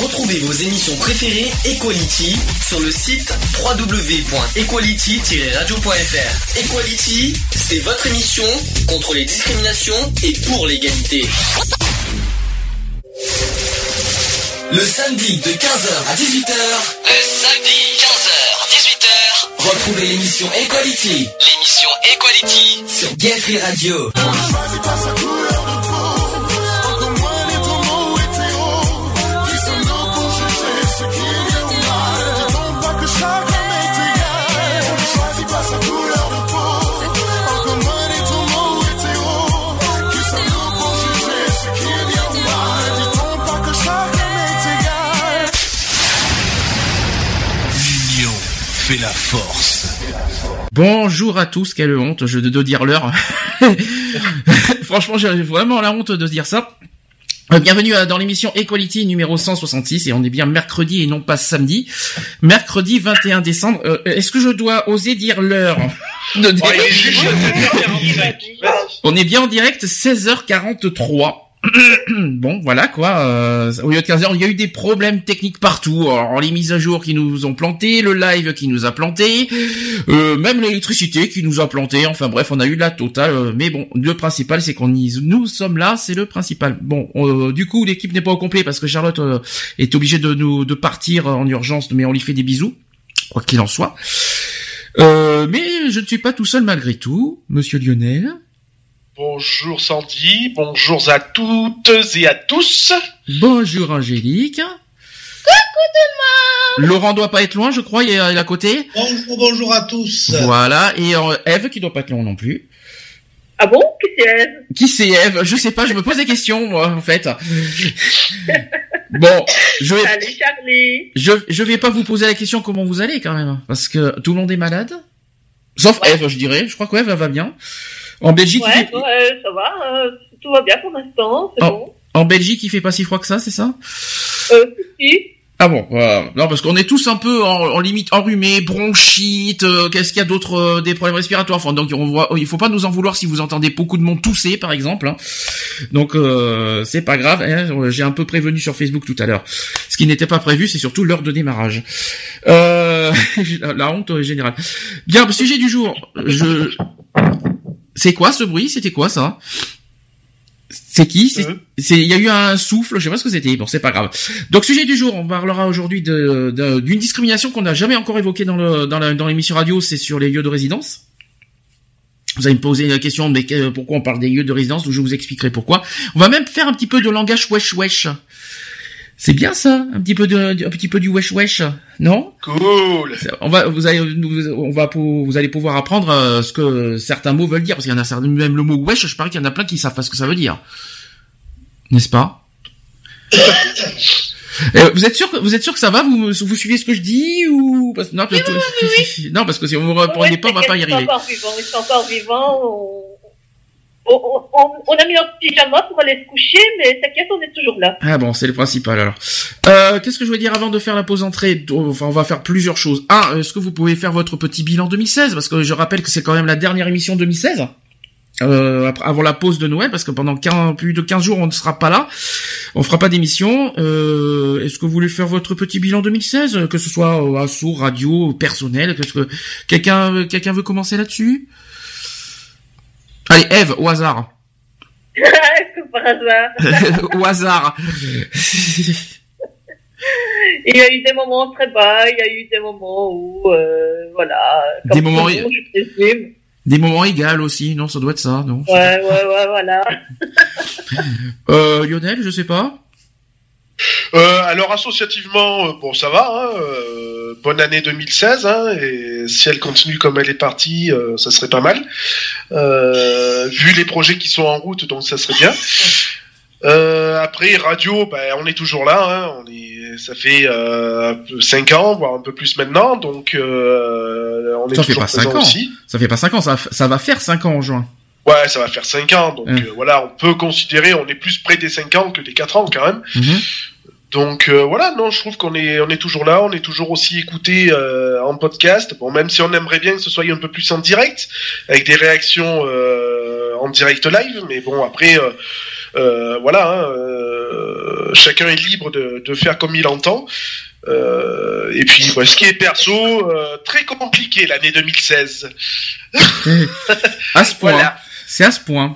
Retrouvez vos émissions préférées Equality sur le site www.equality-radio.fr. Equality, c'est votre émission contre les discriminations et pour l'égalité. Le samedi de 15h à 18h. Le samedi 15h 18h. Retrouvez l'émission Equality. L'émission Equality sur Gay Free Radio. Bonjour à tous, quelle honte je, de, de dire l'heure. Franchement, j'ai vraiment la honte de dire ça. Euh, Bienvenue à- dans l'émission Equality numéro 166 et on est bien mercredi et non pas samedi. Mercredi 21 décembre. Euh, Est-ce que je dois oser dire l'heure de On est bien en direct 16h43. bon, voilà quoi. euh, au lieu de 15h, il y a eu des problèmes techniques partout. Alors, les mises à jour qui nous ont planté, le live qui nous a planté, euh, même l'électricité qui nous a planté. Enfin bref, on a eu la totale. euh, mais bon, le principal, c'est qu'on y, nous sommes là, c'est le principal. Bon, euh, du coup, l'équipe n'est pas au complet parce que Charlotte est obligée de nous de partir en urgence, mais on lui fait des bisous, quoi qu'il en soit. Mais je ne suis pas tout seul malgré tout, Monsieur Lionel. Bonjour Sandy, bonjour à toutes et à tous. Bonjour Angélique. Laurent doit pas être loin, je crois, il est à côté. Bonjour, bonjour à tous. Voilà, et euh, Eve qui doit pas être loin non plus. Ah bon? Qui c'est Eve? Qui c'est Eve? Je sais pas, je me pose des questions moi en fait. Bon, je vais Salut Charlie. je je vais pas vous poser la question comment vous allez quand même parce que tout le monde est malade. Sauf Eve, je dirais. Je crois que Eve elle va bien. En Belgique, Ouais, ouais, ça va. euh, tout va bien pour l'instant, c'est Oh. bon. en Belgique, il fait pas si froid que ça, c'est ça? Euh, si. Ah bon, voilà. non parce qu'on est tous un peu en, en limite enrhumés, bronchite. euh, Qu'est-ce qu'il y a d'autre euh, des problèmes respiratoires? Enfin, donc on voit, il faut pas nous en vouloir si vous entendez beaucoup de monde tousser, par exemple. hein. Donc euh, c'est pas grave. hein, J'ai un peu prévenu sur Facebook tout à l'heure. Ce qui n'était pas prévu, c'est surtout l'heure de démarrage. Euh, la honte euh, générale. Bien, sujet du jour. Je. C'est quoi ce bruit? C'était quoi ça? C'est qui? C'est Euh. c'est- il y a eu un souffle, je sais pas ce que c'était. Bon, c'est pas grave. Donc sujet du jour, on parlera aujourd'hui de- de- d'une discrimination qu'on n'a jamais encore évoquée dans le dans la- dans l'émission radio, c'est sur les lieux de résidence. Vous allez me poser la question, mais pourquoi on parle des lieux de résidence? Je vous expliquerai pourquoi. On va même faire un petit peu de langage wesh wesh. C'est bien ça, un petit peu de, un petit peu du wesh wesh, non? Cool. On va, vous allez, on va, vous allez pouvoir apprendre euh, ce que certains mots veulent dire, parce qu'il y en a certains, même le mot wesh, je parie qu'il y en a plein qui savent pas ce que ça veut dire, n'est-ce pas? Euh, vous êtes sûr que vous êtes sûr que ça va? Vous, vous suivez ce que je dis ou parce, non, parce que- non parce que si on vous répondez pas on va pas y Ils sont arriver. encore vivants, ils sont encore vivants. On... On, on- a mis notre pyjama pour aller se coucher, mais t'inquiète, on est toujours là. Ah bon, c'est le principal alors. Euh, Qu'est-ce que je voulais dire avant de faire la pause entrée? Enfin, on va faire plusieurs choses. Un, est-ce que vous pouvez faire votre petit bilan 2016 Parce que je rappelle que c'est quand même la dernière émission 2016. Euh, avant la pause de Noël, parce que pendant 15, plus de 15 jours, on ne sera pas là. On fera pas d'émission. Euh, est-ce que vous voulez faire votre petit bilan 2016 Que ce soit euh, assaut, radio, personnel Qu'est-ce que quelqu'un quelqu'un veut commencer là-dessus? Allez, Eve, au hasard. Par hasard. au hasard. Il y a eu des moments très bas, il y a eu des moments où, euh, voilà. Moments- monde, je. Des moments égaux aussi, non Ça doit être ça, non Ouais, ouais, ouais, voilà. Euh, Lionel, je sais pas. Euh, alors associativement, euh, bon ça va. Hein, euh, bonne année 2016. Hein, et si elle continue comme elle est partie, euh, ça serait pas mal. Euh, vu les projets qui sont en route, donc ça serait bien. Euh, après radio, ben, on est toujours là. Hein, on est, ça fait euh, 5 ans, voire un peu plus maintenant. Donc on est Ça fait toujours pas cinq présent ans. aussi. Ça fait pas 5 ans, ça, ça va faire 5 ans en juin. Ouais, ça va faire 5 ans. Donc Mm. euh, voilà, on peut considérer, on est plus près des 5 ans que des 4 ans quand même. Mhm. Donc euh, voilà, non, je trouve qu'on est on est toujours là, on est toujours aussi écouté euh, en podcast. Bon, même si on aimerait bien que ce soit un peu plus en direct, avec des réactions euh, en direct live, mais bon après, euh, euh, voilà, hein, euh, chacun est libre de, de, faire comme il entend. et puis, ce qui est perso, très compliqué l'année 2016. à ce point. C'est à ce point.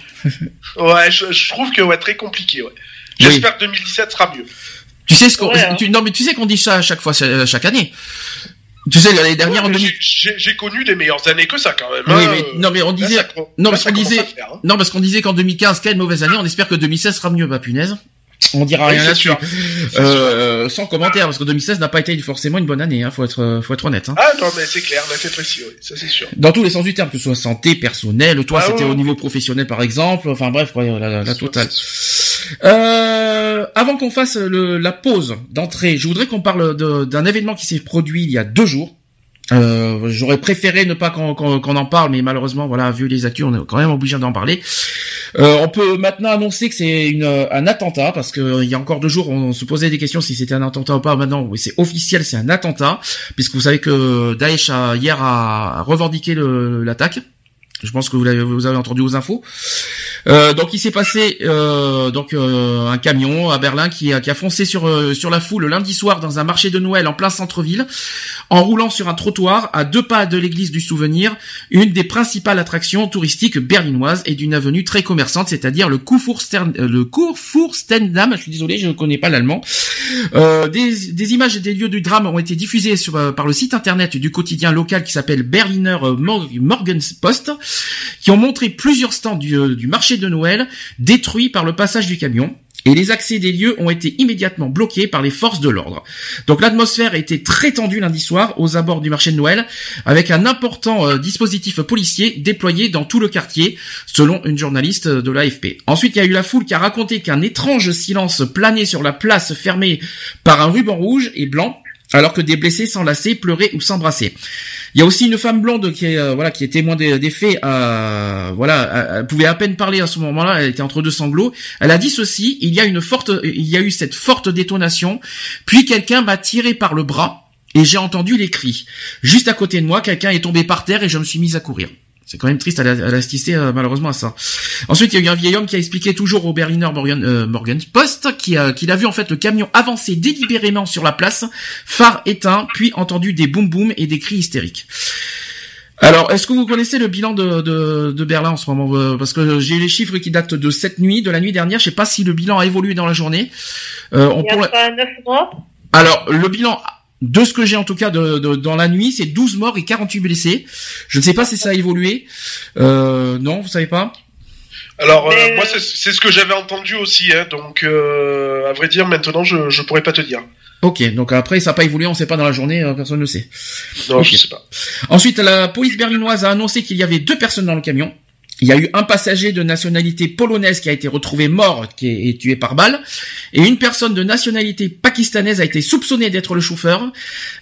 ouais, je, trouve que ouais, très compliqué. Ouais. J'espère que 2017 sera mieux. Tu sais ce qu'on, hein. non mais tu sais qu'on dit ça à chaque fois, chaque année. Tu sais, l'année dernière, j'ai connu des meilleures années que ça quand même. Oui, hein. mais, non, mais on disait, non, parce qu'on disait, hein. non, parce qu'on disait qu'en 2015, quelle mauvaise année, on espère que 2016 sera mieux, bah, punaise. On dira rien là-dessus. Euh, sans commentaire, parce que 2016 n'a pas été forcément une bonne année, hein, faut être, faut être honnête. Hein. Ah non, mais c'est clair, mais c'est précis, oui, ça c'est sûr. Dans tous les sens du terme, que ce soit santé, personnel, toi ah c'était au niveau professionnel par exemple, enfin bref, quoi, la, la totale. Euh, avant qu'on fasse le, la pause d'entrée, je voudrais qu'on parle d'un événement qui s'est produit il y a deux jours. Euh, J'aurais préféré ne pas qu'on en parle, mais malheureusement, voilà, vu les actus, on est quand même obligé d'en parler. Euh, on peut maintenant annoncer que c'est un attentat, parce que il y a encore deux jours, on, se posait des questions si c'était un attentat ou pas. Maintenant, oui, c'est officiel, c'est un attentat, puisque vous savez que Daesh a, hier a revendiqué l'attaque. Je pense que vous avez, vous avez entendu aux infos. Euh, donc il s'est passé euh, donc euh, un camion à Berlin qui a, qui a foncé sur sur la foule lundi soir dans un marché de Noël en plein centre-ville, en roulant sur un trottoir à deux pas de l'église du Souvenir, une des principales attractions touristiques berlinoises et d'une avenue très commerçante, c'est-à-dire le Kurfürsten le Kurfürstendamm. Je suis désolé, je ne connais pas l'allemand. des, des images des lieux du drame ont été diffusées sur, par le site internet du quotidien local qui s'appelle Berliner Morgenpost qui ont montré plusieurs stands du, euh, du marché de Noël détruits par le passage du camion et les accès des lieux ont été immédiatement bloqués par les forces de l'ordre. Donc l'atmosphère était très tendue lundi soir aux abords du marché de Noël, avec un important euh, dispositif policier déployé dans tout le quartier, selon une journaliste de l'AFP. Ensuite, il y a eu la foule qui a raconté qu'un étrange silence planait sur la place fermée par un ruban rouge et blanc, alors que des blessés s'enlaçaient, pleuraient ou s'embrassaient. Il y a aussi une femme blonde qui est euh, voilà qui est témoin des, faits. Euh, voilà, elle pouvait à peine parler à ce moment-là. Elle était entre deux sanglots. Elle a dit ceci il y a une forte, il y a eu cette forte détonation. Puis quelqu'un m'a tiré par le bras et j'ai entendu les cris. Juste à côté de moi, quelqu'un est tombé par terre et je me suis mise à courir. C'est quand même triste à, assister euh, malheureusement à ça. Ensuite, il y a eu un vieil homme qui a expliqué toujours au Berliner Morgan, euh, Post qu'il a, qu'il a vu en fait le camion avancer délibérément sur la place, phare éteint, puis entendu des boum boum et des cris hystériques. Alors, est-ce que vous connaissez le bilan de, de, Berlin en ce moment? Euh, Parce que j'ai les chiffres qui datent de cette nuit, de la nuit dernière. Je sais pas si le bilan a évolué dans la journée. Euh, on il y a pas 9 mois Alors, le bilan de ce que j'ai en tout cas de, dans la nuit, c'est 12 morts et 48 blessés. Je ne sais pas si ça a évolué. Euh, non, vous savez pas? Alors euh, moi c'est ce que j'avais entendu aussi, hein, donc euh, à vrai dire maintenant je je pourrais pas te dire. Ok, donc après ça n'a pas évolué, on ne sait pas dans la journée, euh, personne ne sait. Non, je sais pas. Ensuite, la police berlinoise a annoncé qu'il y avait deux personnes dans le camion. Il y a eu un passager de nationalité polonaise qui a été retrouvé mort qui est, tué par balle, et une personne de nationalité pakistanaise a été soupçonnée d'être le chauffeur.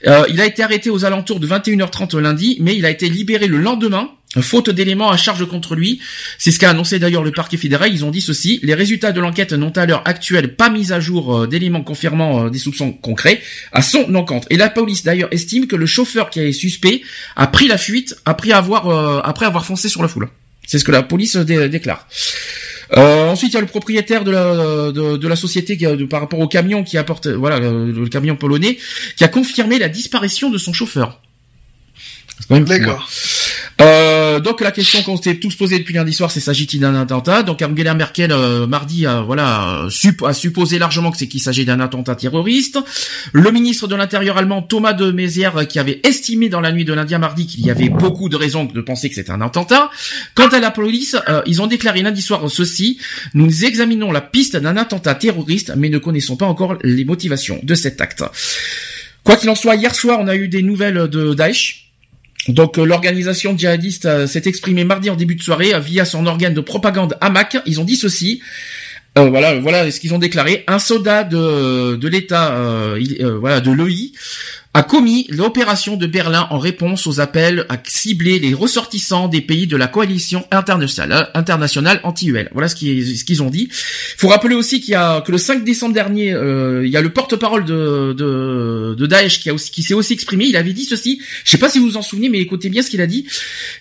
Euh, il a été arrêté aux alentours de 21h30 lundi, mais il a été libéré le lendemain, faute d'éléments à charge contre lui. C'est ce qu'a annoncé d'ailleurs le parquet fédéral. Ils ont dit ceci les résultats de l'enquête n'ont à l'heure actuelle pas mis à jour euh, d'éléments confirmant euh, des soupçons concrets à son encontre. Et la police d'ailleurs estime que le chauffeur qui est suspect a pris la fuite après avoir foncé sur la foule. C'est ce que la police déclare. Euh, ensuite, il y a le propriétaire de la, société qui, par rapport au camion qui apporte, voilà, le, camion polonais, qui a confirmé la disparition de son chauffeur. Même D'accord. Euh, donc la question qu'on s'est tous posée depuis lundi soir, c'est s'agit-il d'un attentat? Donc Angela Merkel euh, mardi a voilà a supposé largement que c'est qu'il s'agit d'un attentat terroriste. Le ministre de l'Intérieur allemand Thomas de Maizière qui avait estimé dans la nuit de lundi à mardi qu'il y avait beaucoup de raisons de penser que c'était un attentat. Quant à la police, euh, ils ont déclaré lundi soir ceci nous examinons la piste d'un attentat terroriste, mais ne connaissons pas encore les motivations de cet acte. Quoi qu'il en soit, hier soir, on a eu des nouvelles de Daesh. Donc euh, l'organisation djihadiste euh, s'est exprimée mardi en début de soirée euh, via son organe de propagande Hamak. Ils ont dit ceci. voilà, voilà ce qu'ils ont déclaré. Un soldat de, de l'État, voilà, de l'EI, a commis l'opération de Berlin en réponse aux appels à cibler les ressortissants des pays de la coalition internationale, anti-UL. Voilà ce qu'ils ont dit. Il faut rappeler aussi qu'il y a que le 5 décembre dernier, euh, il y a le porte-parole de, de, Daesh qui s'est aussi exprimé. Il avait dit ceci. Je sais pas si vous vous en souvenez, mais écoutez bien ce qu'il a dit.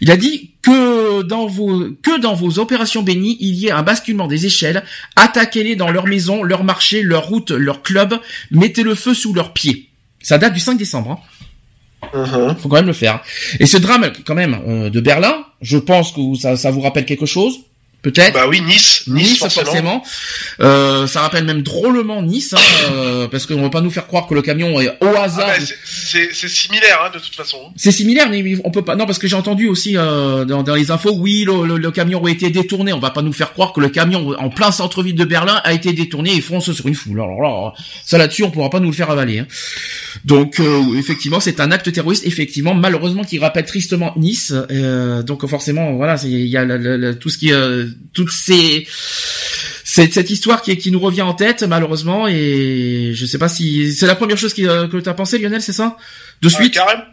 Il a dit que dans vos que dans vos opérations bénies, il y ait un basculement des échelles. Attaquez-les dans leur maison, leur marché, leur route, leur club. Mettez le feu sous leurs pieds. Ça date du 5 décembre. Hein. Mhm. Faut quand même le faire. Et ce drame, quand même, euh, de Berlin, je pense que ça, ça vous rappelle quelque chose? Peut-être. Bah oui, Nice, Nice, Nice, forcément. forcément. Euh, ça rappelle même drôlement Nice, hein, euh, parce qu'on ne veut pas nous faire croire que le camion est au Ah hasard. bah, c'est- similaire hein, de toute façon. C'est similaire, mais on peut pas. Non, parce que j'ai entendu aussi euh, dans, dans les infos, oui, le, le- le camion aurait été détourné. On va pas nous faire croire que le camion en plein centre-ville de Berlin a été détourné et fonce sur une foule. Alors là, ça là-dessus, on pourra pas nous le faire avaler. hein. Donc, euh, effectivement, c'est un acte terroriste, effectivement, malheureusement, qui rappelle tristement Nice. Euh, donc, forcément, voilà, il y a le- le- tout ce qui, euh, toutes ces cette histoire qui, qui nous revient en tête malheureusement et je sais pas si c'est la première chose qui, euh, que tu as pensé Lionel c'est ça? De Ah, suite? carrément,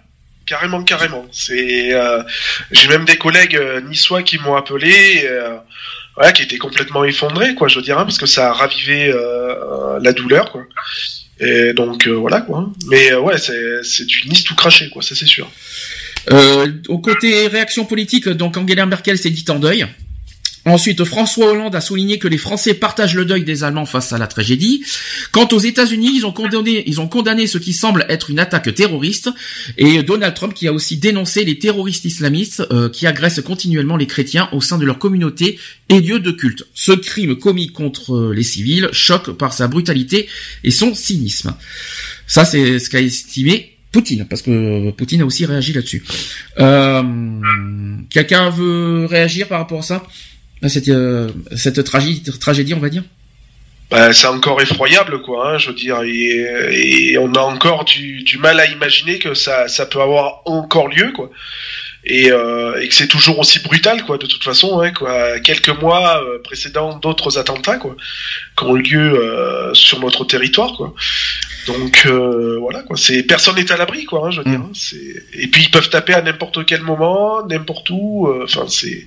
carrément, carrément. C'est, euh, j'ai même des collègues euh, niçois qui m'ont appelé, euh, qui étaient complètement effondrés, quoi, je veux dire, hein, parce que ça a ravivé la douleur, quoi. Et donc voilà, quoi. Mais ouais, c'est, c'est du Nice tout craché, quoi, ça c'est sûr. Au côté réaction politique, donc Angela Merkel s'est dit en deuil. Ensuite, François Hollande a souligné que les Français partagent le deuil des Allemands face à la tragédie. Quant aux États-Unis, ils ont condamné, ils ont condamné ce qui semble être une attaque terroriste. Et Donald Trump qui a aussi dénoncé les terroristes islamistes euh, qui agressent continuellement les chrétiens au sein de leur communauté et lieux de culte. Ce crime commis contre euh, les civils choque par sa brutalité et son cynisme. Ça, c'est ce qu'a estimé Poutine, parce que Poutine a aussi réagi là-dessus. Euh, Quelqu'un veut réagir par rapport à ça? Cette, euh, cette tragédie, tragédie, on va dire? Bah, c'est encore effroyable, quoi. Hein, je veux dire, et, on a encore du, du mal à imaginer que ça, ça peut avoir encore lieu, quoi. Et, euh, et que c'est toujours aussi brutal, quoi. De toute façon, hein, quoi. Quelques mois euh, précédents, d'autres attentats, quoi, qui ont eu lieu euh, sur notre territoire, quoi. Donc euh, voilà, quoi. C'est personne n'est à l'abri, quoi. Hein, je veux Mm. dire. hein, c'est et puis ils peuvent taper à n'importe quel moment, n'importe où. euh, Enfin, c'est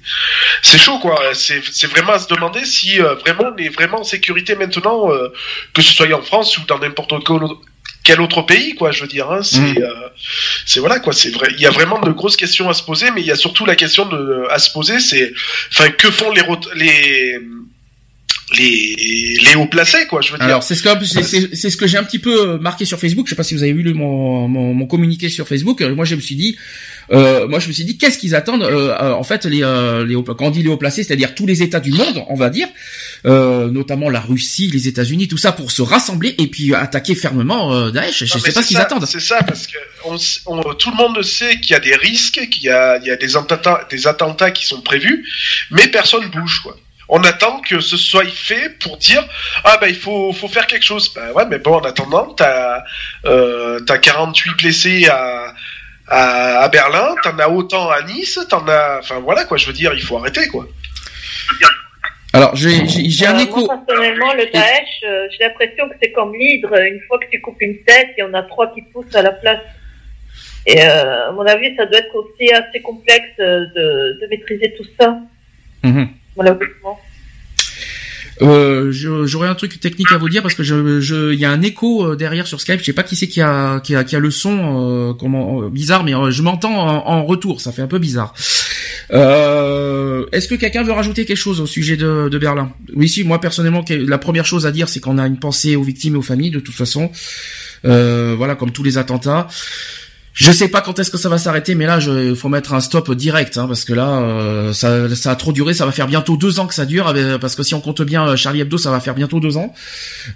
c'est chaud quoi. C'est c'est vraiment à se demander si euh, vraiment on est vraiment en sécurité maintenant, euh, que ce soit en France ou dans n'importe quel autre- quel autre pays quoi. Je veux dire, hein, c'est Mm. euh, c'est voilà quoi. C'est vrai. Il y a vraiment de grosses questions à se poser, mais il y a surtout la question de à se poser, c'est enfin que font les les les les hauts placés quoi. Je veux dire. Alors c'est ce que c'est- ce que j'ai un petit peu euh, marqué sur Facebook. Je sais pas si vous avez vu le- mon, mon, mon communiqué sur Facebook. Euh, Moi je me suis dit, euh, moi je me suis dit, qu'est-ce qu'ils attendent euh, En fait, les, euh, les hauts- quand on dit les hauts placés, c'est-à-dire tous les États du monde, on va dire, notamment la Russie, les États-Unis, tout ça, pour se rassembler et puis attaquer fermement Daesh. Je Non, sais pas ce qu'ils attendent. C'est ça, parce que on, s- on- tout le monde sait qu'il y a des risques, qu'il y a, il y a des, attentats, des attentats qui sont prévus, mais personne bouge. Quoi. On attend que ce soit fait pour dire ah ben il faut, faut faire quelque chose. Ben ouais, mais bon en attendant t'as euh, t'as 48 blessés à à, à Berlin, t'en as autant à Nice, t'en as, enfin voilà quoi. Je veux dire, il faut arrêter quoi. Alors j'ai un Euh, écho. Moi, personnellement, le Daesh, euh, j'ai l'impression que c'est comme l'hydre. Une fois que tu coupes une tête, il y en a trois qui poussent à la place. Et euh, à mon avis, ça doit être aussi assez complexe de, de maîtriser tout ça, Mhm. Malheureusement. Euh, J'aurais un truc technique à vous dire parce que je, je, y a un écho euh, derrière sur Skype. Je sais pas qui c'est qui a, qui a, qui a le son, euh, comment, euh, bizarre, mais euh, je m'entends en, en retour. Ça fait un peu bizarre. Est-ce que quelqu'un veut rajouter quelque chose au sujet de, de Berlin? Oui, si. Moi personnellement, la première chose à dire, c'est qu'on a une pensée aux victimes et aux familles. De toute façon, voilà, comme tous les attentats. Je sais pas quand est-ce que ça va s'arrêter, mais là, il faut mettre un stop direct, hein, parce que là, euh, ça, ça a trop duré. Ça va faire bientôt deux ans que ça dure, parce que si on compte bien euh, Charlie Hebdo, ça va faire bientôt deux ans.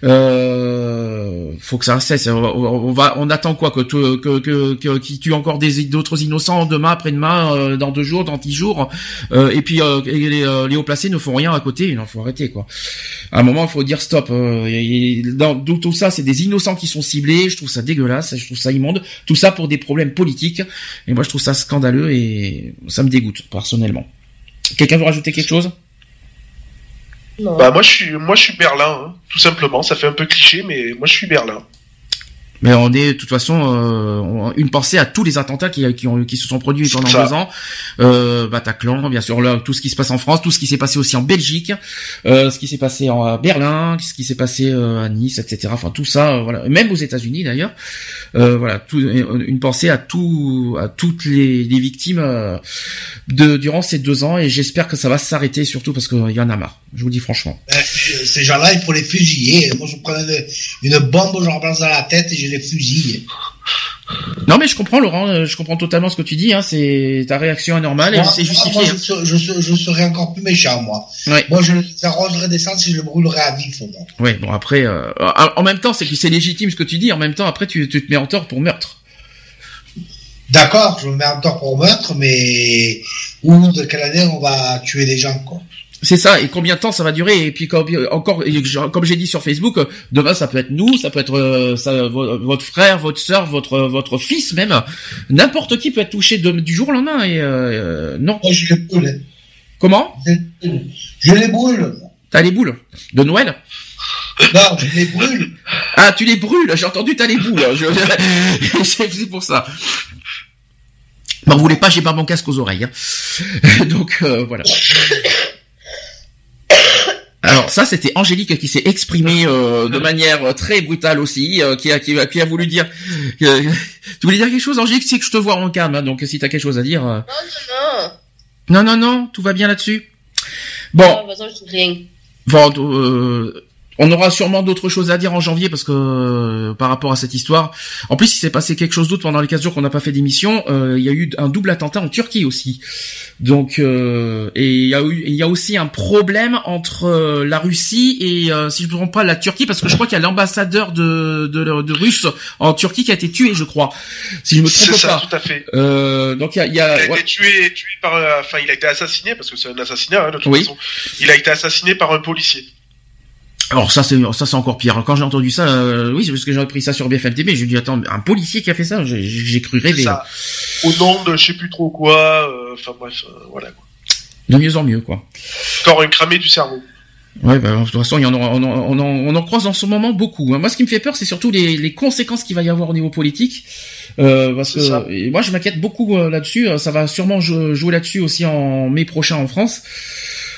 Euh, faut que ça cesse. On va, on attend quoi que que que, que, que- qui tue encore des d'autres innocents demain, après-demain, euh, dans deux jours, dans dix jours, euh, et puis euh, et les, euh, les hauts placés ne font rien à côté. Il faut arrêter quoi. À un moment, il faut dire stop. Et- dans tout ça, c'est des innocents qui sont ciblés. Je trouve ça dégueulasse. Je trouve ça immonde. Tout ça pour des problèmes politiques. Et moi, je trouve ça scandaleux et ça me dégoûte personnellement. Quelqu'un veut rajouter quelque chose? Non. Bah moi je suis, moi je suis Berlin, hein, tout simplement. Ça fait un peu cliché, mais moi je suis Berlin. Mais on est de toute façon euh, une pensée à tous les attentats qui, qui, ont, qui se sont produits pendant deux ans. Euh, Bataclan, bien sûr, là, tout ce qui se passe en France, tout ce qui s'est passé aussi en Belgique, euh, ce qui s'est passé en Berlin, ce qui s'est passé euh, à Nice, etc. Enfin tout ça, euh, voilà, même aux États-Unis d'ailleurs. Euh, voilà, tout, une pensée à tout, à toutes les, les victimes de durant ces deux ans et j'espère que ça va s'arrêter surtout parce qu'il y en a marre. Je vous dis franchement. ces gens-là, il faut les fusiller. Moi, je prenais une bombe, je remplace dans la tête et je les fusille. Non mais je comprends Laurent, euh, je comprends totalement ce que tu dis. Hein, c'est ta réaction est normale et c'est justifié. Moi, je, je, je, serais encore plus méchant moi. Moi je arroserais des cendres si je le brûlerais à vif au moins. Oui bon après, euh, en même temps c'est que c'est légitime ce que tu dis. En même temps après tu, tu te mets en tort pour meurtre. D'accord, je me mets en tort pour meurtre, mais où de quelle année on va tuer des gens quoi? C'est ça. Et combien de temps ça va durer Et puis encore, comme j'ai dit sur Facebook, demain ça peut être nous, ça peut être euh, ça, votre frère, votre soeur, votre votre fils même. N'importe qui peut être touché du jour au lendemain. Et euh, non. Moi je les brûle. Comment? Je les brûle. T'as les boules de Noël? Non, je les brûle. Ah, tu les brûles. J'ai entendu t'as les boules. C'est pour ça. Bon, vous voulez pas, j'ai pas mon casque aux oreilles. Hein. Donc euh, voilà. Alors ça, c'était Angélique qui s'est exprimée euh, de manière très brutale aussi, euh, qui, a, qui, a, qui, a, voulu dire. tu voulais dire quelque chose, Angélique? C'est que je te vois en calme, hein, donc si t'as quelque chose à dire. Non, non, non. Non, non, non, tout va bien là-dessus? Bon. Non, je rien. Bon, euh, on aura sûrement d'autres choses à dire en janvier parce que euh, par rapport à cette histoire. En plus, il s'est passé quelque chose d'autre pendant les 15 jours qu'on n'a pas fait d'émission. Euh, il y a eu un double attentat en Turquie aussi. Donc, euh, et il y a eu, il y a aussi un problème entre la Russie et, si je ne me trompe pas, la Turquie parce que je crois qu'il y a l'ambassadeur de, de, de, Russe en Turquie qui a été tué, je crois. Si je me trompe ça, pas. tout à fait. donc il y a, il, a, été tué, tué par, enfin, il a été assassiné parce que c'est un assassinat hein, de toute façon. Il a été assassiné par un policier. Alors ça c'est ça c'est encore pire. Quand j'ai entendu ça, euh, oui c'est parce que j'aurais pris ça sur BFM TV. J'ai dit attends un policier qui a fait ça, j'ai cru rêver. Ça. Au nom de je sais plus trop quoi. Euh, enfin bref, euh, voilà quoi. De mieux en mieux quoi. Encore un cramé du cerveau. Ouais, bah, de toute façon, il y en on, en, on, en, croise en ce moment beaucoup. Hein. Moi, ce qui me fait peur, c'est surtout les, les conséquences qu'il va y avoir au niveau politique. Euh, parce que moi, je m'inquiète beaucoup là-dessus. Ça va sûrement jouer là-dessus aussi en mai prochain en France.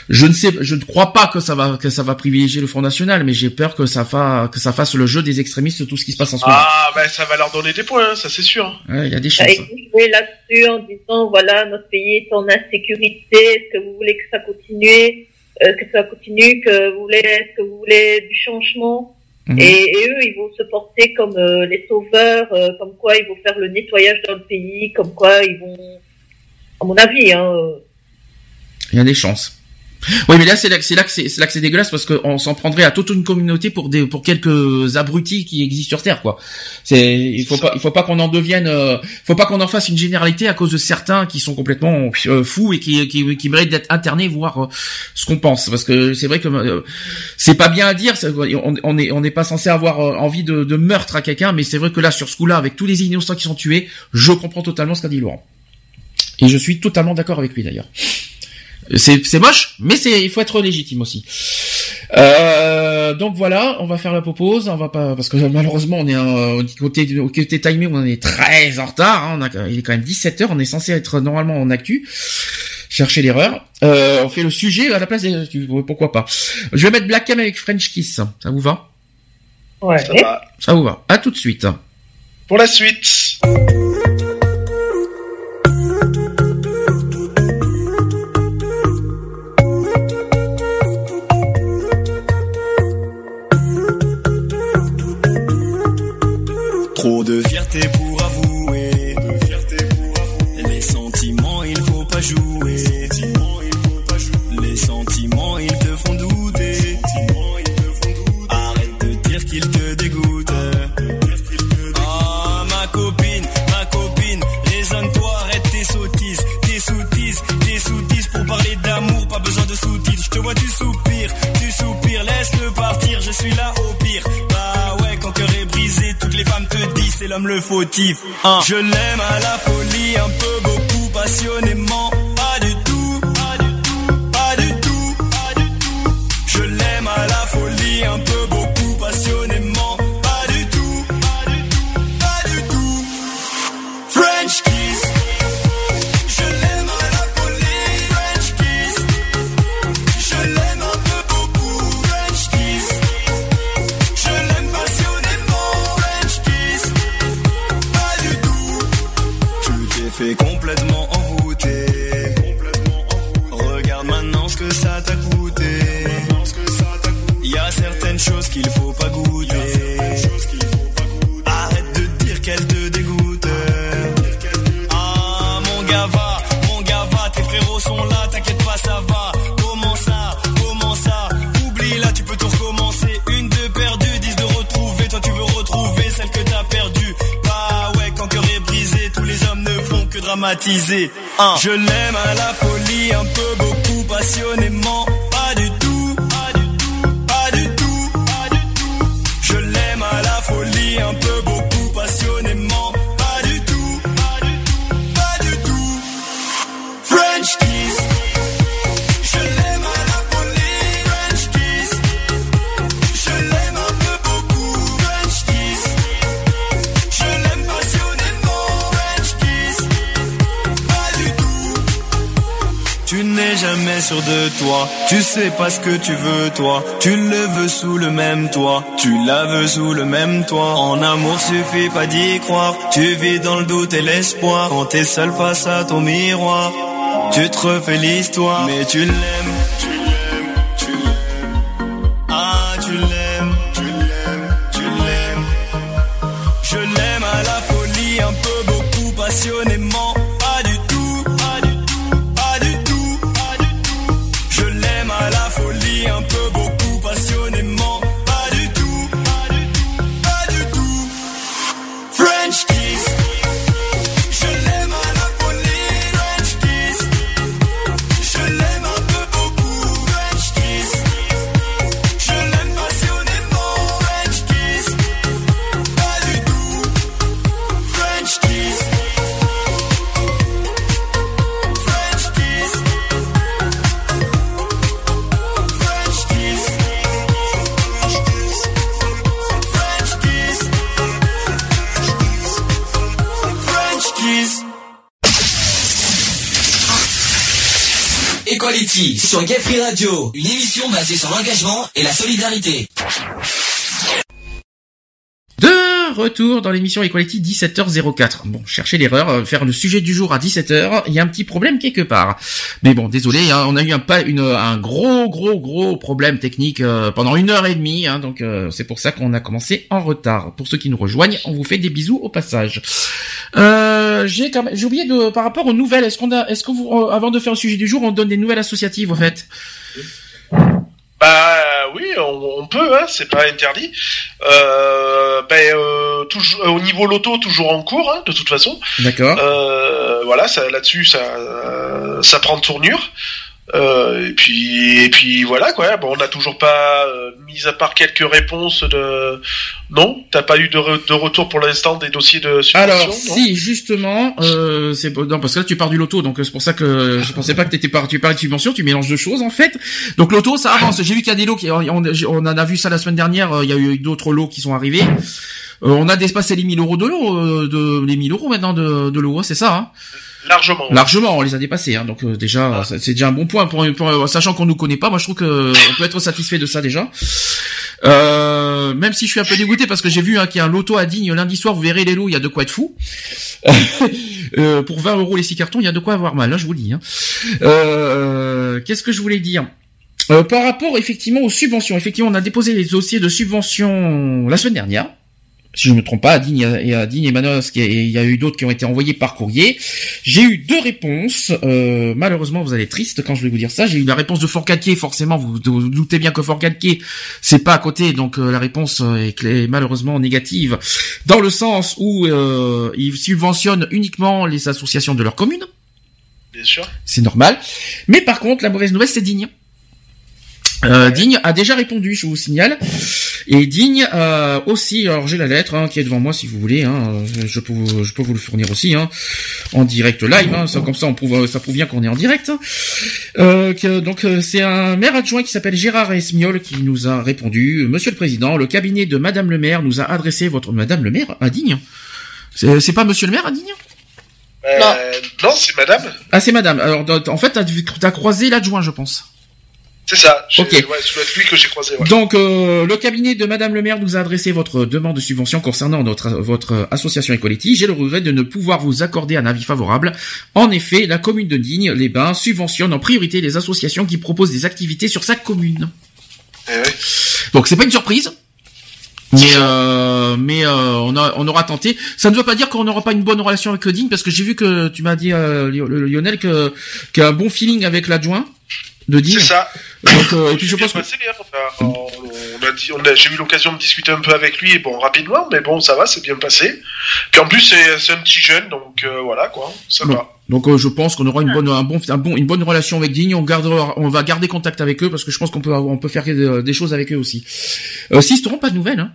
Je ne sais, je ne crois pas que ça va que ça va privilégier le Front National, mais j'ai peur que ça fasse que ça fasse le jeu des extrémistes de tout ce qui se passe en ce moment. Ah ben ça va leur donner des points, hein, ça c'est sûr. Il y a des chances. jouer là-dessus en disant voilà notre pays est en insécurité, est-ce que vous voulez que ça continue, euh, que ça continue, que vous voulez, est-ce que vous voulez du changement? Mhm. Et, eux, ils vont se porter comme euh, les sauveurs, euh, comme quoi ils vont faire le nettoyage dans le pays, comme quoi ils vont, à mon avis, hein. Il y a des chances. Oui, mais là c'est là, c'est là que c'est, là que c'est dégueulasse parce qu'on s'en prendrait à toute une communauté pour des pour quelques abrutis qui existent sur Terre, quoi. C'est il faut pas il faut pas qu'on en devienne, euh, faut pas qu'on en fasse une généralité à cause de certains qui sont complètement euh, fous et qui qui, qui méritent d'être internés, voir euh, ce qu'on pense, parce que c'est vrai que c'est pas bien à dire. On, on est on n'est pas censé avoir envie de, de meurtre à quelqu'un, mais c'est vrai que là sur ce coup-là, avec tous les innocents qui sont tués, je comprends totalement ce qu'a dit Laurent. Et je suis totalement d'accord avec lui d'ailleurs. C'est moche, mais c'est il faut être légitime aussi. Euh, donc voilà, on va faire la pause, on va pas parce que malheureusement on est au côté au côté timé, on est très en retard. Hein, on a, il est quand même 17 heures, on est censé être normalement en actu. Chercher l'erreur. Euh, on fait le sujet à la place des pourquoi pas. Je vais mettre Black Cam avec French Kiss. Ça vous va? Ouais. Ça, va. ça vous va. À tout de suite. Pour la suite. Trop de fierté pour avouer. Les sentiments, il faut pas jouer. Les sentiments, ils te font douter. Arrête de dire qu'ils te dégoûtent. Ah, ma copine, ma copine, raisonne-toi, arrête tes sottises, tes soutises, tes soutises pour parler d'amour, pas besoin de sous-titres. Je te vois, tu soupires, tu soupires, laisse-le partir, je suis là au pire les femmes te disent c'est l'homme le fautif. Hein. Je l'aime à la folie, un peu beaucoup passionnément. Je l'aime à la folie, un peu beaucoup passionnément. Tu sais pas ce que tu veux toi, tu le veux sous le même toit, tu la veux sous le même toit. En amour suffit pas d'y croire, tu vis dans le doute et l'espoir, quand t'es seul face à ton miroir, tu te refais l'histoire, mais tu l'aimes, sur Gay Free Radio, une émission basée sur l'engagement et la solidarité. De retour dans l'émission Equality 17h04. Bon, cherchez l'erreur, euh, faire le sujet du jour à 17h, il y a un petit problème quelque part. Mais bon, désolé, hein, on a eu un gros gros gros problème technique euh, pendant une heure et demie, hein, donc euh, c'est pour ça qu'on a commencé en retard. Pour ceux qui nous rejoignent, on vous fait des bisous au passage. J'ai oublié de par rapport aux nouvelles, est-ce qu'on a est-ce que vous avant de faire le sujet du jour, on donne des nouvelles associatives en fait? Bah oui, on, on peut, hein, c'est pas interdit. Euh, ben, euh, toujours, au niveau loto, toujours en cours, hein, de toute façon. D'accord. Euh, voilà, ça, là-dessus, ça, euh, ça prend tournure. Euh, et puis, et puis voilà quoi. Bon, on n'a toujours pas, euh, mis à part quelques réponses de. Non, t'as pas eu de, re- de retour pour l'instant des dossiers de subvention. Alors, si justement, euh, c'est non parce que là tu pars du loto, donc euh, c'est pour ça que je pensais pas que t'étais par, tu parlais de subvention, tu mélanges deux choses en fait. Donc loto, ça avance. J'ai vu qu'il y a des lots qui, on, on en a vu ça la semaine dernière. euh, Il y a eu d'autres lots qui sont arrivés. Euh, on a dépassé les 1000 euros de lot, euh, de les 1000 euros maintenant de, de lot, c'est ça. Hein? Largement. Largement, on les a dépassés. Hein, donc euh, déjà, c'est c'est déjà un bon point pour, pour- sachant qu'on nous connaît pas. Moi, je trouve que on peut être satisfait de ça déjà. Euh, même si je suis un peu dégoûté parce que j'ai vu hein, qu'il y a un loto à Digne lundi soir. Vous verrez les lots, il y a de quoi être fou. Euh, pour 20 euros les six cartons, il y a de quoi avoir mal. Hein, je vous le dis. Hein. Euh, Qu'est-ce que je voulais dire? Euh, Par rapport effectivement aux subventions, effectivement, on a déposé les dossiers de subventions la semaine dernière si je ne me trompe pas, à Digne et à Digne et Manosque, et il y a eu d'autres qui ont été envoyés par courrier. J'ai eu deux réponses. Euh, malheureusement, vous allez être triste quand je vais vous dire ça. J'ai eu la réponse de Fort-Calquier, forcément. Vous vous doutez bien que Fort-Calquier, c'est pas à côté, donc euh, la réponse euh, est clé- malheureusement négative, dans le sens où euh, ils subventionnent uniquement les associations de leur commune. Bien sûr. C'est normal. Mais par contre, la mauvaise nouvelle, c'est Digne. Euh, Digne a déjà répondu, je vous signale. Et Digne euh, aussi, alors j'ai la lettre hein, qui est devant moi si vous voulez, hein, euh, je, peux, vous- je peux vous le fournir aussi hein, en direct live, hein, ça, comme ça on prouve, ça prouve bien qu'on est en direct. hein. Euh, que, donc euh, c'est un maire adjoint qui s'appelle Gérard Esmiol qui nous a répondu, Monsieur le Président, le cabinet de Madame le maire nous a adressé votre Madame le maire à Digne. C'est c'est pas Monsieur le maire à Digne? Euh, non, c'est madame. Ah c'est Madame. Alors en fait t'as t'as croisé l'adjoint je pense. C'est ça. Ok. Ouais, ça doit être lui que j'ai croisé. Ouais. Donc, euh, le cabinet de Madame le maire nous a adressé votre demande de subvention concernant notre, votre association Equality. J'ai le regret de ne pouvoir vous accorder un avis favorable. En effet, la commune de Digne, les Bains, subventionne en priorité les associations qui proposent des activités sur sa commune. Eh. Donc, c'est pas une surprise. Mais euh, mais euh, on, a, on aura tenté. Ça ne veut pas dire qu'on n'aura pas une bonne relation avec Digne parce que j'ai vu que tu m'as dit euh, Lio- Lionel que qu'il y a un bon feeling avec l'adjoint de Digne. C'est ça. Donc euh, et puis je pense que passé, hein. on a, on a dit, on a, j'ai eu l'occasion de discuter un peu avec lui, bon rapidement, mais bon ça va, c'est bien passé. Puis en plus c'est, c'est un petit jeune, donc euh, voilà quoi, ça Bon. va. Donc euh, je pense qu'on aura une bonne un bon, un bon une bonne relation avec Digne. On gardera, on va garder contact avec eux parce que je pense qu'on peut on peut faire des, des choses avec eux aussi. Euh, Sisteron, pas de nouvelles. Hein.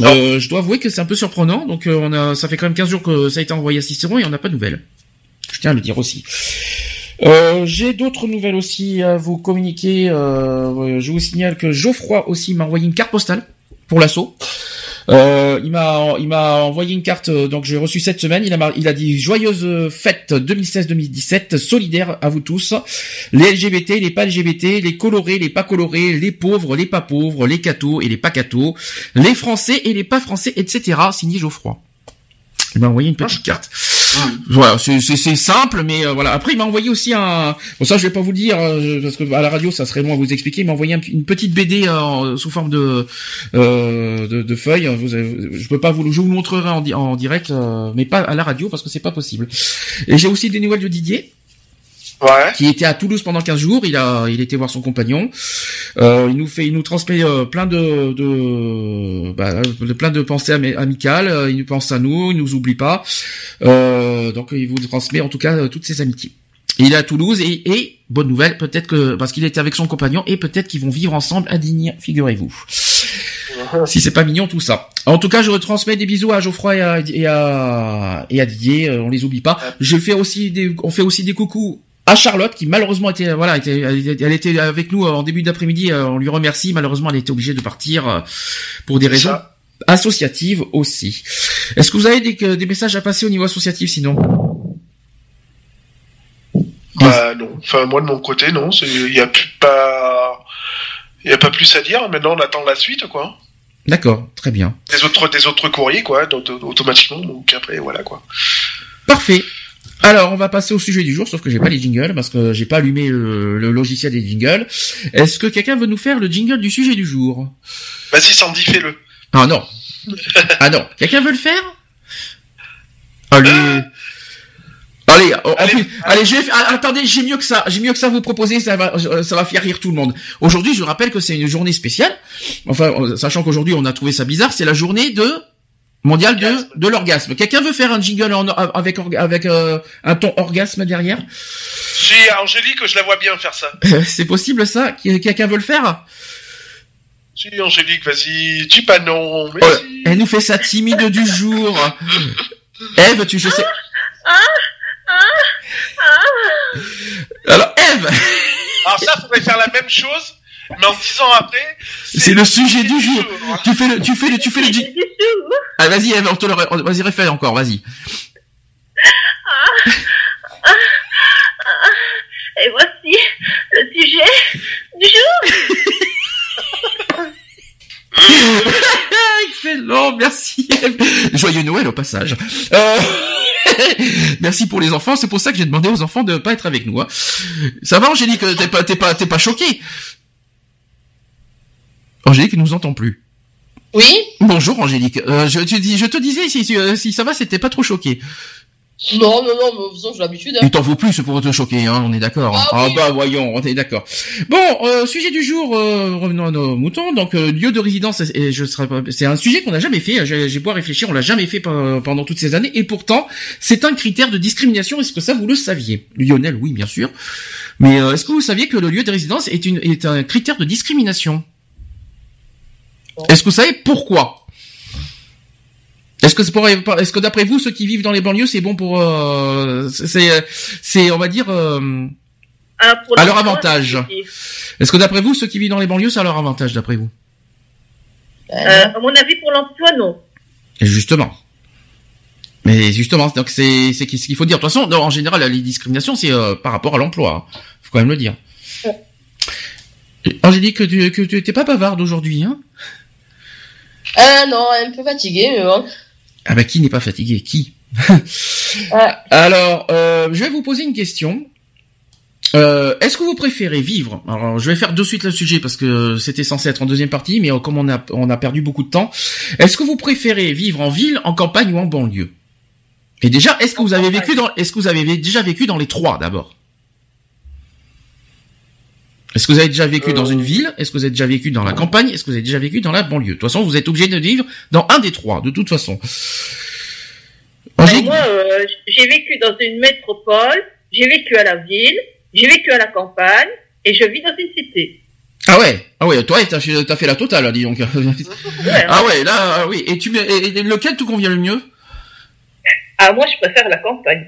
Euh, je dois avouer que c'est un peu surprenant. Donc euh, on a ça fait quand même 15 jours que ça a été envoyé à Sisteron et on n'a pas de nouvelles. Je tiens à le dire aussi. Euh, J'ai d'autres nouvelles aussi à vous communiquer. Euh, je vous signale que Geoffroy aussi m'a envoyé une carte postale pour l'assaut. Euh, il m'a il m'a envoyé une carte euh, donc j'ai reçu cette semaine. Il a il a dit joyeuse fête 2016-2017 solidaire à vous tous. Les LGBT, les pas LGBT, les colorés, les pas colorés, les pauvres, les pas pauvres, les cathos et les pas cathos, les français et les pas français, etc. Signé Geoffroy. Il m'a envoyé une petite carte. Voilà, c'est simple, mais euh, voilà. Après, il m'a envoyé aussi un. Bon, ça, je vais pas vous dire euh, parce que à la radio, ça serait long à vous expliquer. Il m'a envoyé un- une petite BD euh, sous forme de euh, de, de avez- je peux pas vous, je vous montrerai en, en direct, euh, mais pas à la radio parce que c'est pas possible. Et j'ai aussi des nouvelles de Didier Ouais. qui était à Toulouse pendant 15 jours. Il a, il était voir son compagnon. Euh, il nous fait, il nous transmet euh, plein de, de, bah, de- plein de pensées ami- amicales. Euh, Il nous pense à nous, il nous oublie pas. Euh, donc il vous transmet en tout cas toutes ses amitiés. Il est à Toulouse et, et bonne nouvelle, peut-être que parce qu'il était avec son compagnon et peut-être qu'ils vont vivre ensemble à Digne, figurez-vous. Si c'est pas mignon tout ça. En tout cas, je retransmets des bisous à Geoffroy et à, et à, et à Didier. On les oublie pas. Je fais aussi des, on fait aussi des coucous à Charlotte qui malheureusement était voilà était, elle, était- avec nous en début d'après-midi. euh, On lui remercie. Malheureusement, elle était obligée de partir euh, pour des raisons ça. associatives aussi. Est-ce que vous avez des, messages à passer au niveau associatif sinon? Bah non. Enfin moi de mon côté non, il y a plus pas, il y a pas plus à dire. Maintenant on attend la suite quoi. D'accord, très bien. Des autres, des autres courriers quoi, donc, automatiquement. Donc après voilà quoi. Parfait. Alors, on va passer au sujet du jour, sauf que j'ai pas les jingles parce que j'ai pas allumé le, le logiciel des jingles. Est-ce que quelqu'un veut nous faire le jingle du sujet du jour? Vas-y Sandy fais-le. Ah non. Ah non. Quelqu'un veut le faire? Allez. Allez, en Allez, plus- allez, je vais faire- ah, attendez, j'ai mieux que ça, j'ai mieux que ça à vous proposer, ça va, euh, ça va faire rire tout le monde. Aujourd'hui, je rappelle que c'est une journée spéciale. Enfin, euh, sachant qu'aujourd'hui, on a trouvé ça bizarre, c'est la journée de mondiale de, de l'orgasme. Quelqu'un veut faire un jingle en- avec avec euh, un ton orgasme derrière? Si Angélique, je la vois bien faire ça. C'est possible ça? Quelqu'un veut le faire? Si Angélique, vas-y, dis pas non. Mais Oh, si. Elle nous fait sa timide du jour. Eve, tu je sais. Alors Eve, Alors ça, faudrait faire la même chose, mais en dix ans après. c'est le sujet du jour. Tu fais le, tu fais le, tu fais le Du. Ah vas-y Eve, on te le, vas-y refais encore, vas-y. Et voici le sujet du jour. Excellent, merci. Eve. Joyeux Noël au passage. Euh, Merci pour les enfants. C'est pour ça que j'ai demandé aux enfants de pas être avec nous. hein. Ça va, Angélique T'es pas, t'es pas, t'es pas choquée? Angélique nous entend plus. Oui Bonjour Angélique. Euh, je, tu dis, je te disais si, si, euh, si ça va, c'était pas trop choqué. Non, non, non, mais façon, j'ai l'habitude. Hein. Il t'en faut plus pour te choquer, hein, on est d'accord. hein. Ah oui. bah voyons, on est d'accord. Bon, euh, sujet du jour, euh, revenons à nos moutons. Donc euh, lieu de résidence, et je serais pas- c'est un sujet qu'on n'a jamais fait. J'ai j'ai beau réfléchir, on l'a jamais fait pe- pendant toutes ces années, et pourtant c'est un critère de discrimination. Est-ce que ça vous le saviez, Lionel Oui, bien sûr. Mais euh, est-ce que vous saviez que le lieu de résidence est, une, est un critère de discrimination? Est-ce que vous savez pourquoi? Est-ce que c'est pour, est-ce que d'après vous, ceux qui vivent dans les banlieues, c'est bon pour, euh, c'est, c'est, on va dire, euh, pour À leur avantage. est-ce que d'après vous, ceux qui vivent dans les banlieues, c'est à leur avantage, d'après vous? Euh, à mon avis, pour l'emploi, non. Et justement. Mais justement, donc c'est, c'est ce qu'il faut dire. De toute façon, non, en général, les discriminations, c'est euh, par rapport à l'emploi. hein. Faut quand même le dire. Angélique, que tu, que tu t'es pas bavarde aujourd'hui, hein? Ah non, un peu fatigué, mais bon. Ah bah qui n'est pas fatigué? Qui? Ouais. Alors, euh, je vais vous poser une question. Euh, Est-ce que vous préférez vivre? Alors, je vais faire de suite le sujet parce que c'était censé être en deuxième partie, mais euh, comme on a on a perdu beaucoup de temps, est-ce que vous préférez vivre en ville, en campagne ou en banlieue? Et déjà, est-ce que vous avez vécu dans Est-ce que vous avez déjà vécu dans les trois d'abord? Est-ce que vous avez déjà vécu dans une ville? Est-ce que vous avez déjà vécu dans la campagne? Est-ce que vous avez déjà vécu dans la banlieue? De toute façon, vous êtes obligé de vivre dans un des trois, de toute façon. Angélique? moi, euh, j'ai vécu dans une métropole, j'ai vécu à la ville, j'ai vécu à la campagne, et je vis dans une cité. Ah ouais, ah ouais, toi t'as fait, fait la totale, dis donc. Ouais, ah ouais, là, ah oui. Et tu, et et lequel te convient le mieux? Ah, moi, je préfère la campagne.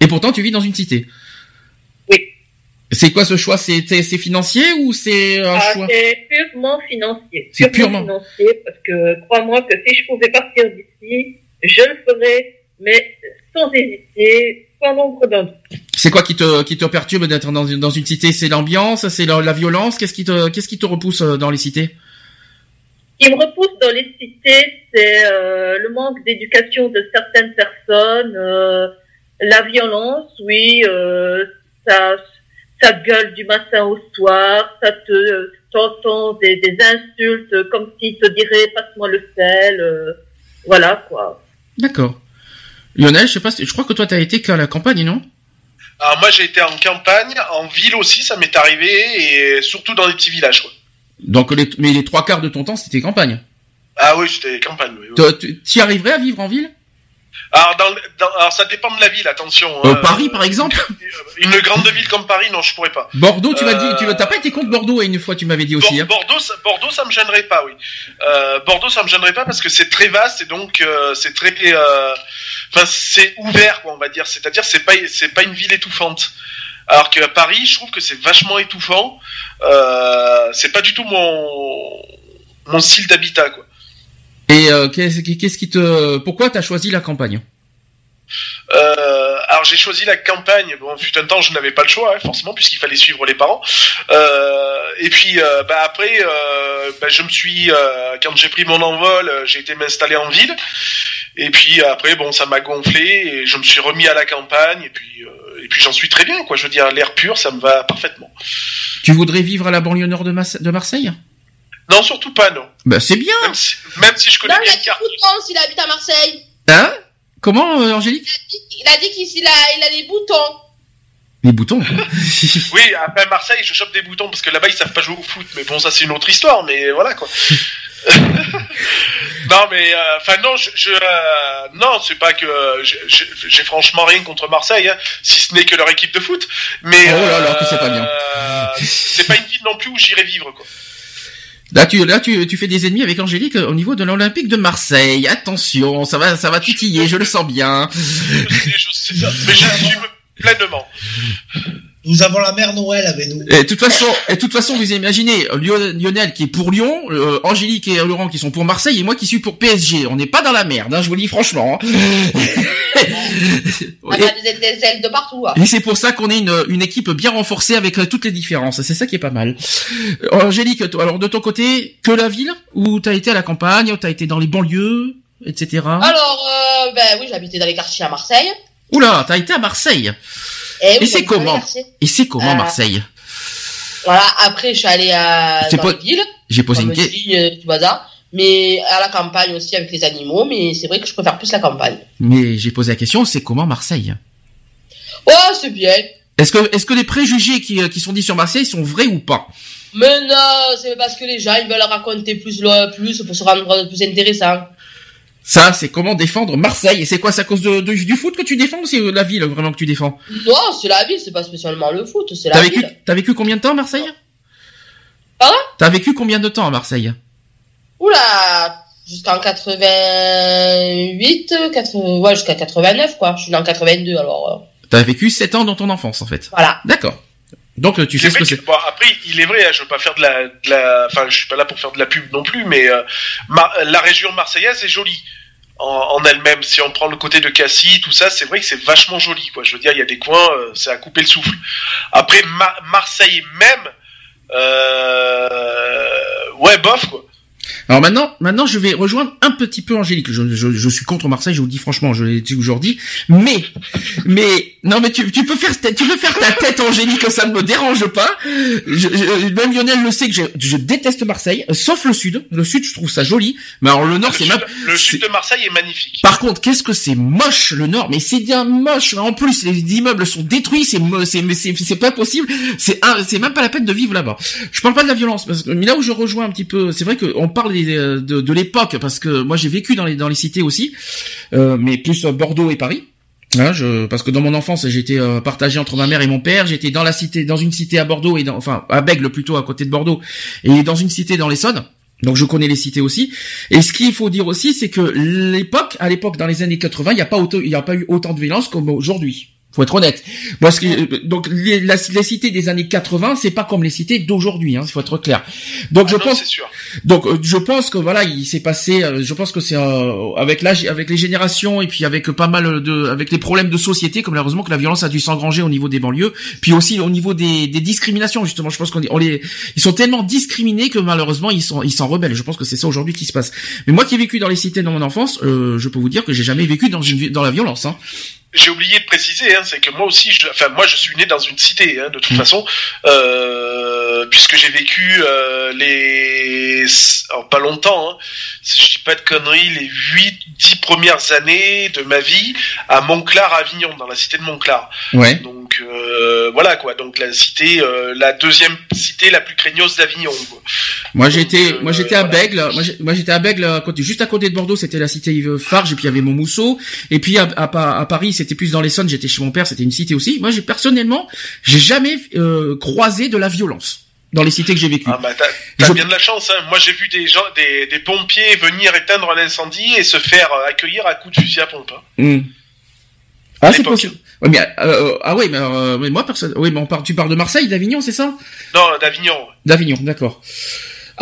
Et pourtant, tu vis dans une cité. C'est quoi ce choix? C'est, financier ou c'est un Ah, choix? c'est purement financier. C'est purement. financier, parce que crois-moi que si je pouvais partir d'ici, je le ferais, mais sans hésiter, sans nombre doute. C'est quoi qui te qui te perturbe d'être dans une dans une cité? C'est l'ambiance, c'est la, la violence? Qu'est-ce qui te qu'est-ce qui te repousse euh, dans les cités? Ce qui me repousse dans les cités, c'est euh, le manque d'éducation de certaines personnes, euh, la violence, oui, euh, ça, ça gueule du matin au soir, ça te t'entends des, des insultes comme s'ils te diraient passe-moi le sel, euh, voilà quoi. D'accord. Lionel, je sais pas, si- je crois que toi t'as été qu'à la campagne, non? Alors moi j'ai été en campagne, en ville aussi, ça m'est arrivé, et surtout dans les petits villages. Quoi. Donc les, mais les trois quarts de ton temps c'était campagne? Ah oui, c'était campagne. Oui, Tu tu y arriverais à vivre en ville? Alors, dans, dans- alors ça dépend de la ville, attention. Euh, hein. Paris par exemple Une grande ville comme Paris, non, je pourrais pas. Bordeaux, tu m'as dit, Euh, tu t'as pas été contre Bordeaux une fois, tu m'avais dit aussi. Hein. Bordeaux, ça, Bordeaux, ça me gênerait pas, oui. Euh, Bordeaux, ça me gênerait pas parce que c'est très vaste et donc euh, c'est très, euh, enfin c'est ouvert, quoi, on va dire. C'est-à-dire c'est pas, c'est pas une ville étouffante. Alors que à Paris, je trouve que c'est vachement étouffant. Euh, c'est pas du tout mon mon style d'habitat, quoi. Et euh, qu'est-ce qui- te, pourquoi t'as choisi la campagne? Euh, alors j'ai choisi la campagne. Bon, fut un temps, je n'avais pas le choix, hein, forcément, puisqu'il fallait suivre les parents. Euh, et puis, euh, bah après, euh, bah, je me suis, euh, quand j'ai pris mon envol, j'ai été m'installer en ville. Et puis après, bon, ça m'a gonflé et je me suis remis à la campagne. Et puis, euh, et puis j'en suis très bien, quoi. Je veux dire, l'air pur, ça me va parfaitement. Tu voudrais vivre à la banlieue nord de, Mas- de Marseille? Non, surtout pas, non. Bah c'est bien. Même si, même si je connais Non, il a le boutons s'il habite à Marseille. Hein? Comment, euh, Angélique? Il a dit qu'il a, il a des boutons. Les boutons? Oui, après Marseille, je chope des boutons parce que là-bas ils savent pas jouer au foot. Mais bon, ça c'est une autre histoire. Mais voilà quoi. non, mais euh, enfin non, je, je euh, non, c'est pas que euh, j'ai- franchement rien contre Marseille, hein, si ce n'est que leur équipe de foot. Mais Oh là là, que c'est pas bien. c'est pas une ville non plus où j'irai vivre quoi. Là, tu, là, tu, tu fais des ennemis avec Angélique euh, au niveau de l'Olympique de Marseille. Attention, ça va, ça va titiller, je le sens bien. Je sais, je sais ça, mais j'assume pleinement. Nous avons la mère Noël avec nous. Et de toute façon, et de toute façon, vous imaginez Lio- Lionel qui est pour Lyon, euh, Angélique et Laurent qui sont pour Marseille et moi qui suis pour PSG. On n'est pas dans la merde, hein, je vous le dis franchement. hein. On a des, des ailes de partout. hein. Et c'est pour ça qu'on est une, une équipe bien renforcée avec euh, toutes les différences. C'est ça qui est pas mal. Euh, Angélique, toi, alors de ton côté, que la ville Ou t'as été à la campagne, ou t'as été dans les banlieues, etc. Alors, euh, ben oui, j'habitais dans les quartiers à Marseille. Oula, t'as été à Marseille. Et, Et c'est comment c'est comment Euh, Marseille Voilà, après, je suis allée à, dans les J'ai posé une question. euh, bazar. Mais à la campagne aussi avec les animaux, mais c'est vrai que je préfère plus la campagne. Mais j'ai posé la question, c'est comment Marseille? Oh, c'est bien. Est-ce que, est-ce que les préjugés qui, euh, qui sont dits sur Marseille sont vrais ou pas? Mais non, c'est parce que les gens, ils veulent raconter plus, plus pour se rendre plus intéressant. Ça, c'est comment défendre Marseille. Et c'est quoi, c'est à cause de, de- du foot que tu défends ou c'est euh, la ville vraiment que tu défends? Non, c'est la ville, c'est pas spécialement le foot, c'est la vécu, ville. t'as vécu combien de temps à Marseille? Pardon? T'as vécu combien de temps à Marseille? Oula, jusqu'en 88, 80, ouais, jusqu'à 89, quoi. Je suis né en 82, alors, euh, T'as vécu 7 ans dans ton enfance, en fait. voilà. D'accord. Donc, euh, tu sais ce que c'est. bon, après, il est vrai, hein, je veux pas faire de la, de la, enfin, je suis pas là pour faire de la pub non plus, mais euh, Mar- la région marseillaise est jolie en, elle-même. Si on prend le côté de Cassis, tout ça, c'est vrai que c'est vachement joli, quoi. Je veux dire, il y a des coins, euh, c'est à couper le souffle. Après, Ma- Marseille même, Euh... Ouais, bof quoi. Alors maintenant, maintenant, je vais rejoindre un petit peu Angélique. Je, je, je suis contre Marseille, je vous le dis franchement, je l'ai dit aujourd'hui. Mais, mais, non, mais tu, tu peux faire, tu peux faire ta tête, Angélique, ça ne me dérange pas. Je, je- même Lionel le sait que je, je déteste Marseille, sauf le sud. Le sud, je trouve ça joli. Mais alors le nord, c'est même. le sud de Marseille est magnifique. Par contre, qu'est-ce que c'est moche le Nord, mais c'est bien moche. En plus, les immeubles sont détruits, c'est c'est c'est c'est pas possible. C'est un- c'est même pas la peine de vivre là-bas. Je parle pas de la violence, parce que mais là où je rejoins un petit peu, c'est vrai qu'on parle des- de, de l'époque, parce que moi j'ai vécu dans les dans les cités aussi, euh, mais plus euh, Bordeaux et Paris. Hein, je, parce que dans mon enfance, j'étais euh, partagé entre ma mère et mon père. J'étais dans la cité, dans une cité à Bordeaux et dans, enfin à Bègle plutôt à côté de Bordeaux, et dans une cité dans l'Essonne. Donc je connais les cités aussi. Et ce qu'il faut dire aussi, c'est que l'époque, à l'époque dans les années 80, il n'y a pas il y a pas eu autant de violence comme aujourd'hui. Faut être honnête. Parce que donc les, la- les cités des années 80, c'est pas comme les cités d'aujourd'hui. Hein, il faut être clair. Donc je Ah non, pense, sûr. donc euh, je pense que voilà, il s'est passé. euh, je pense que c'est euh, avec l'âge, avec les générations et puis avec pas mal de, avec les problèmes de société, comme malheureusement que la violence a dû s'engranger au niveau des banlieues, puis aussi au niveau des, des discriminations justement. Je pense qu'on on les, ils sont tellement discriminés que malheureusement ils sont, ils s'en rebellent. Je pense que c'est ça aujourd'hui qui se passe. Mais moi qui ai vécu dans les cités dans mon enfance, euh, je peux vous dire que j'ai jamais vécu dans dans la violence. Hein. J'ai oublié de préciser, hein, c'est que moi aussi, je, enfin moi je suis né dans une cité, hein, de toute Mm. façon, euh, puisque j'ai vécu euh, les, alors, pas longtemps, hein, si je dis pas de conneries, les 8, 10 premières années de ma vie à Montclar, Avignon, dans la cité de Montclar. Ouais. Donc euh, voilà quoi, donc la cité, la deuxième cité la plus craignos d'Avignon. Moi j'étais, moi j'étais à voilà. Bègle. Moi j'étais à Bègle, juste à côté de Bordeaux, c'était la cité Yves Farge, et puis il y avait Montmousseau. Et puis à, à, Pa- à Paris, c'était plus dans l'Essonne. J'étais chez mon père, c'était une cité aussi. Moi j'ai personnellement, j'ai jamais euh, croisé de la violence dans les cités que j'ai vécues. Ah bah t'as Je- bien de la chance. Hein. Moi j'ai vu des gens, des, des pompiers venir éteindre un incendie et se faire euh, accueillir à coups de fusil à pompe. hein. Hmm. Ah c'est possible. Ouais, mais euh, ah ouais, mais, euh, mais moi personne. Oui, mais on parle, tu parles de Marseille, d'Avignon, c'est ça? Non, d'Avignon. D'Avignon, d'accord.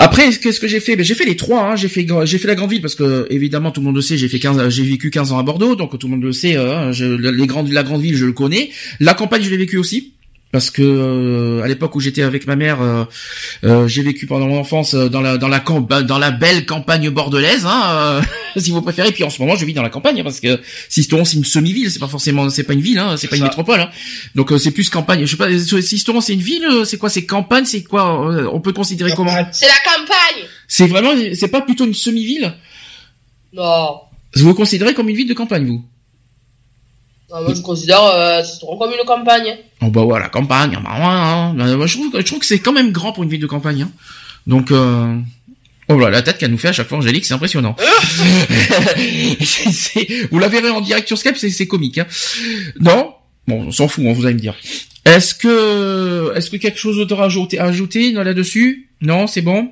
Après, qu'est-ce que j'ai fait? Ben, J'ai fait les trois. Hein. J'ai fait, j'ai fait la grande ville parce que évidemment tout le monde le sait. J'ai fait 15, j'ai vécu 15 ans à Bordeaux, donc tout le monde le sait. euh, je, les grandes, la grande ville, je le connais. La campagne, je l'ai vécu aussi. Parce que euh, à l'époque où j'étais avec ma mère, euh, euh, j'ai vécu pendant mon enfance euh, dans la dans la bah, dans la belle campagne bordelaise, hein, euh, si vous préférez. Puis en ce moment, je vis dans la campagne hein, parce que Sisteron c'est une semi-ville, c'est pas forcément c'est pas une ville, hein, c'est pas une métropole. Hein. Donc euh, c'est plus campagne. Je sais pas, Sisteron c'est une ville, euh, c'est quoi C'est campagne, c'est quoi euh, On peut considérer comment C'est la campagne C'est vraiment, c'est pas plutôt une semi-ville? Non. Vous vous considérez comme une ville de campagne, vous? Non, moi je considère euh, c'est trop comme une campagne. Oh bah ouais, la campagne, bah ouais, hein. Bah, moi, je trouve, je trouve que c'est quand même grand pour une ville de campagne. Hein. Donc, euh... oh là, la tête qu'elle nous fait à chaque fois, Angélique, c'est impressionnant. C'est- c'est- Vous la verrez en direct sur Skype, c'est c'est comique. Hein. Non? Bon, on s'en fout, hein, vous allez me dire. Est-ce que, est-ce que quelque chose d'autre à ajouter, à ajouter là-dessus? Non, c'est bon?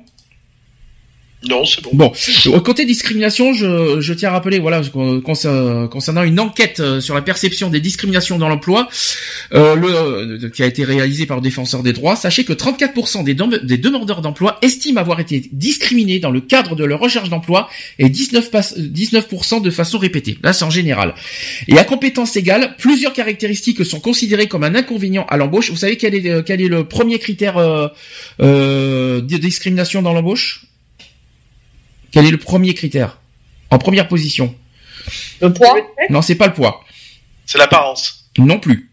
Non, c'est bon. Bon, côté discrimination, je, je tiens à rappeler, voilà, con- concer- concernant une enquête euh, sur la perception des discriminations dans l'emploi, euh, euh, qui a été réalisée par le défenseur des droits, sachez que 34% des, dem- des demandeurs d'emploi estiment avoir été discriminés dans le cadre de leur recherche d'emploi et 19%, pas- 19% de façon répétée. Là, c'est en général. Et à compétence égale, plusieurs caractéristiques sont considérées comme un inconvénient à l'embauche. Vous savez quel est, le premier critère euh, de discrimination dans l'embauche? Quel est le premier critère En première position. Le poids Non, c'est pas le poids. C'est l'apparence. Non plus.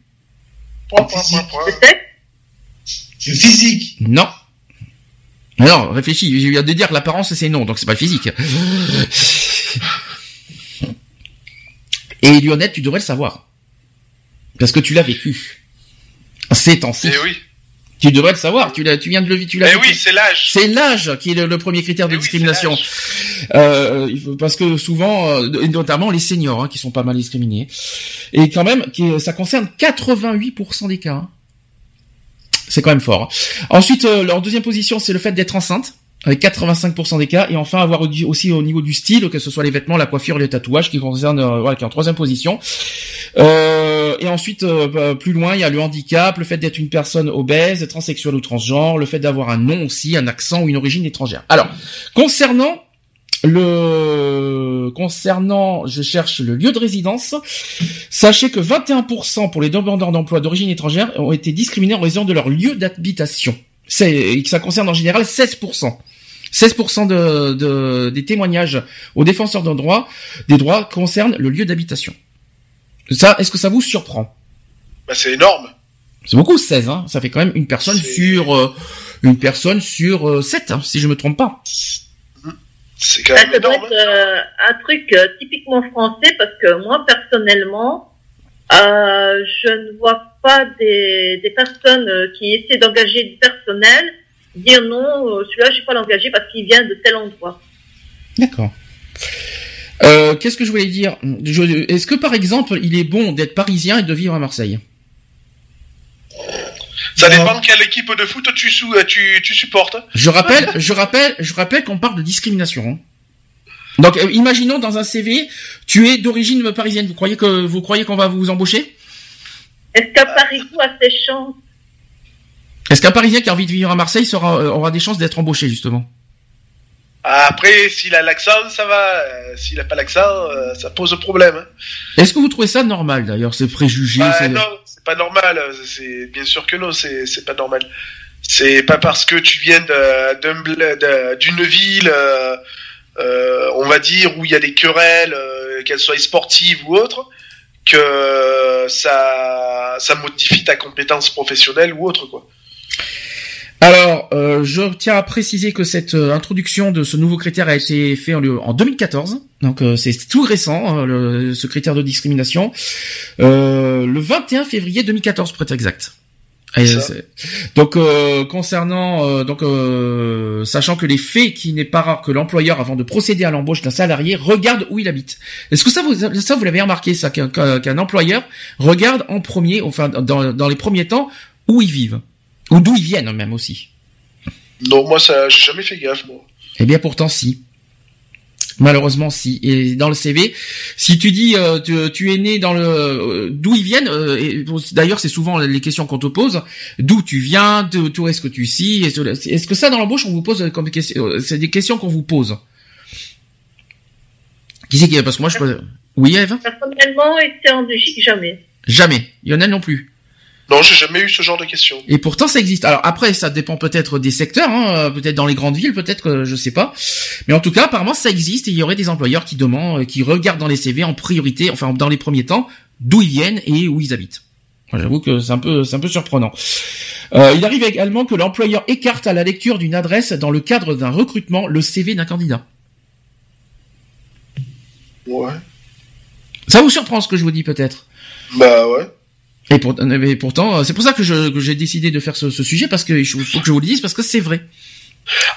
Point, point, point, point. le sexe, Le physique. Non. Alors, réfléchis. Je viens de dire que l'apparence c'est non, donc c'est pas le physique. Et Lionel, tu devrais le savoir. Parce que tu l'as vécu. Ces temps-ci. Eh oui. Tu devrais le savoir. Tu l'as, tu viens de le vivre. Tu l'as Eh vécu. oui, c'est l'âge. C'est l'âge qui est le, le premier critère de Eh oui, discrimination. Euh, parce que souvent, euh, notamment les seniors, hein, qui sont pas mal discriminés, et quand même, qui, ça concerne 88% des cas. hein. C'est quand même fort. hein. Ensuite, euh, leur deuxième position, c'est le fait d'être enceinte. Avec 85% des cas, et enfin avoir au- aussi au niveau du style, que ce soit les vêtements, la coiffure, les tatouages, qui concerne, euh, voilà, qui est en troisième position. Euh, et ensuite, euh, bah, plus loin, il y a le handicap, le fait d'être une personne obèse, transsexuelle ou transgenre, le fait d'avoir un nom aussi, un accent ou une origine étrangère. Alors, concernant le concernant, je cherche le lieu de résidence. Sachez que 21% pour les demandeurs d'emploi d'origine étrangère ont été discriminés en raison de leur lieu d'habitation. C'est, ça concerne en général 16%. 16% de, de- des témoignages aux défenseurs de droits, des droits concernent le lieu d'habitation. Ça, est-ce que ça vous surprend? Bah, c'est énorme. C'est beaucoup 16, hein. Ça fait quand même une personne sur euh, une personne sur euh, 7, hein, si je me trompe pas. C'est quand même ça doit énorme. être euh, un truc euh, typiquement français parce que moi personnellement, euh, je ne vois pas des, des personnes euh, qui essaient d'engager du personnel dire non, euh, celui-là je vais pas l'engager parce qu'il vient de tel endroit. D'accord. Euh, Qu'est-ce que je voulais dire? Est-ce que par exemple, il est bon d'être parisien et de vivre à Marseille? Ça Non. dépend de quelle équipe de foot tu, sou- tu, tu supportes. Je rappelle, je rappelle, je rappelle qu'on parle de discrimination. hein. Donc, euh, imaginons dans un CV, tu es d'origine parisienne. Vous croyez que vous croyez qu'on va vous embaucher? Est-ce qu'à Paris a ses chances? Est-ce qu'un Parisien qui a envie de vivre à Marseille sera, euh, aura des chances d'être embauché justement? Après, s'il a l'accent, ça va. Euh, S'il a pas l'accent, euh, ça pose problème. hein. Est-ce que vous trouvez ça normal d'ailleurs, ces préjugés Bah, ces- non, c'est pas normal. C'est bien sûr que non, c'est pas normal. C'est pas parce que tu viens d'une ville, euh, on va dire où il y a des querelles, qu'elles soient sportives ou autres, que ça ça modifie ta compétence professionnelle ou autre quoi. Alors, euh, je tiens à préciser que cette euh, introduction de ce nouveau critère a été fait en, en 2014, donc euh, c'est tout récent, hein, le- ce critère de discrimination, euh, le 21 février 2014 pour être exact. Et, donc euh, concernant euh, donc euh, sachant que les faits qui n'est pas rare que l'employeur avant de procéder à l'embauche d'un salarié regarde où il habite. Est-ce que ça vous ça vous l'avez remarqué ça qu'un employeur regarde en premier enfin dans, dans les premiers temps où ils vivent ou d'où ils viennent même aussi. Non, moi ça, j'ai jamais fait gaffe moi. Eh bien pourtant si. Malheureusement si. Et dans le CV, si tu dis euh, tu, tu es né dans le euh, d'où ils viennent, euh, d'ailleurs c'est souvent les questions qu'on te pose, d'où tu viens, d'où d'où est-ce que tu suis, est-ce est-ce que ça dans l'embauche on vous pose comme question, c'est des questions qu'on vous pose. Qui c'est qui parce que moi je peux... oui Eve, Personnellement, en Belgique, jamais. jamais. Lionel non plus. Non, j'ai jamais eu ce genre de questions. Et pourtant, ça existe. Alors après, ça dépend peut-être des secteurs, hein, euh, peut-être dans les grandes villes, peut-être que je sais pas. Mais en tout cas, apparemment, ça existe. Et il y aurait des employeurs qui demandent, euh, qui regardent dans les CV en priorité, enfin dans les premiers temps, d'où ils viennent et où ils habitent. J'avoue que c'est un peu, c'est un peu surprenant. Euh, il arrive également que l'employeur écarte à la lecture d'une adresse dans le cadre d'un recrutement le CV d'un candidat. Ouais. Ça vous surprend ce que je vous dis peut-être? Bah ouais. Et, pour- mais pourtant, euh, c'est pour ça que je- j'ai décidé de faire ce, ce sujet parce que il faut que je vous le dise parce que c'est vrai.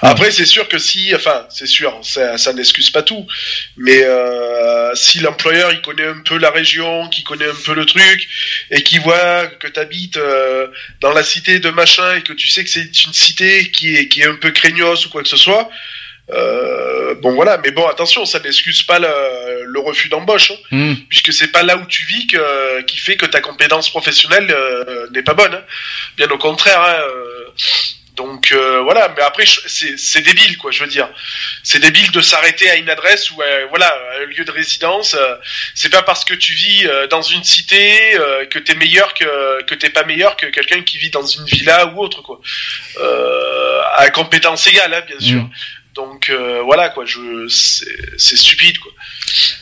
Après, c'est sûr que si, enfin, c'est sûr, ça, ça n'excuse pas tout, mais euh, si l'employeur il connaît un peu la région, qui connaît un peu le truc, et qui voit que tu habites dans la cité de machin et que tu sais que c'est une cité qui est qui est un peu craignos ou quoi que ce soit, euh, bon voilà. Mais bon, attention, ça n'excuse pas le, le refus d'embauche, hein, Hmm. puisque c'est pas là où tu vis que, qui fait que ta compétence professionnelle euh, n'est pas bonne. hein. Bien au contraire. hein, euh, donc euh, voilà, mais après c'est débile quoi, je veux dire. C'est débile de s'arrêter à une adresse ou euh, voilà, à un lieu de résidence. euh, c'est pas parce que tu vis euh, dans une cité euh, que t'es meilleur que que t'es pas meilleur que quelqu'un qui vit dans une villa ou autre quoi. Euh, à compétence égale, hein, bien sûr. Donc euh, voilà quoi, je c'est stupide quoi.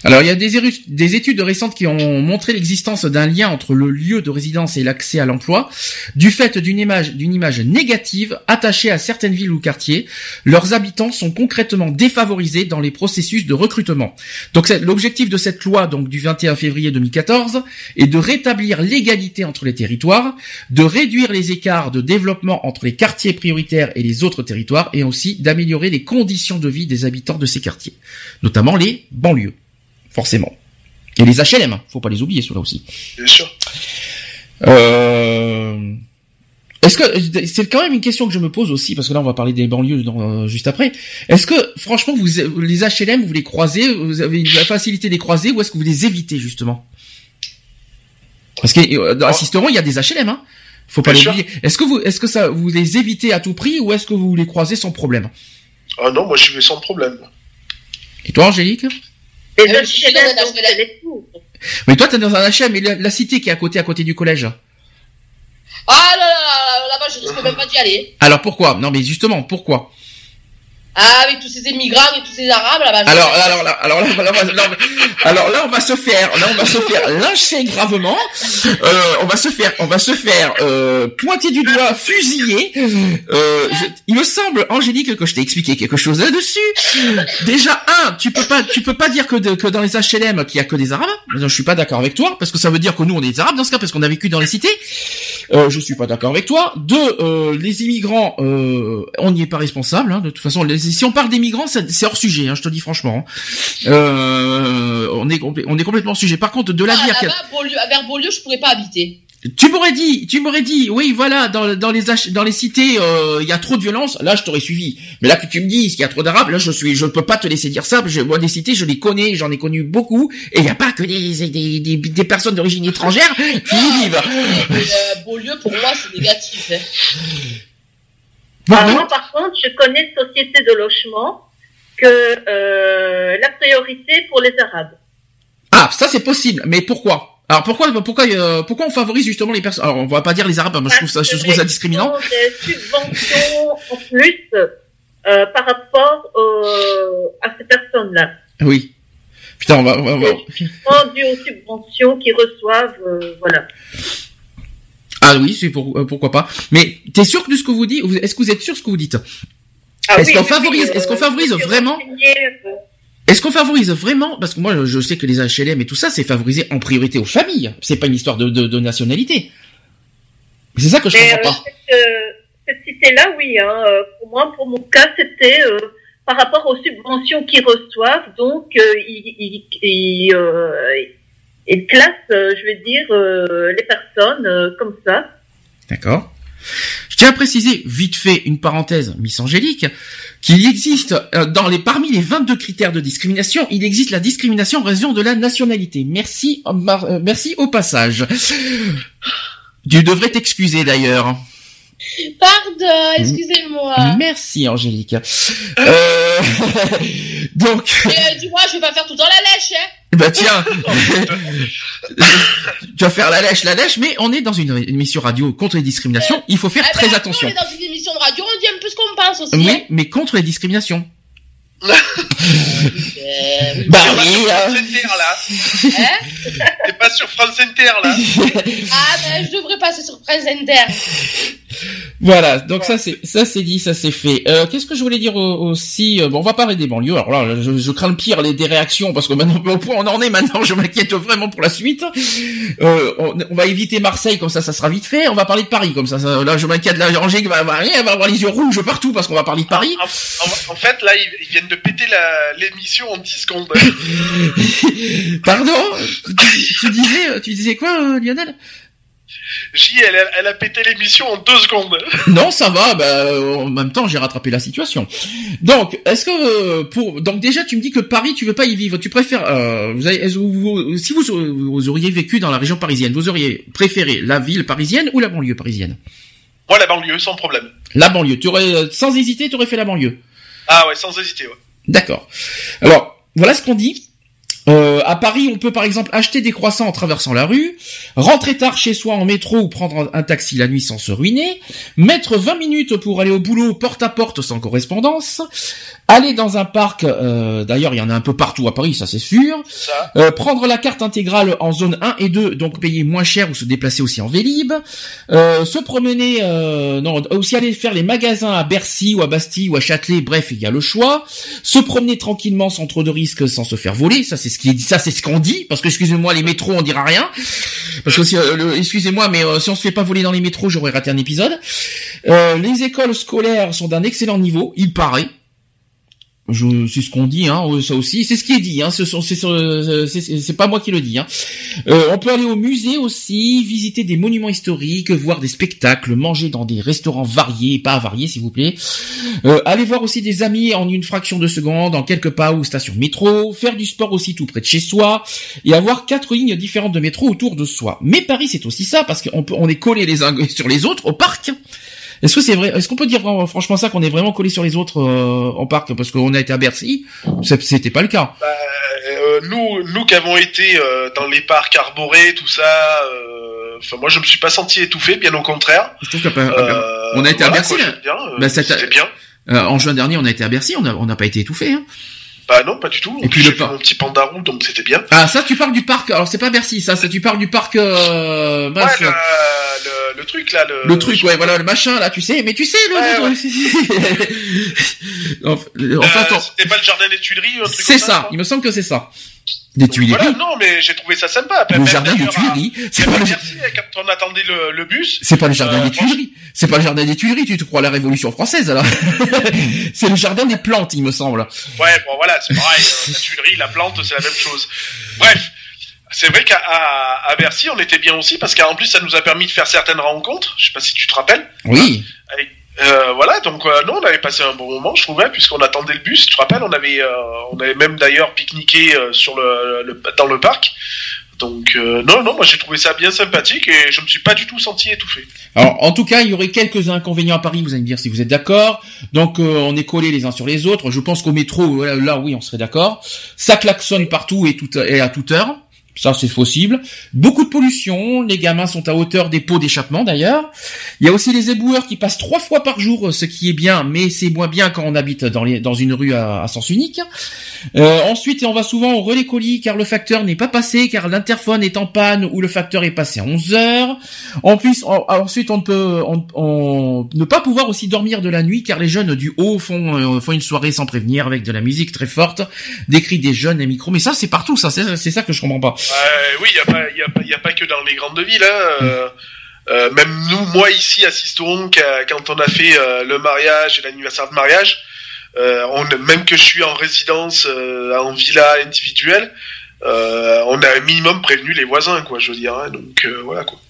Alors, il y a des, des études récentes qui ont montré l'existence d'un lien entre le lieu de résidence et l'accès à l'emploi, du fait d'une image, d'une image négative attachée à certaines villes ou quartiers. Leurs habitants sont concrètement défavorisés dans les processus de recrutement. Donc, l'objectif de cette loi, donc du 21 février 2014, est de rétablir l'égalité entre les territoires, de réduire les écarts de développement entre les quartiers prioritaires et les autres territoires, et aussi d'améliorer les conditions de vie des habitants de ces quartiers, notamment les banlieues forcément. Et les HLM, hein, faut pas les oublier ceux-là aussi. Bien sûr. Euh... Est-ce que c'est quand même une question que je me pose aussi parce que là on va parler des banlieues dans, euh, juste après. Est-ce que franchement vous les HLM vous les croisez, vous avez la facilité de les croiser ou est-ce que vous les évitez justement? Parce que euh, dans Oh. Il y a des HLM, hein. Faut pas l'oublier. Est-ce que vous est-ce que ça vous les évitez à tout prix ou est-ce que vous les croisez sans problème? Ah non, moi j'y vais sans problème. Et toi Angélique je suis dans un fous. Mais toi t'es dans un HLM mais la, la cité qui est à côté à côté du collège. Ah là là là, là-bas, je risque même pas d'y aller. Alors pourquoi? Non mais justement, pourquoi? Avec tous ces immigrants et tous ces arabes là-bas. Alors, alors là, alors là, alors là, on va se faire, là, on va se faire lyncher gravement. Euh, on va se faire, on va se faire euh, pointer du doigt, fusiller. Euh, il me semble, Angélique, que je t'ai expliqué quelque chose là-dessus. Déjà, un, tu peux pas, tu peux pas dire que, que dans les HLM qu'il y a que des Arabes. Je suis pas d'accord avec toi parce que ça veut dire que nous on est des Arabes dans ce cas parce qu'on a vécu dans les cités. Euh, je suis pas d'accord avec toi. Deux, euh, les immigrants, euh, on n'y est pas responsable. hein. de toute façon, les- si on parle des migrants, c'est hors sujet. Hein, je te dis franchement. Euh, on est complè- on est complètement hors sujet. Par contre, de la Ah, là-bas, Beaulieu- vers Beaulieu, je pourrais pas habiter. Tu m'aurais dit, tu m'aurais dit, oui, voilà, dans, dans les dans les cités, euh, il y a trop de violence. Là, je t'aurais suivi. Mais là que tu me dis qu'il y a trop d'arabes, là, je suis, je ne peux pas te laisser dire ça. Je, moi, des cités, je les connais, j'en ai connu beaucoup, et il n'y a pas que des, des, des, des personnes d'origine étrangère qui y vivent. Mais, euh, Beaulieu, pour moi, c'est négatif. hein. Alors, Pardon? Moi, par contre, je connais une société de logement que euh, la priorité pour les Arabes. Ah, ça c'est possible, mais pourquoi? Alors pourquoi pourquoi euh, pourquoi on favorise justement les personnes Alors on va pas dire les arabes, moi je trouve ça je trouve ça discriminant. Des subventions en plus euh, par rapport à ces personnes-là. Oui. Putain, on va, on va, on va- aux subventions qu'ils reçoivent, euh, voilà. Ah oui, c'est pour, pourquoi pas. Mais t'es sûr de ce que vous dites Est-ce que vous êtes sûr de ce que vous dites? Ah Est-ce oui, qu'on oui, favorise- est-ce qu'on favorise vraiment Est-ce qu'on favorise vraiment Parce que moi, je sais que les HLM et tout ça, c'est favorisé en priorité aux familles. C'est pas une histoire de, de, de nationalité. C'est ça que je Mais comprends euh, pas. cette, euh, cette cité-là, oui. Hein, euh, pour moi, pour mon cas, c'était euh, par rapport aux subventions qu'ils reçoivent. Donc, euh, ils, ils, ils, euh, ils classent, je vais dire, euh, les personnes euh, comme ça. D'accord. Je tiens à préciser, vite fait, une parenthèse, Miss Angélique, qu'il existe, euh, dans les, parmi les 22 critères de discrimination, il existe la discrimination en raison de la nationalité. Merci, euh, merci au passage. Tu devrais t'excuser d'ailleurs. Pardon, excusez-moi. Merci Angélique. Euh, donc, Mais euh, dis-moi, je vais pas faire tout dans la lèche, hein. bah tiens, tu vas faire la lèche, la lèche, mais on est dans une émission radio contre les discriminations. Il faut faire Eh ben, très attention. On est dans une émission de radio, on dit un peu ce qu'on pense aussi. Oui, hein. mais contre les discriminations. Bah oui. sur hein. France Inter, là. hein T'es pas sur France Inter, là. ah, ben, je devrais passer sur France Inter. Voilà, donc ça c'est ça c'est dit, ça c'est fait. Euh, Qu'est-ce que je voulais dire au- aussi euh, Bon, on va parler des banlieues. Alors là, je, je crains le pire, les des réactions, parce que maintenant au point où on en est maintenant, je m'inquiète vraiment pour la suite. Euh, on, on va éviter Marseille, comme ça, ça sera vite fait. On va parler de Paris, comme ça. ça là, je m'inquiète. Là, Angers va, va rien, elle va avoir les yeux rouges partout parce qu'on va parler de Paris. En, en- en fait, là, ils, ils viennent de péter l'émission en 10 secondes. Pardon tu, tu disais, tu disais quoi, euh, Lionel? J, elle, a- elle a pété l'émission en 2 secondes. Non, ça va. Bah, euh, en même temps, j'ai rattrapé la situation. Donc, est-ce que euh, pour donc déjà, tu me dis que Paris, tu veux pas y vivre. Tu préfères. Euh, vous avez, est-ce que vous- si vous, vous auriez vécu dans la région parisienne, vous auriez préféré la ville parisienne ou la banlieue parisienne? Moi, la banlieue, sans problème. La banlieue. Tu aurais sans hésiter, tu aurais fait la banlieue. Ah ouais, sans hésiter, ouais. D'accord. Alors, voilà ce qu'on dit. Euh, à Paris, on peut par exemple acheter des croissants en traversant la rue, rentrer tard chez soi en métro ou prendre un taxi la nuit sans se ruiner, mettre 20 minutes pour aller au boulot porte à porte sans correspondance, aller dans un parc, euh, d'ailleurs il y en a un peu partout à Paris, ça c'est sûr, euh, prendre la carte intégrale en zone 1 et 2, donc payer moins cher ou se déplacer aussi en Vélib, euh, se promener, euh, non, aussi aller faire les magasins à Bercy ou à Bastille ou à Châtelet, bref, il y a le choix, se promener tranquillement sans trop de risques, sans se faire voler, ça c'est ce qui est dit, ça c'est ce qu'on dit, parce que excusez-moi, les métros on dira rien, parce que si, euh, excusez-moi, mais si on se fait pas voler dans les métros, j'aurais raté un épisode. Euh, les écoles scolaires sont d'un excellent niveau, il paraît. Je, c'est ce qu'on dit, hein, euh, ça aussi, c'est ce qui est dit, hein, ce sont, c'est, pas moi qui le dis. Hein. Euh, on peut aller au musée aussi, visiter des monuments historiques, voir des spectacles, manger dans des restaurants variés, pas variés s'il vous plaît. Euh, aller voir aussi des amis en une fraction de seconde, en quelques pas ou station métro, faire du sport aussi tout près de chez soi, et avoir quatre lignes différentes de métro autour de soi. Mais Paris c'est aussi ça, parce qu'on peut, on est collés les uns sur les autres au parc. Est-ce que c'est vrai Est-ce qu'on peut dire franchement ça qu'on est vraiment collés sur les autres euh, en parc parce qu'on a été à Bercy? C'était pas le cas. Bah, euh, nous, nous qui avons été euh, dans les parcs arborés, tout ça, euh, Enfin, moi, je me suis pas senti étouffé, bien au contraire. Je trouve qu'à- Euh, on a été à voilà, Bercy, quoi, là. bien, euh, Bah, c'était- c'était bien. Euh, en juin dernier, on a été à Bercy, on n'a on n'a pas été étouffé. Hein. Bah non, pas du tout. Et puis le pas- mon petit panda roux, donc c'était bien. Ah, ça, tu parles du parc. Alors, c'est pas Bercy, ça. ça tu parles du parc. Euh, Ouais, le, le, le truc là, le, le truc, ouais, voilà, le machin là, tu sais. Mais tu sais, le. Ouais, enfin, Euh, c'était pas le jardin des Tuileries, ou un truc c'est ça. Il me semble que c'est ça. Des Tuileries. Voilà, non, mais j'ai trouvé ça sympa. le Même jardin des Tuileries. C'est pas le. Bercy, quand on attendait le, le bus, C'est pas le jardin Euh, des Tuileries. C'est pas le jardin des Tuileries. Tu te crois à la Révolution française alors C'est le jardin des plantes, il me semble. Ouais, bon voilà, c'est pareil. euh, la tuilerie, la plante, c'est la même chose. Bref, c'est vrai qu'à à, à Bercy, on était bien aussi parce qu'en plus, ça nous a permis de faire certaines rencontres. Je sais pas si tu te rappelles. Oui. Euh, voilà, donc euh, nous, on avait passé un bon moment, je trouvais, puisqu'on attendait le bus. Tu te rappelles, on avait, euh, on avait même d'ailleurs pique-niqué euh, sur le, dans le parc. Donc euh, non, non, moi j'ai trouvé ça bien sympathique et je me suis pas du tout senti étouffé. Alors, en tout cas, il y aurait quelques inconvénients à Paris, vous allez me dire si vous êtes d'accord. Donc, on est collés les uns sur les autres. Je pense qu'au métro, là, oui, on serait d'accord. Ça klaxonne partout et, tout, et à toute heure. Ça, c'est possible. Beaucoup de pollution. Les gamins sont à hauteur des pots d'échappement, d'ailleurs. Il y a aussi les éboueurs qui passent trois fois par jour, ce qui est bien, mais c'est moins bien quand on habite dans, les, dans une rue à, à sens unique. Euh, ensuite, on va souvent au relais colis car le facteur n'est pas passé, car l'interphone est en panne ou le facteur est passé à 11 heures. En plus, en- ensuite, on ne peut on, on- ne pas pouvoir aussi dormir de la nuit car les jeunes du haut font, euh, font une soirée sans prévenir avec de la musique très forte, des cris des jeunes, des micros. Mais ça, c'est partout, ça. C'est ça que je comprends pas. Euh, oui, il y a a a pas que dans les grandes villes. Hein, euh, euh, même nous, moi ici à Sisteron, quand on a fait euh, le mariage et l'anniversaire de mariage, on, même que je suis en résidence, en villa individuelle, on a un minimum prévenu les voisins, quoi. Je veux dire. hein, donc voilà quoi.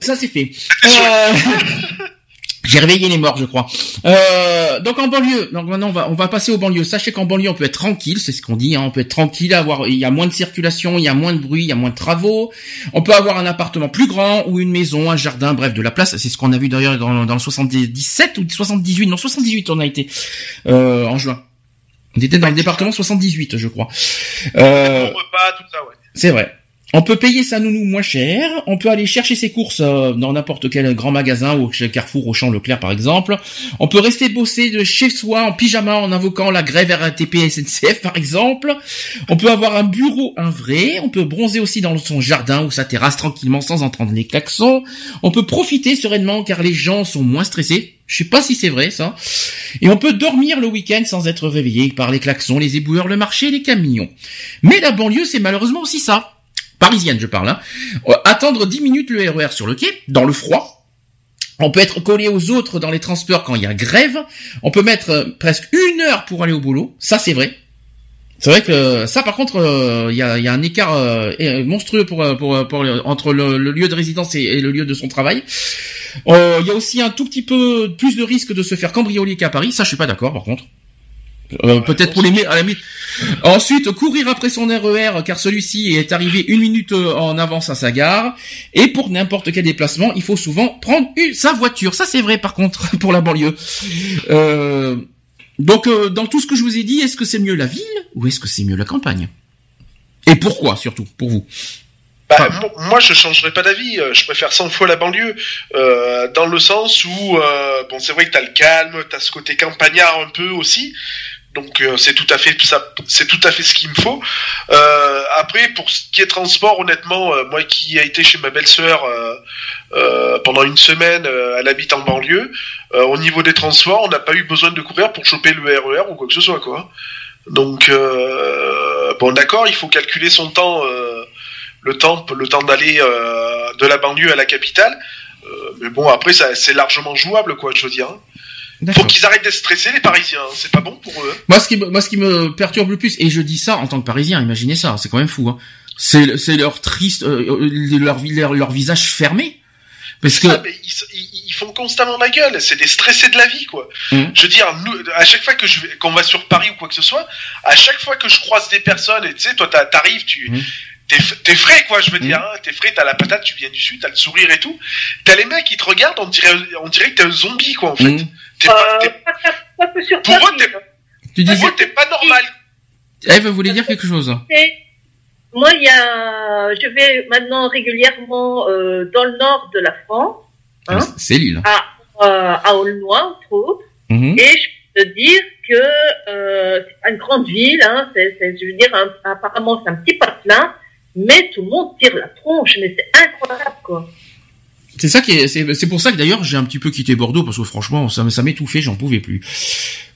Ça c'est fait. J'ai réveillé les morts, je crois. Euh, donc en banlieue, donc maintenant on va on va passer aux banlieues. Sachez qu'en banlieue on peut être tranquille, c'est ce qu'on dit. Hein, on peut être tranquille, avoir il y a moins de circulation, il y a moins de bruit, il y a moins de travaux. On peut avoir un appartement plus grand ou une maison, un jardin, bref de la place. C'est ce qu'on a vu d'ailleurs dans, dans le 77 ou 78, non 78 on a été euh, en juin. On était dans le département 78, je crois. Euh, Bon repas, tout ça, ouais. c'est vrai. On peut payer sa nounou moins cher, on peut aller chercher ses courses euh, dans n'importe quel grand magasin ou chez Carrefour, Auchan, Leclerc par exemple. On peut rester bosser de chez soi en pyjama en invoquant la grève RATP SNCF par exemple. On peut avoir un bureau, un vrai. On peut bronzer aussi dans son jardin ou sa terrasse tranquillement sans entendre les klaxons. On peut profiter sereinement car les gens sont moins stressés. Je sais pas si c'est vrai ça. Et on peut dormir le week-end sans être réveillé par les klaxons, les éboueurs, le marché, les camions. Mais la banlieue, c'est malheureusement aussi ça parisienne je parle, hein. Euh, attendre 10 minutes le RER sur le quai, dans le froid. On peut être collé aux autres dans les transports quand il y a grève. On peut mettre euh, presque une heure pour aller au boulot. Ça, c'est vrai. C'est vrai que ça, par contre, euh, il y, a, un écart euh, euh, monstrueux euh, entre le, le lieu de résidence et, le lieu de son travail. Euh, Il y a aussi un tout petit peu plus de risque de se faire cambrioler qu'à Paris. Ça, je suis pas d'accord, par contre. Euh, Peut-être pour les à la. Ensuite, courir après son RER car celui-ci est arrivé une minute euh, en avance à sa gare. Et pour n'importe quel déplacement, il faut souvent prendre sa voiture. Ça, c'est vrai par contre pour la banlieue. Euh, donc, euh, dans tout ce que je vous ai dit, est-ce que c'est mieux la ville ou est-ce que c'est mieux la campagne? Et pourquoi surtout pour vous? Bah, mo- moi, je changerais pas d'avis. euh, Je préfère 100 fois la banlieue, euh, dans le sens où, euh, bon, c'est vrai que t'as le calme, t'as ce côté campagnard un peu aussi. Donc euh, c'est tout à fait ça, c'est tout à fait ce qu'il me faut. Euh, après, pour ce qui est transport, honnêtement, euh, moi qui ai été chez ma belle-sœur pendant une semaine, elle habite en banlieue. au niveau des transports, on n'a pas eu besoin de courir pour choper le RER ou quoi que ce soit, quoi. Donc bon, d'accord, il faut calculer son temps, le temps, le temps d'aller de la banlieue à la capitale. Mais bon, après, ça, c'est largement jouable, quoi, je veux dire. Hein. Faut qu'ils arrêtent d'être stressés, les Parisiens. hein. C'est pas bon pour eux. Moi, ce qui me, moi, ce qui me perturbe le plus, et je dis ça en tant que Parisien, imaginez ça, c'est quand même fou. Hein. C'est, c'est leur triste, euh, euh, leur, leur, leur visage fermé, parce que mais ils, ils- ils font constamment la gueule. C'est des stressés de la vie, quoi. Mhm. Je veux dire, nous, à chaque fois que je vais, qu'on va sur Paris ou quoi que ce soit, à chaque fois que je croise des personnes, et tu sais, toi, t'arrives, tu, Mhm. t'es, t'es frais, quoi, je veux Mhm. dire, hein, t'es frais, t'as la patate, tu viens du sud, t'as le sourire et tout. T'as les mecs qui te regardent, on dirait, on dirait que t'es un zombie, quoi, en fait. Mhm. Pas, Euh, t'es- pas, pas que sur Pour eux, t'es- tu pour disais, eux, t'es pas normal. Eve voulait dire quelque chose. c'est- moi, il y a, je vais maintenant régulièrement euh, dans le nord de la France, hein, C'est Lille. à, euh, à Aulnoy, entre autres, Mhm. et je peux te dire que euh, c'est pas une grande ville, hein, c'est, c'est- je veux dire, un- apparemment c'est un petit patelin, mais tout le monde tire la tronche, mais c'est incroyable, quoi. C'est ça qui est, c'est, pour ça que d'ailleurs j'ai un petit peu quitté Bordeaux parce que franchement ça, m'étouffait, j'en pouvais plus.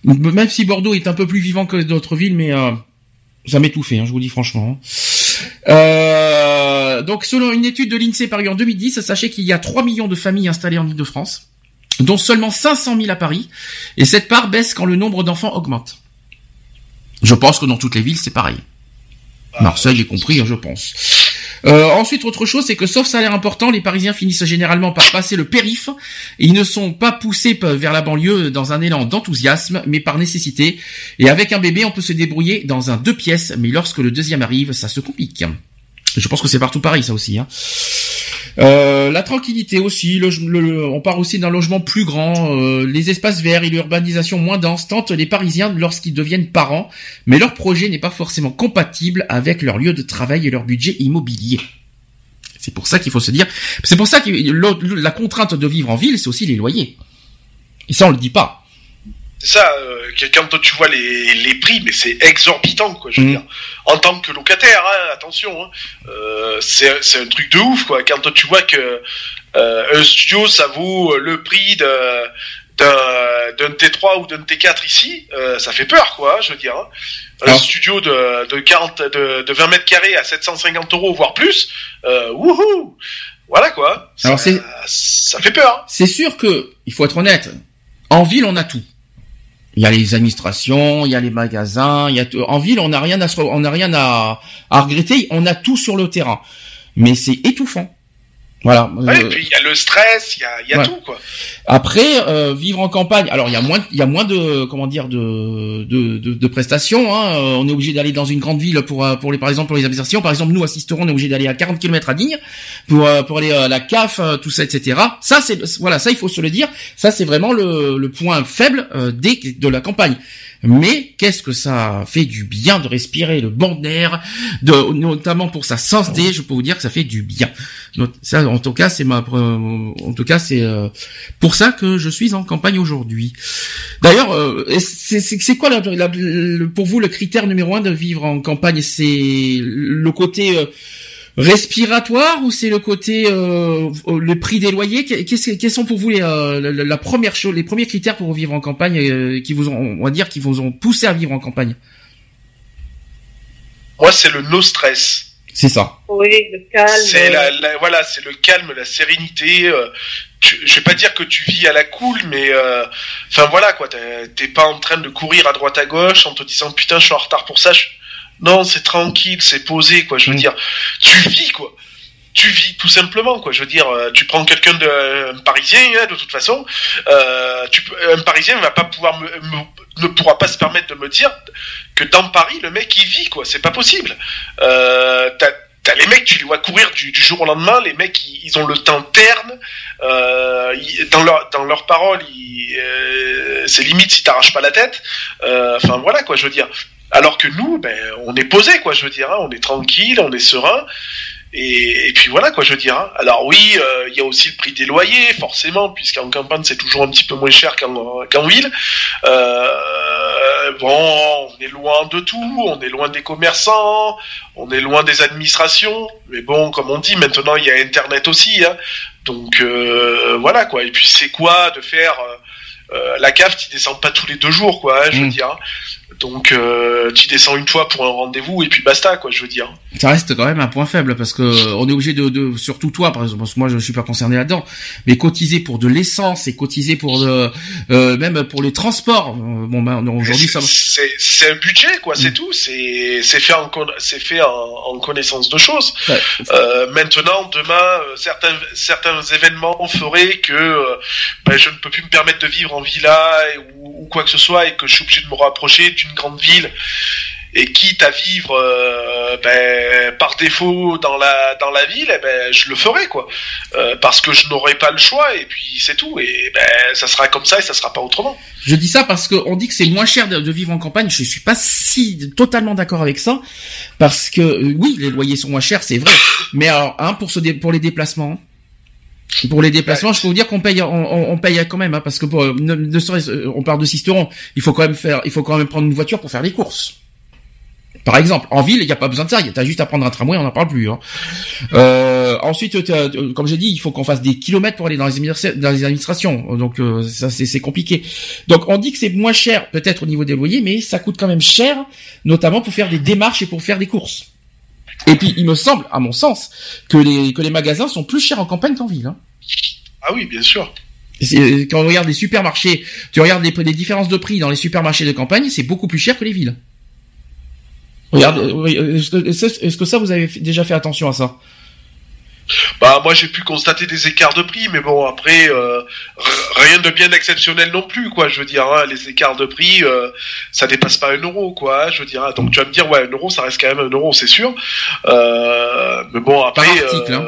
Même si Bordeaux est un peu plus vivant que d'autres villes, mais euh, ça m'étouffait, hein, je vous dis franchement. Euh, donc selon une étude de l'INSEE parue en 2010, sachez qu'il y a 3 millions de familles installées en Ile-de-France, dont seulement 500 000 à Paris, et cette part baisse quand le nombre d'enfants augmente. Je pense que dans toutes les villes c'est pareil. Marseille est compris, hein, je pense. Euh, ensuite, autre chose, c'est que sauf salaire important, les Parisiens finissent généralement par passer le périph. Ils ne sont pas poussés vers la banlieue dans un élan d'enthousiasme, mais par nécessité. Et avec un bébé, on peut se débrouiller dans un deux pièces, mais lorsque le deuxième arrive, ça se complique. Je pense que c'est partout pareil, ça aussi. Hein. Euh, la tranquillité aussi, le- on part aussi d'un logement plus grand, euh, les espaces verts et l'urbanisation moins dense tentent les Parisiens lorsqu'ils deviennent parents, mais leur projet n'est pas forcément compatible avec leur lieu de travail et leur budget immobilier. C'est pour ça qu'il faut se dire, c'est pour ça que la contrainte de vivre en ville, c'est aussi les loyers. Et ça, on le dit pas. C'est ça, euh, quand tu vois les, les prix, mais c'est exorbitant, quoi, je veux Mhm. dire. En tant que locataire, hein, attention, hein, euh, c'est c'est un truc de ouf, quoi. Quand tu vois que euh, un studio, ça vaut le prix de d'un d'un T3 ou d'un T4 ici, euh, ça fait peur, quoi, je veux dire. hein. Un studio de, de 40, de, de 20 mètres carrés à 750 euros, voire plus, euh, wouhou Voilà, quoi. Ça, Alors, c'est- ça fait peur. hein. C'est sûr que, il faut être honnête, en ville, on a tout. Il y a les administrations, il y a les magasins, il y a tout. en ville, on n'a rien à se- on n'a rien à, à regretter, on a tout sur le terrain. Mais c'est étouffant. Voilà. Ouais, Euh, et puis il y a le stress, il y a, y a tout, quoi. Après, euh, vivre en campagne, alors il y a moins, il y a moins de, comment dire, de, de, de, de prestations. Hein. Euh, On est obligé d'aller dans une grande ville pour, euh, pour les, par exemple, pour les administrations. Par exemple, nous, assisterons, on est obligé d'aller à 40 km à Digne pour, pour aller à la CAF, tout ça, etc. Ça, c'est, voilà, ça, il faut se le dire. Ça, c'est vraiment le, le point faible euh, des, de la campagne. Mais qu'est-ce que ça fait du bien de respirer le bon air, de, notamment pour sa santé. Je peux vous dire que ça fait du bien. Donc, Ça, en tout cas, c'est ma, pre- en tout cas, c'est euh, pour ça que je suis en campagne aujourd'hui. D'ailleurs, euh, c'est quoi la- pour vous le critère numéro un de vivre en campagne? C'est le côté euh, respiratoire ou c'est le côté euh, le prix des loyers? Que- Qu'est-ce Quels sont pour vous les, euh, la, la première chose, les premiers critères pour vivre en campagne euh, qui vous ont, on va dire, qui vous ont poussé à vivre en campagne? Moi, c'est le no stress. C'est ça. Oui, le calme. C'est la, la- voilà, c'est le calme, la sérénité. euh, tu- je vais pas dire que tu vis à la cool, mais euh, enfin voilà quoi. t'es- T'es pas en train de courir à droite à gauche en te disant putain je suis en retard pour ça. je- Non, c'est tranquille, c'est posé quoi. Je veux Mm. dire, tu vis quoi. Tu vis tout simplement quoi. Je veux dire, euh, tu prends quelqu'un de un Parisien hein, de toute façon. Euh, tu, un Parisien ne va pas pouvoir me, me- ne pourra pas se permettre de me dire que dans Paris le mec il vit quoi. C'est pas possible. Euh, t'as T'as les mecs, tu les vois courir du, du jour au lendemain. Les mecs, ils, ils ont le temps terne. Euh, ils- dans leur dans leurs paroles, euh, c'est limite si t'arraches pas la tête. Euh, Enfin voilà quoi, je veux dire. Alors que nous, ben, on est posé quoi, je veux dire. hein. on est tranquille, on est serein. Et, et puis voilà quoi, je veux dire. hein. Alors oui, euh, il y a aussi le prix des loyers, forcément, puisqu'en campagne c'est toujours un petit peu moins cher qu'en ville. Euh, bon, on est loin de tout, on est loin des commerçants, on est loin des administrations. Mais bon, comme on dit, maintenant il y a Internet aussi. Hein. Donc euh, voilà quoi. Et puis c'est quoi de faire euh, la cave, tu descends pas tous les deux jours quoi, hein, je veux Mm. dire. Donc euh, tu descends une fois pour un rendez-vous et puis basta quoi, je veux dire. Ça reste quand même un point faible parce que on est obligé de, de surtout toi par exemple parce que moi je suis pas concerné là-dedans mais cotiser pour de l'essence et cotiser pour de, euh, même pour les transports euh, bon ben aujourd'hui ça C'est un budget, quoi, c'est Mm. tout. C'est c'est fait en c'est fait en, en connaissance de choses. Ouais. Euh, maintenant, demain, euh, certains certains événements feraient que euh, ben, je ne peux plus me permettre de vivre en villa et- ou, ou quoi que ce soit et que je suis obligé de me rapprocher d'une grande ville et quitte à vivre euh, ben, par défaut dans la dans la ville, eh ben, je le ferai quoi, Euh, parce que je n'aurai pas le choix et puis c'est tout et ben ça sera comme ça et ça sera pas autrement. Je dis ça parce qu'on dit que c'est moins cher de, vivre en campagne. Je suis pas si totalement d'accord avec ça parce que euh, oui, les loyers sont moins chers, c'est vrai. Mais alors, hein, pour dé- pour les déplacements, pour les déplacements, je peux vous dire qu'on paye, on, on- paye quand même, hein, parce que pour, ne, ne serait-ce- on part de Sisteron, il faut quand même faire, il faut quand même prendre une voiture pour faire les courses. Par exemple, en ville, il n'y a pas besoin de ça. T'as juste à prendre un tramway, on n'en parle plus. Hein. Euh, ensuite, euh, comme j'ai dit, il faut qu'on fasse des kilomètres pour aller dans les, administra- dans les administrations. Donc euh, ça, c'est compliqué. Donc on dit que c'est moins cher, peut-être au niveau des loyers, mais ça coûte quand même cher, notamment pour faire des démarches et pour faire des courses. Et puis, il me semble, à mon sens, que les que les magasins sont plus chers en campagne qu'en ville. Hein. Ah oui, bien sûr. Quand on regarde les supermarchés, tu regardes les, les différences de prix dans les supermarchés de campagne, c'est beaucoup plus cher que les villes. Regarde, euh, oui, euh, est-ce que, ça vous avez déjà fait attention à ça? Bah moi j'ai pu constater des écarts de prix, mais bon après euh, rien de bien exceptionnel non plus quoi. Je veux dire hein, les écarts de prix euh, ça dépasse pas un euro quoi. Je veux dire hein. donc tu vas me dire ouais un euro ça reste quand même un euro c'est sûr. Euh, mais bon après article, hein.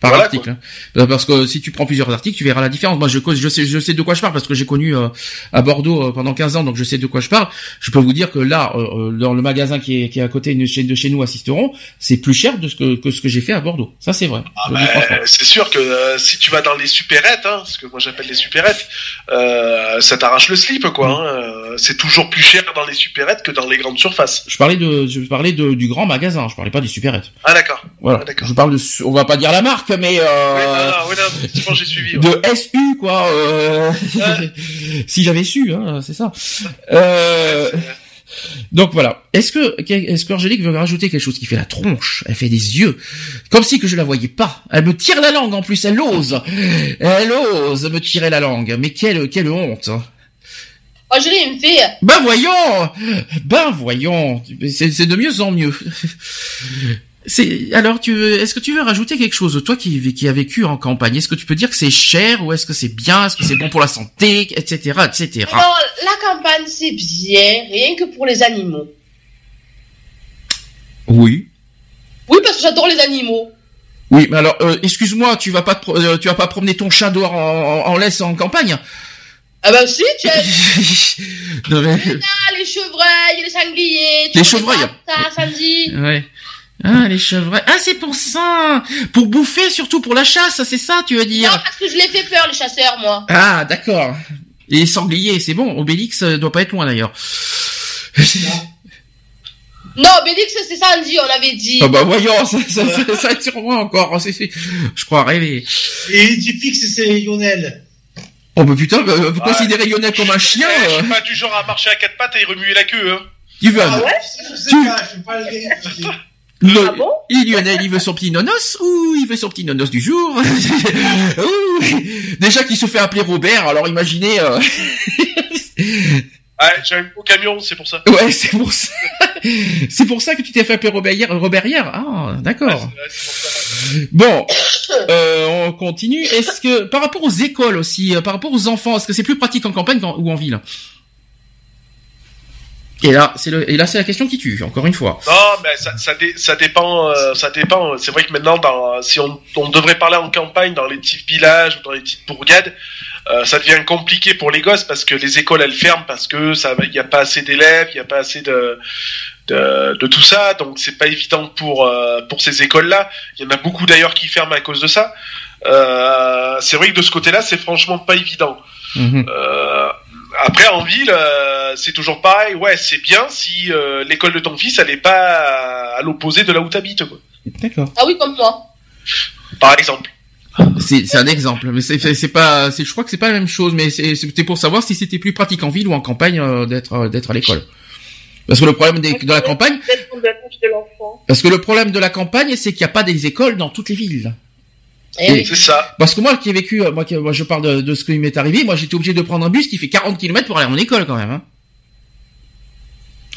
Par Voilà, article. hein. Parce que si tu prends plusieurs articles, tu verras la différence. Moi, je, je sais, je sais de quoi je parle parce que j'ai connu euh, à Bordeaux euh, pendant 15 ans, donc je sais de quoi je parle. Je peux vous dire que là, euh, euh, dans le magasin qui est, qui est à côté de chez, de chez nous à Sisteron, c'est plus cher de ce que, que ce que j'ai fait à Bordeaux. Ça, c'est vrai. Franchement. Euh, c'est sûr que euh, si tu vas dans les supérettes, hein, ce que moi j'appelle les supérettes, euh, ça t'arrache le slip quoi. hein. Euh, C'est toujours plus cher dans les supérettes que dans les grandes surfaces. Je parlais de, je parlais de, du grand magasin. Je parlais pas des supérettes. Ah d'accord. Voilà. Ah, d'accord. je parle de, on va pas dire la marque, mais euh, non, non, suivi. ouais. de SU quoi. Euh, si j'avais su, hein, c'est ça. Euh, donc voilà. Est-ce que est-ce que Angélique veut rajouter quelque chose qui fait la tronche Elle fait des yeux, comme si que je la voyais pas. Elle me tire la langue en plus. Elle ose, elle ose me tirer la langue. Mais quelle quelle honte Oh, je l'ai me fait. Ben voyons, ben voyons. C'est de mieux en mieux. C'est alors tu veux- est-ce que tu veux rajouter quelque chose toi qui qui a vécu en campagne? Est-ce que tu peux dire que c'est cher ou est-ce que c'est bien? Est-ce que c'est bon pour la santé? Etc etc Alors, la campagne, c'est bien, rien que pour les animaux. oui Oui, parce que j'adore les animaux. oui mais alors euh, excuse-moi tu vas pas te pro- euh, tu vas pas promener ton chat dehors en, en, en laisse en campagne? Ah ben si, tu as Non, mais- Ah, les chevreuils, les sangliers. tu Les chevreuils. Ça, samedi. ouais ah les chevreuils ah c'est pour ça pour bouffer surtout pour la chasse c'est ça tu veux Non, dire parce que je les fais peur, les chasseurs, moi. Ah, d'accord. Et sangliers, c'est bon. Obélix euh, doit pas être loin d'ailleurs. Non, Bélix, c'est samedi, on avait dit. Ah bah voyons, ça, ça, ça, ça moi encore. C'est- c'est- Je crois rêver. Et dit fixe, c'est Lionel. Oh bah putain, bah, vous Ouais. considérez Lionel comme un chien je euh, suis pas du genre à marcher à quatre pattes et remuer la queue. Hein. Steven. Ah ouais? Je sais Tu- pas, je sais pas le. Le- Ah bon? et Lionel, il veut son petit nonos ou il veut son petit nonos du jour. Déjà qu'il se fait appeler Robert, alors imaginez... euh, Ah, j'ai un au camion, c'est pour ça. Ouais, c'est pour ça. c'est pour ça que tu t'es fait appeler Robert hier. Robert hier. Ah, d'accord. Ouais. Bon, euh, on continue. Est-ce que par rapport aux écoles aussi, euh, par rapport aux enfants, est-ce que c'est plus pratique en campagne qu'en- ou en ville? Et là, c'est le, et là, c'est la question qui tue. Encore une fois. Non, mais ça, ça, dé- ça dépend. euh, ça dépend. C'est vrai que maintenant, dans, si on, on devrait parler en campagne, dans les petits villages ou dans les petites bourgades, euh, ça devient compliqué pour les gosses parce que les écoles elles ferment parce que ça, il n'y a pas assez d'élèves, il n'y a pas assez de, de, de tout ça, donc c'est pas évident pour euh, pour ces écoles-là. Il y en a beaucoup d'ailleurs qui ferment à cause de ça. Euh, c'est vrai que de ce côté-là, c'est franchement pas évident. Mhm. Euh, après, en ville, euh, c'est toujours pareil. Ouais, c'est bien si euh, l'école de ton fils, elle est pas à, à l'opposé de là où t'habites, quoi. D'accord. Ah oui, comme moi. Par exemple. C'est, c'est un exemple, mais c'est, pas, c'est, je crois que c'est pas la même chose, mais c'est, c'était pour savoir si c'était plus pratique en ville ou en campagne euh, d'être, euh, d'être à l'école. Parce que le problème des- de la campagne, parce que le problème de la campagne, c'est qu'il n'y a pas des écoles dans toutes les villes. Oui. C'est ça. Parce que moi qui ai vécu, moi, qui, moi je parle de, de ce qui m'est arrivé, moi j'étais obligé de prendre un bus qui fait 40 km pour aller à mon école quand même. Hein.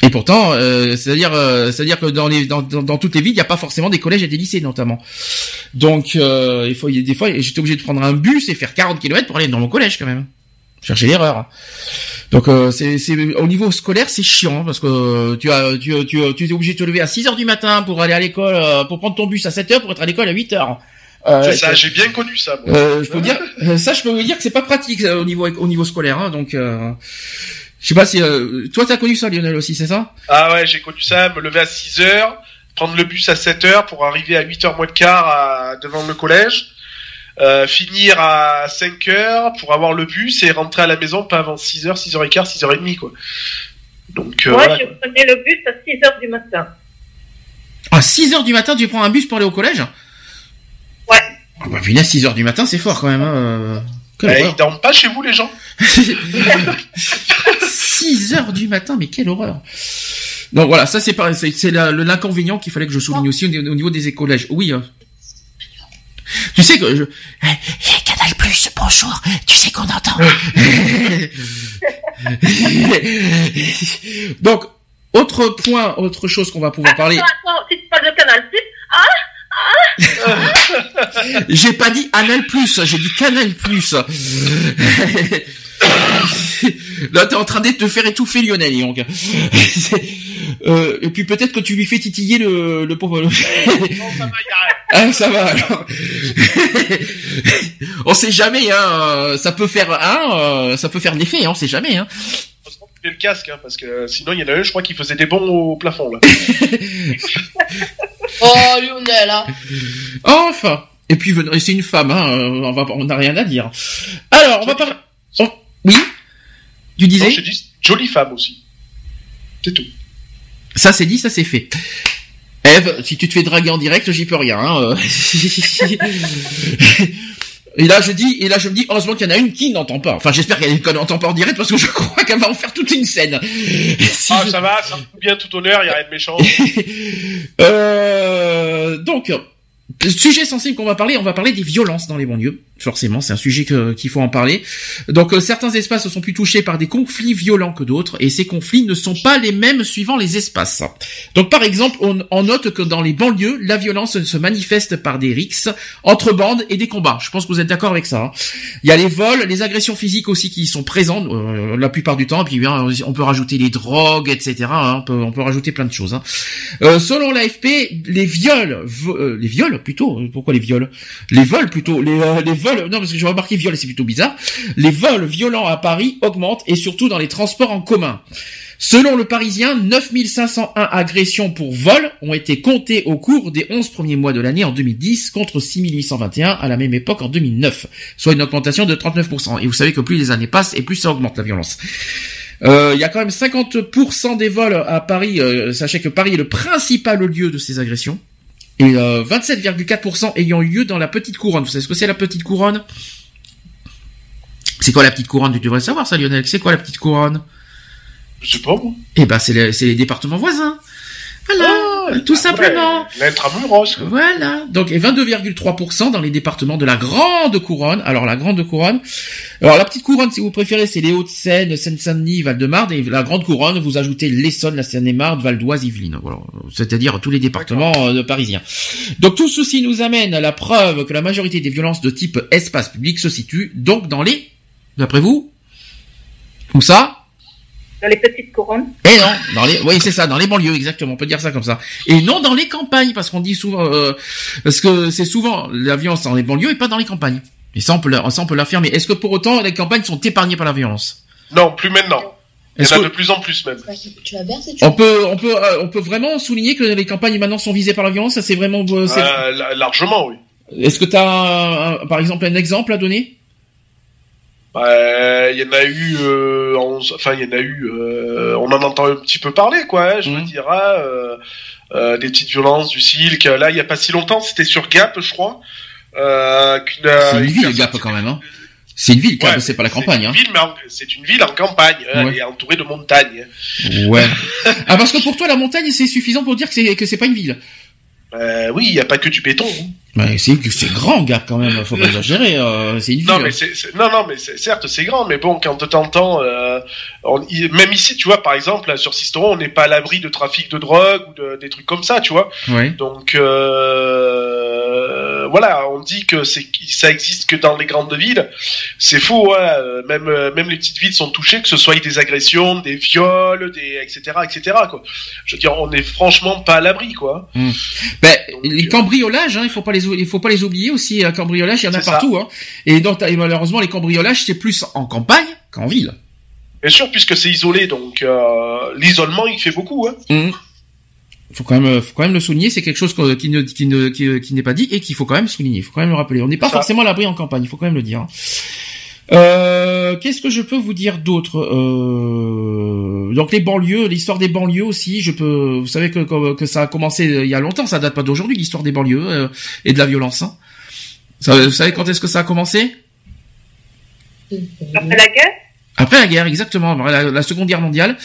Et pourtant, euh, c'est-à-dire, euh, c'est-à-dire que dans, les, dans, dans, dans toutes les villes, il n'y a pas forcément des collèges et des lycées notamment. Donc, euh, il faut, il y a des fois, j'étais obligé de prendre un bus et faire 40 km pour aller dans mon collège quand même. Chercher l'erreur. Donc euh, c'est c'est au niveau scolaire c'est chiant hein, parce que euh, tu as tu tu tu es obligé de te lever à 6 heures du matin pour aller à l'école euh, pour prendre ton bus à 7 heures pour être à l'école à 8 heures. Euh, C'est ça, j'ai bien connu ça. moi. euh, je peux dire euh, ça je peux vous dire que c'est pas pratique euh, au niveau au niveau scolaire hein, donc euh, je sais pas si euh, toi t'as connu ça Lionel aussi c'est ça? Ah ouais, j'ai connu ça, me lever à 6 heures, prendre le bus à 7 heures pour arriver à 8 heures moins de quart à- devant le collège, euh, finir à 5 heures pour avoir le bus et rentrer à la maison pas avant 6 heures, 6 heures et quart, 6 heures et demie, quoi. Donc, euh, Moi, voilà, je quoi. prenais le bus à 6 heures du matin. À 6 heures du matin tu prends un bus pour aller au collège? Ouais. Ah bah punaise 6 heures du matin c'est fort quand même hein, horreur. ils dorment pas chez vous, les gens 6 heures du matin, mais quelle horreur. Donc voilà, ça c'est pas, c'est, c'est la- le- l'inconvénient qu'il fallait que je souligne aussi au, au niveau des collèges. Oui. hein. Tu sais que je... Eh, Canal Plus, bonjour. Tu sais qu'on entend. Donc autre point, autre chose qu'on va pouvoir parler. Attends, attends, si tu parles de Canal Plus, J'ai pas dit Anal Plus, j'ai dit Canal Plus. Là, t'es en train de te faire étouffer Lionel, donc. Euh, et puis peut-être que tu lui fais titiller le, le pauvre. Non, ça va. Ah, ça va alors. on sait jamais, hein. euh, Ça peut faire, hein, ça peut faire l'effet, hein, on sait jamais, hein. Le casque, hein, parce que sinon, il y en a un, je crois, qui faisait des bons au plafond, là. Oh, Lionel, hein. Enfin. Et puis c'est une femme, hein. euh, On va, on n'a rien à dire. Alors, on va parler. Oh, oui? Tu disais? Non, dit jolie femme aussi. C'est tout. Ça c'est dit, ça c'est fait. Eve, si tu te fais draguer en direct, j'y peux rien. hein, euh. et là je dis, et là je me dis, heureusement qu'il y en a une qui n'entend pas. Enfin, j'espère qu'elle n'entend pas en direct parce que je crois qu'elle va en faire toute une scène. Si Ah, je- ça va, ça me bien tout honneur, y a rien de méchant. Euh, donc, sujet sensible qu'on va parler, on va parler des violences dans les banlieues. Forcément, c'est un sujet qu'il faut en parler. Donc, euh, certains espaces sont plus touchés par des conflits violents que d'autres, et ces conflits ne sont pas les mêmes suivant les espaces. Donc, par exemple, on, on note que dans les banlieues, la violence se manifeste par des rixes entre bandes et des combats. Je pense que vous êtes d'accord avec ça. hein. Il y a les vols, les agressions physiques aussi qui sont présentes euh, la plupart du temps. Et puis, bien, on peut rajouter les drogues, etc. hein. On peut, on peut rajouter plein de choses. hein. Euh, selon l'AFP, les viols, euh, les viols plutôt, euh, pourquoi les viols? Les vols plutôt, les, euh, les vols, non parce que j'ai remarqué viol c'est plutôt bizarre. Les vols violents à Paris augmentent et surtout dans les transports en commun. Selon le Parisien, 9501 agressions pour vol ont été comptées au cours des 11 premiers mois de l'année en 2010 contre 6821 à la même époque en 2009, soit une augmentation de 39%. Et vous savez que plus les années passent et plus ça augmente la violence. Euh, Il y a quand même 50% des vols à Paris. euh, sachez que Paris est le principal lieu de ces agressions. Et euh, 27,4% ayant eu lieu dans la petite couronne. Vous savez ce que c'est la petite couronne? C'est quoi la petite couronne? Tu devrais savoir ça, Lionel. C'est quoi la petite couronne? Je sais pas, moi. Eh ben, c'est les, départements voisins. Voilà, tout simplement. Ouais, L'intramuros, quoi. Voilà. Donc, et 22,3% dans les départements de la Grande Couronne. Alors, la Grande Couronne. Alors, la Petite Couronne, si vous préférez, c'est les Hauts-de-Seine, Seine-Saint-Denis, Val-de-Marne. Et la Grande Couronne, vous ajoutez l'Essonne, la Seine-et-Marne, Val d'Oise, Yvelines. Voilà. C'est-à-dire tous les départements euh, de parisiens. Donc, tout ceci nous amène à la preuve que la majorité des violences de type espace public se situent donc dans les, d'après vous, où ça? Dans les petites couronnes. Et non, dans les, oui, c'est ça, dans les banlieues, exactement, on peut dire ça comme ça. Et non dans les campagnes, parce qu'on dit souvent, euh, parce que c'est souvent la violence dans les banlieues et pas dans les campagnes. Et ça, on peut, la- ça, on peut l'affirmer. Est-ce que pour autant, les campagnes sont épargnées par la violence? Non, plus maintenant. Il y Est-ce en a que- de plus en plus, même. On peut, on peut, euh, on peut vraiment souligner que les campagnes maintenant sont visées par la violence. Ça, c'est vraiment. euh, Euh, la- largement, oui. Est-ce que tu as, par exemple, un exemple à donner? Bah, Il y en a eu, euh, en- enfin, il y en a eu, euh, on en entend un petit peu parler, quoi, hein, je Mhm. veux dire, hein, euh, euh, des petites violences du silk. Là, il y a pas si longtemps, c'était sur Gap, je crois. Euh, qu'une, C'est une ville, Gap, quand même. Hein. C'est une ville, Gap, Ouais, c'est pas la campagne. Hein. ville, mais en- c'est une ville en campagne, hein, Ouais. et entourée de montagnes. Ouais. ah, parce que pour toi, la montagne, c'est suffisant pour dire que c'est que c'est pas une ville. Euh, oui, il n'y a pas que du béton. hein. Mais c'est grand, Gap, quand même. Faut pas exagérer. euh, c'est une. Non, mais c'est- non, non, mais certes, c'est grand, mais bon, quand t'entends, euh, on- i- même ici, tu vois, par exemple, là, sur Sisteron, on n'est pas à l'abri de trafic de drogue ou de, des trucs comme ça, tu vois. Ouais. Donc, euh, voilà, on dit que c'est ça existe que dans les grandes villes. C'est faux. Hein. Euh, Même euh, même les petites villes sont touchées, que ce soit des agressions, des viols, des etc etc quoi. Je veux dire, on est franchement pas à l'abri quoi. Ben, les cambriolages, hein, il faut pas les, il faut pas les oublier aussi. Un cambriolage, il y en a partout. Hein. Et, donc, et malheureusement, les cambriolages, c'est plus en campagne qu'en ville. Bien sûr, puisque c'est isolé, donc euh, l'isolement il fait beaucoup. Hein. Mhm. Faut quand même, faut quand même le souligner. C'est quelque chose qui ne, qui ne, qui, qui n'est pas dit et qu'il faut quand même souligner. Il faut quand même le rappeler. On n'est pas Ça. forcément à l'abri en campagne. Il faut quand même le dire. hein. Euh, Qu'est-ce que je peux vous dire d'autre euh, Donc les banlieues, l'histoire des banlieues aussi. Je peux, vous savez que, que, que ça a commencé euh, il y a longtemps. Ça date pas d'aujourd'hui l'histoire des banlieues euh, et de la violence. Hein. Ça, vous savez quand est-ce que ça a commencé? Après la guerre? Après la guerre, exactement, la, la Seconde Guerre mondiale,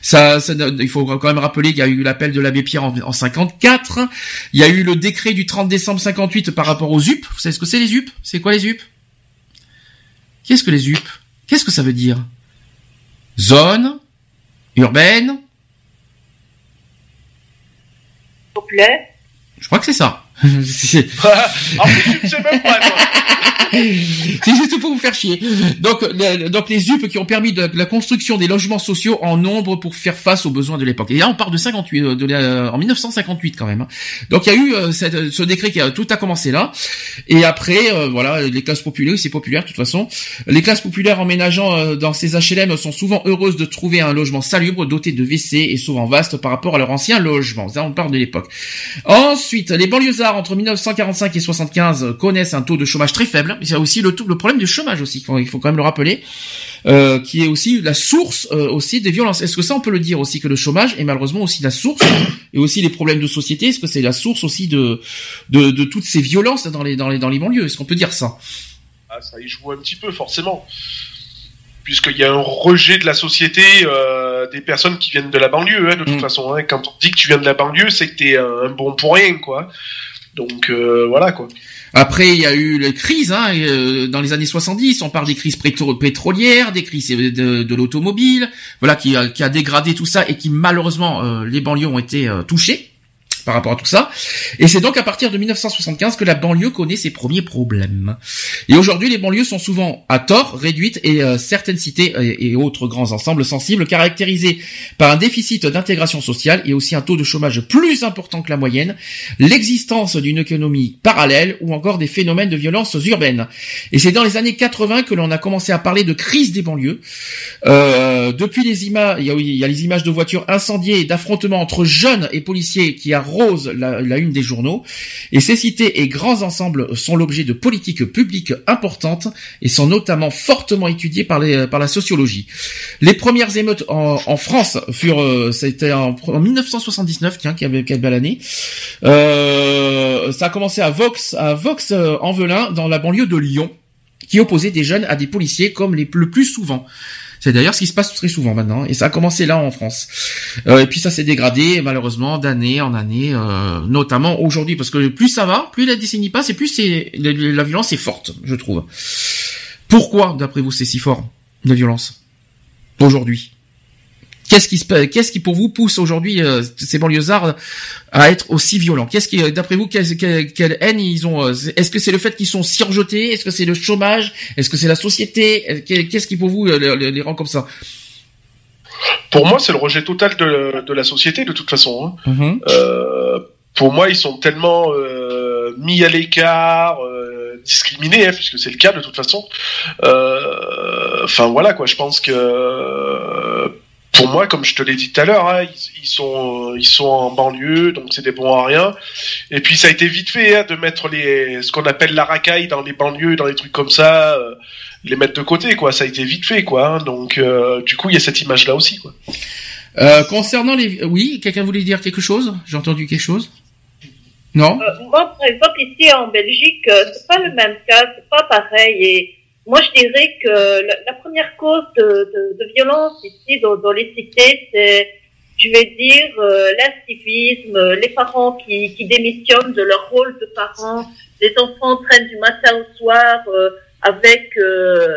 ça, ça- il faut quand même rappeler qu'il y a eu l'appel de l'abbé Pierre en, en 54, il y a eu le décret du 30 décembre 58 par rapport aux UP. Vous savez ce que c'est les UP C'est quoi les UP Qu'est-ce que les UP Qu'est-ce que ça veut dire? Zone urbaine, populaire. je crois que c'est ça. Ah. C'est juste pour vous faire chier. Donc, donc les UP qui ont permis la construction des logements sociaux en nombre pour faire face aux besoins de l'époque. Et là, on part de 58, euh, en 1958 quand même. hein. Donc, il y a eu euh, ce décret qui a tout a commencé là. Et après, euh, voilà, les classes populaires, c'est populaire de toute façon. Les classes populaires emménageant dans ces HLM sont souvent heureuses de trouver un logement salubre, doté de WC et souvent vaste par rapport à leur ancien logement. Ça, on parle de l'époque. Ensuite, les entre 1945 et 75 connaissent un taux de chômage très faible. Il y a aussi le, problème du chômage aussi, il faut, il faut quand même le rappeler, euh, qui est aussi la source euh, aussi des violences. Est-ce que ça on peut le dire aussi que le chômage est malheureusement aussi la source et aussi les problèmes de société? Est-ce que c'est la source aussi de, de de toutes ces violences dans les dans les dans les banlieues? Est-ce qu'on peut dire ça? Ah, ça y joue un petit peu, forcément. Puisqu'il y a un rejet de la société euh, des personnes qui viennent de la banlieue, hein, de toute Mm. façon. hein. Quand on dit que tu viens de la banlieue, c'est que t'es un bon pour rien, quoi. Donc, euh, voilà, quoi. Après, il y a eu les crises hein, euh, dans les années 70. On parle des crises pétro- pétrolières, des crises de, l'automobile, voilà, qui a, dégradé tout ça et qui malheureusement euh, les banlieues ont été touchées par rapport à tout ça. Et c'est donc à partir de 1975 que la banlieue connaît ses premiers problèmes. Et aujourd'hui, les banlieues sont souvent à tort réduites et euh, certaines cités et, autres grands ensembles sensibles caractérisés par un déficit d'intégration sociale et aussi un taux de chômage plus important que la moyenne, l'existence d'une économie parallèle ou encore des phénomènes de violence urbaine. Et c'est dans les années 80 que l'on a commencé à parler de crise des banlieues. Euh, depuis les images, il y, a, il y a les images de voitures incendiées d'affrontements entre jeunes et policiers qui arrosent la, une des journaux. Et ces cités et grands ensembles sont l'objet de politiques publiques importantes et sont notamment fortement étudiées par, la sociologie. Les premières émeutes en, France furent, euh, c'était en, en 1979, tiens, quelle, quelle belle année. Euh, ça a commencé à Vox, à Vox euh, en Velin, dans la banlieue de Lyon, qui opposait des jeunes à des policiers comme le plus souvent. C'est d'ailleurs ce qui se passe très souvent maintenant, et ça a commencé là en France. Euh, et puis ça s'est dégradé malheureusement d'année en année, euh, notamment aujourd'hui, parce que plus ça va, plus la décennie passe, et plus c'est la, la violence est forte, je trouve. Pourquoi, d'après vous, c'est si fort la violence aujourd'hui? Qu'est-ce qui, qu'est-ce qui pour vous pousse aujourd'hui euh, ces banlieusards à être aussi violents? Qu'est-ce qui, d'après vous, quelle, quelle, quelle haine ils ont euh, Est-ce que c'est le fait qu'ils sont si rejetés Est-ce que c'est le chômage? Est-ce que c'est la société? Euh, qu'est- Qu'est-ce qui pour vous euh, les, les rend comme ça? Pour moi, c'est le rejet total de, de la société, de toute façon. hein. Mhm. Euh, pour moi, ils sont tellement euh, mis à l'écart, euh, discriminés, hein, puisque c'est le cas de toute façon. Euh, Enfin voilà quoi, je pense que euh, pour moi, comme je te l'ai dit tout à l'heure, hein, ils, ils sont ils sont en banlieue, donc c'est des bons à rien. Et puis ça a été vite fait hein, de mettre les ce qu'on appelle la racaille dans les banlieues, dans les trucs comme ça. euh, les mettre de côté quoi ça a été vite fait quoi hein. donc euh, du coup il y a cette image là aussi quoi Euh, concernant les, oui, quelqu'un voulait dire quelque chose? J'ai entendu quelque chose? Non? Euh, moi, par exemple, ici en Belgique, euh, c'est pas le même cas, c'est pas pareil. Et moi, je dirais que la, première cause de, violence ici dans, les cités, c'est, je vais dire, euh, l'incivisme, euh, les parents qui, démissionnent de leur rôle de parents, les enfants traînent du matin au soir euh, avec euh,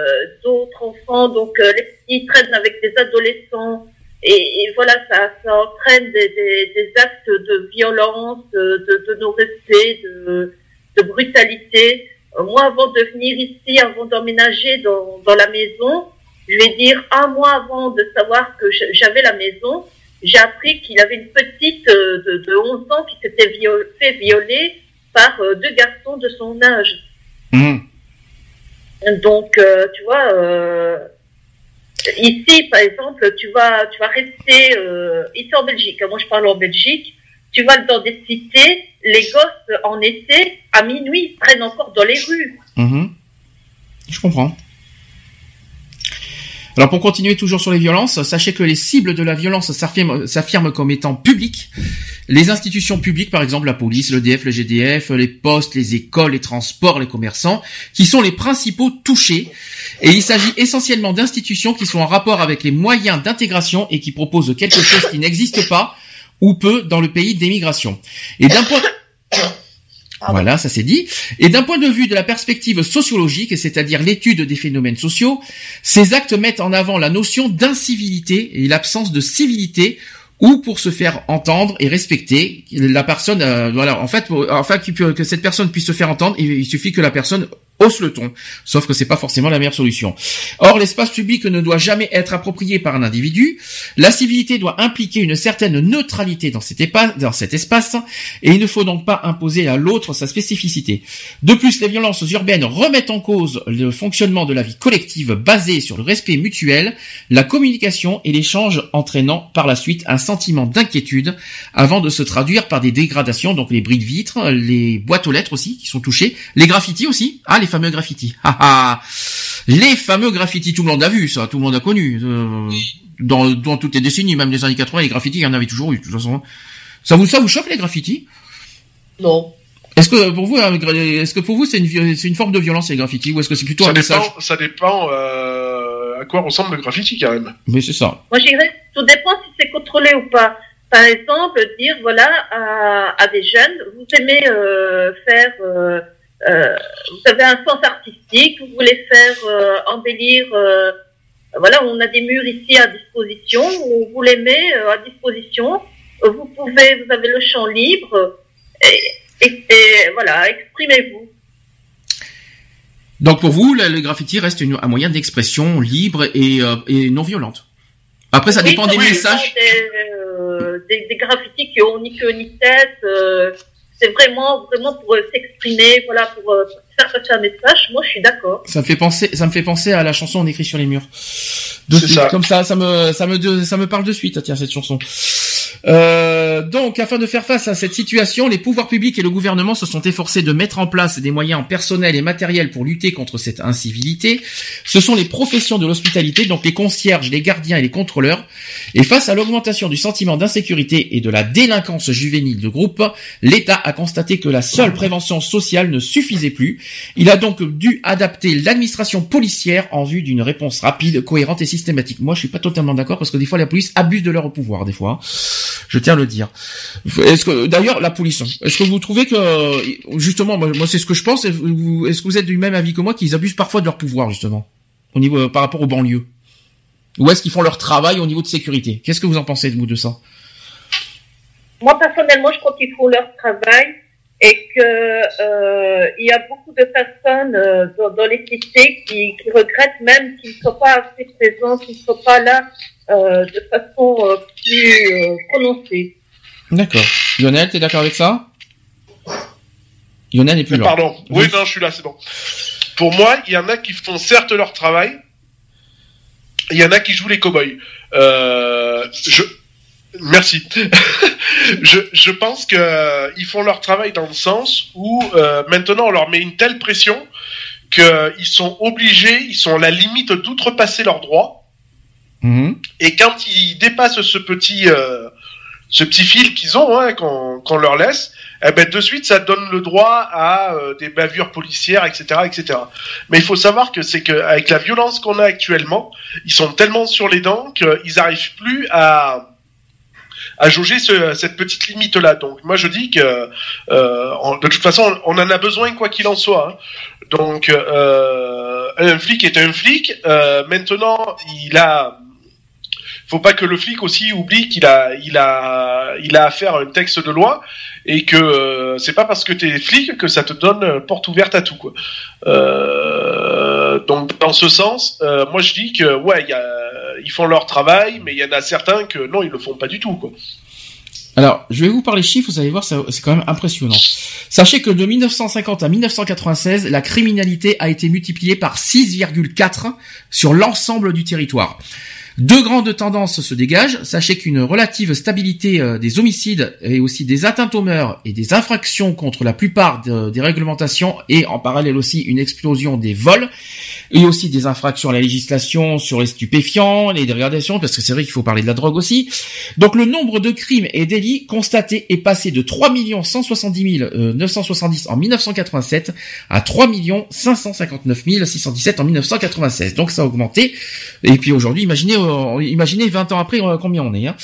d'autres enfants, donc euh, les petits traînent avec des adolescents. Et, voilà, ça, entraîne des, actes de violence, de, de, non-respect, de brutalité. Moi, avant de venir ici, avant d'emménager dans, dans la maison, je vais dire un mois avant de savoir que j'avais la maison, j'ai appris qu'il avait une petite euh, de, de 11 ans qui s'était viol- fait violer par euh, deux garçons de son âge. Mhm. Donc, euh, tu vois, euh, ici, par exemple, tu vas, tu vas rester euh, ici en Belgique. Moi, je parle en Belgique. Tu vas dans des cités, les gosses en été, à minuit, traînent encore dans les rues. Mhm. Je comprends. Alors pour continuer toujours sur les violences, sachez que les cibles de la violence s'affirment comme étant publiques. Les institutions publiques, par exemple la police, l'EDF, le GDF, les postes, les écoles, les transports, les commerçants, qui sont les principaux touchés. Et il s'agit essentiellement d'institutions qui sont en rapport avec les moyens d'intégration et qui proposent quelque chose qui n'existe pas ou peu dans le pays d'émigration. Et d'un point... Voilà, ça c'est dit. Et d'un point de vue de la perspective sociologique, c'est-à-dire l'étude des phénomènes sociaux, ces actes mettent en avant la notion d'incivilité et l'absence de civilité ou pour se faire entendre et respecter la personne euh, voilà en fait pour- enfin que cette personne puisse se faire entendre il, il suffit que la personne hausse le ton sauf que c'est pas forcément la meilleure solution. Or l'espace public ne doit jamais être approprié par un individu. La civilité doit impliquer une certaine neutralité dans cet, espace et il ne faut donc pas imposer à l'autre sa spécificité. De plus, les violences urbaines remettent en cause le fonctionnement de la vie collective basée sur le respect mutuel, la communication et l'échange entraînant par la suite un sentiment d'inquiétude avant de se traduire par des dégradations, donc les bris de vitres, les boîtes aux lettres aussi qui sont touchées, les graffitis aussi, ah les fameux graffitis, ah ah, les fameux graffitis, tout le monde a vu ça, tout le monde a connu, euh, dans, dans toutes les décennies, même les années 80, les graffitis, il y en avait toujours eu, de toute façon. Ça vous, ça vous choque les graffitis? Non. est-ce que pour vous, est-ce que pour vous c'est une, c'est une forme de violence les graffitis? Ou est-ce que c'est plutôt Ça un message? dépend, ça dépend euh, à quoi ressemble le graffiti quand même. Mais c'est ça. Moi, je dirais, tout dépend si c'est contrôlé ou pas. Par exemple, dire, voilà, à, à des jeunes, vous aimez euh, faire, euh, vous avez un sens artistique, vous voulez faire euh, embellir, euh, voilà, on a des murs ici à disposition, ou vous les met à disposition, vous pouvez, vous avez le champ libre, et, et, et voilà, exprimez-vous. Donc pour vous, le, graffiti reste une- un moyen d'expression libre et, et non violente. Après, ça Oui, dépend des messages. Des, des, des graffitis qui ont ni queue ni tête. C'est vraiment, vraiment pour euh, s'exprimer, voilà, pour euh, faire passer un message. Moi, je suis d'accord. Ça me fait penser, ça me fait penser à la chanson On écrit sur les murs. De suite, ça. Comme ça, ça me, ça me, de- ça me parle de suite. Tiens, cette chanson. Euh, donc, afin de faire face à cette situation, les pouvoirs publics et le gouvernement se sont efforcés de mettre en place des moyens personnels et matériels pour lutter contre cette incivilité. Ce sont les professions de l'hospitalité, donc les concierges, les gardiens et les contrôleurs. Et face à l'augmentation du sentiment d'insécurité et de la délinquance juvénile de groupe, l'État a constaté que la seule prévention sociale ne suffisait plus. Il a donc dû adapter l'administration policière en vue d'une réponse rapide, cohérente et systématique. Moi, je suis pas totalement d'accord parce que des fois, la police abuse de leur pouvoir, des fois. Je tiens à le dire. D'ailleurs, la police, est-ce que vous trouvez que, justement, moi, c'est ce que je pense, est-ce que vous êtes du même avis que moi qu'ils abusent parfois de leur pouvoir, justement? Au niveau, par rapport aux banlieues? Ou est-ce qu'ils font leur travail au niveau de sécurité? Qu'est-ce que vous en pensez, vous, de ça? Moi, personnellement, je crois qu'ils font leur travail et que euh, il y a beaucoup de personnes euh, dans, dans les cités qui, qui regrettent même qu'ils ne soient pas assez présents, qu'ils ne soient pas là euh, de façon euh, plus euh, prononcée. D'accord. Lionel, t'es d'accord avec ça? Lionel n'est plus là. Pardon. Oui, Oui. non, je suis là, c'est bon. Pour moi, il y en a qui font certes leur travail, il y en a qui jouent les cow-boys. Euh, je... Merci. je, je pense que euh, ils font leur travail dans le sens où euh, maintenant on leur met une telle pression qu'ils sont obligés, ils sont à la limite d'outrepasser leurs droits. Mhm. Et quand ils dépassent ce petit, euh, ce petit fil qu'ils ont, hein, qu'on qu'on leur laisse, eh ben de suite ça donne le droit à euh, des bavures policières, etc., etc. Mais il faut savoir que c'est qu'avec la violence qu'on a actuellement, ils sont tellement sur les dents qu'ils n'arrivent plus à à jauger ce- cette petite limite là. Donc moi je dis que euh, de toute façon on en a besoin quoi qu'il en soit. hein. Donc euh, un flic est un flic. Euh, maintenant il a faut pas que le flic aussi oublie qu'il a, il a, il a affaire à un texte de loi et que euh, c'est pas parce que t'es flic que ça te donne porte ouverte à tout quoi. Donc dans ce sens, euh, moi je dis que ouais, ils font leur travail, mais il y en a certains que non, ils le font pas du tout. Alors, je vais vous parler chiffres, vous allez voir, c'est quand même impressionnant. Sachez que de 1950 à 1996, la criminalité a été multipliée par 6,4 sur l'ensemble du territoire. Deux grandes tendances se dégagent. Sachez qu'une relative stabilité euh, des homicides et aussi des atteintes aux mœurs et des infractions contre la plupart de- des réglementations et en parallèle aussi une explosion des vols et aussi des infractions à la législation sur les stupéfiants, les dégradations, parce que c'est vrai qu'il faut parler de la drogue aussi. Donc le nombre de crimes et délits constatés est passé de 3 170 970 en 1987 à 3 559 617 en 1996. Donc ça a augmenté. Et puis aujourd'hui, imaginez, euh, imaginez 20 ans après euh, combien on est. hein.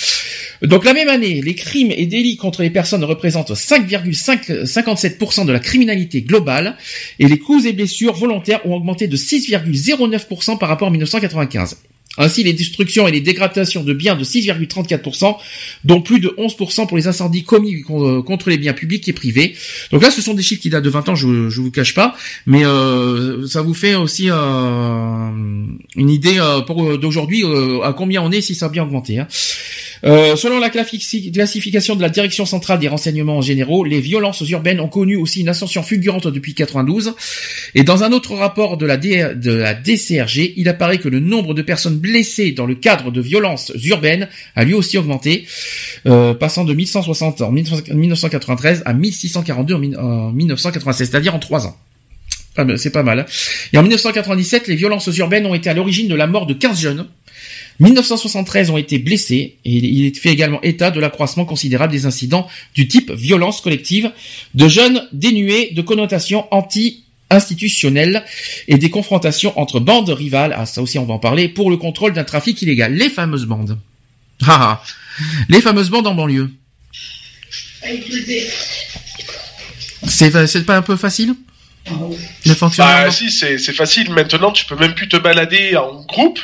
Donc la même année, les crimes et délits contre les personnes représentent 5,57% de la criminalité globale et les coups et blessures volontaires ont augmenté de 6,09% par rapport à 1995. Ainsi, les destructions et les dégradations de biens de 6,34%, dont plus de 11% pour les incendies commis con- contre les biens publics et privés. Donc là, ce sont des chiffres qui datent de 20 ans, je, je vous cache pas, mais euh, ça vous fait aussi euh, une idée euh, pour d'aujourd'hui euh, à combien on est si ça a bien augmenté. hein. Euh, selon la classifi- classification de la Direction centrale des renseignements généraux, les violences urbaines ont connu aussi une ascension fulgurante depuis 92. Et dans un autre rapport de la, DCRG, il apparaît que le nombre de personnes blessées dans le cadre de violences urbaines a lui aussi augmenté, euh, passant de 1160 en 1993 à 1642 en, mi- en 1996, c'est-à-dire en trois ans. Mal, C'est pas mal. hein. Et en 1997, les violences urbaines ont été à l'origine de la mort de 15 jeunes. 1973 ont été blessés et il fait également état de l'accroissement considérable des incidents du type violence collective, de jeunes dénués de connotations anti-institutionnelles et des confrontations entre bandes rivales, ah ça aussi on va en parler, pour le contrôle d'un trafic illégal. Les fameuses bandes. Ah, ah. les fameuses bandes en banlieue. C'est c'est pas un peu facile? Le fonctionnement Bah si, c'est facile. Maintenant, tu peux même plus te balader en groupe,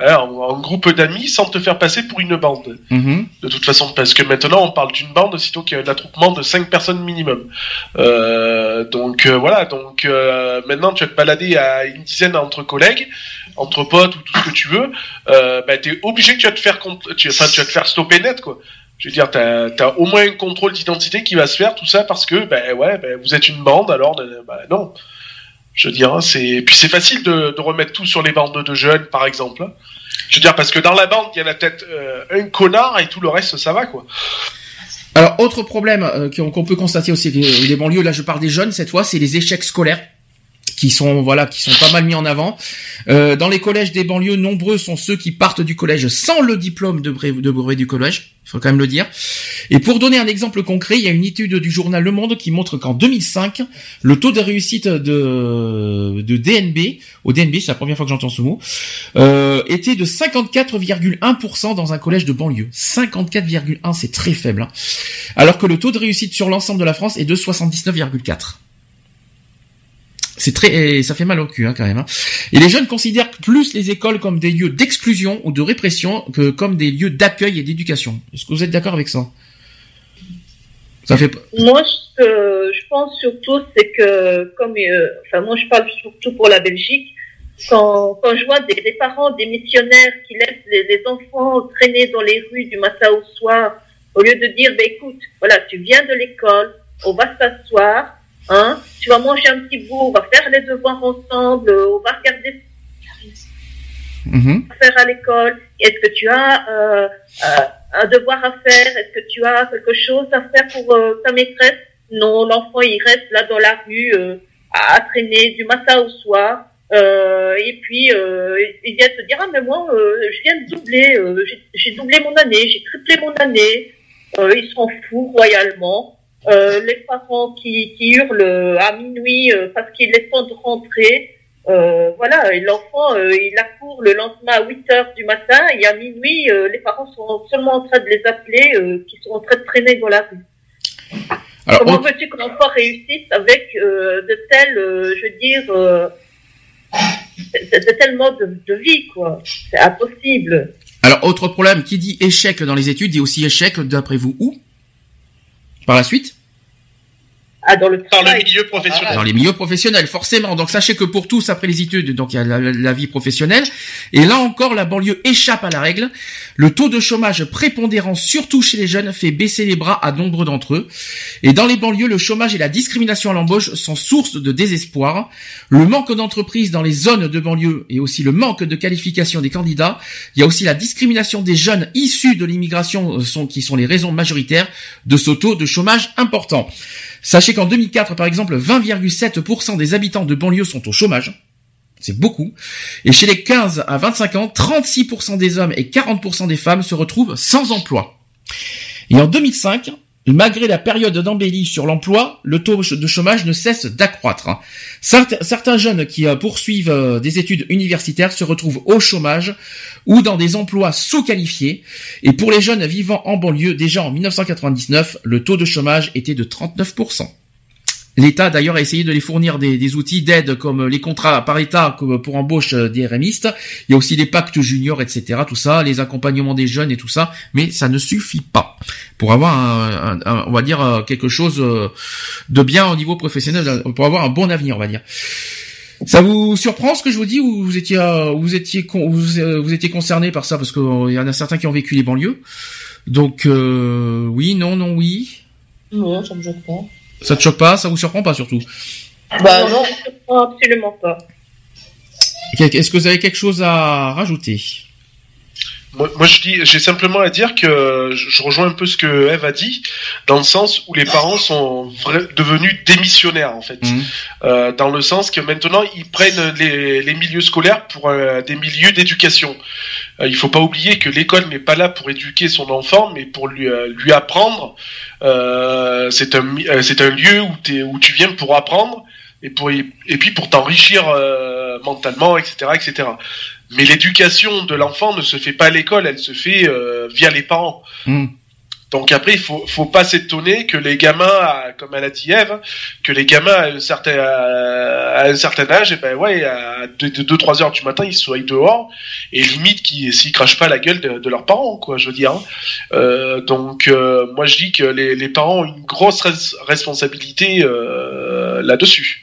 en, en groupe d'amis, sans te faire passer pour une bande. Mhm. De toute façon, parce que maintenant, on parle d'une bande, sitôt qu'il y a un attroupement de 5 personnes minimum. Euh, donc euh, voilà, donc euh, maintenant, tu vas te balader à une dizaine entre collègues, entre potes ou tout ce que tu veux. Euh, bah, t'es obligé que tu vas te faire, tu, enfin, tu vas te faire stopper net, quoi. Je veux dire, t'as as au moins un contrôle d'identité qui va se faire, tout ça, parce que, ben ouais, ben, vous êtes une bande, alors, ben, non. Je veux dire, hein, c'est puis c'est facile de, remettre tout sur les bandes de jeunes, par exemple. hein. Je veux dire, parce que dans la bande, il y a peut-être euh, un connard et tout le reste, ça va, quoi. Alors, autre problème euh, qu'on peut constater aussi les les banlieues, là je parle des jeunes cette fois, c'est les échecs scolaires qui sont voilà qui sont pas mal mis en avant. Euh, dans les collèges des banlieues, nombreux sont ceux qui partent du collège sans le diplôme de brevet, du collège. Il faut quand même le dire. Et pour donner un exemple concret, il y a une étude du journal Le Monde qui montre qu'en 2005, le taux de réussite de, de DNB, au DNB, c'est la première fois que j'entends ce mot, euh, était de 54,1% dans un collège de banlieue. 54,1, c'est très faible. hein. Alors que le taux de réussite sur l'ensemble de la France est de 79,4. C'est très, ça fait mal au cul hein, quand même. hein. Et les jeunes considèrent plus les écoles comme des lieux d'exclusion ou de répression que comme des lieux d'accueil et d'éducation. Est-ce que vous êtes d'accord avec ça? Ça fait. Moi, ce que je pense surtout, c'est que, comme, euh, enfin, moi, je parle surtout pour la Belgique, quand, je vois des, parents, des missionnaires qui laissent les, enfants traîner dans les rues du matin au soir, au lieu de dire, ben, écoute, voilà, tu viens de l'école, on va s'asseoir, hein, tu vas manger un petit bout, on va faire les devoirs ensemble, on va regarder Mhm. faire à l'école Est-ce que tu as euh, euh, un devoir à faire? Est-ce que tu as quelque chose à faire pour euh, ta maîtresse? Non, l'enfant il reste là dans la rue euh, à traîner du matin au soir. Euh, et puis euh, il vient te dire ah mais moi euh, je viens de doubler, euh, j'ai- j'ai doublé mon année, j'ai triplé mon année. Euh, ils s'en foutent royalement. Euh, les parents qui, qui hurlent à minuit euh, parce qu'il est temps de rentrer. Euh, voilà, et l'enfant, euh, il accourt le lendemain à 8 heures du matin et à minuit, euh, les parents sont seulement en train de les appeler, euh, qui sont en train de traîner dans la rue. Alors, Comment veux-tu que l'enfant réussisse avec euh, de tels, euh, je veux dire, euh, de, de tels modes de, de vie, quoi? C'est impossible. alors, autre problème, qui dit échec dans les études dit aussi échec, d'après vous, où? Par la suite Ah, dans le Dans le travail. milieu professionnel. dans les milieux professionnels, forcément. Donc sachez que pour tous, après les études, donc il y a la, la vie professionnelle. Et là encore, la banlieue échappe à la règle. Le taux de chômage prépondérant, surtout chez les jeunes, fait baisser les bras à nombre d'entre eux. Et dans les banlieues, le chômage et la discrimination à l'embauche sont source de désespoir. Le manque d'entreprises dans les zones de banlieue et aussi le manque de qualification des candidats. Il y a aussi la discrimination des jeunes issus de l'immigration euh, sont, qui sont les raisons majoritaires de ce taux de chômage important. Sachez qu'en 2004, par exemple, 20,7% des habitants de banlieue sont au chômage. C'est beaucoup. Et chez les 15 à 25 ans, 36% des hommes et 40% des femmes se retrouvent sans emploi. Et en 2005, malgré la période d'embellie sur l'emploi, le taux de chômage ne cesse d'accroître. Certains jeunes qui euh, poursuivent euh, des études universitaires se retrouvent au chômage ou dans des emplois sous-qualifiés. Et pour les jeunes vivant en banlieue, déjà en 1999, le taux de chômage était de 39%. L'État d'ailleurs a essayé de les fournir des, des outils d'aide comme les contrats par État comme pour embauche euh, des RMistes. Il y a aussi les pactes juniors, etc. Tout ça, les accompagnements des jeunes et tout ça, mais ça ne suffit pas pour avoir un, un- un- on va dire euh, quelque chose euh, de bien au niveau professionnel, pour avoir un bon avenir, on va dire. Ça vous surprend ce que je vous dis ou vous étiez vous étiez vous étiez concerné par ça parce qu'il y en a certains qui ont vécu les banlieues. Donc euh, oui, non, non, oui. Non, ça me choque pas. Ça te choque pas, ça vous surprend pas surtout. Bah non, absolument pas. Est-ce que vous avez quelque chose à rajouter? Moi, moi, je dis, j'ai simplement à dire que je, rejoins un peu ce que Eve a dit, dans le sens où les parents sont devenus démissionnaires en fait, Mhm. Euh, dans le sens que maintenant ils prennent les, les milieux scolaires pour euh, des milieux d'éducation. Euh, il faut pas oublier que l'école n'est pas là pour éduquer son enfant, mais pour lui euh, lui apprendre. C'est un c'est un lieu où t'es où tu viens pour apprendre et pour et puis pour t'enrichir mentalement, etc., etc. Mais l'éducation de l'enfant ne se fait pas à l'école, elle se fait euh, via les parents. Hmm. Donc après, il faut, faut pas s'étonner que les gamins, à- comme elle a dit Ève, que les gamins à un certain, à un certain âge, et ben ouais, à 2-3 heures du matin, ils soient dehors, et limite qu'ils s'ils crachent pas la gueule de, de leurs parents, quoi, je veux dire. hein. Euh, donc euh, moi je dis que les, les parents ont une grosse res- responsabilité euh, là-dessus.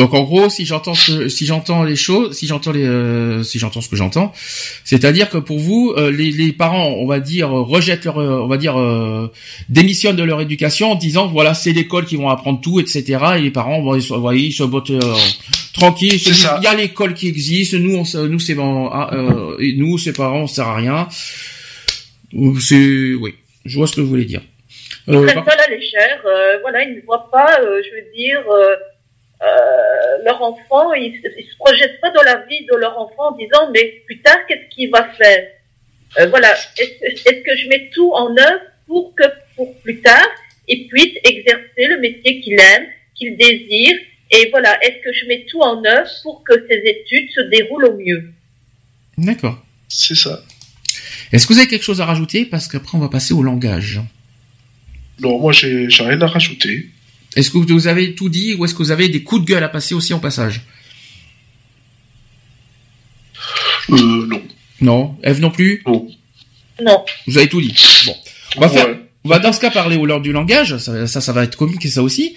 Donc en gros, si j'entends ce- si j'entends les choses, si j'entends les euh, si j'entends ce que j'entends, c'est-à-dire que pour vous, euh, les, les parents, on va dire euh, rejettent leur, euh, on va dire euh, démissionnent de leur éducation en disant voilà c'est l'école qui vont apprendre tout, etc. Et les parents, bon, ils se, voyez, ils se bottent euh, tranquilles, ils se C'est disent, ça. il y a l'école qui existe, nous on, nous c'est bon, ah, euh, et nous ces parents on sert à rien. C'est oui, je vois ce que vous voulez dire. Ils prennent pas la légère, euh, voilà, ils ne voient pas, euh, je veux dire, euh, leur enfant, ils, ils se projettent pas dans la vie de leur enfant en disant, mais plus tard, qu'est-ce qu'il va faire? Euh, Voilà, est-ce est-ce que je mets tout en œuvre pour que, pour plus tard, il puisse exercer le métier qu'il aime, qu'il désire, et voilà, est-ce que je mets tout en œuvre pour que ces études se déroulent au mieux? D'accord. C'est ça. Est-ce que vous avez quelque chose à rajouter? Parce qu'après on va passer au langage. Non, moi j'ai j'ai rien à rajouter. Est-ce que vous avez tout dit ou est-ce que vous avez des coups de gueule à passer aussi en passage Euh, non. Non, Eve non plus. Non. Vous avez tout dit. Bon, on va Ouais. faire. On va dans ce cas parler au lors du langage. Ça, ça, ça va être comique et ça aussi.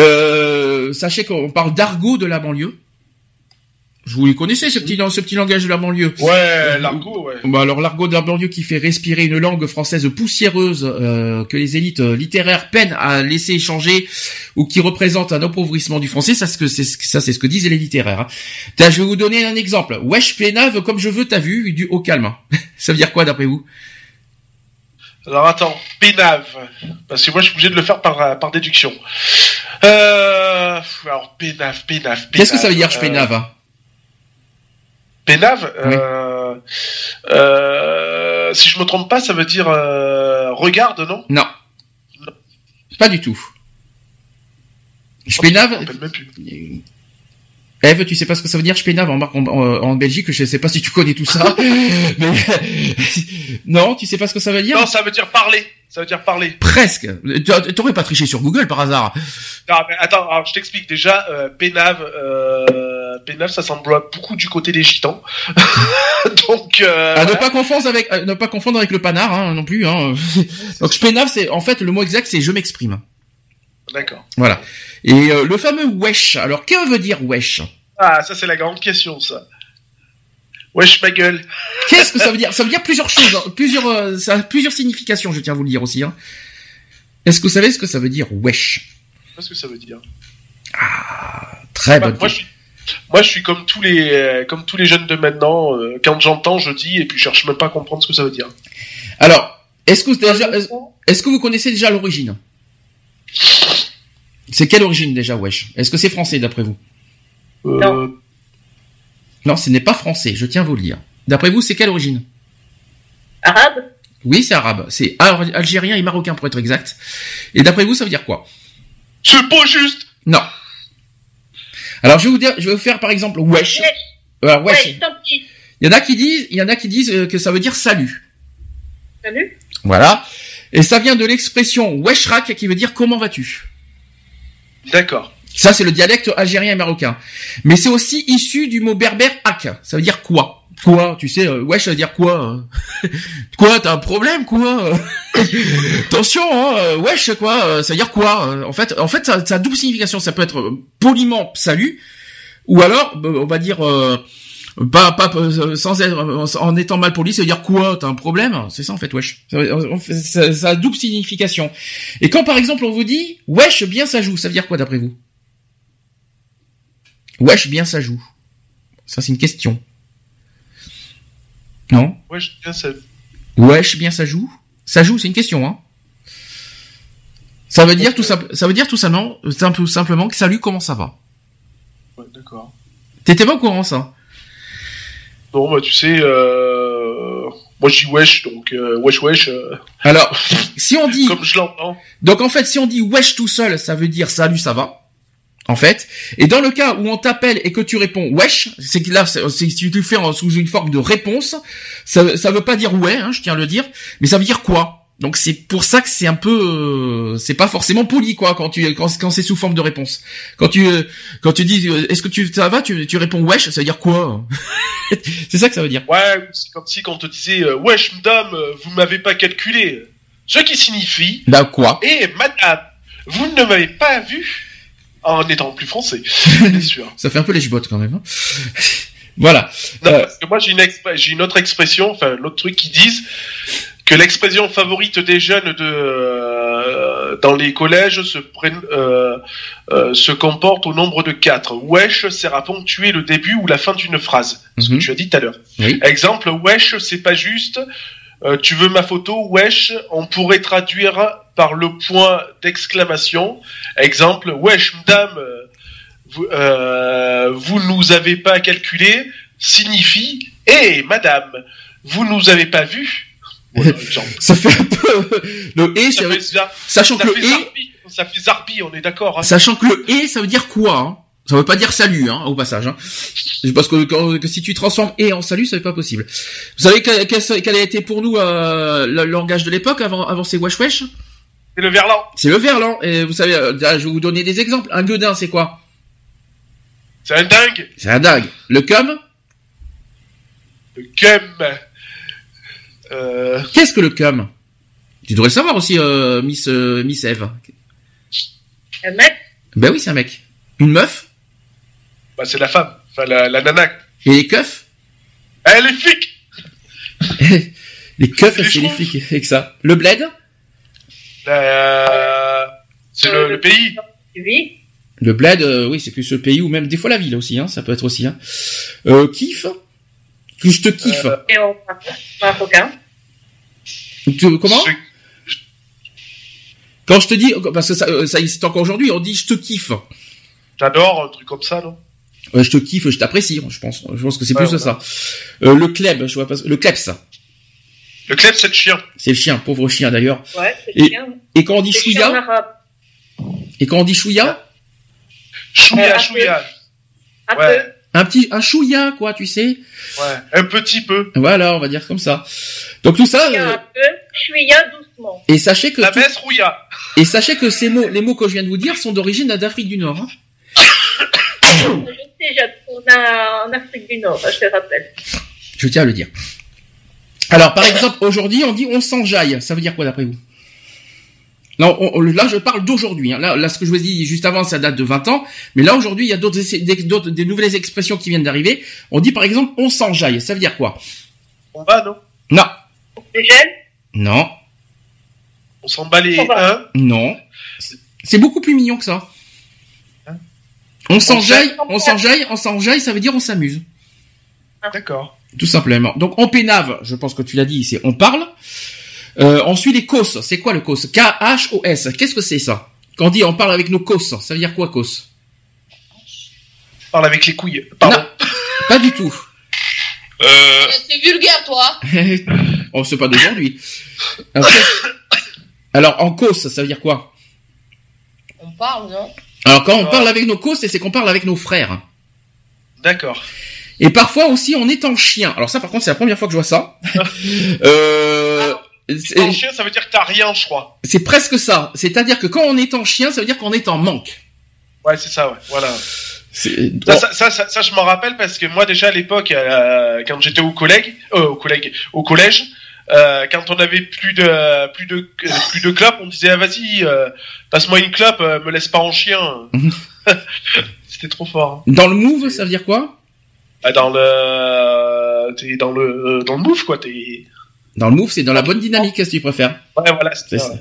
Euh, sachez qu'on parle d'argot de la banlieue. Je vous les connaissez ce petit, ce petit langage de la banlieue? Ouais, l'argot, ouais. Bah alors l'argot de la banlieue qui fait respirer une langue française poussiéreuse euh, que les élites euh, littéraires peinent à laisser échanger ou qui représente un appauvrissement du français, ça c'est ce que disent les littéraires. hein. Je vais vous donner un exemple. Wesh pénave comme je veux, t'as vu, du au calme. ça veut dire quoi d'après vous? Alors attends, pénave. Parce que moi je suis obligé de le faire par, euh, par déduction. Euh, alors pénave, pénave, pénave. Qu'est-ce que ça veut dire, je euh, pénave hein? Pénave, Oui. euh, euh, si je me trompe pas, ça veut dire euh, regarde, non? Non. Pas du tout. Je Je pénave. rappelle même plus. Eve, tu sais pas ce que ça veut dire, je pénave en, en, en, Belgique, je sais pas si tu connais tout ça. mais, non, tu sais pas ce que ça veut dire? Non, ça veut dire parler. Ça veut dire parler. Presque. Tu- T'aurais pas triché sur Google par hasard. Non, mais attends, alors je t'explique déjà. Euh, pénave, euh, pénave, ça s'emploie beaucoup du côté des gitans. Donc, euh, À ne pas confondre avec, à ne pas confondre avec le panard, hein, non plus. Hein. Donc je pénave, c'est en fait le mot exact, c'est je m'exprime. D'accord. Voilà. Et euh, le fameux wesh. Alors, que veut dire wesh? Ah, ça c'est la grande question, ça. Wesh ma gueule. Qu'est-ce que ça veut dire? Ça veut dire plusieurs choses, hein. plusieurs, euh, ça a plusieurs significations. Je tiens à vous le dire aussi. Hein. Est-ce que vous savez ce que ça veut dire wesh? Qu'est-ce que ça veut dire? Très Bah, bonne moi, suis, moi, je suis comme tous les, euh, comme tous les jeunes de maintenant. euh, quand j'entends, je dis, et puis je cherche même pas à comprendre ce que ça veut dire. Alors, est-ce que, est-ce que vous connaissez déjà l'origine? C'est quelle origine déjà, wesh? Est-ce que c'est français d'après vous? Euh, Non. Non, ce n'est pas français, je tiens à vous le dire. D'après vous, c'est quelle origine? Arabe? Oui, c'est arabe. C'est al- algérien et marocain pour être exact. Et d'après vous, ça veut dire quoi? C'est pas juste? Non. Alors, je vais vous dire, je vais vous faire par exemple wesh. Wesh. Alors, wesh. Ouais, tant pis. Il y en a qui disent, il y en a qui disent euh, que ça veut dire salut. Salut Voilà. Et ça vient de l'expression weshrak qui veut dire comment vas-tu. D'accord. Ça, c'est le dialecte algérien et marocain. Mais c'est aussi issu du mot berbère ak. Ça veut dire quoi? Quoi Tu sais, euh, wesh, ça veut dire quoi Quoi T'as un problème, quoi Attention, hein, wesh, quoi Ça veut dire quoi En fait, en fait, ça, ça a double signification. Ça peut être euh, poliment salut, ou alors, euh, on va dire, euh, pas, pas euh, sans être, en étant mal poli, ça veut dire quoi T'as un problème? C'est ça en fait, wesh. Ça- ça a double signification. Et quand par exemple on vous dit wesh, bien ça joue, ça veut dire quoi d'après vous? Wesh, bien ça joue. Ça, c'est une question. Non Wesh, bien ça. Wesh, bien ça joue. Ça joue, c'est une question, hein. Ça veut dire tout simple, ça veut dire tout simplement, simple- simplement que salut, comment ça va? Ouais, d'accord. T'étais pas au courant ça? Non, bah tu sais, euh... moi je dis wesh, donc euh, wesh wesh, euh, Alors, si on dit, comme je l'entends. donc en fait, si on dit wesh tout seul, ça veut dire salut, ça va. En fait, et dans le cas où on t'appelle et que tu réponds wesh, c'est que là, si tu le fais en- sous une forme de réponse, ça, ça veut pas dire ouais, hein, je tiens à le dire, mais ça veut dire quoi? Donc c'est pour ça que c'est un peu, euh, c'est pas forcément poli quoi quand tu quand, quand c'est sous forme de réponse. Quand tu euh, quand tu dis euh, est-ce que tu ça va, tu, tu réponds wesh, ça veut dire quoi? C'est ça que ça veut dire. Ouais, c'est comme si quand on te disait euh, wesh madame, vous m'avez pas calculé. Ce qui signifie, Bah quoi? Et madame, vous ne m'avez pas vu en étant plus français, bien sûr. Ça fait un peu les quand même. hein. voilà. Non, Euh. parce que moi j'ai une, exp- j'ai une autre expression, enfin l'autre truc qui disent que l'expression favorite des jeunes de euh, dans les collèges se euh, se comporte au nombre de quatre. Wesh sert à ponctuer le début ou la fin d'une phrase. Ce que Mhm. tu as dit tout à l'heure. Oui. Exemple, wesh c'est pas juste. Euh, tu veux ma photo Wesh, on pourrait traduire par le point d'exclamation. Exemple, wesh, madame, euh, vous, euh, vous nous avez pas calculé, signifie, hé, madame, vous nous avez pas vu. Voilà. Ça fait un peu le et, ça, ça- fait, ça, sachant ça que le fait et, zarbi, ça fait zarbi, on est d'accord. Hein. Sachant que le et, ça veut dire quoi hein? Ça veut pas dire salut, hein, au passage. Hein. Parce que, que si tu transformes et en salut, c'est pas possible. Vous savez quel, quel- a été pour nous euh, le langage de l'époque avant, avant ces wesh wesh? C'est le verlan. C'est le verlan. Et vous savez, euh, je vais vous donner des exemples. Un gueudin, c'est quoi? C'est un dingue. C'est un dingue. Le cum? Le cum. Euh, Qu'est-ce que le cum? Tu devrais le savoir aussi, euh, Miss euh, Miss Eve. Un mec? Ben oui, c'est un mec. Une meuf? Bah, c'est la femme. Enfin, la, la nana. et les keufs. Elle est flic. les keufs, Les c'est les flics, avec ça. Le bled C'est le, le pays. Vis Le bled, euh, oui, c'est plus le pays ou même des fois la ville aussi, hein, ça peut être aussi. Hein. Euh, kiff Que je te kiffe. Euh, marocain. Comment Quand je te dis, parce que ça, euh, ça existe encore aujourd'hui, on dit je te kiffe. J'adore un truc comme ça, non? Euh, je te kiffe, je t'apprécie, je pense. Je pense que c'est Ouais, plus voilà. ça. Euh, le kleb, je vois pas. Le kleps, Le club, c'est le chien. c'est le chien, pauvre chien d'ailleurs. Ouais, c'est Et- bien. Et quand on dit chien arabe. et quand on dit chouïa, Chouïa, Euh, chouïa. Un Ouais. peu. un petit, un chouïa, quoi, tu sais. Ouais. Un petit peu. Voilà, on va dire comme ça. Donc tout ça, Chouïa euh, un peu. Chouïa doucement. et sachez que La tout- messe rouilla. et sachez que ces mots, les mots que je viens de vous dire sont d'origine d'Afrique du Nord. hein. Je sais, j'ai tourné en Afrique du Nord, je te rappelle. Je tiens à le dire. Alors, par exemple, aujourd'hui, on dit on s'enjaille. Ça veut dire quoi d'après vous? Non, on- on- là je parle d'aujourd'hui. hein. Là, là, ce que je vous ai dit juste avant, ça date de 20 ans. Mais là aujourd'hui, il y a d'autres, des, d'autres- des nouvelles expressions qui viennent d'arriver. On dit par exemple, on s'enjaille. Ça veut dire quoi? On va, non? Non, Les gènes? Non, On s'en bat les On non. C'est beaucoup plus mignon que ça. On s'enjaille, on s'enjaille, on s'enjaille, ça veut dire on s'amuse. D'accord. Tout simplement. Donc on pénave, je pense que tu l'as dit, c'est on parle. Euh, on suit les cos. C'est quoi le cos K-H-O-S. Qu'est-ce que c'est ça? Quand on dit on parle avec nos cos, ça veut dire quoi cos Parle avec les couilles. Pardon. Non, pas du tout. Euh, C'est vulgaire, toi. oh, c'est pas d'aujourd'hui. Alors, Alors en cos, ça veut dire quoi? On parle, non? Alors quand on parle avec nos cos, c'est qu'on parle avec nos frères. D'accord. Et parfois aussi on est en chien. Alors ça par contre c'est la première fois que je vois ça. euh, c'est- En chien, ça veut dire que t'as rien, je crois. c'est presque ça. C'est-à-dire que quand on est en chien, ça veut dire qu'on est en manque. Ouais, c'est ça, ouais. Voilà. Ça, ça, ça, ça, ça, je m'en rappelle parce que moi déjà à l'époque, euh, quand j'étais au collègue, euh, au collègue, au collège, euh, quand on avait plus de plus de plus de clopes, on disait ah, vas-y, euh, passe-moi une clope, euh, me laisse pas en chien. Mhm. C'était trop fort. Dans le move, ça veut dire quoi? Ah, dans le, t'es dans le dans le mouf quoi. T'es Dans le move, c'est dans la bonne dynamique, qu'est-ce que tu préfères ouais voilà. C'est ça. ça.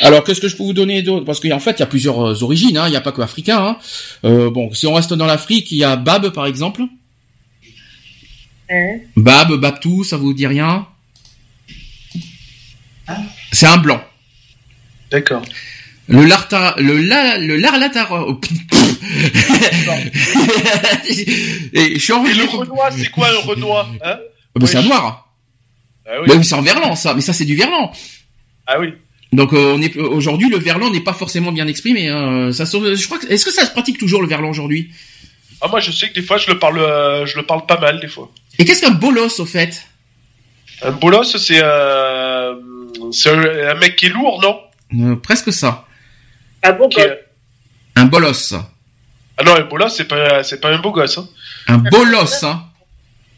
Alors, qu'est-ce que je peux vous donner d'autre? Parce qu'en fait, il y a plusieurs origines, hein. il n'y a pas que africain. Hein. Euh, bon, si on reste dans l'Afrique, il y a Bab, par exemple. Hein Bab, Babtou, ça vous dit rien? C'est un blanc. D'accord. Le larta, le la, le larlatara. oh, Et je suis Et le renois, c'est quoi un renois hein Oh, bah, c'est un noir. ah oui. Bah oui, c'est en verlan, ça. Mais ça, c'est du verlan. Ah oui. Donc euh, on est aujourd'hui le verlan n'est pas forcément bien exprimé. Hein. Ça, je crois que est-ce que ça se pratique toujours le verlan aujourd'hui? Ah moi je sais que des fois je le parle, euh, je le parle pas mal des fois. Et qu'est-ce qu'un bolos au fait? Un bolos, c'est euh, c'est un, un mec qui est lourd, non? Euh, Presque ça. Bon, Qui est- bah, Un bolos. Ah non, un bolos, c'est pas, c'est pas un beau gosse. Hein. Un bolos. Hein.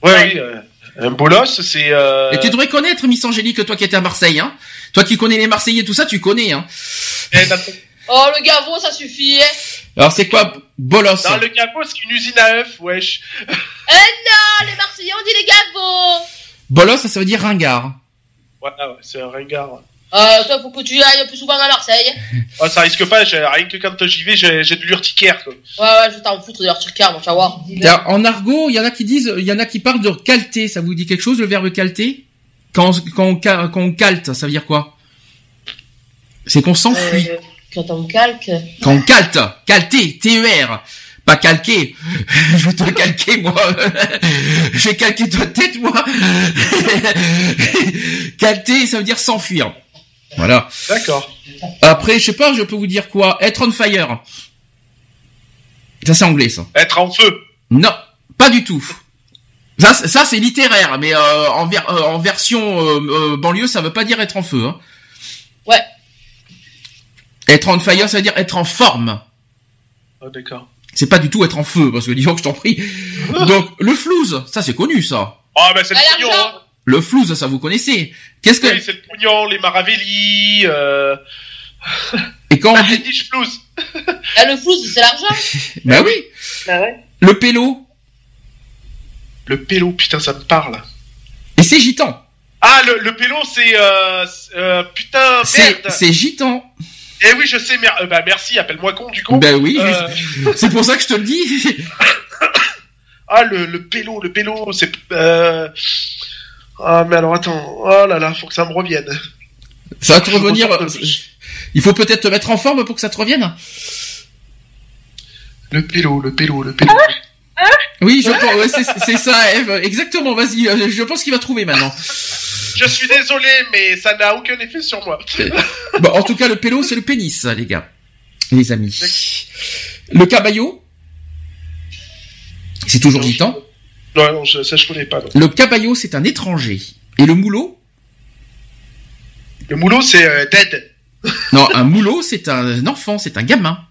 Ouais, Ouais. oui. euh, un bolos, c'est. Euh... Et tu devrais connaître Miss Angélique, toi qui étais à Marseille. Hein. Toi qui connais les Marseillais, tout ça, tu connais. Hein. eh, Oh, le gavot, ça suffit, hein. Alors c'est quoi bolos Dans le capot, c'est une usine à œufs, wesh. Ah, les Marseillais, on dit les gavots. Bolos, ça, ça veut dire ringard. Voilà, ouais, c'est un ringard. Euh, toi, faut que tu ailles plus souvent à Marseille. Oh, ça risque pas, j'ai- rien que quand j'y vais, j'ai j'ai de l'urticaire. quoi. Ouais, ouais, je vais t'en foutre de leur car, mon savoir. Tiens, En argot, il y en a qui disent, il y en a qui parlent de calter. Ça vous dit quelque chose le verbe calter quand, on- quand, on, ca- quand on calte, ça veut dire quoi? C'est qu'on s'enfuit. Euh, quand on calque. Quand on calte, calter, T-E-R, pas calquer. Je vais te calquer, moi. Je vais calquer ta tête, moi. calter, ça veut dire s'enfuir. Voilà. D'accord. Après, je sais pas, je peux vous dire quoi Être on fire. Ça, c'est anglais, ça. Être en feu. Non, pas du tout. Ça, c'est- ça c'est littéraire, mais euh, en, ver- euh, en version euh, euh, banlieue, ça veut pas dire être en feu. Hein. Ouais. Être on fire, ça veut dire être en forme. Ah, d'accord. C'est pas du tout être en feu, parce que disons que je t'en prie. Donc, le flouze, ça c'est connu, ça. Ah, ben c'est le Ah, pognon, hein. Le flouze, ça vous connaissez. Qu'est-ce que... Oui, c'est le pognon, les maravelli, euh... Et quand on Ah, dit... Dish Flouze. Ah, le flou, c'est l'argent. Bah oui, bah ouais. le pélo. Le pélo, putain, ça me parle. Et c'est gitan. Ah, le, le pélo, c'est... Euh, c'est, euh, putain, C'est merde. c'est gitan. Eh oui, je sais, mer- euh, bah merci, appelle-moi con, du coup. Ben oui, Euh, c'est pour ça que je te le dis. Ah, le, le pélo, le pélo, c'est... Euh... Ah, mais alors, attends. Oh là là, faut que ça me revienne. Ça va te Je revenir. Il faut peut-être te mettre en forme pour que ça te revienne. Le pélo, le pélo, le pélo. Oui, je pense. ouais, c'est ça, Eve. Exactement. Vas-y. Je pense qu'il va trouver maintenant. Je suis désolé, mais ça n'a aucun effet sur moi. Bon, en tout cas, le pélo, c'est le pénis, les gars, les amis. Le cabayot, c'est toujours gitan. Non, non, je, ça je connais pas. non. Le cabayot, c'est un étranger. Et le moulot? Le moulot, c'est euh, dead. Non, un moulot, c'est un enfant, c'est un gamin.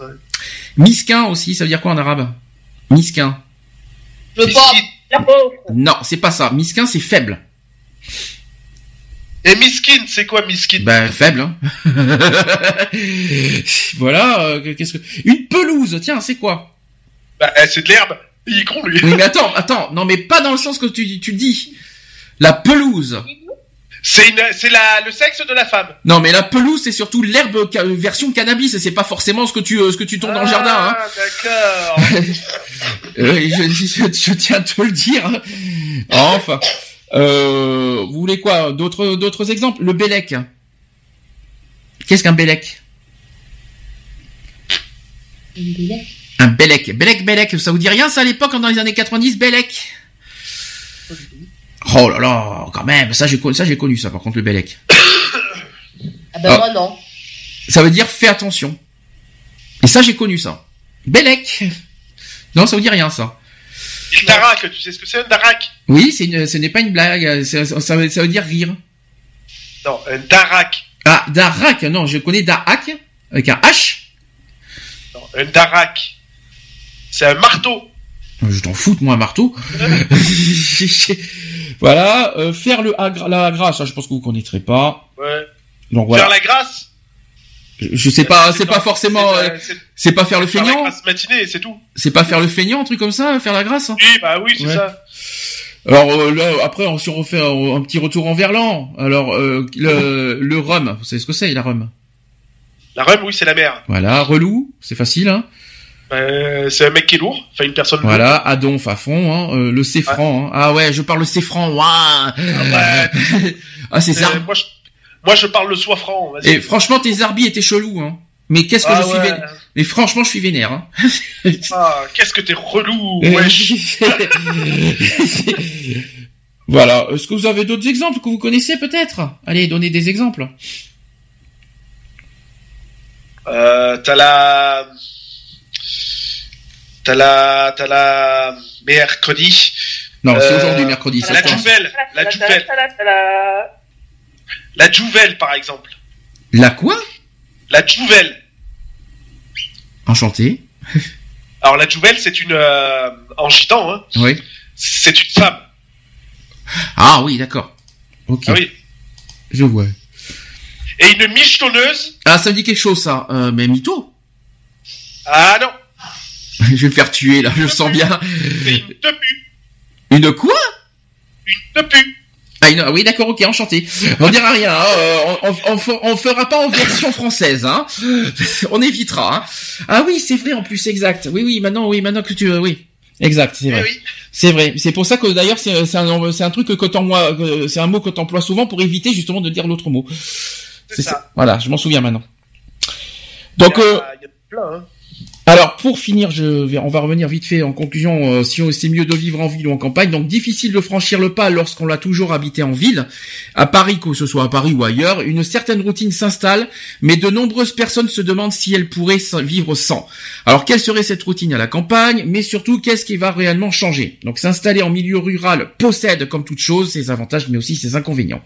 Ouais. Misquin aussi, ça veut dire quoi en arabe? Misquin. Le. Non, c'est pas ça. Misquin, c'est faible. Et miskin, c'est quoi miskin? Ben faible. Hein. voilà. euh, Qu'est-ce que une pelouse Tiens, c'est quoi? Bah, eh, c'est de l'herbe. Il est con, lui. Oui, mais attends, attends. Non, mais pas dans le sens que tu tu dis. La pelouse. C'est la, le sexe de la femme. Non, mais la pelouse, c'est surtout l'herbe ca- version cannabis. C'est pas forcément ce que tu euh, ce que tu tournes dans le jardin. Hein. Ah, d'accord. Euh, je, je- je tiens à te le dire. hein. Enfin, euh, vous voulez quoi? D'autres d'autres exemples? Le Bélec. Qu'est-ce qu'un Bélec? Un Bélec. Bélec, Bélec. Ça vous dit rien ça à l'époque dans les années 90 Bélec? Oh là là, quand même. Ça j'ai connu ça j'ai connu ça par contre le Bélec. Ah ben Ah. moi non. Ça veut dire fais attention. Et ça j'ai connu ça. Bélec. Non, ça vous dit rien ça. Une darak, tu sais ce que c'est un darak Oui, c'est une, ce n'est pas une blague. c'est- Ça, veut, ça veut dire rire. Non, un darak. Ah, Darak, non, je connais Darak, avec un H. Non, un darak. C'est un marteau. Je t'en fous de moi, un marteau. voilà, euh, faire le la grâce, ça, je pense que vous connaîtrez pas. Ouais. Donc voilà. Faire la grâce? Je, sais pas, c'est C'est pas forcément, c'est, euh, c'est c'est pas faire le feignant, grâce matinée, c'est tout. c'est pas faire le feignant, un truc comme ça, faire la grâce. hein. Oui, bah oui, c'est ça. Alors euh, là, après, on- on refait un, petit retour en Verlan, alors euh, le, le rhum, vous savez ce que c'est, la rhum? La rhum, oui, c'est la mer. Voilà, relou, c'est facile, hein. C'est un mec qui est lourd, enfin une personne lourde. Voilà, Adonf à fond, hein, le céfran. Hein. Ah ouais, je parle le céfran. Ouah. ah, ces arbres. moi, je, moi, je parle le soie franc. vas-y. Et franchement, tes arbis étaient chelous. Hein. Mais qu'est-ce que Ah je suis vénère. Mais franchement, je suis vénère. Hein. Ah, qu'est-ce que t'es relou, wesh. voilà. Est-ce que vous avez d'autres exemples que vous connaissez peut-être? Allez, donnez des exemples. Euh, t'as la, t'as la, t'as la mercredi. Non, c'est Euh, aujourd'hui, mercredi. ça, La. Jouvel, la Jouvel, la Jouvel, par exemple. La quoi? La Jouvel. Enchanté. Alors la Jouvel, c'est une, euh, en gitan, hein, Oui. c'est une femme. Ah oui, d'accord. Ok. Ah oui. Je vois. Et une michetonneuse. Ah, ça me dit quelque chose, ça. Euh, mais mytho. Ah non, je vais me faire tuer, là. Je le sens bien. c'est une tepu. Une quoi? Une tepu. Ah, une- oui, d'accord, ok, enchanté. On dira rien, hein, euh, on, on, on on fera pas en version française, hein. On évitera. Hein. Ah oui, c'est vrai en plus, exact. Oui, oui, maintenant, oui, maintenant que tu, euh, oui, exact, c'est vrai. oui. C'est vrai. C'est pour ça que d'ailleurs, c'est un, c'est un truc que t'emploies, que- c'est un mot que t'emploies souvent pour éviter justement de dire l'autre mot. C'est ça. Voilà, je m'en souviens maintenant. Donc, il y a, euh, il y a plein, hein. Pour finir, je on va revenir vite fait en conclusion. euh, si c'est mieux de vivre en ville ou en campagne, donc difficile de franchir le pas lorsqu'on l'a toujours habité en ville. À Paris, que ce soit à Paris ou ailleurs, une certaine routine s'installe, mais de nombreuses personnes se demandent si elles pourraient vivre sans. Alors quelle serait cette routine à la campagne, mais surtout qu'est-ce qui va réellement changer? Donc s'installer en milieu rural possède comme toute chose ses avantages, mais aussi ses inconvénients.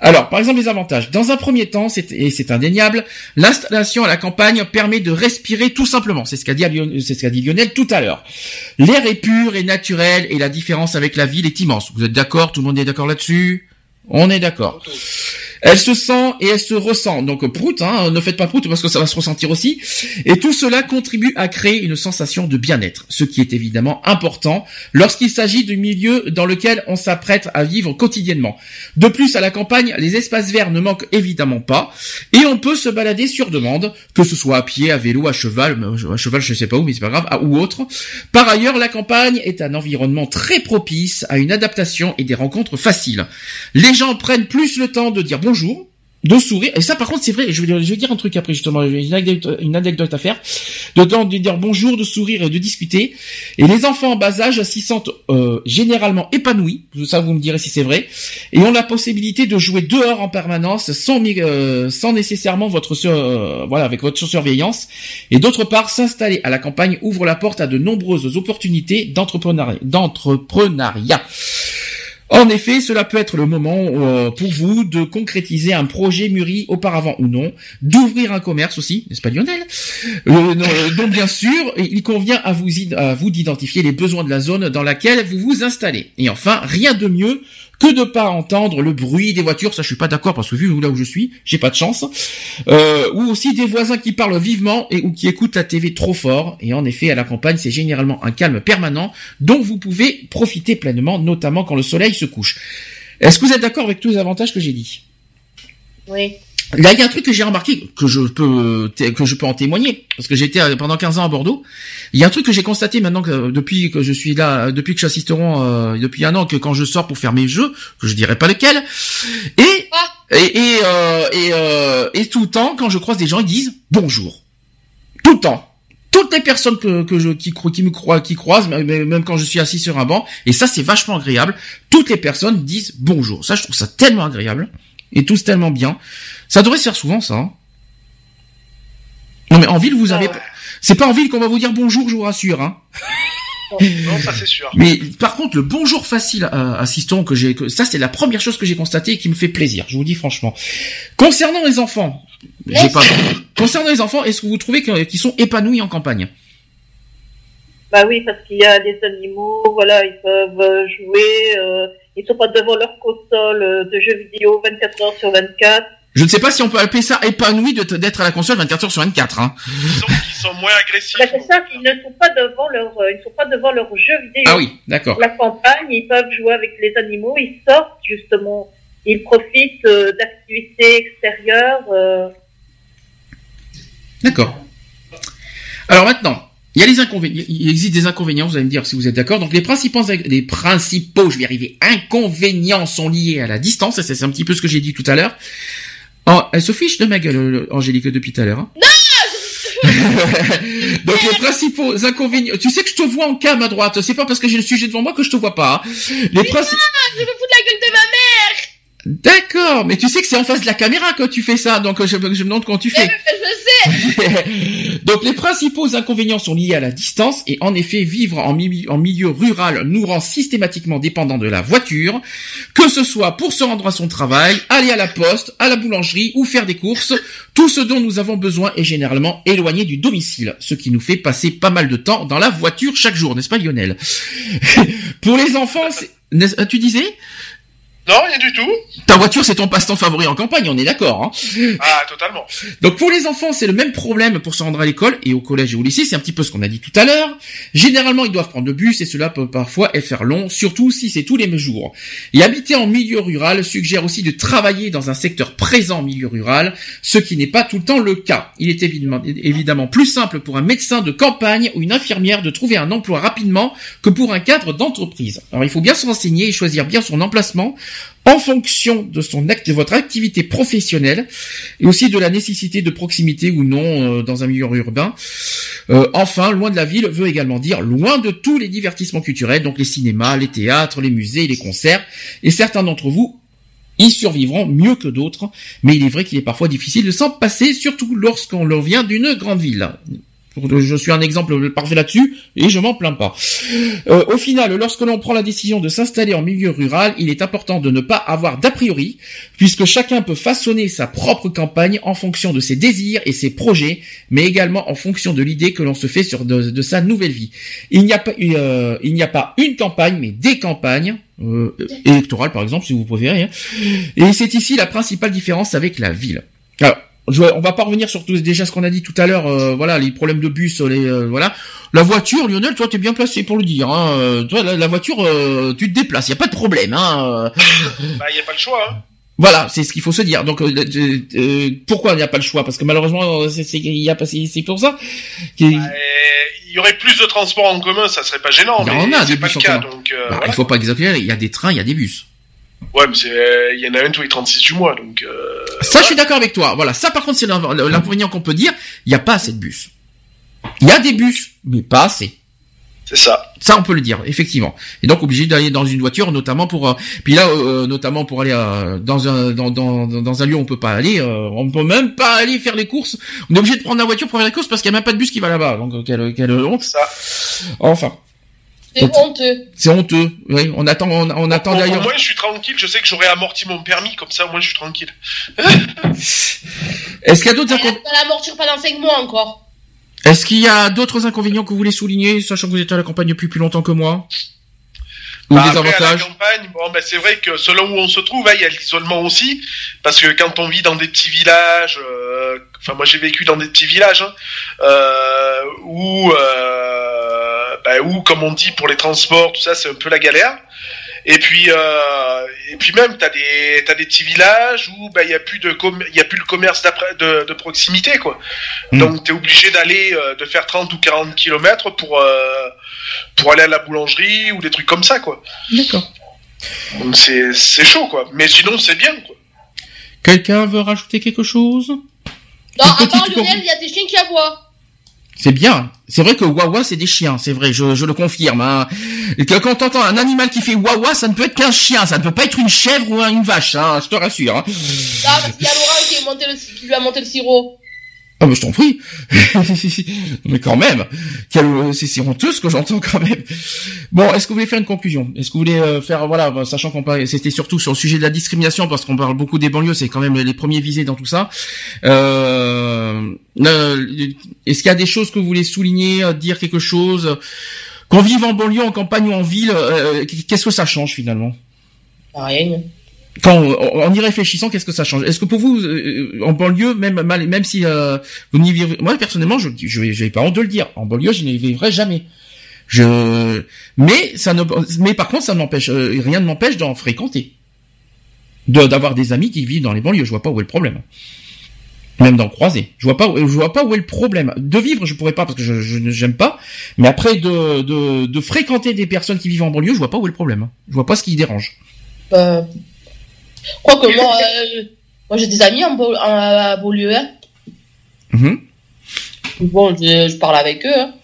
Alors, par exemple, les avantages. Dans un premier temps, et c'est indéniable, l'installation à la campagne permet de respirer tout simplement. C'est ce qu'a dit, Lion- c'est ce qu'a dit Lionel tout à l'heure. L'air est pur et naturel et la différence avec la ville est immense. Vous êtes d'accord? Tout le monde est d'accord là-dessus? On est d'accord. Elle se sent et elle se ressent. Donc prout, hein, ne faites pas prout parce que ça va se ressentir aussi. Et tout cela contribue à créer une sensation de bien-être, ce qui est évidemment important lorsqu'il s'agit du milieu dans lequel on s'apprête à vivre quotidiennement. De plus, à la campagne, les espaces verts ne manquent évidemment pas, et on peut se balader sur demande, que ce soit à pied, à vélo, à cheval, à cheval je sais pas où, mais c'est pas grave, ou autre. Par ailleurs, la campagne est un environnement très propice à une adaptation et des rencontres faciles. Les gens prennent plus le temps de dire bonjour, de sourire, et ça par contre c'est vrai, je vais, je vais dire un truc après justement, une anecdote, une anecdote à faire, de de dire bonjour, de sourire et de discuter, et les enfants en bas âge s'y sentent euh, généralement épanouis, ça vous me direz si c'est vrai, et ont la possibilité de jouer dehors en permanence sans, euh, sans nécessairement votre euh, voilà avec votre surveillance, et d'autre part s'installer à la campagne ouvre la porte à de nombreuses opportunités d'entrepreneuriat. En effet, cela peut être le moment euh, pour vous de concrétiser un projet mûri auparavant ou non, d'ouvrir un commerce aussi, n'est-ce pas Lionel? Euh, euh, Donc bien sûr, il convient à vous d'identifier les besoins de la zone dans laquelle vous vous installez. Et enfin, rien de mieux que de pas entendre le bruit des voitures. Ça, je suis pas d'accord parce que vu là où je suis, j'ai pas de chance. Euh, ou aussi des voisins qui parlent vivement et ou qui écoutent la TV trop fort. Et en effet, à la campagne, c'est généralement un calme permanent dont vous pouvez profiter pleinement, notamment quand le soleil se couche. Est-ce que vous êtes d'accord avec tous les avantages que j'ai dit? Oui. Là, il y a un truc que j'ai remarqué, que je peux, que je peux en témoigner, parce que j'étais euh, pendant 15 ans à Bordeaux. Il y a un truc que j'ai constaté maintenant que depuis que je suis là, depuis que j'assisterai euh, depuis un an, que quand je sors pour faire mes jeux, que je dirais pas lequel, et Ah. et et, euh, et, euh, et tout le temps, quand je croise des gens, ils disent bonjour, tout le temps. Toutes les personnes que, que je qui, qui me croient, qui croisent, même même quand je suis assis sur un banc, et ça c'est vachement agréable. Toutes les personnes disent bonjour. Ça, je trouve ça tellement agréable et tous tellement bien. Ça devrait se faire souvent, ça. hein. Non mais en ville, vous avez, Ah ouais. c'est pas en ville qu'on va vous dire bonjour, je vous rassure. Hein. Non, ça c'est sûr. Mais par contre, le bonjour facile à assistant que j'ai, que- ça c'est la première chose que j'ai constatée et qui me fait plaisir. Je vous dis franchement. Concernant les enfants, j'ai pas. Concernant les enfants, est-ce que vous trouvez qu'ils sont épanouis en campagne? Bah oui, parce qu'il y a des animaux, voilà, ils peuvent euh, jouer, euh, ils sont pas devant leur console euh, de jeux vidéo 24 heures sur 24. Je ne sais pas si on peut appeler ça épanoui d'être à la console 24 heures sur 24. Hein. Disons qu'ils sont moins agressifs. Bah, c'est ça, ils ne sont pas devant leur, euh, ils sont pas devant leur jeu vidéo. Ah oui, d'accord. La campagne, ils peuvent jouer avec les animaux, ils sortent justement, ils profitent euh, d'activités extérieures. euh, D'accord. Alors maintenant, il y a les inconvénients. Il existe des inconvénients. Vous allez me dire si vous êtes d'accord. Donc les principaux, les principaux, je vais y arriver, inconvénients sont liés à la distance. Et c'est un petit peu ce que j'ai dit tout à l'heure. Oh, elle se fiche de ma gueule, euh, Angélique, depuis tout à l'heure. Hein. Donc les principaux inconvénients. Tu sais que je te vois en cam à droite. C'est pas parce que j'ai le sujet devant moi que je te vois pas. hein. Les principaux. Je me fous de la gueule de ma mère D'accord, mais tu sais que c'est en face de la caméra que tu fais ça, donc euh, je, je me demande comment tu fais. Je sais Donc les principaux inconvénients sont liés à la distance et en effet vivre en, mi- en milieu rural nous rend systématiquement dépendants de la voiture, que ce soit pour se rendre à son travail, aller à la poste, à la boulangerie ou faire des courses, tout ce dont nous avons besoin est généralement éloigné du domicile, ce qui nous fait passer pas mal de temps dans la voiture chaque jour, n'est-ce pas Lionel? Pour les enfants, tu disais? Non, rien du tout. ta voiture c'est ton passe-temps favori en campagne, on est d'accord. Hein Ah, totalement. donc pour les enfants, c'est le même problème pour se rendre à l'école et au collège et au lycée, c'est un petit peu ce qu'on a dit tout à l'heure. Généralement, ils doivent prendre le bus et cela peut parfois faire long, surtout si c'est tous les mêmes jours. Et habiter en milieu rural suggère aussi de travailler dans un secteur présent en milieu rural, ce qui n'est pas tout le temps le cas. Il est évidemment, évidemment plus simple pour un médecin de campagne ou une infirmière de trouver un emploi rapidement que pour un cadre d'entreprise. Alors il faut bien se renseigner et choisir bien son emplacement en fonction de son votre activité professionnelle et aussi de la nécessité de proximité ou non euh, dans un milieu urbain. Euh, enfin, loin de la ville veut également dire loin de tous les divertissements culturels, donc les cinémas, les théâtres, les musées, les concerts. Et certains d'entre vous y survivront mieux que d'autres, mais il est vrai qu'il est parfois difficile de s'en passer, surtout lorsqu'on leur vient d'une grande ville. Je suis un exemple parfait là-dessus et je m'en plains pas. Euh, au final, lorsque l'on prend la décision de s'installer en milieu rural, il est important de ne pas avoir d'a priori, puisque chacun peut façonner sa propre campagne en fonction de ses désirs et ses projets, mais également en fonction de l'idée que l'on se fait sur de, sa nouvelle vie. Il n'y a pas, euh, il n'y a pas une campagne, mais des campagnes. euh, électorales par exemple si vous préférez hein. et c'est ici la principale différence avec la ville on va pas revenir sur tout déjà ce qu'on a dit tout à l'heure euh, voilà les problèmes de bus les euh, voilà la voiture Lionel toi t'es bien placé pour le dire hein. Euh, toi la, la voiture euh, tu te déplaces y a pas de problème hein. Bah, il n'y a pas le choix. Hein. Voilà, c'est ce qu'il faut se dire. Donc, euh, euh, euh, pourquoi il n'y a pas le choix? Parce que malheureusement, euh, c'est y pour ça. qu'il- Bah, Il y aurait plus de transports en commun, ça serait pas gênant, Il y mais en a des pas bus le en cas. commun. Donc, euh, Bah, voilà. Il faut pas exagérer. Il y a des trains, il y a des bus. Ouais, mais il y en a un tous les 36 du mois, donc. Euh, Ça, je suis d'accord avec toi. Voilà, ça, par contre, c'est l'inconvénient qu'on peut dire. Il n'y a pas assez de bus. Il y a des bus, mais pas assez. c'est ça. Ça, on peut le dire, effectivement. Et donc, obligé d'aller dans une voiture, notamment pour. euh, puis là, euh, notamment pour aller euh, dans un dans, dans dans un lieu où on peut pas aller. on peut même pas aller faire les courses. On est obligé de prendre la voiture pour faire les courses parce qu'il y a même pas de bus qui va là-bas. Donc, quelle quelle honte. Ça. Enfin, C'est honteux. c'est honteux. Oui, on attend, on, on attend d'ailleurs. moins, je suis tranquille. Je sais que j'aurai amorti mon permis, comme ça, au moins, je suis tranquille. Est-ce qu'il y a d'autres inconvénients va l'amortir pendant 5 mois encore. Est-ce qu'il y a d'autres inconvénients que vous voulez souligner, sachant que vous êtes à la campagne depuis plus longtemps que moi Ou Bah, des après, à la avantages campagne, bon, ben, c'est vrai que selon où on se trouve, hein, il y a l'isolement aussi, parce que quand on vit dans des petits villages, euh, enfin moi j'ai vécu dans des petits villages, hein, euh, où, euh, ben, où, comme on dit pour les transports, tout ça, c'est un peu la galère. Et puis, euh, et puis même, t'as des, t'as des petits villages où ben il y a plus de, com- il y a plus le commerce d'après, de, de proximité, quoi. Mm. Donc t'es obligé d'aller, euh, de faire 30 ou 40 kilomètres pour, euh, pour aller à la boulangerie ou des trucs comme ça, quoi. D'accord. Donc c'est c'est chaud quoi. Mais sinon c'est bien quoi. Quelqu'un veut rajouter quelque chose? Non, à part Lionel, il y a des chiens qui aboient. C'est bien. C'est vrai que Wawa c'est des chiens, c'est vrai, je, le confirme. Hein. Et que quand t'entends un animal qui fait Wawa, ça ne peut être qu'un chien, ça ne peut pas être une chèvre ou une vache, hein, je te rassure. Hein. Ah, parce y a le- qui lui a monté le sirop. Ah mais je t'en prie. mais quand même, c'est honteux ce que j'entends quand même. Bon, est-ce que vous voulez faire une conclusion? Est-ce que vous voulez euh, faire voilà, bah, sachant qu'on parlait, c'était surtout sur le sujet de la discrimination parce qu'on parle beaucoup des banlieues, c'est quand même les premiers visés dans tout ça. Euh, euh, est-ce qu'il y a des choses que vous voulez souligner, euh, dire quelque chose? Qu'on vive en banlieue, en campagne ou en ville, qu'est-ce que ça change finalement? Rien. Quand en y réfléchissant, qu'est-ce que ça change? Est-ce que pour vous, euh, en banlieue, même même si euh, vous n'y vivez, moi personnellement, je j'ai pas honte de le dire, en banlieue, je n'y vivrai jamais. Je, mais ça ne, mais par contre, ça n'empêche, euh, rien ne m'empêche d'en fréquenter, de d'avoir des amis qui vivent dans les banlieues. Je vois pas où est le problème. Même d'en croiser. Je vois pas, où- je vois pas où est le problème. De vivre, je pourrais pas parce que je, je j'aime pas. Mais après de, de de fréquenter des personnes qui vivent en banlieue, je vois pas où est le problème. Je vois pas ce qui dérange. Euh, quoi que moi, euh, moi j'ai des amis en, Beau- en- à Beaulieu. Hein. Mhm. Bon, je, je parle avec eux. Hein.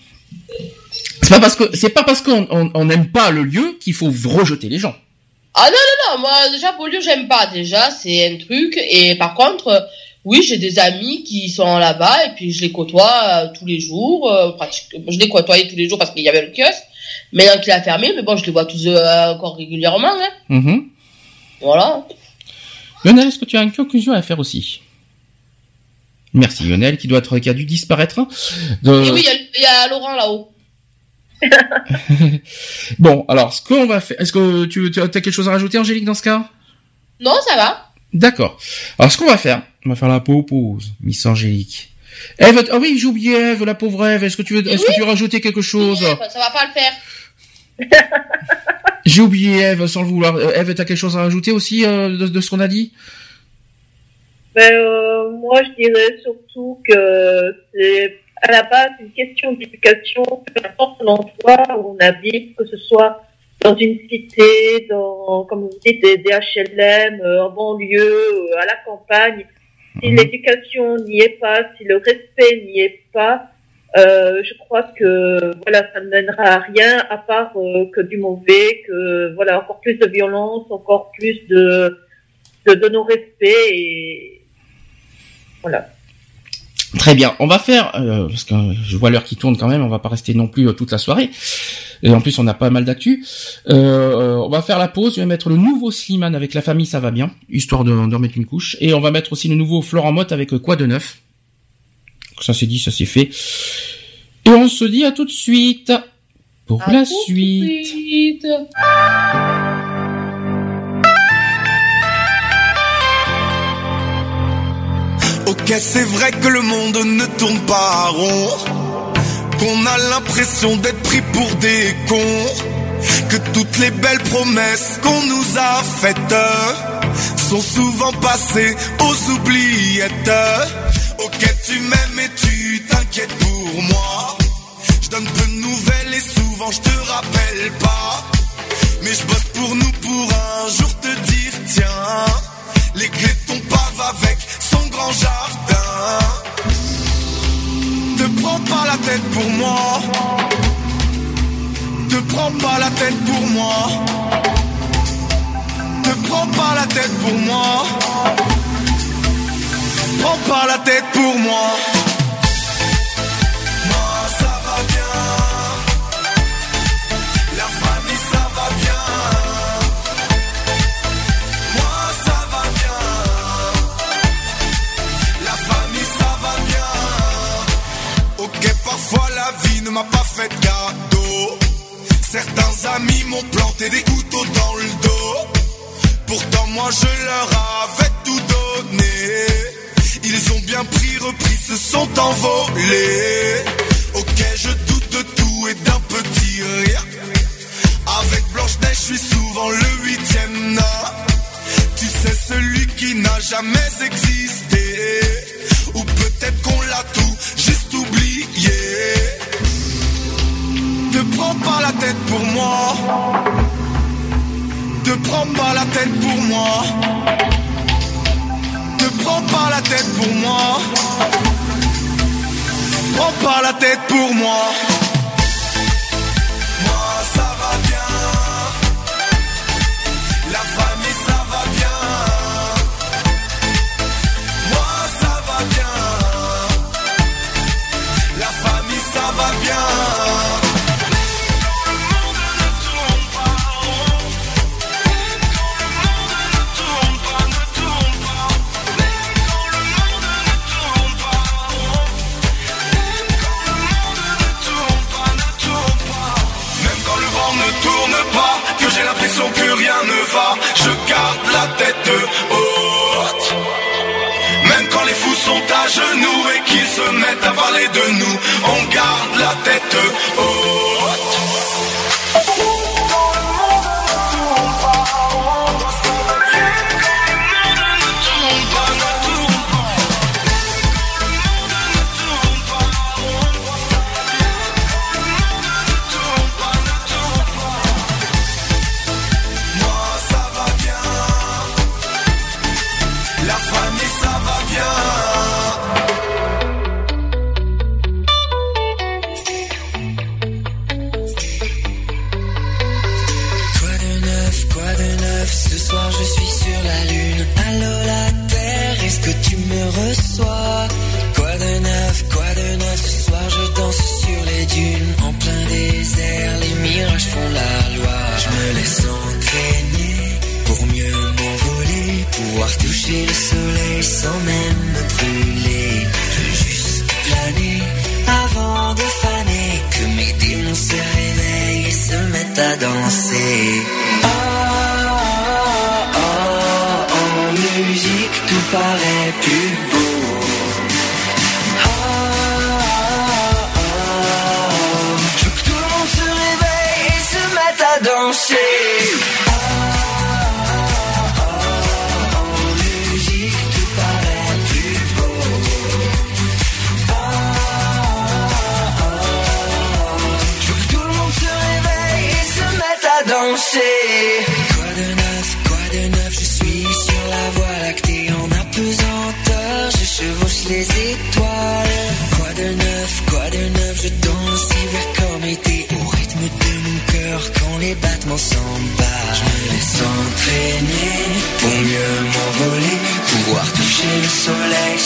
C'est pas parce que c'est pas parce qu'on on- on n'aime pas le lieu qu'il faut rejeter les gens. Ah non, non, non, moi déjà Beaulieu, j'aime pas. Déjà, c'est un truc. Et par contre, oui, j'ai des amis qui sont là-bas et puis je les côtoie euh, tous les jours. euh, je les côtoyais tous les jours parce qu'il y avait le kiosque. Maintenant qu'il a fermé, mais bon, je les vois tous euh, encore régulièrement. Hein. Mhm. Voilà. Lionel, est-ce que tu as une conclusion à faire aussi? Merci Lionel, qui doit être, qui a dû disparaître. de- Et oui, il y a- il y, a Laurent là-haut. Bon, alors, ce qu'on va faire, est-ce que tu, tu as quelque chose à rajouter, Angélique, dans ce cas? Non, ça va. D'accord. Alors, ce qu'on va faire, on va faire la pause, Miss Angélique. Eve, ah oui, j'ai oublié Eve, la pauvre Eve. Est-ce que tu veux, est-ce que tu veux rajouter quelque chose? Ça va pas le faire. J'ai oublié Eve, sans le vouloir. Euh, Eve, t'as quelque chose à rajouter aussi euh, de, de ce qu'on a dit? Ben, euh, moi, je dirais surtout que c'est à la base une question d'éducation, peu importe l'endroit où on habite, que ce soit dans une cité, dans, comme vous dites, des, des HLM, euh, en banlieue, euh, à la campagne. Si Mhm. l'éducation n'y est pas, si le respect n'y est pas, euh, je crois que voilà, ça ne mènera à rien à part euh, que du mauvais, que voilà, encore plus de violence, encore plus de de, de non-respect et voilà. Très bien, on va faire, euh, parce que je vois l'heure qui tourne quand même, on va pas rester non plus euh, toute la soirée. Et en plus, on a pas mal d'actu. On va faire la pause, je vais mettre le nouveau Slimane avec la famille, ça va bien, histoire de, de remettre une couche. Et on va mettre aussi le nouveau Florent Motte avec quoi de neuf? Ça c'est dit, ça c'est fait. Et on se dit à tout de suite pour À la suite. suite. Ok, c'est vrai que le monde ne tourne pas rond. Qu'on a l'impression d'être pris pour des cons. Que toutes les belles promesses qu'on nous a faites sont souvent passées aux oubliettes. Ok, tu m'aimes et tu t'inquiètes pour moi. Je donne peu de nouvelles et souvent je te rappelle pas. Mais je bosse pour nous pour un jour te dire tiens, les clés de ton avec son grand jardin. Te prends pas la tête pour moi. Te prends pas la tête pour moi. Te prends pas la tête pour moi. Prends pas la tête pour moi. Moi ça va bien. La famille ça va bien. Moi ça va bien. La famille ça va bien. Ok, parfois la vie ne m'a pas fait de cadeau. Certains amis m'ont planté des couteaux dans le dos. Pourtant moi je leur avais tout donné. Ils ont bien pris, repris, se sont envolés. Ok, je doute de tout et d'un petit rire. Avec Blanche-Neige, je suis souvent le huitième nain. Tu sais, celui qui n'a jamais existé. Ou peut-être qu'on l'a tout juste oublié. Te prends pas la tête pour moi. Te prends pas la tête pour moi Prends pas la tête pour moi. Prends pas la tête pour moi. je garde la tête haute. Même quand les fous sont à genoux et qu'ils se mettent à parler de nous, on garde la tête haute.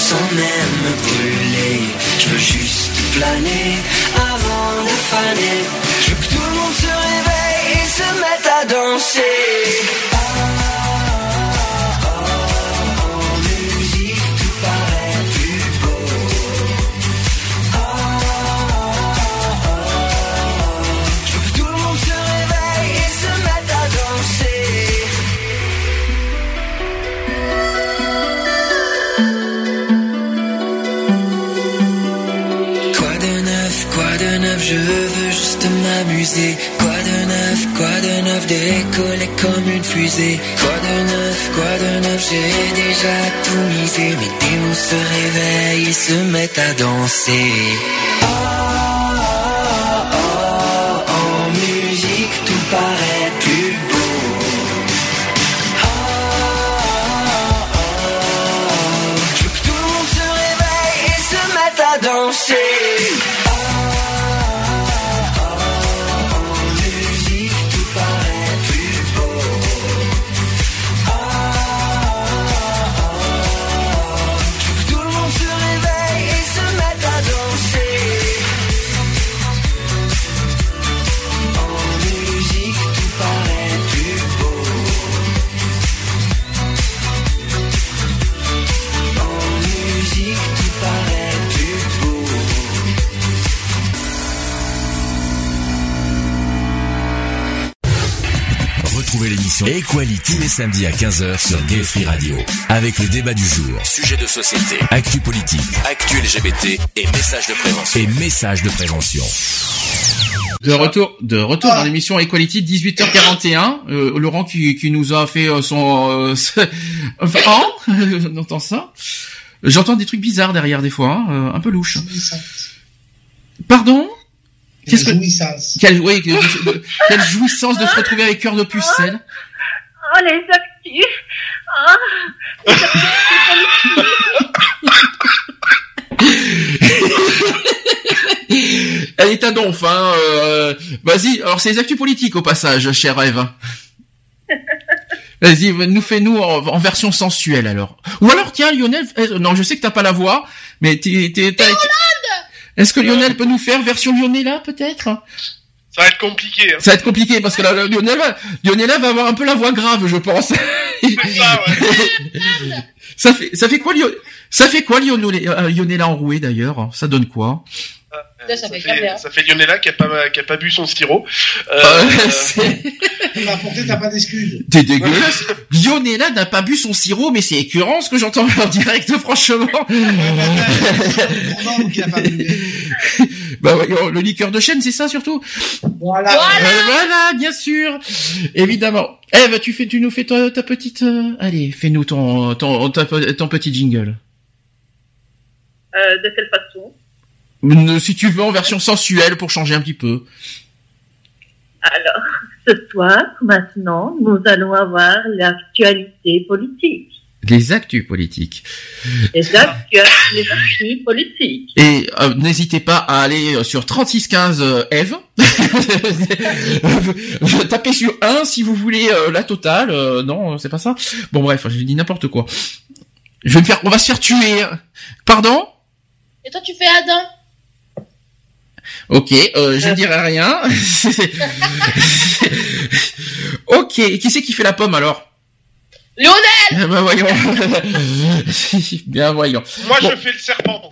sans même me brûler. Je veux juste planer avant de faner. Je veux que tout le monde se réveille et se mette à danser. Quoi de neuf, quoi de neuf, j'ai déjà tout misé. Mes démons se réveillent et se mettent à danser. Ah. Equality tous les samedis à 15h sur Gay Free Radio. Avec le débat du jour, sujet de société, actu politique, actu LGBT et messages de prévention. Et messages de prévention. De retour, de retour dans l'émission Equality 18h41. Euh, Laurent qui, qui nous a fait euh, son, euh, enfin, oh, on entend ça. J'entends des trucs bizarres derrière des fois, hein, euh, un peu louche. Pardon? Qu'est-ce que jouissance. quelle, oui, quelle jouissance de se retrouver avec cœur de pucelle. Oh, les actifs Ah, les Elle est à donf, hein. euh, Vas-y, alors c'est les actus politiques au passage, cher Eve. Vas-y, nous fais-nous en, en version sensuelle alors. Ou alors tiens Lionel, euh, non je sais que t'as pas la voix, mais t'es, Est-ce que Lionel peut nous faire version Lionella peut-être? Ça va être compliqué. Hein. Ça va être compliqué parce que là, Lionel, va- Lionella va avoir un peu la voix grave, je pense. ça fait, ça fait quoi Lio- Ça fait quoi Lionel- euh, Lionella enrouée d'ailleurs? Ça donne quoi? Ça fait Ça hein. fait, ça fait Lionella qui a pas, qui a pas bu son sirop. Euh, euh, Bah, t'as pas d'excuses. T'es dégueulasse. Lionella n'a pas bu son sirop, mais c'est écœurant ce que j'entends en direct, franchement. bah voyons, le liqueur de chêne, c'est ça surtout? Voilà. Euh, voilà, bien sûr, évidemment. Eve, tu fais, tu nous fais ta, ta petite, euh, allez, fais-nous ton, ton, ta- ton petit jingle. Euh, de quelle façon? Si tu veux en version sensuelle pour changer un petit peu. Alors, ce soir, maintenant, nous allons avoir l'actualité politique. Les actus politiques. Les, actu les actus politiques. Et euh, n'hésitez pas à aller euh, sur 3615 euh, Eve. Tapez sur 1 si vous voulez euh, la totale. Euh, non, c'est pas ça? Bon bref, j'ai dit n'importe quoi. Je vais me faire, on va se faire tuer. Pardon? Et toi, tu fais Adam? Ok, euh, je ne dirai rien. ok, qui c'est qui fait la pomme alors? Lionel Ben voyons. Bien voyons. Moi, Bon. je fais le serpent.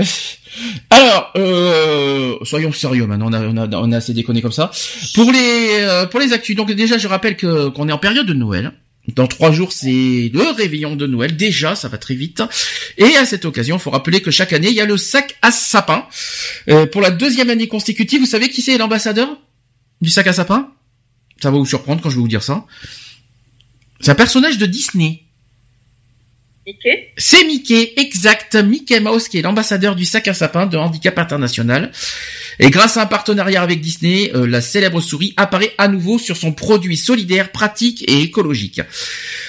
Alors, euh, soyons sérieux maintenant, on a, on a, on a assez déconné comme ça. Pour les, euh, pour les actus, donc déjà je rappelle que qu'on est en période de Noël. Dans trois jours, c'est le réveillon de Noël. Déjà, ça va très vite. Et à cette occasion, il faut rappeler que chaque année, il y a le sac à sapin. Euh, pour la deuxième année consécutive, vous savez qui c'est l'ambassadeur du sac à sapin? Ça va vous surprendre quand je vais vous dire ça. C'est un personnage de Disney. Mickey? C'est Mickey, exact. Mickey Mouse qui est l'ambassadeur du sac à sapin de Handicap International. Et grâce à un partenariat avec Disney, euh, la célèbre souris apparaît à nouveau sur son produit solidaire, pratique et écologique.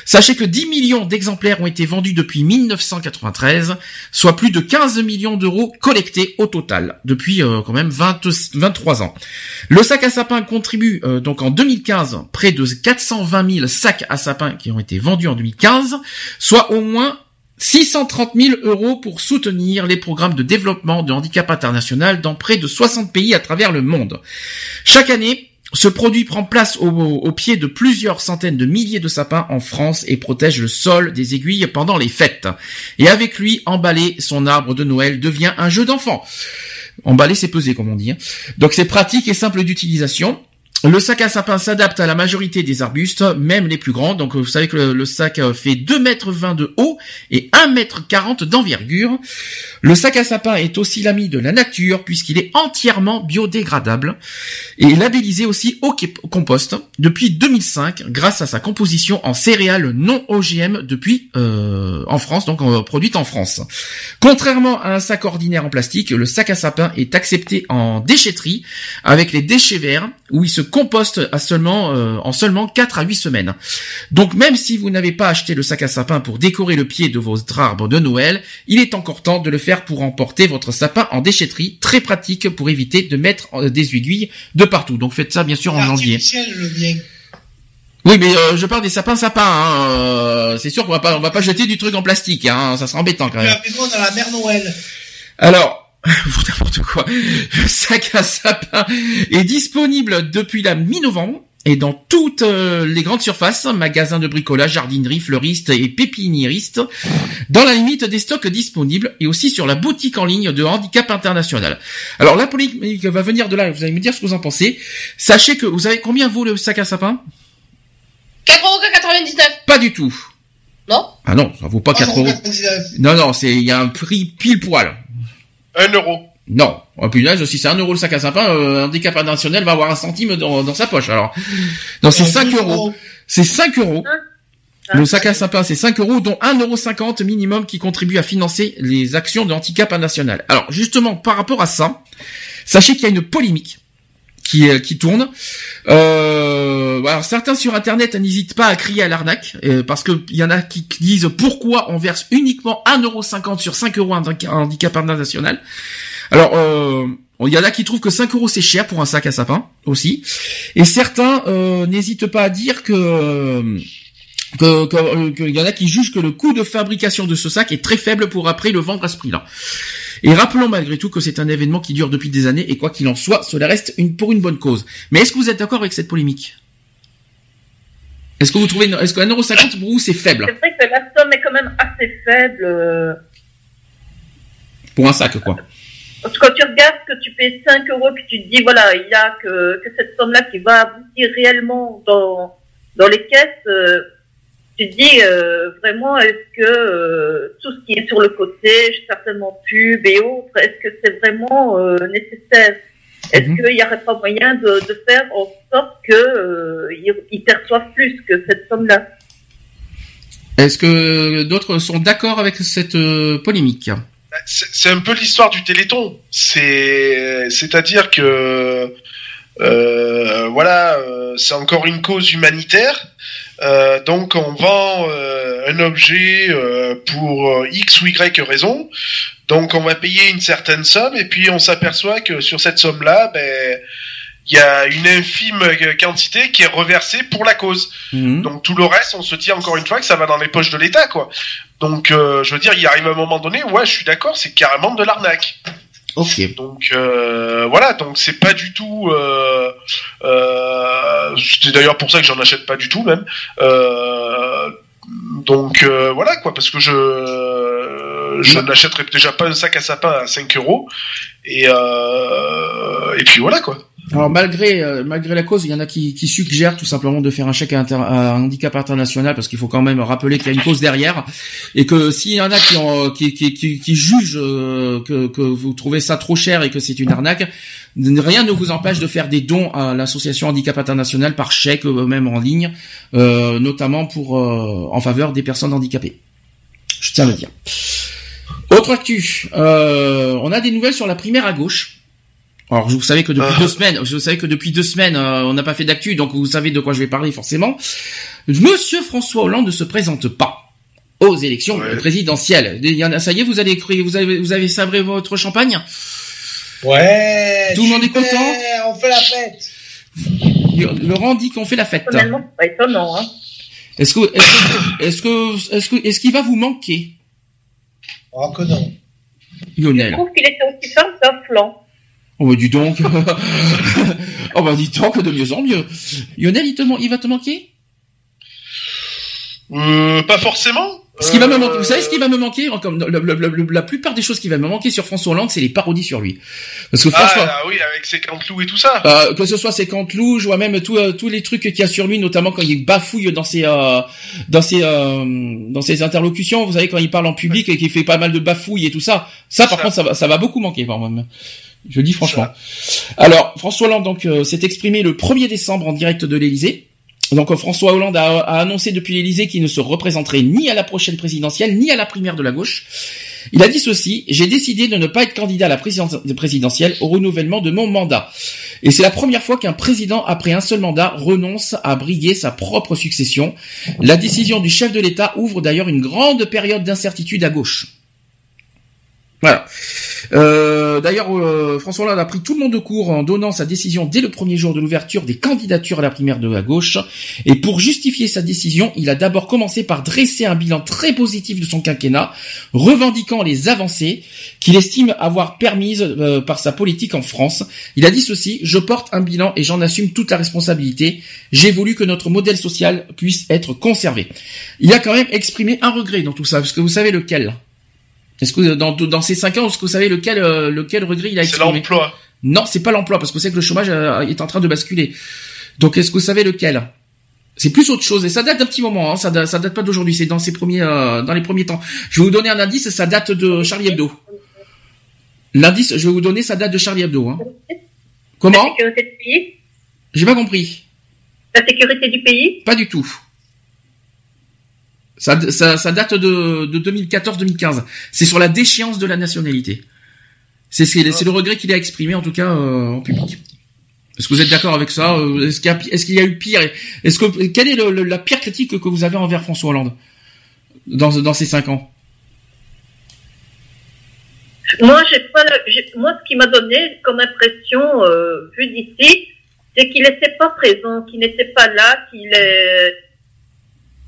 Sachez que 10 millions d'exemplaires ont été vendus depuis 1993, soit plus de 15 millions d'euros collectés au total, depuis euh, quand même 20 23 ans. Le sac à sapin contribue euh, donc en 2015 près de 420 000 sacs à sapin qui ont été vendus en 2015, soit au moins 630 000 euros pour soutenir les programmes de développement de handicap international dans près de 60 pays à travers le monde. Chaque année, ce produit prend place au, au pied de plusieurs centaines de milliers de sapins en France et protège le sol des aiguilles pendant les fêtes. Et avec lui, emballer son arbre de Noël devient un jeu d'enfant. Emballer, c'est peser, comme on dit. hein. Donc c'est pratique et simple d'utilisation. Le sac à sapin s'adapte à la majorité des arbustes, même les plus grands. Donc vous savez que le, sac euh, fait 2 mètres 20 de haut et 1 mètre 40 d'envergure. Le sac à sapin est aussi l'ami de la nature puisqu'il est entièrement biodégradable et labellisé aussi au compost depuis 2005 grâce à sa composition en céréales non OGM depuis euh, en France, donc euh, produite en France. Contrairement à un sac ordinaire en plastique, le sac à sapin est accepté en déchetterie avec les déchets verts où il se composte à seulement euh, en seulement 4 à 8 semaines. Donc même si vous n'avez pas acheté le sac à sapin pour décorer le pied de votre arbre de Noël, il est encore temps de le faire pour emporter votre sapin en déchetterie, très pratique pour éviter de mettre euh, des aiguilles de partout. Donc faites ça bien sûr en janvier. Le. Oui, mais euh, je parle des sapins sapins. Hein. euh, c'est sûr qu'on va pas, on va pas jeter du truc en plastique. Hein. Ça sera embêtant quand même. Puis nous, on a la mère Noël. Alors, pour n'importe quoi, le sac à sapin est disponible depuis la mi-novembre et dans toutes euh, les grandes surfaces, magasins de bricolage, jardinerie, fleuristes et pépiniéristes, dans la limite des stocks disponibles et aussi sur la boutique en ligne de Handicap International. Alors la polémique va venir de là, vous allez me dire ce que vous en pensez. Sachez que vous savez combien vaut le sac à sapin? 4,99€. Pas du tout. Non? Ah non, ça vaut pas 4 euros. 4,99. Non, non, c'est il y a un prix pile poil. 1 euro. Non. Oh punaise, si c'est un euro le sac à sapin, euh, un handicap international va avoir un centime dans, dans sa poche. Alors, non, c'est Euh, 5 12 euros. C'est 5 euros. Ah, Le sac à sapin, c'est 5 euros, dont 1,50 euro minimum qui contribue à financer les actions de handicap national. Alors, justement, par rapport à ça, sachez qu'il y a une polémique qui, euh, qui tourne. Euh, alors, certains sur Internet n'hésitent pas à crier à l'arnaque, euh, parce que il y en a qui disent pourquoi on verse uniquement 1,50€ sur 5 euros à un handicap national. Alors, euh, il y en a qui trouvent que 5 euros c'est cher pour un sac à sapin aussi, et certains euh, n'hésitent pas à dire que euh, que, que, euh, que- y en a qui jugent que le coût de fabrication de ce sac est très faible pour après le vendre à ce prix-là. Et rappelons malgré tout que c'est un événement qui dure depuis des années et quoi qu'il en soit, cela reste une, pour une bonne cause. Mais est-ce que vous êtes d'accord avec cette polémique? Est-ce que vous trouvez, est-ce que 1,50€ pour vous c'est faible? C'est vrai que la somme est quand même assez faible. euh, pour un sac quoi Parce que quand tu regardes que tu payes 5 euros, que tu te dis, voilà, il y a que, que cette somme-là qui va aboutir réellement dans, dans les caisses, euh, tu dis, euh, vraiment, est-ce que euh, tout ce qui est sur le côté, certainement pub et autres, est-ce que c'est vraiment euh, nécessaire? Est-ce Mhm. qu'il n'y aurait pas moyen de, de faire en sorte que euh, ils, ils perçoivent plus que cette somme-là? Est-ce que d'autres sont d'accord avec cette euh, polémique? C'est c'est un peu l'histoire du Téléthon. C'est, c'est-à-dire que, euh, voilà, c'est encore une cause humanitaire. Euh, donc on vend euh, un objet euh, pour X ou Y raison. Donc on va payer une certaine somme et puis on s'aperçoit que sur cette somme-là, ben il y a une infime quantité qui est reversée pour la cause. Mhm. Donc tout le reste, on se dit encore une fois que ça va dans les poches de l'État, quoi. Donc je veux dire, il arrive un moment donné, ouais, je suis d'accord, c'est carrément de l'arnaque. Donc euh, voilà, donc c'est pas du tout. Euh, euh, c'est d'ailleurs pour ça que j'en achète pas du tout même. Euh, donc euh, voilà quoi, parce que je je n'achèterai déjà pas un sac à sapin à 5 euros et euh, et puis voilà quoi. Alors malgré euh, malgré la cause, il y en a qui, suggèrent tout simplement de faire un chèque à, un handicap international parce qu'il faut quand même rappeler qu'il y a une cause derrière et que s'il y en a qui ont, qui, jugent euh, que, que vous trouvez ça trop cher et que c'est une arnaque, rien ne vous empêche de faire des dons à l'association handicap international par chèque euh, même en ligne, notamment pour en faveur des personnes handicapées. Je tiens à le dire. Autre actu, on a des nouvelles sur la primaire à gauche. Alors, vous savez que depuis Ah. deux semaines, vous savez que depuis deux semaines, euh, on n'a pas fait d'actu, donc vous savez de quoi je vais parler forcément. Monsieur François Hollande ne se présente pas aux élections Ouais. présidentielles. Il y en a, ça y est, vous allez, vous avez, vous avez sabré votre champagne? Ouais. Tout le monde est content? On fait la fête. Laurent dit qu'on fait la fête. Pas étonnant. Hein. Est-ce que, est-ce que, est-ce que, est-ce que, est-ce qu'il va vous manquer, Oh que non. Je Lionel trouve qu'il était aussi ferme qu'un flanc. Oh bah dis donc. oh bah dis donc de mieux en mieux. Lionel, il te, man- il va te manquer? Euh, pas forcément. Ce qui va me Euh, manquer, vous savez ce qui va me manquer? Comme la plupart des choses qui va me manquer sur François Hollande, c'est les parodies sur lui. Parce que François, Ah oui, avec ses cantelous et tout ça. euh, que ce soit ses cantelous, je vois même euh, tous les trucs qu'il y a sur lui, notamment quand il bafouille dans ses euh, dans ses dans ses interlocutions. Vous savez quand il parle en public et qu'il fait pas mal de bafouilles et tout ça. Ça, par Ça. contre, ça va, ça va beaucoup manquer par moi. Je dis franchement. Alors François Hollande donc euh, s'est exprimé le 1er décembre en direct de l'Élysée. Donc euh, François Hollande a, a annoncé depuis l'Élysée qu'il ne se représenterait ni à la prochaine présidentielle ni à la primaire de la gauche. Il a dit ceci j'ai décidé de ne pas être candidat à la présidentielle au renouvellement de mon mandat. Et c'est la première fois qu'un président, après un seul mandat, renonce à briguer sa propre succession. La décision du chef de l'État ouvre d'ailleurs une grande période d'incertitude à gauche. Voilà. Euh, D'ailleurs, euh, François Hollande a pris tout le monde de court en donnant sa décision dès le premier jour de l'ouverture des candidatures à la primaire de la gauche. Et pour justifier sa décision, il a d'abord commencé par dresser un bilan très positif de son quinquennat, revendiquant les avancées qu'il estime avoir permises euh, par sa politique en France. Il a dit ceci, je porte un bilan et j'en assume toute la responsabilité. J'ai voulu que notre modèle social puisse être conservé. Il a quand même exprimé un regret dans tout ça, parce vous savez lequel Est-ce que dans, dans ces cinq ans, est-ce que vous savez lequel, euh, lequel regret il a C'est exprimé l'emploi. Non, c'est pas l'emploi, parce que c'est que le chômage euh, est en train de basculer. Donc est-ce que vous savez lequel? C'est plus autre chose et ça date d'un petit moment. Hein. Ça, date, ça date pas d'aujourd'hui. C'est dans ses premiers, euh, dans les premiers temps. Je vais vous donner un indice. Ça date de Charlie Hebdo. L'indice, je vais vous donner, ça date de Charlie Hebdo. Hein. La Comment sécurité du pays? J'ai pas compris. La sécurité du pays? Pas du tout. Ça, ça, ça date de, de 2014-2015. C'est sur la déchéance de la nationalité. C'est le regret qu'il a exprimé en tout cas euh, en public. Est-ce que vous êtes d'accord avec ça Euh, Est-ce qu'il y, qu'il y a eu pire Est-ce que quelle est le- le- la pire critique que vous avez envers François Hollande dans dans ces cinq ans? Moi, j'ai pas, la- moi, ce qui m'a donné comme impression, euh, vu d'ici, c'est qu'il n'était pas présent, qu'il n'était pas là, qu'il est,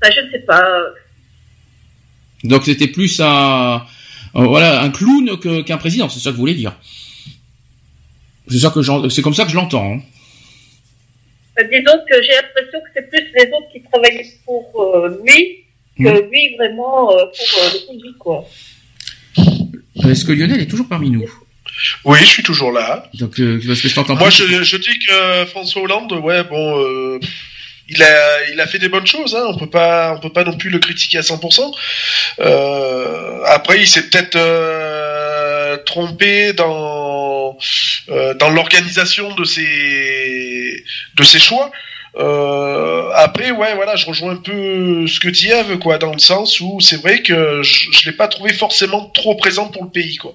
enfin, je ne sais pas. Donc c'était plus un euh, voilà un clown qu'un président. C'est ça que vous voulez dire C'est ça que j'en- c'est comme ça que je l'entends. hein. Euh, Disons que j'ai l'impression que c'est plus les autres qui travaillaient pour euh, lui que Mm. lui vraiment euh, pour euh, le pays, quoi. Est-ce que Lionel est toujours parmi nous? Oui, je suis toujours là. Donc euh, parce que je Moi, je, je dis que François Hollande, ouais, bon, euh, il a, il a fait des bonnes choses. Hein, on peut pas, on peut pas non plus le critiquer à 100%. Euh, après, il s'est peut-être euh, trompé dans euh, dans l'organisation de ses de ses choix. Euh, après, ouais, voilà, je rejoins un peu ce que dit Eve, quoi, dans le sens où c'est vrai que je, je l'ai pas trouvé forcément trop présent pour le pays, quoi.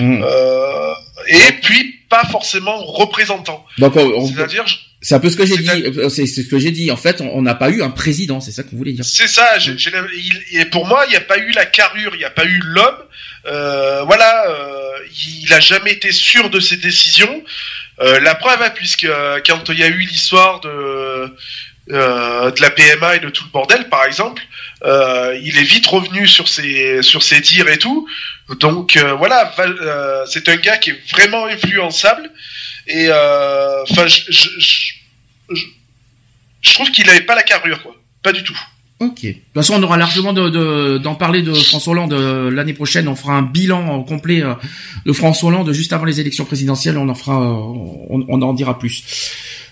Euh, et puis pas forcément représentant. Donc on- C'est-à-dire, c'est un peu ce que j'ai dit. euh, C'est ce que j'ai dit. En fait, on n'a pas eu un président. C'est ça que vous voulez dire. c'est ça. il- et pour moi, il n'y a pas eu la carrure, il n'y a pas eu l'homme. Euh, voilà, euh, il a jamais été sûr de ses décisions. Euh, la preuve, hein, puisque euh, quand il y a eu l'histoire de euh, de la PMA et de tout le bordel, par exemple, euh, il est vite revenu sur ses sur ses dires et tout. Donc euh, voilà, euh, c'est un gars qui est vraiment influençable. Et euh, enfin, je, je, je, je- je trouve qu'il n'avait pas la carrure, quoi. Pas du tout. Ok. De toute façon, on aura largement de- de- d'en parler de François Hollande euh, l'année prochaine. On fera un bilan euh, complet euh, de François Hollande juste avant les élections présidentielles. On en fera, euh, on, en dira plus.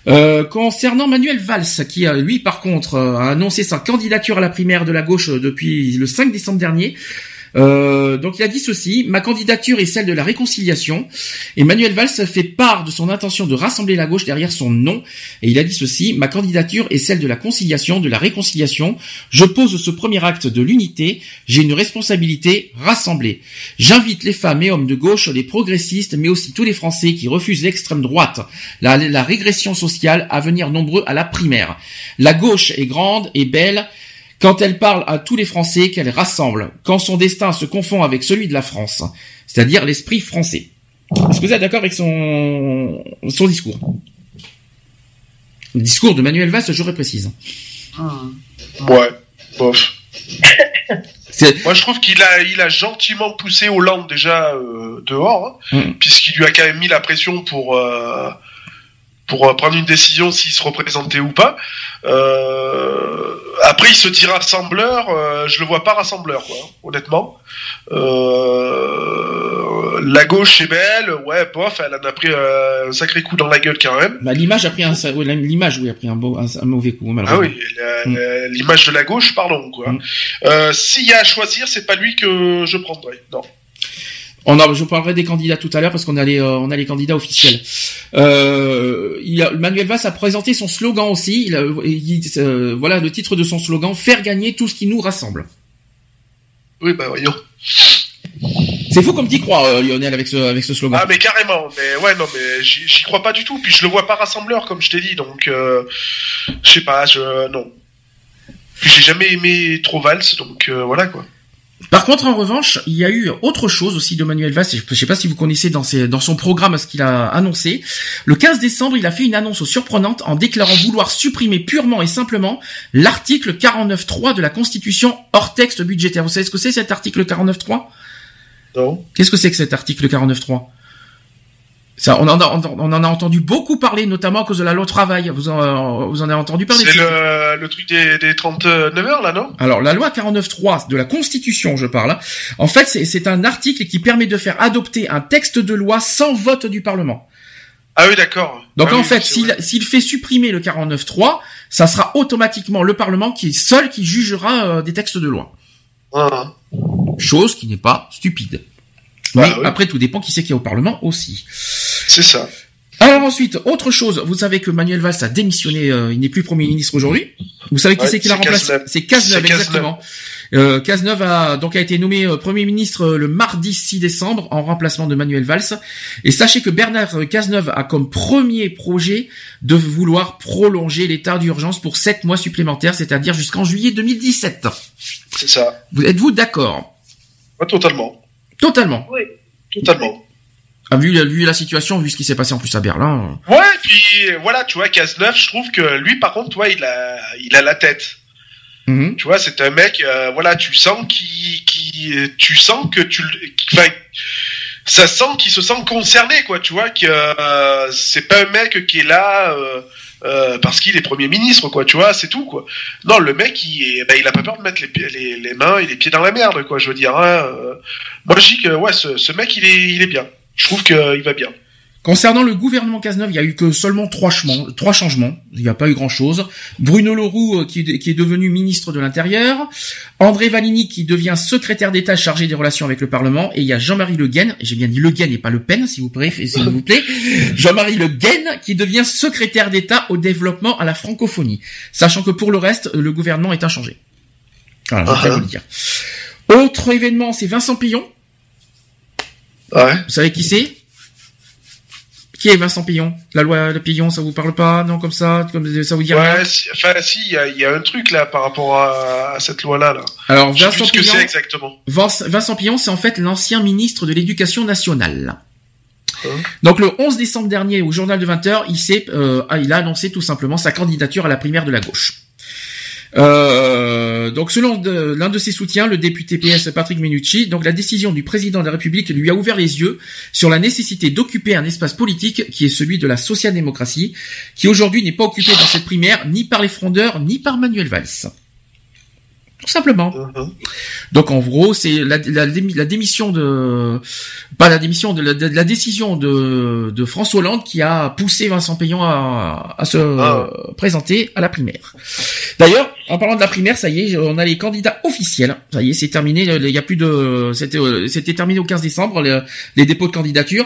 Euh, concernant Manuel Valls, qui lui, par contre, euh, a annoncé sa candidature à la primaire de la gauche euh, depuis le 5 décembre dernier. Euh, donc il a dit ceci, ma candidature est celle de la réconciliation. Emmanuel Valls fait part de son intention de rassembler la gauche derrière son nom. Et il a dit ceci, ma candidature est celle de la conciliation, de la réconciliation. Je pose ce premier acte de l'unité. J'ai une responsabilité, rassembler. J'invite les femmes et hommes de gauche, les progressistes, mais aussi tous les Français qui refusent l'extrême droite, la, la régression sociale, à venir nombreux à la primaire. La gauche est grande et belle, quand elle parle à tous les Français qu'elle rassemble, quand son destin se confond avec celui de la France, c'est-à-dire l'esprit français. Est-ce que vous êtes d'accord avec son, son discours? Le discours de Manuel Valls, je précise. Ouais, bof. Moi, je trouve qu'il a, il a gentiment poussé Hollande déjà euh, dehors, hein, Mm. puisqu'il lui a quand même mis la pression pour euh, pour euh, prendre une décision s'il se représentait ou pas. Euh, après, il se dit rassembleur. euh, je le vois pas rassembleur, quoi, honnêtement. Euh, la gauche est belle, ouais, bof, elle en a pris euh, un sacré coup dans la gueule quand même. Bah, l'image a pris un, oui, l'image, oui, a pris un, beau- un, un mauvais coup, Ah malheureusement. oui, la- la- l'image de la gauche, pardon, quoi. Mm. Euh, S'il y a à choisir, c'est pas lui que je prendrais. Non. On a, je parlerai des candidats tout à l'heure parce qu'on a les, euh, on a les candidats officiels. Euh, il a, Manuel Valls a présenté son slogan aussi. Il a- il- euh, voilà le titre de son slogan faire gagner tout ce qui nous rassemble. Oui, bah voyons. C'est fou comme t'y crois, euh, Lionel, avec ce, avec ce slogan. Ah, mais carrément. Mais ouais, non, mais j'y crois pas du tout. Puis je le vois pas rassembleur, comme je t'ai dit. Donc, euh, je sais pas, je non. Puis j'ai jamais aimé trop Valls, donc euh, voilà quoi. Par contre, en revanche, il y a eu autre chose aussi de Manuel Valls. Je sais pas si vous connaissez dans, ses, dans son programme ce qu'il a annoncé. Le 15 décembre, il a fait une annonce surprenante en déclarant vouloir supprimer purement et simplement l'article 49.3 de la Constitution hors texte budgétaire. Vous savez ce que c'est cet article 49.3 Non. Qu'est-ce que c'est que cet article 49.3 ça, on en, a, on en a entendu beaucoup parler, notamment à cause de la loi travail. Vous en, vous en avez entendu parler C'est le, le truc des, des 39 heures là, non? Alors, la loi 49.3 de la Constitution, je parle, hein. en fait, c'est- un article qui permet de faire adopter un texte de loi sans vote du Parlement. Ah oui, d'accord. Donc Ah en oui, fait, s'il fait supprimer le 49.3, ça sera automatiquement le Parlement qui est seul qui jugera euh, des textes de loi. Voilà. Chose qui n'est pas stupide. Bah Mais oui. après, tout dépend qui c'est qui est au Parlement aussi. C'est ça. Alors ensuite, autre chose, vous savez que Manuel Valls a démissionné, euh, il n'est plus Premier ministre aujourd'hui. Vous savez qui Ouais, c'est qui l'a c'est remplacé? C'est Cazeneuve, C'est Cazeneuve. exactement. Euh, Cazeneuve a donc a été nommé euh, Premier ministre euh, le mardi 6 décembre en remplacement de Manuel Valls. Et sachez que Bernard Cazeneuve a comme premier projet de vouloir prolonger l'état d'urgence pour sept mois supplémentaires, c'est-à-dire jusqu'en juillet 2017. C'est ça. Vous êtes-vous d'accord? Ouais, totalement. Totalement. Oui. Totalement. Ah, vu, vu la situation, vu ce qui s'est passé en plus à Berlin. euh, Ouais, puis voilà, tu vois, Cazeneuve, je trouve que lui, par contre, toi, il a, il a la tête. mhm. Tu vois, c'est un mec, euh, voilà, tu sens qu'il, qu'il- tu sens que tu, enfin, ça sent qu'il se sent concerné, quoi. Tu vois que euh, c'est pas un mec qui est là euh, parce qu'il est premier ministre, quoi. Tu vois, c'est tout, quoi. Non, le mec, il, ben, il a pas peur de mettre les, les, les mains et les pieds dans la merde, quoi. Je veux dire. Hein, moi, je dis que ouais, ce, ce mec, il est, il est bien. Je trouve qu'il va bien. Concernant le gouvernement Cazeneuve, il y a eu que seulement trois changements. Trois changements. Il n'y a pas eu grand-chose. Bruno Leroux, euh, qui, est- qui est devenu ministre de l'Intérieur. André Valigny, qui devient secrétaire d'État chargé des relations avec le Parlement. Et il y a Jean-Marie Le Guen, j'ai bien dit Le Guen et pas Le Pen, s'il vous plaît, s'il vous plaît. Jean-Marie Le Guen, qui devient secrétaire d'État au développement à la francophonie. Sachant que pour le reste, le gouvernement est inchangé. Voilà, je voudrais Ah. vous le dire. Autre événement, c'est Vincent Pillon. Ouais. Vous savez qui c'est? Qui est Vincent Pillon? La loi de Pillon, ça vous parle pas? Non, comme ça, comme ça vous dit rien? Ouais, si, enfin, si, il y a, y a un truc là par rapport à, à cette loi-là. Là. Alors Je sais plus Vincent ce que c'est exactement. Vince- Vincent Pillon, c'est en fait l'ancien ministre de l'Éducation nationale. Hein? Donc le 11 décembre dernier, au journal de 20h, il, s'est, euh, il a annoncé tout simplement sa candidature à la primaire de la gauche. Euh, donc selon l'un de ses soutiens, le député PS Patrick Menucci, donc la décision du président de la République lui a ouvert les yeux sur la nécessité d'occuper un espace politique qui est celui de la social-démocratie, qui aujourd'hui n'est pas occupé dans cette primaire ni par les frondeurs ni par Manuel Valls. Tout simplement. Mhm. Donc en gros, c'est la, la, démi- la démission de pas la démission de la, de la décision de, de François Hollande qui a poussé Vincent Payon à, à se Ah. présenter à la primaire. D'ailleurs, en parlant de la primaire, ça y est, on a les candidats officiels. Ça y est, c'est terminé. Il y a plus de c'était euh, c'était terminé au 15 décembre les, les dépôts de candidature.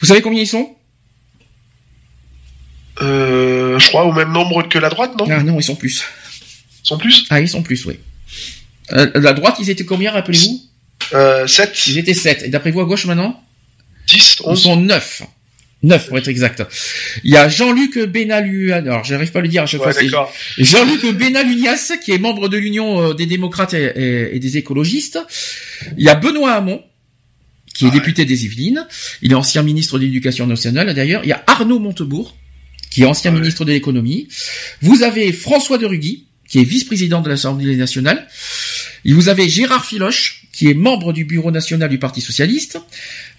Vous savez combien ils sont? Euh, je crois au même nombre que la droite, non? Ah non, ils sont plus. Ils sont plus? Ah, ils sont plus, oui. Euh, la droite, ils étaient combien, rappelez-vous euh, 7, Ils étaient 7. Et d'après vous, à gauche maintenant 10, Ils 11. sont neuf. Neuf, pour être exact. Il y a Jean-Luc Benalu, alors j'arrive pas à le dire à chaque Ouais, fois. Jean-Luc Benalunias, qui est membre de l'Union euh, des démocrates et, et- et des écologistes. Il y a Benoît Hamon, qui est député des Yvelines. Il est ancien ministre de l'Éducation nationale, d'ailleurs. Il y a Arnaud Montebourg, qui est ancien ministre de l'économie. Vous avez François de Rugy, qui est vice-président de l'Assemblée nationale. Vous avez Gérard Filoche, qui est membre du bureau national du Parti socialiste.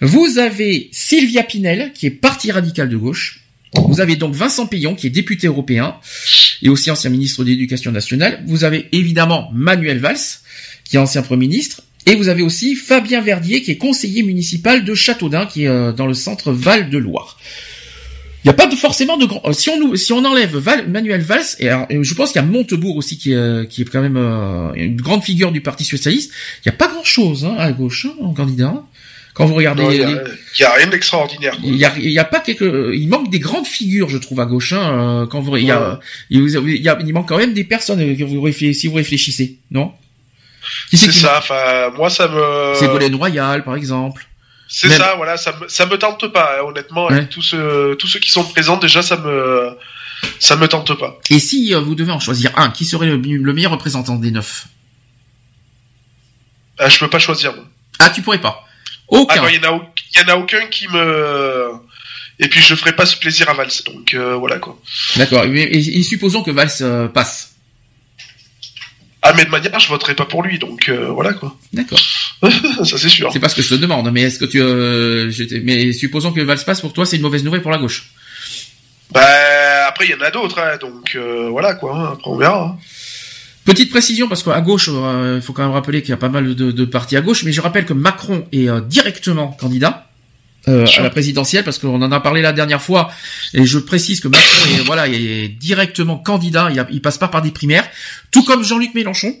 Vous avez Sylvia Pinel, qui est parti radical de gauche. Vous avez donc Vincent Payon, qui est député européen et aussi ancien ministre de l'Éducation nationale. Vous avez évidemment Manuel Valls, qui est ancien Premier ministre. Et vous avez aussi Fabien Verdier, qui est conseiller municipal de Châteaudun, qui est euh, dans le centre Val-de-Loire. Il n'y a pas de, forcément de grand. euh, Si on nous, si on enlève Val, Manuel Valls, et, alors, et je pense qu'il y a Montebourg aussi qui est, euh, qui est quand même euh, une grande figure du Parti socialiste. Il n'y a pas grand chose hein, à gauche hein, en candidat. Quand vous regardez, Il y, les- a- rien d'extraordinaire. il y a, il y a pas quelque, il manque des grandes figures, je trouve, à gauche. Hein, euh, quand vous, il y a, il vous- il y a, il manque quand même des personnes que vous réfléchissez, si vous réfléchissez, non? C'est ça, enfin, moi ça me... C'est Ségolène Royal, par exemple. C'est Même- ça, voilà, ça me, ça me tente pas, hein, honnêtement, Ouais. tous ceux, tous ceux qui sont présents, déjà ça me, ça me tente pas. Et si euh, vous devez en choisir un, qui serait le, le meilleur représentant des neuf Ah, je peux pas choisir. Moi. Ah, tu pourrais pas. Ah, Aucun. non, il y en a, au- il y en a aucun qui me, et puis je ferai pas ce plaisir à Valls, donc euh, voilà quoi. D'accord. Et, et- et supposons que Valls euh, passe. Ah, mais de manière, je voterai pas pour lui, donc euh, voilà quoi. D'accord. ça c'est sûr. C'est pas ce que je te demande, mais est-ce que tu, euh, mais supposons que Valls passe pour toi, c'est une mauvaise nouvelle pour la gauche. Bah, après il y en a d'autres, hein, donc euh, voilà quoi. hein, après on verra. hein. Petite précision, parce qu'à gauche, euh, il faut quand même rappeler qu'il y a pas mal de, de partis à gauche, mais je rappelle que Macron est euh, directement candidat. euh, à la présidentielle parce qu'on en a parlé la dernière fois et je précise que Macron est voilà est directement candidat, il, a- il passe pas par des primaires, tout comme Jean-Luc Mélenchon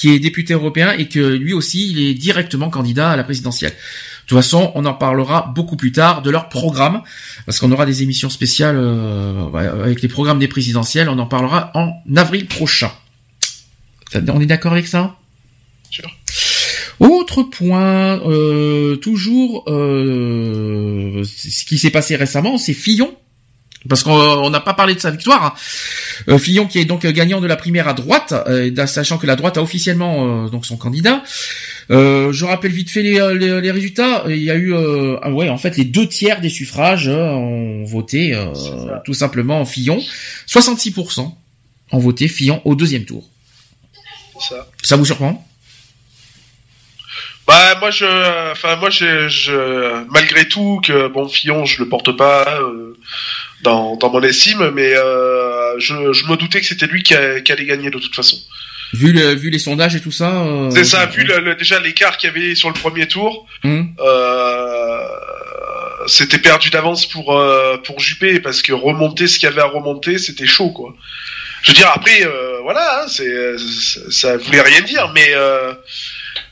qui est député européen et que lui aussi il est directement candidat à la présidentielle. De toute façon, on en parlera beaucoup plus tard de leur programme parce qu'on aura des émissions spéciales euh, avec les programmes des présidentielles, on en parlera en avril prochain. On est d'accord avec ça? Sûr. Autre point, euh, toujours euh, ce qui s'est passé récemment, c'est Fillon. Parce qu'on on n'a pas parlé de sa victoire. hein. Euh, Fillon qui est donc gagnant de la primaire à droite, euh, sachant que la droite a officiellement euh, donc son candidat. Euh, je rappelle vite fait les, euh, les, les résultats. Il y a eu, euh, ah ouais, en fait, les deux tiers des suffrages euh, ont voté euh, tout simplement Fillon. 66% ont voté Fillon au deuxième tour. Ça. Ça vous surprend? Bah moi je, enfin moi je, je, malgré tout que bon Fillon je le porte pas euh, dans, dans mon estime, mais euh, je, je me doutais que c'était lui qui, a- qui allait gagner de toute façon. Vu, le, vu les sondages et tout ça. euh, C'est ça, vu le, le- déjà l'écart qu'il y avait sur le premier tour, Hum. euh, c'était perdu d'avance pour euh, pour Juppé parce que remonter ce qu'il y avait à remonter, c'était chaud quoi. Je veux dire après, euh, voilà, hein, c'est ça voulait rien dire, mais euh,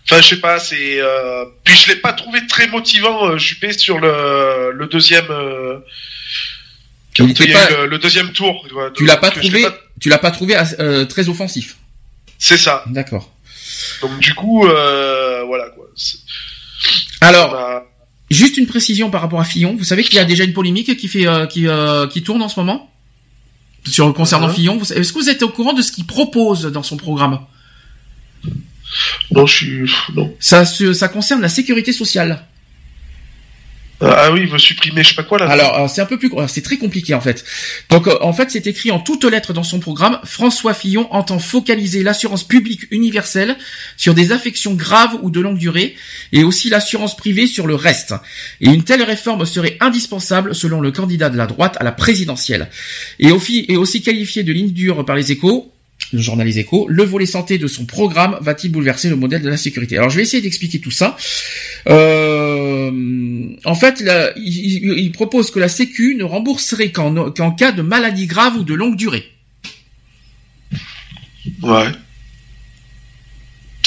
enfin je sais pas, c'est euh, puis je l'ai pas trouvé très motivant euh, Juppé sur le le deuxième. Y a pas- le, le deuxième tour. Tu l'as pas trouvé, pas- tu l'as pas trouvé euh, très offensif. C'est ça. D'accord. Donc du coup, euh, voilà quoi. Alors, a- juste une précision par rapport à Fillon. Vous savez qu'il y a déjà une polémique qui fait, euh, qui, qui tourne en ce moment sur concernant Mhm. Fillon. Est-ce que vous êtes au courant de ce qu'il propose dans son programme? Non, je suis non. Ça, ça concerne la sécurité sociale. Ah oui, il veut supprimer je sais pas quoi là. Alors, euh, c'est un peu plus, alors, c'est très compliqué en fait. Donc, euh, en fait, c'est écrit en toutes lettres dans son programme. François Fillon entend focaliser l'assurance publique universelle sur des affections graves ou de longue durée, et aussi l'assurance privée sur le reste. Et une telle réforme serait indispensable selon le candidat de la droite à la présidentielle. Et, aussi- et aussi qualifié de ligne dure par les échos. Le journal Les le volet santé de son programme va-t-il bouleverser le modèle de la sécurité? Alors je vais essayer d'expliquer tout ça. Euh, en fait, il, propose que la Sécu ne rembourserait qu'en cas de maladie grave ou de longue durée. Ouais.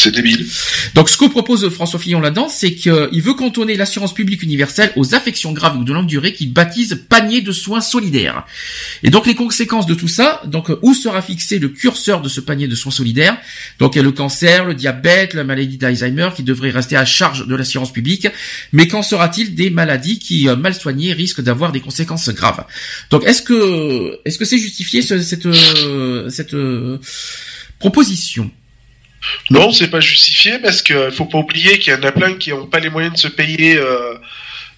C'est débile. Donc ce que propose François Fillon là-dedans, c'est qu'il veut cantonner l'assurance publique universelle aux affections graves ou de longue durée qu'il baptise panier de soins solidaires. Et donc les conséquences de tout ça, donc euh, où sera fixé le curseur de ce panier de soins solidaires? Donc il y a le cancer, le diabète, la maladie d'Alzheimer qui devraient rester à charge de l'assurance publique, mais qu'en sera-t-il des maladies qui euh, mal soignées risquent d'avoir des conséquences graves? Donc est-ce que est-ce que c'est justifié ce- cette euh, cette euh, proposition? Non, c'est pas justifié parce que faut pas oublier qu'il y en a plein qui ont pas les moyens de se payer euh,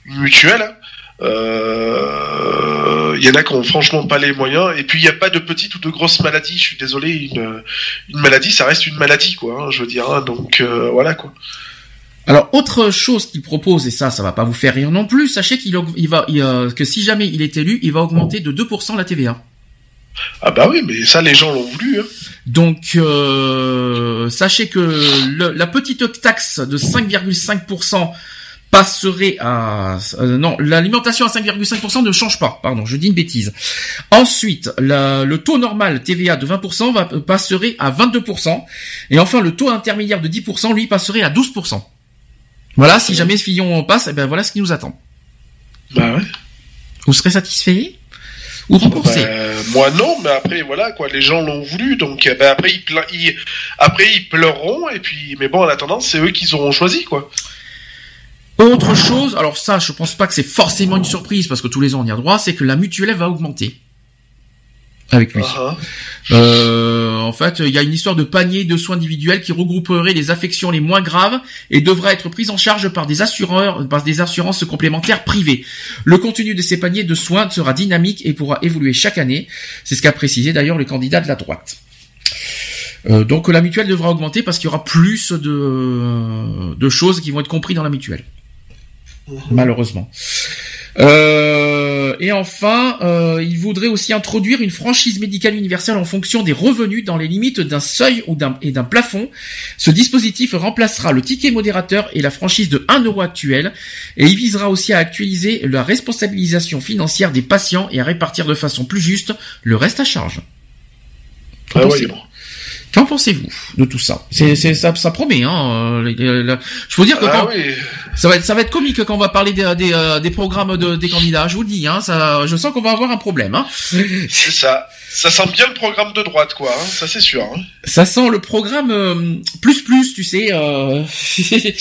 une mutuelle. Euh, Il y en a qui ont franchement pas les moyens. Et puis il n'y a pas de petites ou de grosses maladies. Je suis désolé, une, maladie, ça reste une maladie, quoi. hein, je veux dire. hein, donc euh, voilà, quoi. Alors autre chose qu'il propose et ça, ça va pas vous faire rire non plus. Sachez qu'il va que si jamais il est élu, il va augmenter de 2% la TVA. Ah bah oui, mais ça les gens l'ont voulu. Hein. Donc euh, sachez que le- la petite taxe de 5,5% passerait à euh, non l'alimentation à 5,5% ne change pas pardon je dis une bêtise ensuite la- le taux normal TVA de 20% va passerait à 22% et enfin le taux intermédiaire de 10% lui passerait à 12% voilà si jamais ce Fillon passe eh ben voilà ce qui nous attend Bah ouais. vous serez satisfait? Ou remboursé Bah, moi non, mais après voilà quoi, les gens l'ont voulu, donc euh, bah, après ils, pla- ils- après ils pleureront et puis mais bon en attendant c'est eux qui auront choisi quoi. Autre chose, alors ça, je pense pas que c'est forcément une surprise parce que tous les ans on y a droit, c'est que la mutuelle va augmenter avec lui. Ah, Euh, en fait, il y a une histoire de panier de soins individuels qui regrouperait les affections les moins graves et devra être prise en charge par des assureurs, par des assurances complémentaires privées. Le contenu de ces paniers de soins sera dynamique et pourra évoluer chaque année. C'est ce qu'a précisé d'ailleurs le candidat de la droite. Euh, donc la mutuelle devra augmenter parce qu'il y aura plus de, de choses qui vont être comprises dans la mutuelle. Malheureusement. Euh, et enfin, euh, il voudrait aussi introduire une franchise médicale universelle en fonction des revenus dans les limites d'un seuil ou d'un et d'un plafond. Ce dispositif remplacera le ticket modérateur et la franchise de 1 euro actuelle et il visera aussi à actualiser la responsabilisation financière des patients et à répartir de façon plus juste le reste à charge. Ah ouais. Qu'en pensez-vous de tout ça? C'est, c'est, ça, ça promet, hein. euh, Je peux dire que Ah quand- oui. ça va être, ça va être comique quand on va parler des, des, euh, des programmes de, des candidats. Je vous le dis, hein. Ça, je sens qu'on va avoir un problème, hein. C'est ça. Ça sent bien le programme de droite, quoi. hein, Ça, c'est sûr. hein. Ça sent le programme euh, plus plus, tu sais. Euh... C'est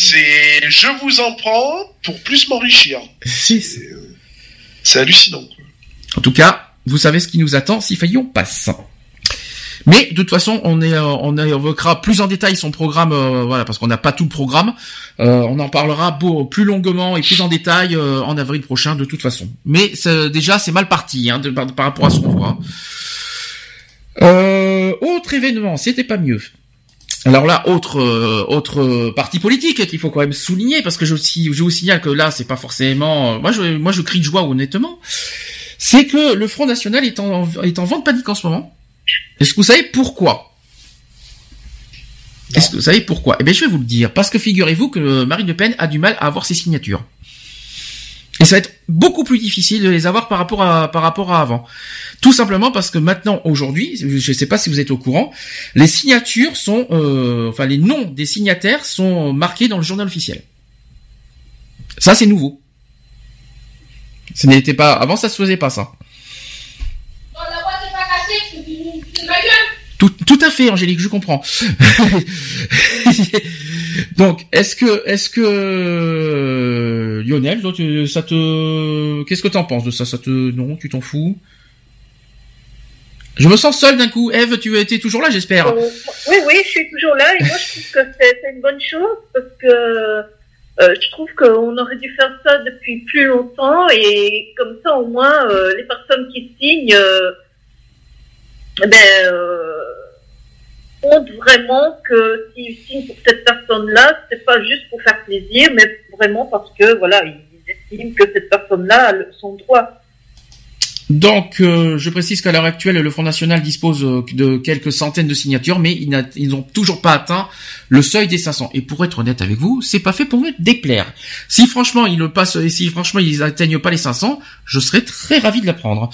je vous en prends pour plus m'enrichir. C'est hallucinant. En tout cas, vous savez ce qui nous attend si failli on passe. Mais de toute façon, on est, euh, on évoquera plus en détail son programme, euh, voilà, parce qu'on n'a pas tout le programme. Euh, on en parlera beau, plus longuement et plus en détail euh, en avril prochain, de toute façon. Mais déjà, c'est mal parti hein, de- par, par rapport à ce qu'on voit. Euh, autre événement, c'était pas mieux. Alors là, autre euh, autre euh, parti politique qu'il faut quand même souligner parce que je, aussi, je vous signale que là, c'est pas forcément. euh, moi, je moi, je crie de joie honnêtement. C'est que le Front National est en est en vente panique en ce moment. Est-ce que vous savez pourquoi? Est-ce que vous savez pourquoi? Eh bien, je vais vous le dire. Parce que figurez-vous que Marine Le Pen a du mal à avoir ses signatures. Et ça va être beaucoup plus difficile de les avoir par rapport à par rapport à avant. Tout simplement parce que maintenant, aujourd'hui, je ne sais pas si vous êtes au courant, les signatures sont, euh, enfin les noms des signataires sont marqués dans le journal officiel. Ça, c'est nouveau. Ce n'était pas avant, ça se faisait pas ça. Tout, à fait, Angélique, je comprends. Donc, est-ce que, est-ce que euh, Lionel, ça te, qu'est-ce que t'en penses de ça? Ça te, non, tu t'en fous? Je me sens seul d'un coup. Eve, tu étais toujours là, j'espère. Euh, oui, oui, je suis toujours là et moi je trouve que c'est une bonne chose parce que euh, je trouve qu'on aurait dû faire ça depuis plus longtemps et comme ça au moins les personnes qui signent euh, ben, montrent vraiment que s'ils signent pour cette personne-là, c'est pas juste pour faire plaisir, mais vraiment parce que voilà, ils estiment que cette personne-là a son droit. Donc, euh, je précise qu'à l'heure actuelle, le Front National dispose euh, de quelques centaines de signatures, mais ils n'ont toujours pas atteint le seuil des 500. Et pour être honnête avec vous, c'est pas fait pour me déplaire. Si franchement ils le passent, si franchement ils atteignent pas les 500, je serais très ravi de l'apprendre.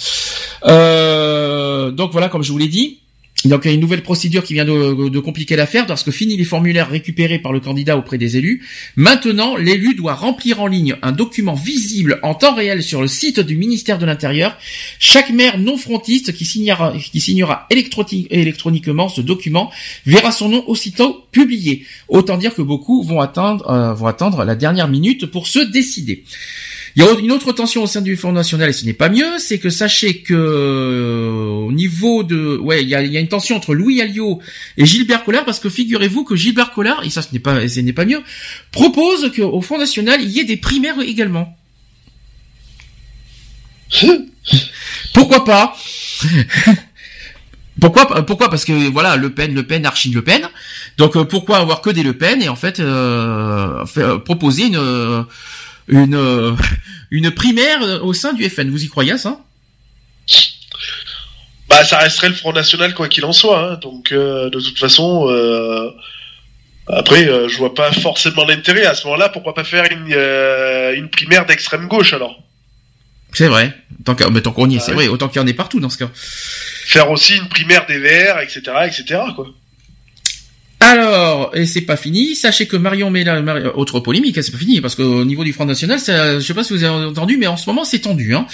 Euh, donc voilà, comme je vous l'ai dit. Donc il y a une nouvelle procédure qui vient de, compliquer l'affaire parce que les formulaires récupérés par le candidat auprès des élus. Maintenant, l'élu doit remplir en ligne un document visible en temps réel sur le site du ministère de l'Intérieur. Chaque maire non frontiste qui signera, qui signera électroniquement ce document verra son nom aussitôt publié. Autant dire que beaucoup vont attendre, euh, vont attendre la dernière minute pour se décider. Il y a une autre tension au sein du Front National et ce n'est pas mieux, c'est que sachez que euh, au niveau de, ouais, il y a, il y a une tension entre Louis Alliot et Gilbert Collard parce que figurez-vous que Gilbert Collard, et ça ce n'est pas, ce n'est pas mieux, propose qu'au Front National il y ait des primaires également. Pourquoi pas? Pourquoi Pourquoi? Parce que voilà, Le Pen, Le Pen, Archie Le Pen. Donc euh, pourquoi avoir que des Le Pen? Et en fait euh, euh, proposer une euh, une euh, une primaire euh, au sein du FN Vous y croyez à ça? Bah, ça resterait le Front National quoi qu'il en soit. hein. Donc, euh, de toute façon, euh, après, je vois pas forcément l'intérêt à ce moment-là. Pourquoi pas faire une, une primaire d'extrême gauche alors? C'est vrai. Tant qu'à- mais tant qu'on y est, Ah c'est oui. vrai. Autant qu'il y en ait partout dans ce cas. Faire aussi une primaire des Verts, etc., etc. Quoi. Alors, et c'est pas fini. Sachez que Marion Mela, Mari- autre polémique, hein, c'est pas fini parce qu'au niveau du Front National, ça, je sais pas si vous avez entendu, mais en ce moment c'est tendu. Hein.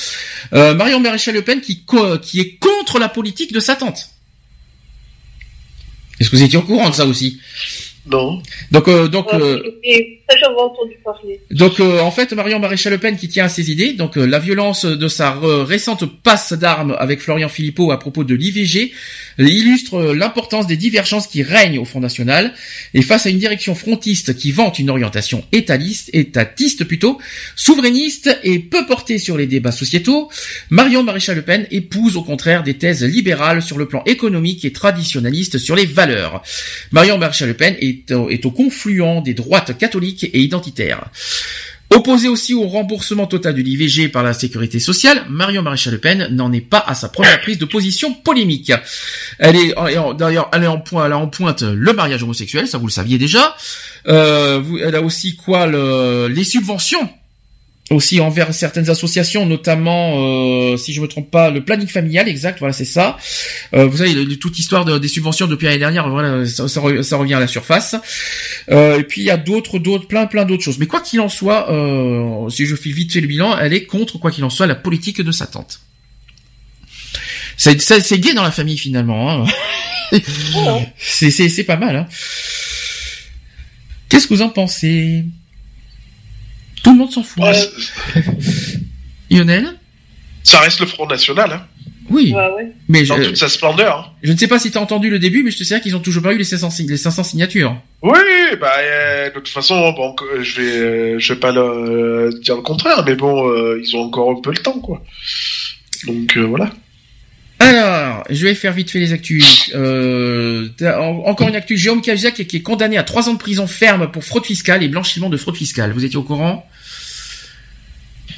Euh, Marion Maréchal Le Pen qui co- qui est contre la politique de sa tante. Est-ce que vous étiez au courant de ça aussi? Non. Donc, euh, donc, euh, donc euh, en fait, Marion Maréchal Le Pen qui tient à ses idées, donc euh, la violence de sa euh, récente passe d'armes avec Florian Philippot à propos de l'IVG euh, illustre euh, l'importance des divergences qui règnent au Front National et face à une direction frontiste qui vante une orientation étaliste, étatiste plutôt, souverainiste et peu portée sur les débats sociétaux, Marion Maréchal Le Pen épouse au contraire des thèses libérales sur le plan économique et traditionnaliste sur les valeurs. Marion Maréchal Le Pen est est au confluent des droites catholiques et identitaires. Opposée aussi au remboursement total de l'IVG par la sécurité sociale, Marion Maréchal Le Pen n'en est pas à sa première prise de position polémique. Elle est d'ailleurs elle est en point, elle a en pointe le mariage homosexuel, ça vous le saviez déjà. Euh, elle a aussi quoi le, les subventions aussi envers certaines associations, notamment, euh, si je me trompe pas, le planning familial, exact, voilà, c'est ça. Euh, vous savez, toute histoire de- des subventions depuis l'année dernière, voilà, ça, ça re- ça revient à la surface. Euh, et puis il y a d'autres, d'autres, plein, plein d'autres choses. Mais quoi qu'il en soit, euh, si je fais vite fait le bilan, elle est contre, quoi qu'il en soit, la politique de sa tante. C'est, c'est, c'est gay dans la famille finalement. Hein. c'est, c'est, c'est pas mal. Hein. Qu'est-ce que vous en pensez? Tout le monde s'en fout. Ouais, Lionel ça reste le Front National, hein, Oui. Ouais, ouais. Mais je, dans toute sa splendeur. hein. je ne sais pas si t'as entendu le début, mais je te sais qu'ils ont toujours pas eu les 500, si- les 500 signatures. Oui, bah euh, de toute façon, bon, que- je vais, euh, je vais pas le, dire le contraire, mais bon, euh, ils ont encore un peu le temps, quoi. Donc euh, voilà. Alors, je vais faire vite fait les actus. Euh, encore une actu, Jérôme Cahuzac qui est condamné à trois ans de prison ferme pour fraude fiscale et blanchiment de fraude fiscale. Vous étiez au courant?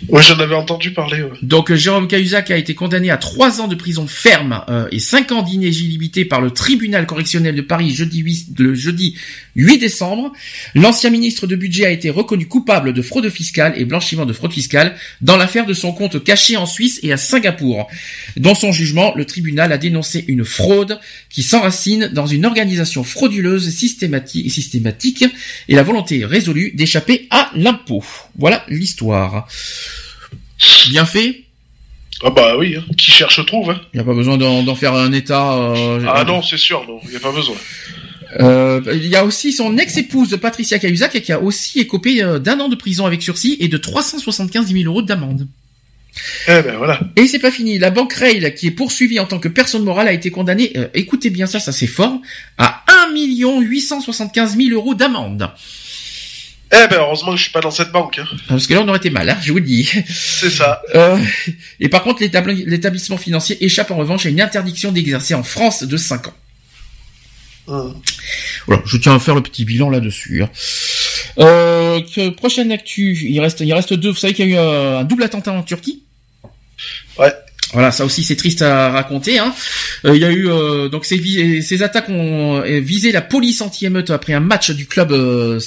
Ouais, j'en avais entendu parler. Ouais. Donc euh, Jérôme Cahuzac a été condamné à trois ans de prison ferme euh, et cinq ans d'inéligibilité par le tribunal correctionnel de Paris jeudi 8, le jeudi 8 décembre. L'ancien ministre de budget a été reconnu coupable de fraude fiscale et blanchiment de fraude fiscale dans l'affaire de son compte caché en Suisse et à Singapour. Dans son jugement, le tribunal a dénoncé une fraude qui s'enracine dans une organisation frauduleuse systématique, systématique et la volonté résolue d'échapper à l'impôt. Voilà l'histoire. Bien fait Ah bah oui, hein. qui cherche trouve. Hein. Il n'y a pas besoin d'en faire un état. euh, Ah non, c'est sûr, non, il y a pas besoin. Euh, il y a aussi son ex-épouse Patricia Cahuzac qui a aussi écopé euh, d'un an de prison avec sursis et de 375 000 euros d'amende. Eh ben voilà. Et c'est pas fini. La banque Rail, qui est poursuivie en tant que personne morale, a été condamnée, euh, écoutez bien ça, ça c'est fort, à 1 875 000 euros d'amende. Eh ben heureusement que je suis pas dans cette banque. Hein. Parce que là on aurait été mal, hein, je vous le dis. C'est ça. Euh, et par contre, l'établi- l'établissement financier échappe en revanche à une interdiction d'exercer en France de 5 ans. Hum. Voilà, je tiens à faire le petit bilan là-dessus. hein. Euh, que, prochaine actu, il reste, il reste deux. Vous savez qu'il y a eu euh, un double attentat en Turquie? Ouais. Voilà, ça aussi c'est triste à raconter. Hein. Euh, il y a eu euh, donc ces, ces attaques ont visé la police anti-émeute après un match du club euh,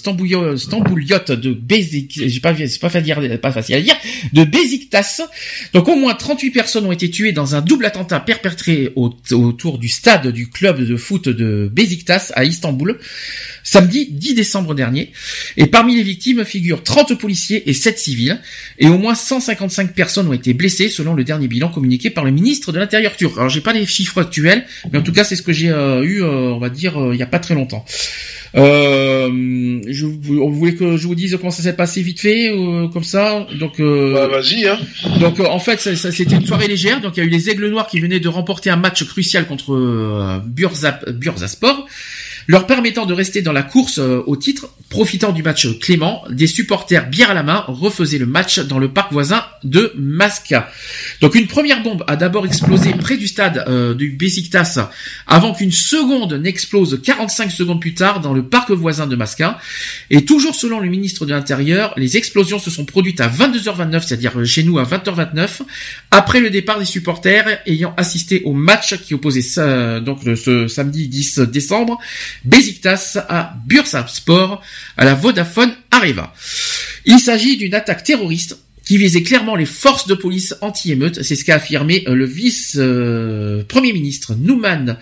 de Bezik, j'ai pas, c'est pas pas facile à dire, de Beziktas. Donc au moins 38 personnes ont été tuées dans un double attentat perpétré au- autour du stade du club de foot de Beziktas à Istanbul samedi 10 décembre dernier. Et parmi les victimes figurent 30 policiers et 7 civils. Et au moins 155 personnes ont été blessées selon le dernier bilan communiqué par le ministre de l'Intérieur turc. Alors j'ai pas les chiffres actuels, mais en tout cas c'est ce que j'ai euh, eu, euh, on va dire, euh, il y a pas très longtemps. Euh, je, vous voulez que je vous dise comment ça s'est passé vite fait, euh, comme ça Donc, euh, Bah vas-y, hein. donc euh, en fait, ça, ça- c'était une soirée légère. Donc il y a eu les Aigles Noirs qui venaient de remporter un match crucial contre euh, Bursa, Bursaspor, leur permettant de rester dans la course euh, au titre. Profitant du match clément, des supporters bière à la main refaisaient le match dans le parc voisin de Masca. Donc une première bombe a d'abord explosé près du stade euh, du Besiktas avant qu'une seconde n'explose 45 secondes plus tard dans le parc voisin de Masca. Et toujours selon le ministre de l'Intérieur, les explosions se sont produites à 22h29, c'est-à-dire chez nous à 20h29, après le départ des supporters ayant assisté au match qui opposait ça, donc ce samedi 10 décembre, Besiktas à Bursaspor à la Vodafone Areva. Il s'agit d'une attaque terroriste qui visait clairement les forces de police anti-émeute. C'est ce qu'a affirmé euh, le vice-premier ministre Nouman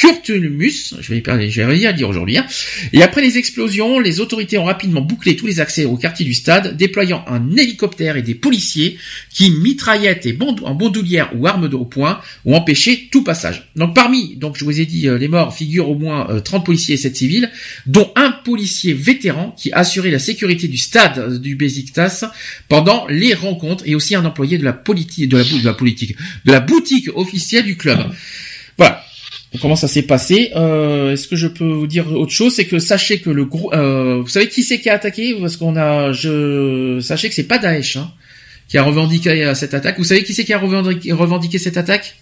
Kurtulmus. Je vais, pas- je vais rien dire aujourd'hui. hein. Et après les explosions, les autorités ont rapidement bouclé tous les accès au quartier du stade, déployant un hélicoptère et des policiers qui, mitraillettes et en bandoulière ou armes de au poing, ont empêché tout passage. Donc parmi, donc je vous ai dit, euh, les morts figurent au moins euh, 30 policiers et 7 civils, dont un policier vétéran qui assurait la sécurité du stade euh, du Besiktas pendant les rencontres et aussi un employé de la politique, de la, de la politique, de la boutique officielle du club. Voilà. Comment ça s'est passé? Euh, Est-ce que je peux vous dire autre chose? C'est que sachez que le groupe, euh, vous savez qui c'est qui a attaqué? Parce qu'on a, je, sachez que c'est pas Daesh hein, qui a revendiqué cette attaque. Vous savez qui c'est qui a revendiqué, revendiqué cette attaque?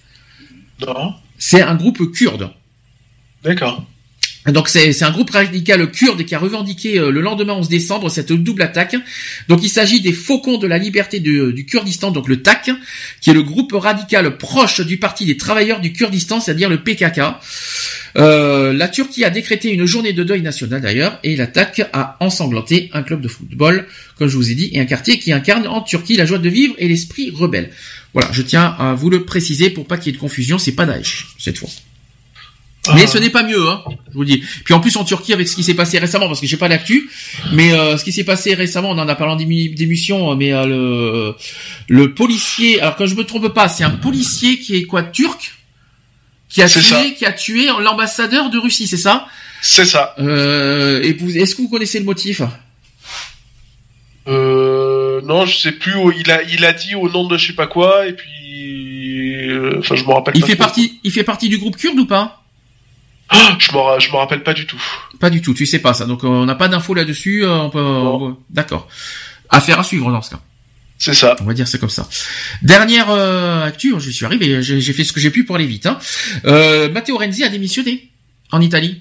Non. C'est un groupe kurde. D'accord. Donc c'est un groupe radical kurde qui a revendiqué euh, le lendemain 11 décembre cette double attaque. Donc il s'agit des Faucons de la liberté du, du Kurdistan, donc le TAK, qui est le groupe radical proche du Parti des travailleurs du Kurdistan, c'est-à-dire le PKK. Euh, la Turquie a décrété une journée de deuil national d'ailleurs, et l'attaque a ensanglanté un club de football, comme je vous ai dit, et un quartier qui incarne en Turquie la joie de vivre et l'esprit rebelle. Voilà, je tiens à vous le préciser pour pas qu'il y ait de confusion, c'est pas Daesh cette fois. Mais ce n'est pas mieux, hein, je vous le dis. Puis en plus en Turquie avec ce qui s'est passé récemment, parce que j'ai pas l'actu, mais euh, ce qui s'est passé récemment, on en a parlé d'émission, mais euh, le le policier, alors quand je me trompe pas, c'est un policier qui est quoi turc, qui a C'est tué, ça. qui a tué l'ambassadeur de Russie, c'est ça? C'est ça. euh, Et vous, est-ce que vous connaissez le motif? Euh, non, je sais plus. où- Il a, il a dit au nom de je sais pas quoi, et puis, euh, enfin, je me rappelle. Il pas fait trop. partie, il fait partie du groupe kurde ou pas? Ah, je me, ra- je me rappelle pas du tout. Pas du tout, tu sais pas ça. Donc euh, on n'a pas d'infos là-dessus. euh, on peut, on peut- d'accord. Affaire à suivre dans ce cas. C'est ça. On va dire c'est comme ça. Dernière euh, actu, je suis arrivé, j'ai j'ai fait ce que j'ai pu pour aller vite. Hein. Euh, Matteo Renzi a démissionné en Italie.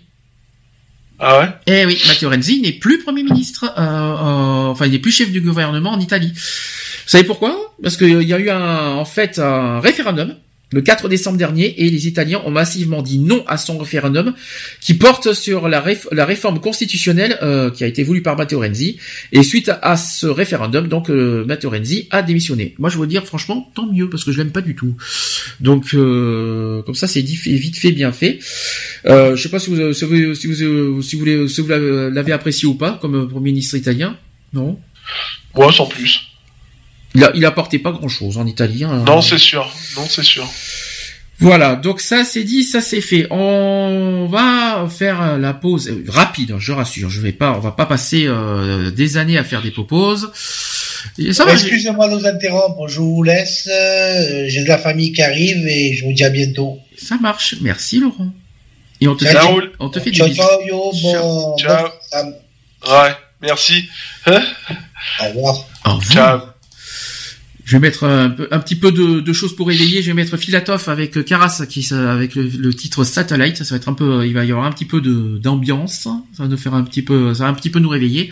Ah ouais? Eh oui, Matteo Renzi n'est plus premier ministre, euh, euh, enfin il n'est plus chef du gouvernement en Italie. Vous savez pourquoi? Parce qu'il y a eu un, en fait un référendum le 4 décembre dernier et les Italiens ont massivement dit non à son référendum qui porte sur la, réf- la réforme constitutionnelle euh, qui a été voulue par Matteo Renzi et suite à, ce référendum donc euh, Matteo Renzi a démissionné. Moi je veux dire franchement tant mieux parce que je l'aime pas du tout. Donc euh, comme ça c'est vite fait bien fait. Euh, je sais pas si vous si si vous l'avez- apprécié ou pas comme premier ministre italien. Non? Moi, sans plus. Il a il apportait pas grand chose en Italie. hein. Non, c'est sûr. Non, c'est sûr. Voilà, donc ça c'est dit, ça c'est fait. On va faire la pause euh, rapide, je rassure. Je vais pas, on va pas passer euh, des années à faire des pauses. Excusez-moi de vous interrompre, je vous laisse. euh, J'ai de la famille qui arrive et je vous dis à bientôt. Ça marche. Merci Laurent. Et on te fait, on te fait des Ciao, bisous. ciao, yo, bon, Ciao. bon. Ouais. Merci. Hein Au revoir. Au revoir. Ciao. Je vais mettre un, peu, un petit peu de, de choses pour éveiller. Je vais mettre Filatov avec euh, Karas qui avec le, le titre Satellite. Ça va être un peu, il va y avoir un petit peu de d'ambiance. Ça va nous faire un petit peu, ça va un petit peu nous réveiller.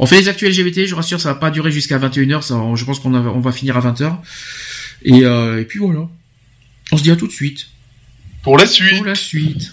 On fait les actuels LGBT. Je rassure, ça va pas durer jusqu'à 21h. Ça, je pense qu'on on va finir à 20h. Et, euh, et puis voilà. On se dit à tout de suite. Pour la suite. Pour la suite.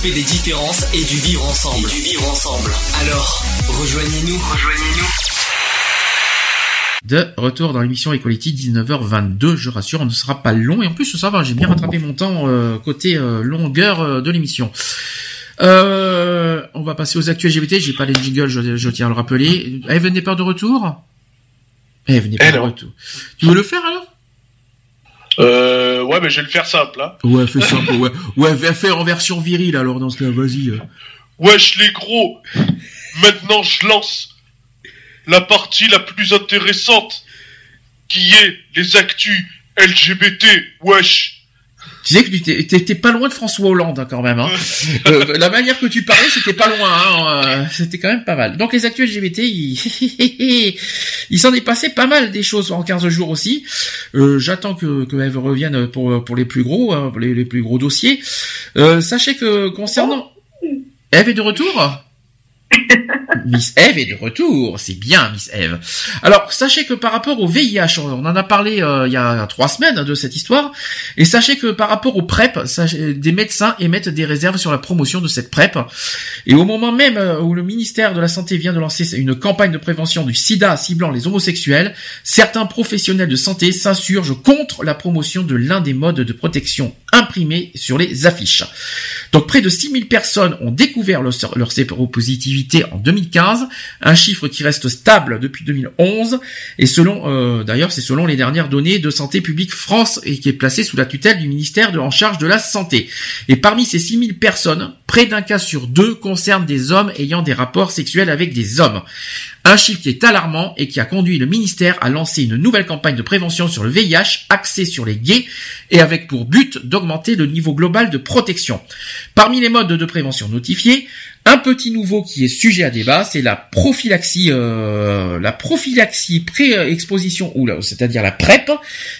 Respect des différences et du vivre ensemble. Et du vivre ensemble. Alors, rejoignez-nous. Rejoignez-nous. De retour dans l'émission Equality 19h22, je rassure, on ne sera pas long et en plus ça va, j'ai bien rattrapé mon temps euh, côté euh, longueur euh, de l'émission. Euh, on va passer aux actus LGBT, j'ai pas les jingles, je, je tiens à le rappeler. Eve n'est pas de retour Eve n'est pas Eh de non. retour. Tu veux le faire alors? Euh, ouais, mais je vais le faire simple. Hein. Ouais, fais simple, ouais. Ouais, fais- fais en version virile alors dans ce cas, vas-y. euh. Wesh les gros, maintenant je lance la partie la plus intéressante, qui est les actus LGBT. Wesh. Tu sais que tu t'es pas loin de François Hollande hein, quand même. Hein. Euh, la manière que tu parlais, c'était pas loin. Hein. euh, C'était quand même pas mal. Donc les actus LGBT, il, il s'en est passé pas mal des choses en 15 jours aussi. Euh, J'attends que, que Eve revienne pour, pour les plus gros, hein, pour les, les plus gros dossiers. Euh, sachez que concernant... Eve est de retour? Miss Eve est de retour, c'est bien Miss Eve. Alors sachez que par rapport au VIH, on en a parlé euh, il y a trois semaines de cette histoire, et sachez que par rapport au PrEP, des médecins émettent des réserves sur la promotion de cette PrEP. Et au moment même euh, où le ministère de la Santé vient de lancer une campagne de prévention du sida ciblant les homosexuels, certains professionnels de santé s'insurgent contre la promotion de l'un des modes de protection imprimés sur les affiches. Donc près de 6000 personnes ont découvert leur, leur séropositivité en 2015, un chiffre qui reste stable depuis 2011, et selon, euh, d'ailleurs c'est selon les dernières données de Santé publique France et qui est placé sous la tutelle du ministère de, en charge de la Santé. Et parmi ces 6000 personnes, près d'un cas sur deux concerne des hommes ayant des rapports sexuels avec des hommes. Un chiffre qui est alarmant et qui a conduit le ministère à lancer une nouvelle campagne de prévention sur le VIH axée sur les gays et avec pour but d'augmenter le niveau global de protection. Parmi les modes de prévention notifiés, un petit nouveau qui est sujet à débat, c'est la prophylaxie, euh, la prophylaxie pré-exposition, ou c'est-à-dire la PrEP,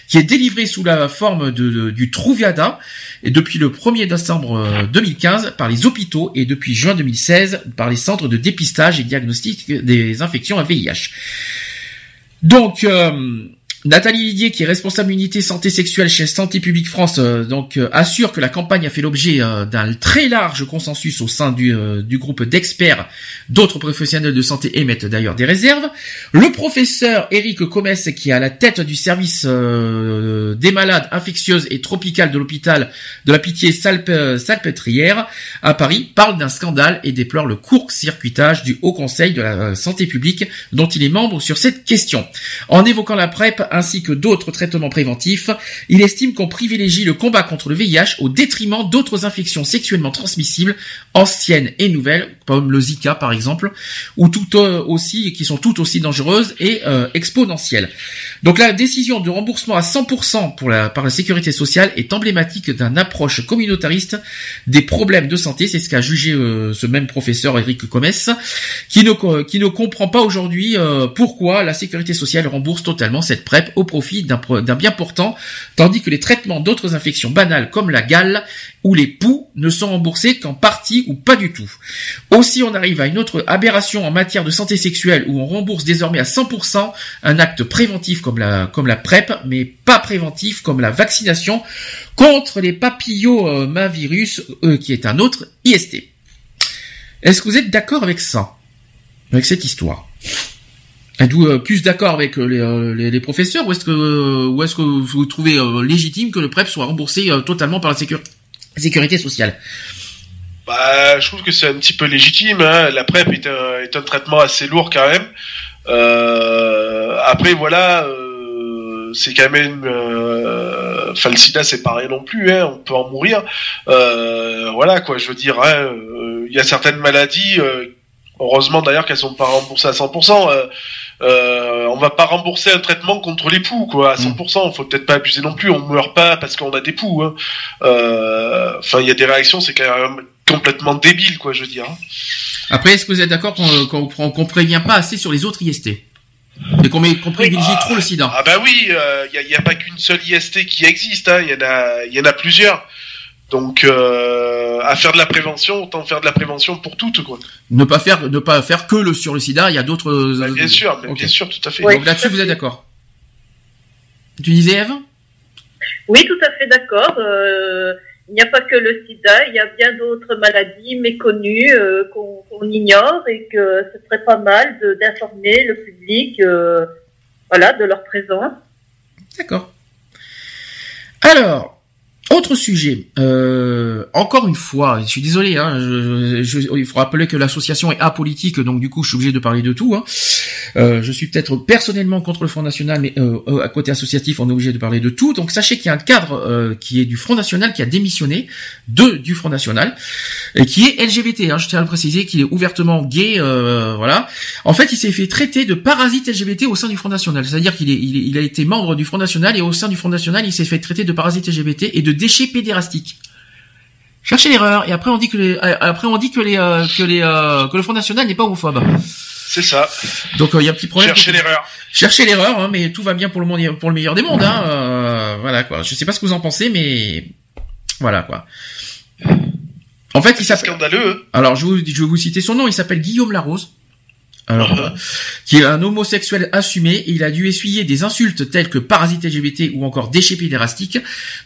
qui est délivrée sous la forme du Truviada, et depuis le 1er décembre euh, 2015 par les hôpitaux et depuis juin 2016 par les centres de dépistage et diagnostic des infections à VIH. Donc, euh, Nathalie Lidier, qui est responsable unité santé sexuelle chez Santé publique France, euh, donc euh, assure que la campagne a fait l'objet euh, d'un très large consensus au sein du, euh, du groupe d'experts. D'autres professionnels de santé émettent d'ailleurs des réserves. Le professeur Eric Comès, qui est à la tête du service des malades infectieuses et tropicales de l'hôpital de la Pitié Salpêtrière à Paris, parle d'un scandale et déplore le court-circuitage du Haut Conseil de la santé publique dont il est membre sur cette question. En évoquant la PrEP ainsi que d'autres traitements préventifs, il estime qu'on privilégie le combat contre le VIH au détriment d'autres infections sexuellement transmissibles, anciennes et nouvelles, comme le Zika par exemple, ou tout aussi, qui sont toutes aussi dangereuses et euh, exponentielles. Donc la décision de remboursement à 100% pour la, par la sécurité sociale est emblématique d'une approche communautariste des problèmes de santé, c'est ce qu'a jugé euh, ce même professeur Eric Comès, qui ne, comprend pas aujourd'hui euh, pourquoi la sécurité sociale rembourse totalement cette PrEP au profit d'un pro- d'un bien portant, tandis que les traitements d'autres infections banales comme la gale ou les poux ne sont remboursés qu'en partie ou pas du tout. Aussi, on arrive à une autre aberration en matière de santé sexuelle où on rembourse désormais à 100% un acte préventif comme la, comme la PrEP, mais pas préventif comme la vaccination contre les papillomavirus, euh, qui est un autre IST. Est-ce que vous êtes d'accord avec ça Avec cette histoire? Êtes-vous euh, plus d'accord avec euh, les, les, professeurs ou est-ce que, ou est-ce que vous trouvez légitime que le PrEP soit remboursé totalement par la sécur- sécurité sociale Bah, je trouve que c'est un petit peu légitime. Hein. La PrEP est un, traitement assez lourd quand même. Euh, après, voilà, euh, c'est quand même... Euh, enfin, le sida, c'est rien non plus. Hein. On peut en mourir. Euh, voilà, quoi, je veux dire, hein, euh, il y a certaines maladies... euh, Heureusement d'ailleurs qu'elles sont pas remboursées à 100%. Euh, euh, on va pas rembourser un traitement contre les poux, quoi, à 100%. Faut peut-être pas abuser non plus. On meurt pas parce qu'on a des poux. hein. Euh, Enfin, il y a des réactions, c'est quand même, complètement débile, quoi, je veux dire. hein. Après, est-ce que vous êtes d'accord qu'on qu'on prévient pas assez sur les autres IST et qu'on qu'on privilégie trop le sida? Ah bah oui, il n'y a, pas qu'une seule IST qui existe, il y en a, il y en a plusieurs. Donc, euh, à faire de la prévention, autant faire de la prévention pour toutes, quoi. Ne pas faire, ne pas faire que le sur le sida. Il y a d'autres. Bah, bien sûr, bien sûr, tout à fait. Donc là-dessus, vous êtes d'accord Tu disais Eve? Oui, tout à fait d'accord. Euh, il n'y a pas que le sida, il y a bien d'autres maladies méconnues euh, qu'on ignore et que ce serait pas mal d'informer le public euh, voilà, de leur présence. D'accord. Alors, autre sujet. Euh, encore une fois, je suis désolé. Hein, je- je- il faut rappeler que l'association est apolitique, donc du coup, je suis obligé de parler de tout. Hein. Euh, je suis peut-être personnellement contre le Front National, mais euh, euh, à côté associatif, on est obligé de parler de tout. Donc sachez qu'il y a un cadre euh, qui est du Front National qui a démissionné de du Front National et qui est LGBT. Hein, je tiens à le préciser qu'il est ouvertement gay. euh, voilà. En fait, il s'est fait traiter de parasite LGBT au sein du Front National. C'est-à-dire qu'il est, il, a été membre du Front National et au sein du Front National, il s'est fait traiter de parasite LGBT et de déchets pédérastiques. Cherchez l'erreur et après on dit que les, euh, après on dit que les euh, que les euh, que le Front National n'est pas homophobe. C'est ça. Donc euh, il y a un petit problème. Cherchez l'erreur. Cherchez l'erreur, hein, mais tout va bien pour le monde, pour le meilleur des mondes. Hein, voilà quoi. Je sais pas ce que vous en pensez, mais voilà quoi. En fait, il s'appelle. Scandaleux. Alors, je, vous, je vais vous citer son nom. Il s'appelle Guillaume Larose. Alors, euh, qui est un homosexuel assumé, et il a dû essuyer des insultes telles que parasite LGBT ou encore déchets pédérastiques.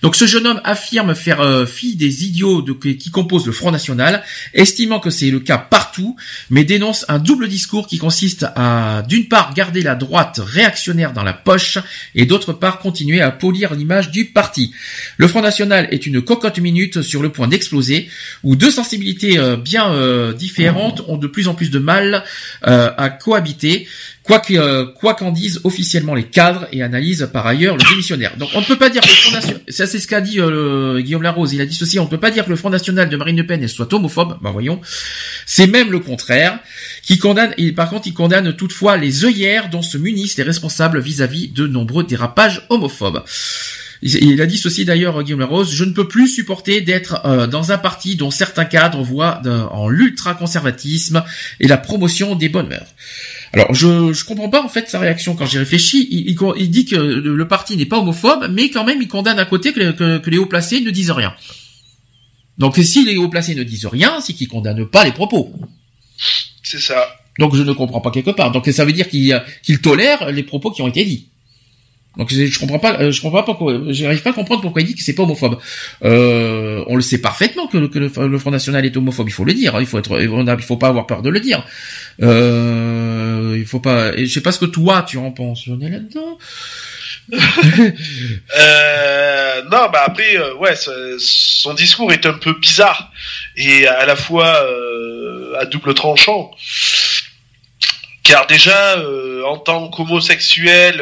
Donc ce jeune homme affirme faire euh, fi des idiots de- qui composent le Front National, estimant que c'est le cas partout, mais dénonce un double discours qui consiste à d'une part garder la droite réactionnaire dans la poche et d'autre part continuer à polir l'image du parti. Le Front National est une cocotte minute sur le point d'exploser, où deux sensibilités euh, bien euh, différentes ont de plus en plus de mal euh, à cohabiter, quoi euh, quoi qu'en disent officiellement les cadres et analysent par ailleurs le démissionnaire. Donc on ne peut pas dire que le Front National, ça c'est ce qu'a dit euh, Guillaume Larose, il a dit ceci, on ne peut pas dire que le Front National de Marine Le Pen soit homophobe, bah voyons, c'est même le contraire, qui condamne, et par contre il condamne toutefois les œillères dont se munissent les responsables vis-à-vis de nombreux dérapages homophobes. Il a dit ceci d'ailleurs, Guillaume Larose, je ne peux plus supporter d'être euh, dans un parti dont certains cadres voient de- en l'ultra-conservatisme et la promotion des bonnes mœurs. Alors, je je comprends pas en fait sa réaction quand j'y réfléchis. Il, il, il dit que le, le parti n'est pas homophobe, mais quand même il condamne à côté que, les- que, que les hauts placés ne disent rien. Donc si les hauts placés ne disent rien, c'est qu'ils condamnent pas les propos. C'est ça. Donc je ne comprends pas quelque part. Donc ça veut dire qu'il qu'il tolère les propos qui ont été dits. Donc je, comprends pas, euh, je comprends pas pourquoi, j'arrive pas à comprendre pourquoi il dit que c'est pas homophobe. Euh, on le sait parfaitement que, le, que le, Front National est homophobe. Il faut le dire. hein. Il faut être, il faut pas avoir peur de le dire. Euh, il faut pas. Je sais pas ce que toi tu en penses. On est là-dedans. Euh, non, bah après, euh, ouais, son discours est un peu bizarre et à la fois euh, à double tranchant. Car déjà, en tant qu'homosexuel,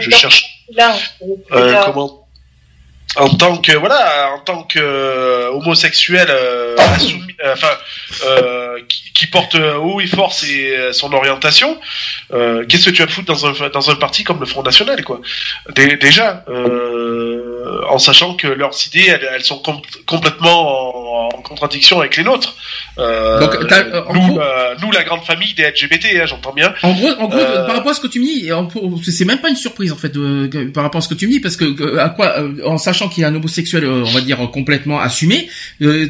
je cherche Là, euh, comment en tant que voilà en tant que euh, homosexuel euh, assoumis- euh, enfin qui, qui porte haut et fort ses- son orientation qu'est-ce que tu vas foutre dans un dans un parti comme le Front National quoi? Dé- déjà en sachant que leurs idées elles, elles sont com- complètement en, en contradiction avec les nôtres. Donc, nous, gros- nous la grande famille des LGBT hein, j'entends bien. En gros, en gros, par rapport à ce que tu me dis, c'est même pas une surprise en fait de- par rapport à ce que tu me dis, parce que à quoi, en sachant qu'il est un homosexuel, euh, on va dire complètement assumé, euh,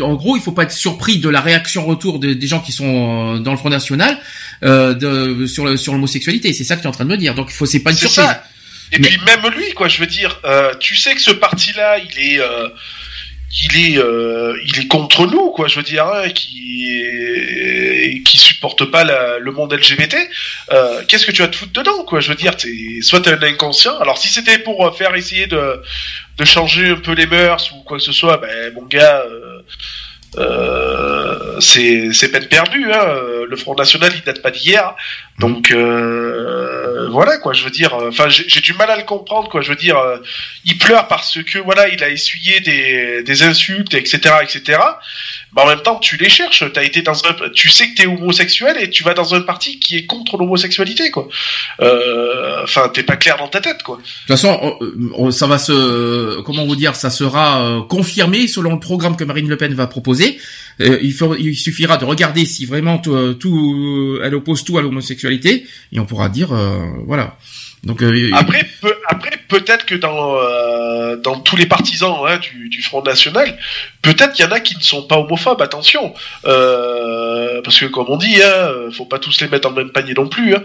en gros, il faut pas être surpris de la réaction retour de- des gens qui sont euh, dans le Front National de, sur le, sur l'homosexualité. C'est ça que tu es en train de me dire. Donc, il faut, c'est pas une surprise. ça. Et puis même lui, quoi, je veux dire, tu sais que ce parti-là, il est, il est, euh, il est contre nous, quoi, je veux dire, hein, qui, qui supporte pas le monde LGBT. Euh, Qu'est-ce que tu vas te foutre dedans, quoi Je veux dire, t'es, soit t'es un inconscient. Alors si c'était pour euh, faire essayer de, de changer un peu les mœurs ou quoi que ce soit, ben mon gars. euh, euh, c'est c'est peine perdue. Hein. Le Front National, il date pas d'hier. Donc euh, voilà quoi, je veux dire. euh, Enfin, j'ai du mal à le comprendre quoi. Je veux dire, euh, il pleure parce que voilà, il a essuyé des, des insultes, etc., etc. Mais en même temps, tu les cherches. T'as été dans un, tu sais que t'es homosexuel et tu vas dans un parti qui est contre l'homosexualité quoi. Euh, Enfin, t'es pas clair dans ta tête quoi. De toute façon, on- on- ça va se, comment vous dire, ça sera euh, confirmé selon le programme que Marine Le Pen va proposer. Euh, il, faut, il suffira de regarder si vraiment euh, tout- elle oppose tout à l'homosexualité et on pourra dire, euh, voilà. Donc euh, Après, peu- après peut-être que dans euh, dans tous les partisans hein, du, du Front National, peut-être qu'il y en a qui ne sont pas homophobes. Attention, parce que comme on dit, hein, faut pas tous les mettre dans le même panier non plus. Hein.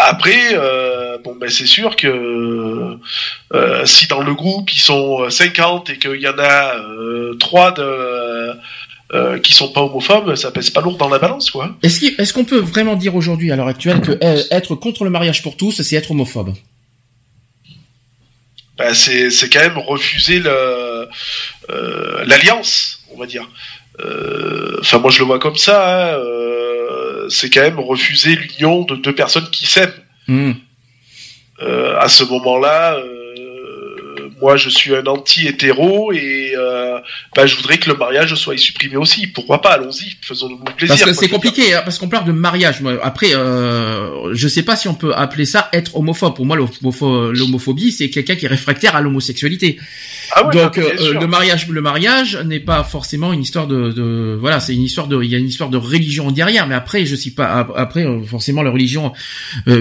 Après, bon ben c'est sûr que si dans le groupe ils sont 50 et qu'il y en a trois de euh, qui sont pas homophobes, ça pèse pas lourd dans la balance, quoi. Est-ce qu'il- est-ce qu'on peut vraiment dire aujourd'hui, à l'heure actuelle, que euh, être contre le mariage pour tous, c'est être homophobe? Bah, c'est quand même refuser euh, l'alliance, on va dire. Euh, Enfin, moi je le vois comme ça. hein, c'est quand même refuser l'union de deux personnes qui s'aiment. Hmm. À ce moment-là, moi je suis un anti-hétéro et euh, bah, je voudrais que le mariage soit supprimé aussi. Pourquoi pas? Allons-y, faisons-nous plaisir. Parce que c'est compliqué, hein, parce qu'on parle de mariage. Après, euh, je sais pas si on peut appeler ça être homophobe. Pour moi, l'homopho- l'homophobie, c'est quelqu'un qui est réfractaire à l'homosexualité. Ah ouais, Donc, euh, le mariage, le mariage n'est pas forcément une histoire de, de voilà, c'est une histoire de, il y a une histoire de religion derrière. Mais après, je sais pas. ap- Après, euh, forcément, la religion,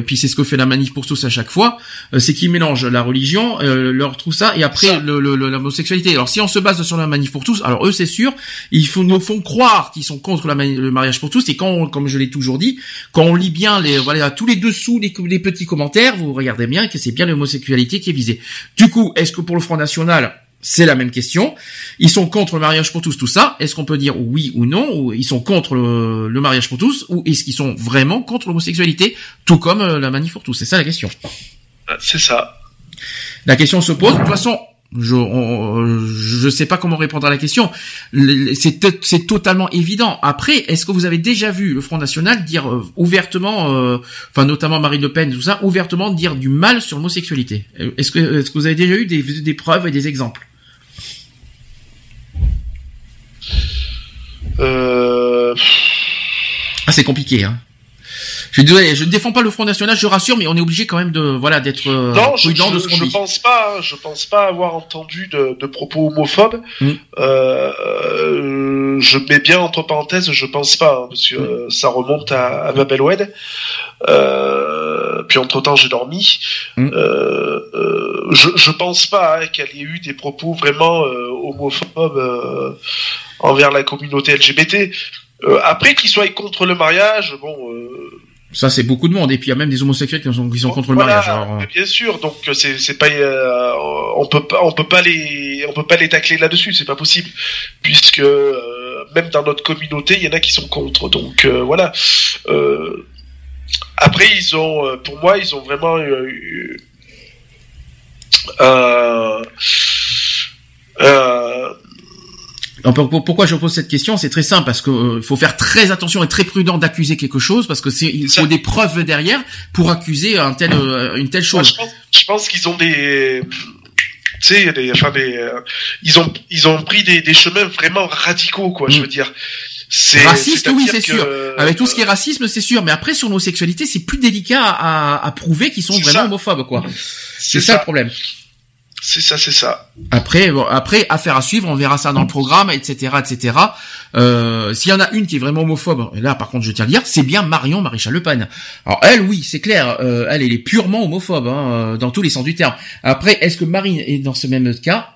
puis c'est ce que fait la manif pour tous à chaque fois, c'est qu'ils mélangent la religion, leur tout ça, et après l'homosexualité. Alors, si on se base sur la manif pour tous, alors eux, c'est sûr, ils nous font croire qu'ils sont contre le mariage pour tous. Et quand, comme je l'ai toujours dit, quand on lit bien les, voilà, tous les dessous, les, petits commentaires, vous regardez bien que c'est bien l'homosexualité qui est visée. Du coup, est-ce que pour le Front National, c'est la même question? Ils sont contre le mariage pour tous, tout ça. Est-ce qu'on peut dire oui ou non? Ou ils sont contre le, mariage pour tous? Ou est-ce qu'ils sont vraiment contre l'homosexualité? Tout comme euh, la manif pour tous. C'est ça la question. C'est ça. La question se pose. De toute façon, je on- je sais pas comment répondre à la question. C'est to- c'est totalement évident. Après, est-ce que vous avez déjà vu le Front National dire euh, ouvertement, euh, enfin notamment Marine Le Pen, tout ça, ouvertement dire du mal sur l'homosexualité? Euh, Est-ce que est-ce que vous avez déjà eu des, des preuves et des exemples? Euh, Ah, c'est compliqué, hein. Je, ne défends pas le Front National, je rassure, mais on est obligé quand même de voilà d'être euh, non, je, prudent de je, ce qu'on je dit. pense pas. hein, Je pense pas avoir entendu de, de propos homophobes. Mm. Euh, je mets bien entre parenthèses, je pense pas, hein, parce que Mm. euh, ça remonte à, à Mabel. Euh, puis entre temps, j'ai dormi. Mm. Euh, je, je pense pas hein, qu'il y ait eu des propos vraiment homophobes envers la communauté LGBT. Euh, après qu'ils soient contre le mariage, bon. Euh, Ça, c'est beaucoup de monde. Et puis il y a même des homosexuels qui sont, qui sont contre le mariage. alors, euh, bien sûr, donc euh, c'est c'est pas euh, on peut pas on peut pas les on peut pas les tacler là-dessus, c'est pas possible puisque euh, même dans notre communauté, il y en a qui sont contre. Donc euh, voilà. Euh, après ils ont pour moi, ils ont vraiment euh, eu euh, euh, Alors, pour- pour- pourquoi je pose cette question? C'est très simple parce que euh, faut faire très attention et très prudent d'accuser quelque chose parce que c'est il faut des preuves derrière pour accuser un tel euh, une telle Moi, chose. je pense, je pense qu'ils ont des, tu sais, des, enfin des, euh, ils ont, ils ont pris des, des chemins vraiment radicaux, quoi. Je veux dire, c'est Raciste, oui, c'est sûr. Avec tout ce qui est racisme, c'est sûr. Mais après, sur l'homosexualité, c'est plus délicat à, à prouver qu'ils sont vraiment ça. homophobes, quoi. C'est C'est ça ça. le problème. C'est ça, c'est ça. Après, après, affaire à suivre, on verra ça dans le programme, etc., etc. Euh, S'il y en a une qui est vraiment homophobe, là, par contre, je tiens à le dire, c'est bien Marion Maréchal Le Pen. Alors elle, oui, c'est clair, euh, elle, elle est purement homophobe, hein, euh, dans tous les sens du terme. Après, est-ce que Marine est dans ce même cas?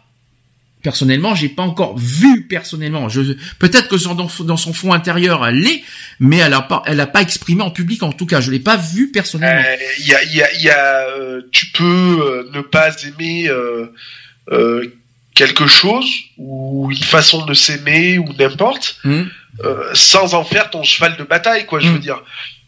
Personnellement, j'ai pas encore vu personnellement. Je peut-être que dans, dans son fond intérieur, elle l'est, mais elle a pas, elle a pas exprimé en public. En tout cas, je l'ai pas vu personnellement. Euh, Il y a, il y a, y a, euh, tu peux euh, ne pas aimer quelque chose ou une façon de s'aimer ou n'importe, euh, sans en faire ton cheval de bataille, quoi. Je veux dire.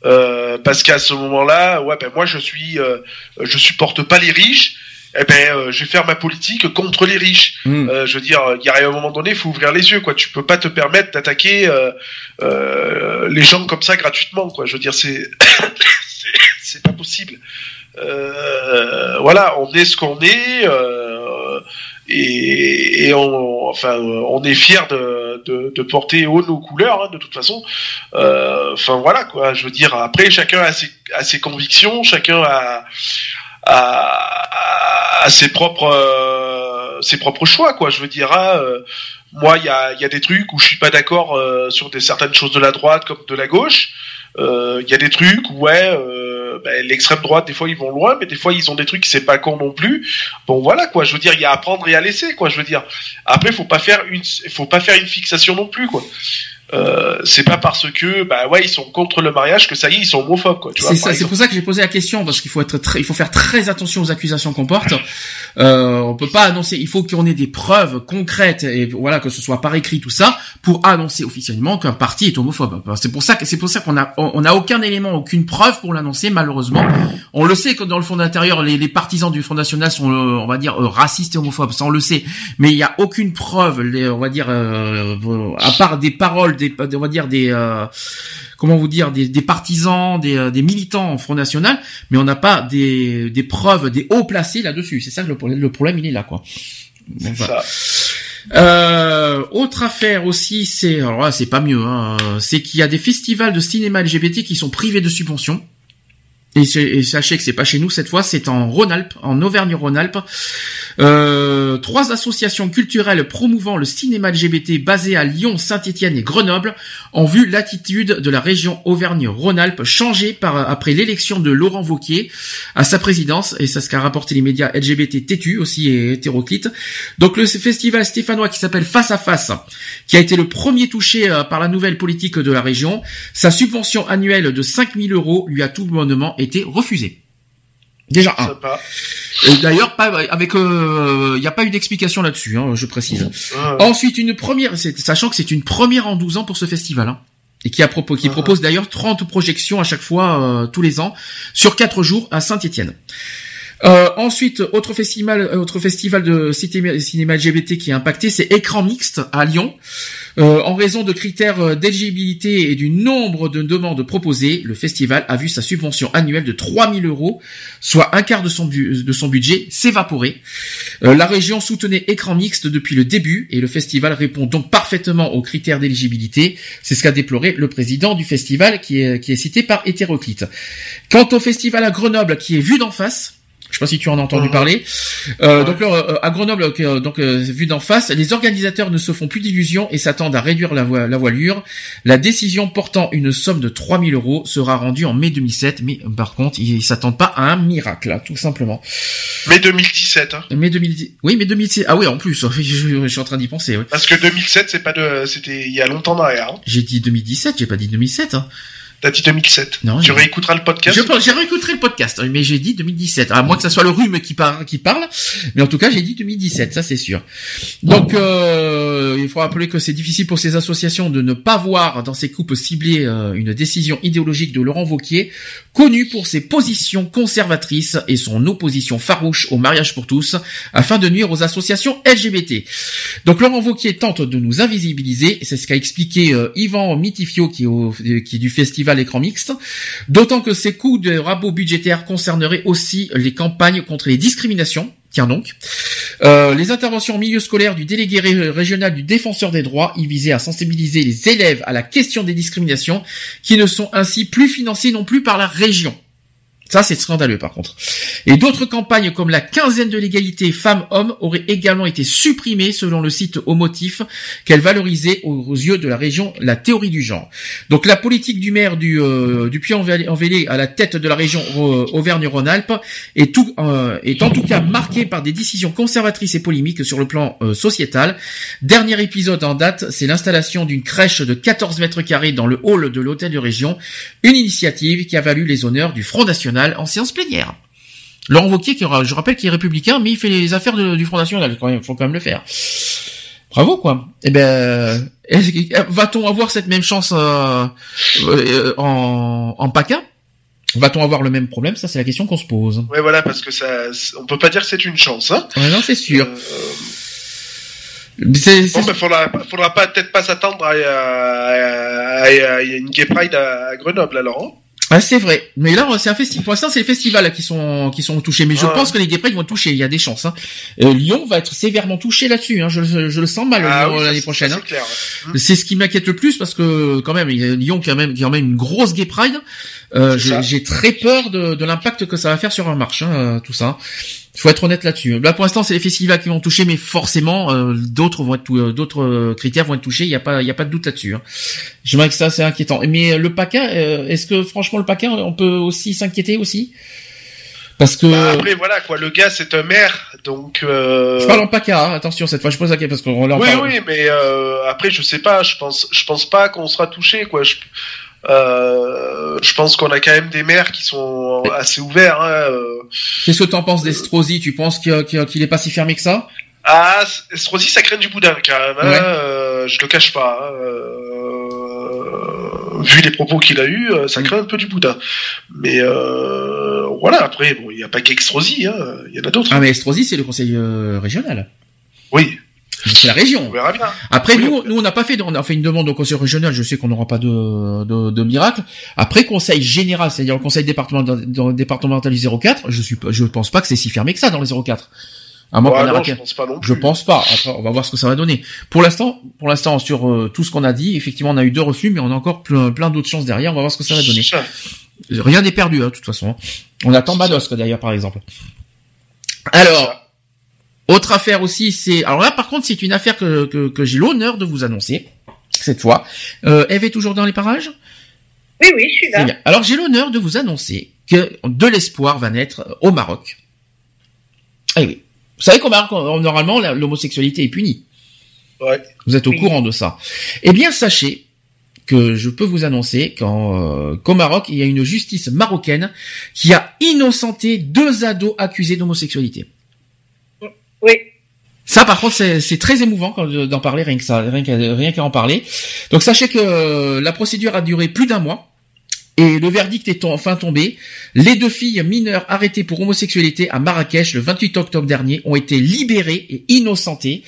Euh, parce qu'à ce moment-là, ouais, ben moi je suis, euh, je supporte pas les riches eh ben, euh, je vais faire ma politique contre les riches. Mm. Euh, je veux dire, il y a un moment donné, il faut ouvrir les yeux, quoi. Tu peux pas te permettre d'attaquer euh, les gens comme ça gratuitement, quoi. Je veux dire, c'est c'est- pas possible. Voilà, on est ce qu'on est. et, et on, enfin, on est fier de, de, de porter haut nos couleurs, hein, de toute façon. Enfin voilà quoi. Je veux dire, après chacun a ses, a ses convictions, chacun a, a, a ses propres euh, ses propres choix quoi. Je veux dire, euh, moi il y a, y a des trucs où je suis pas d'accord euh, sur des certaines choses de la droite comme de la gauche. Il y a des trucs où ouais, ben, l'extrême droite des fois ils vont loin, mais des fois ils ont des trucs c'est pas con non plus. Bon voilà quoi. Je veux dire, il y a à prendre et à laisser quoi. Je veux dire. Après faut pas faire une faut pas faire une fixation non plus quoi. Euh, c'est pas parce que bah ouais ils sont contre le mariage que ça y est ils sont homophobes quoi C'est ça, c'est pour ça que j'ai posé la question parce qu'il faut être très, il faut faire très attention aux accusations qu'on porte. Euh, on peut pas annoncer, il faut qu'on ait des preuves concrètes et voilà que ce soit par écrit tout ça pour annoncer officiellement qu'un parti est homophobe. C'est pour ça que c'est pour ça qu'on a on a aucun élément, aucune preuve pour l'annoncer malheureusement. On le sait que dans le Front d'intérieur les, les partisans du Front national sont euh, on va dire euh, racistes et homophobes, ça on le sait, mais il y a aucune preuve, les, on va dire euh, euh, à part des paroles, des on va dire des euh, comment vous dire, des, des partisans, des, euh, des militants en Front National, mais on n'a pas des, des preuves, des hauts placés là-dessus. C'est ça que le problème, le problème, il est là, quoi. Bon, voilà. Euh, autre affaire aussi, c'est, alors là, c'est pas mieux, hein, c'est qu'il y a des festivals de cinéma LGBT qui sont privés de subventions. Et, sachez que c'est pas chez nous cette fois, c'est en Rhône-Alpes, en Auvergne-Rhône-Alpes. Euh, trois associations culturelles promouvant le cinéma LGBT basées à Lyon, Saint-Étienne et Grenoble ont vu l'attitude de la région Auvergne-Rhône-Alpes changer par, après l'élection de Laurent Vauquier à sa présidence, et c'est ce qu'a rapporté les médias LGBT têtus aussi et hétéroclites. Donc le festival stéphanois qui s'appelle Face à Face, qui a été le premier touché euh, par la nouvelle politique de la région, sa subvention annuelle de 5000 euros lui a tout bonnement été refusée. Déjà un. D'ailleurs, pas avec, il n'y a pas eu d'explication là-dessus, hein, je précise. Ouais. Ensuite, une première, sachant que c'est une première en 12 ans pour ce festival, hein, et qui a propos, qui Ah. propose d'ailleurs 30 projections à chaque fois euh, tous les ans sur quatre jours à Saint-Étienne. Euh, ensuite, autre festival, euh, autre festival de ciné- cinéma LGBT qui est impacté, c'est Écran Mixte à Lyon. Euh, en raison de critères d'éligibilité et du nombre de demandes proposées, le festival a vu sa subvention annuelle de 3000 euros, soit un quart de son, budget, s'évaporer. La région soutenait Écran Mixte depuis le début et le festival répond donc parfaitement aux critères d'éligibilité. C'est ce qu'a déploré le président du festival qui est, qui est cité par Hétéroclite. Quant au festival à Grenoble qui est vu d'en face, je sais pas si tu en as entendu Mhm. parler. Euh, Ouais. Donc là, euh, à Grenoble, euh, donc euh, vu d'en face, les organisateurs ne se font plus d'illusions et s'attendent à réduire la, vo- la voilure. La décision portant une somme de 3000 euros sera rendue en mai 2007, mais euh, par contre, ils s'attendent pas à un miracle, là, tout simplement. Mais 2017, hein. Mai 2010, oui, mais 2007, ah oui, en plus, je, je suis en train d'y penser. Ouais. Parce que 2007, c'est pas de, c'était il y a longtemps derrière. Hein. J'ai dit 2017, j'ai pas dit 2007. Hein. T'as dit 2007. Non, tu réécouteras le podcast. Je pense- J'ai réécouté le podcast, mais j'ai dit 2017. À moins que ça soit le rhume qui parle, qui parle. Mais en tout cas, j'ai dit 2017, ça c'est sûr. Donc, euh, il faut rappeler que c'est difficile pour ces associations de ne pas voir dans ces coupes ciblées euh, une décision idéologique de Laurent Vauquier, connu pour ses positions conservatrices et son opposition farouche au mariage pour tous, afin de nuire aux associations LGBT. Donc Laurent Vauquier tente de nous invisibiliser, c'est ce qu'a expliqué euh, Yvan Mitifio qui est, au- qui est du festival Mixte, d'autant que ces coûts de rabot budgétaires concerneraient aussi les campagnes contre les discriminations, tiens donc, Euh, les interventions en milieu scolaire du délégué ré- régional du défenseur des droits, y visaient à sensibiliser les élèves à la question des discriminations, qui ne sont ainsi plus financées non plus par la région. Ça, c'est scandaleux, par contre. Et d'autres campagnes comme la quinzaine de l'égalité femmes-hommes auraient également été supprimées selon le site au motif qu'elle valorisait aux yeux de la région la théorie du genre. Donc la politique du maire du, euh, du Puy-en-Velay à la tête de la région euh, Auvergne-Rhône-Alpes est, euh, est en tout cas marquée par des décisions conservatrices et polémiques sur le plan euh, sociétal. Dernier épisode en date, c'est l'installation d'une crèche de 14 mètres carrés dans le hall de l'hôtel de région, une initiative qui a valu les honneurs du Front National en séance plénière. Laurent Wauquiez, qui, je rappelle qu'il est républicain, mais il fait les affaires de- du Front National, quand même, faut quand même le faire. Bravo, quoi. Eh ben, que- va-t-on avoir cette même chance euh, euh, en, en PACA? Va-t-on avoir le même problème? Ça, c'est la question qu'on se pose. Ouais, voilà, parce que ça, on peut pas dire que c'est une chance. Hein. Ouais, non, c'est sûr. Euh, C'est- Bon, faudra, faudra pas peut-être pas s'attendre à, à- à- à- à une gay pride à, à Grenoble alors. hein. Ah, c'est vrai. Mais là, c'est un festival. Pour l'instant, c'est les festivals qui sont qui sont touchés. Mais je Ouais. pense que les Gay Pride vont toucher. Il y a des chances. Hein. Euh, Lyon va être sévèrement touché là-dessus. Hein. Je, je- je le sens mal Ah oui, l'année c'est- prochaine. hein. C'est ouais. Ce qui m'inquiète le plus parce que quand même, il y a Lyon qui a même qui a quand même une grosse Gay Pride. Euh, j'ai très peur de, de l'impact que ça va faire sur un marche, hein, tout ça. Il faut être honnête là-dessus. Là, pour l'instant, c'est les festivals qui vont toucher, mais forcément, euh, d'autres vont être euh, d'autres euh, critères vont être touchés. Il y a pas, il y a pas de doute là-dessus. Hein. J'aimerais que ça, c'est inquiétant. Mais euh, le PACA, euh, est-ce que franchement le PACA, on peut aussi s'inquiéter aussi? Parce que Bah, après voilà quoi, le gars c'est un maire, donc. Euh... je parle en PACA. hein, attention, cette fois, je pose la question parce qu'on Oui, parle- oui, mais euh, après, je sais pas. Je pense, je pense pas qu'on sera touché, quoi. Je, je pense qu'on a quand même des maires qui sont assez ouverts. Hein, euh. Qu'est-ce que t'en penses d'Estrosi Tu penses qu'il qu'il est pas si fermé que ça? Ah, Estrosi, ça craint du boudin quand même. Hein, Ouais. euh, je le cache pas. hein, euh, vu les propos qu'il a eu, euh, Mm. ça craint un peu du boudin. Mais euh, voilà. Après, bon, il n'y a pas qu'Estrosi. Hein, il y en a d'autres. Ah mais Estrosi, c'est le conseil euh, régional. Oui, C'est la région. on verra bien. Après, Oui, nous, on- nous, on n'a pas fait, on a fait une demande au conseil régional. Je sais qu'on n'aura pas de, de, de miracle. Après, conseil général, c'est-à-dire le conseil départemental, dans- départemental du 04, je suis, je pense pas que c'est si fermé que ça dans les 04. À moins non, raté- je pense pas non Je plus. pense pas. Après, on va voir ce que ça va donner. Pour l'instant, pour l'instant, sur euh, tout ce qu'on a dit, effectivement, on a eu deux refus, mais on a encore plein, plein d'autres chances derrière. On va voir ce que ça va donner. Rien n'est perdu, hein, de toute façon. On attend Manosque, d'ailleurs, par exemple. Alors, autre affaire aussi, c'est... Alors là, par contre, c'est une affaire que, que, que j'ai l'honneur de vous annoncer, cette fois. Euh, Eve est toujours dans les parages? Oui, oui, je suis là. bien. Alors, j'ai l'honneur de vous annoncer que de l'espoir va naître euh, au Maroc. Eh oui. Vous savez qu'au Maroc, normalement, l'homosexualité est punie. Ouais. Vous êtes au Oui. courant de ça. Eh bien, sachez que je peux vous annoncer qu'en, euh, qu'au Maroc, il y a une justice marocaine qui a innocenté deux ados accusés d'homosexualité. Oui. Ça, par contre, c'est très émouvant d'en parler, rien que ça, rien qu'à rien qu'à en parler. Donc, sachez que euh, la procédure a duré plus d'un mois. Et le verdict est enfin tombé. Les deux filles mineures arrêtées pour homosexualité à Marrakech le 28 octobre dernier ont été libérées et innocentées.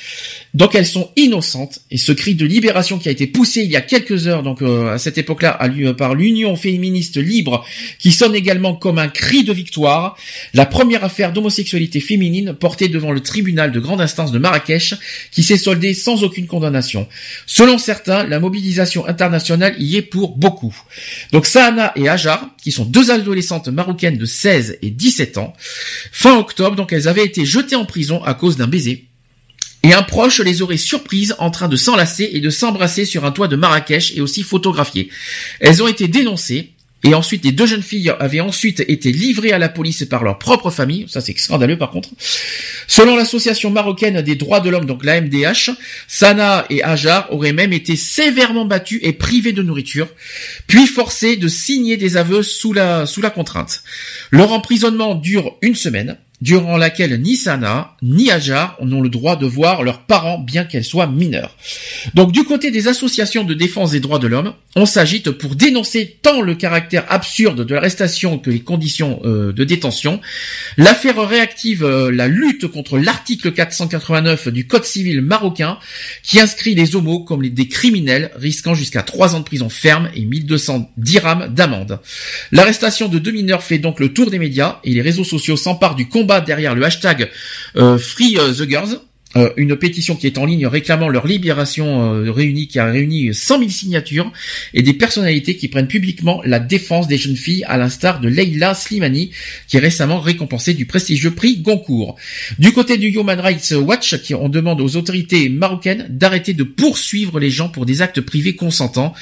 Donc elles sont innocentes. Et ce cri de libération qui a été poussé il y a quelques heures, donc euh, à cette époque-là, par l'Union féministe libre, qui sonne également comme un cri de victoire. La première affaire d'homosexualité féminine portée devant le tribunal de grande instance de Marrakech, qui s'est soldée sans aucune condamnation. Selon certains, la mobilisation internationale y est pour beaucoup. Donc Et Hajar, qui sont deux adolescentes marocaines de 16 et 17 ans, fin octobre, donc elles avaient été jetées en prison à cause d'un baiser. Et un proche les aurait surprises en train de s'enlacer et de s'embrasser sur un toit de Marrakech et aussi photographiées. Elles ont été dénoncées. Et ensuite, les deux jeunes filles avaient ensuite été livrées à la police par leur propre famille. Ça, c'est scandaleux, par contre. Selon l'association marocaine des droits de l'homme, donc la MDH, Sana et Hajar auraient même été sévèrement battus et privés de nourriture, puis forcés de signer des aveux sous la, sous la contrainte. Leur emprisonnement dure une semaine, durant laquelle ni Sana ni Hajar n'ont le droit de voir leurs parents bien qu'elles soient mineures. Donc du côté des associations de défense des droits de l'homme, on s'agite pour dénoncer tant le caractère absurde de l'arrestation que les conditions euh, de détention. L'affaire réactive euh, la lutte contre l'article 489 du Code civil marocain qui inscrit les homos comme des criminels risquant jusqu'à 3 ans de prison ferme et 1200 dirhams d'amende. L'arrestation de deux mineurs fait donc le tour des médias et les réseaux sociaux s'emparent du combat derrière le hashtag euh, Free euh, the Girls. Euh, une pétition qui est en ligne réclamant leur libération euh, réunie, qui a réuni 100 000 signatures, et des personnalités qui prennent publiquement la défense des jeunes filles, à l'instar de Leila Slimani, qui est récemment récompensée du prestigieux prix Goncourt. Du côté du Human Rights Watch, qui on demande aux autorités marocaines d'arrêter de poursuivre les gens pour des actes privés consentants,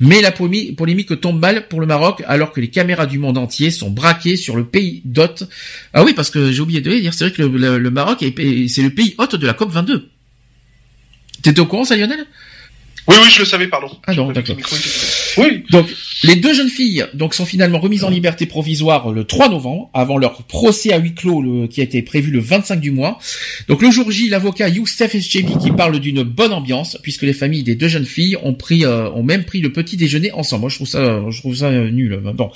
mais la polémi- polémique tombe mal pour le Maroc, alors que les caméras du monde entier sont braquées sur le pays d'hôte. Ah oui, parce que j'ai oublié de dire, c'est vrai que le, le- Maroc est, est- c'est le pays hôte de la COP 22. T'étais au courant, ça, Lionel? Oui, oui, je le savais, pardon. Ah non, d'accord. Oui. Donc, Les deux jeunes filles donc sont finalement remises en liberté provisoire le 3 novembre, avant leur procès à huis clos le- qui a été prévu le 25 du mois. Donc le jour J, l'avocat Youssef Eschebi qui parle d'une bonne ambiance, puisque les familles des deux jeunes filles ont pris, euh, ont même pris le petit déjeuner ensemble. Moi je trouve ça, je trouve ça euh, nul. Bon.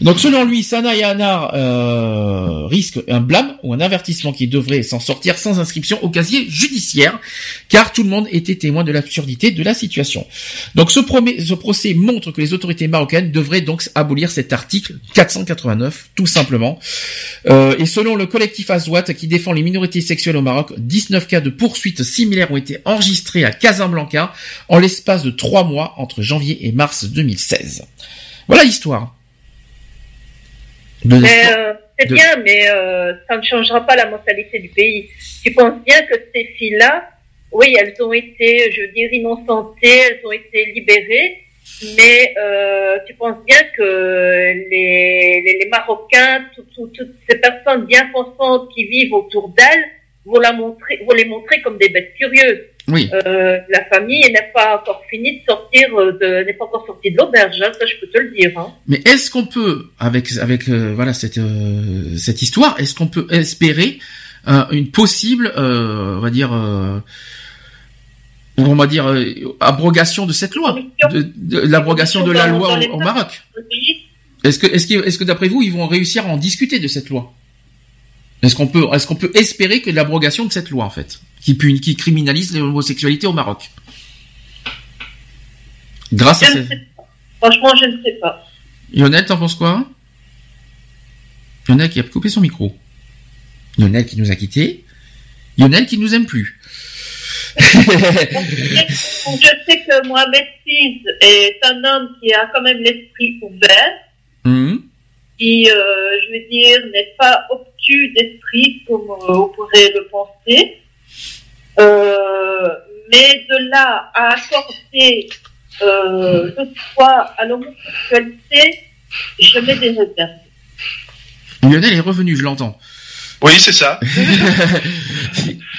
Donc selon lui, Sana et Anna euh, risquent un blâme ou un avertissement qui devrait s'en sortir sans inscription au casier judiciaire, car tout le monde était témoin de l'absurdité de la situation. Donc ce, ce procès montre que les autorités marocaines devraient donc abolir cet article 489, tout simplement. Euh, et selon le collectif Azouat qui défend les minorités sexuelles au Maroc, 19 cas de poursuites similaires ont été enregistrés à Casablanca en l'espace de trois mois entre janvier et mars 2016. Voilà l'histoire. Mais euh, c'est de- bien, mais euh, ça ne changera pas la mentalité du pays. Tu penses bien que ces filles-là, oui, elles ont été, je veux dire, innocentées, elles ont été libérées, mais euh, tu penses bien que les, les, les Marocains, tout- tout- toutes ces personnes bien pensantes qui vivent autour d'elles, vont, la montrer, vont les montrer comme des bêtes curieuses. Oui. Euh, la famille n'est pas encore finie de sortir euh, de, n'est pas encore sortie de l'auberge, hein, ça je peux te le dire. Hein. Mais est-ce qu'on peut, avec avec euh, voilà cette euh, cette histoire, est-ce qu'on peut espérer euh, une possible, euh, on va dire, euh, on va dire euh, abrogation de cette loi, de, de- l'abrogation de la loi au, Maroc Est-ce que est-ce que est-ce que d'après vous ils vont réussir à en discuter de cette loi? Est-ce qu'on peut est-ce qu'on peut espérer que l'abrogation de cette loi en fait, qui punit, qui criminalise l'homosexualité au Maroc, grâce à Je cette... Franchement, je ne sais pas. Lionel, t'en penses quoi? Lionel qui a coupé son micro. Lionel qui nous a quittés. Lionel qui nous aime plus. Donc, je sais que Mohamed Fiz est un homme qui a quand même l'esprit ouvert, Hum, qui, euh, je veux dire, n'est pas obtus d'esprit comme euh, on pourrait le penser. Euh, mais de là à accorder euh, le droit à l'homosexualité, je mets des réserves. Lionel est revenu, je l'entends. Oui, c'est ça.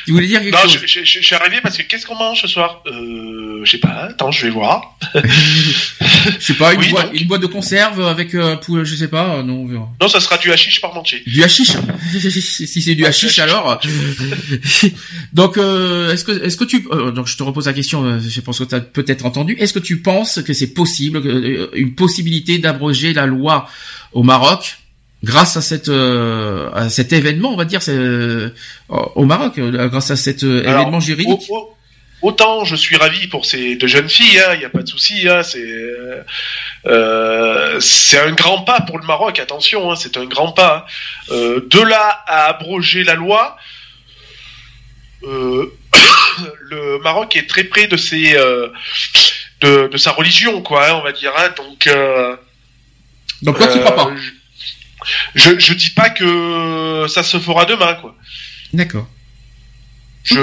Tu voulais dire quelque Non, chose je, je- je- suis arrivé parce que qu'est-ce qu'on mange ce soir? Euh, je sais pas. Attends, je vais voir. Je sais pas, une, Oui, boîte, donc. une boîte de conserve avec, euh, pour, je sais pas, euh, non, on verra. Non, ça sera du hashish parmentier. Du hashish? si c'est du hashish alors. donc euh, est-ce que est-ce que tu euh, donc je te repose la question, euh, je pense que tu as peut-être entendu. Est-ce que tu penses que c'est possible euh, une possibilité d'abroger la loi au Maroc? Grâce à cette euh, à cet événement, on va dire euh, au Maroc euh, grâce à cet euh, Alors, événement juridique au- au- Autant je suis ravi pour ces deux jeunes filles, il n'y a pas de souci. Hein, c'est c'est un grand pas pour le Maroc. Attention, hein, c'est un grand pas. hein. De là à abroger la loi, le Maroc est très près de ses de, de sa religion, quoi. hein, on va dire. hein. donc Donc toi tu crois pas je, je dis pas que ça se fera demain, quoi. D'accord. Je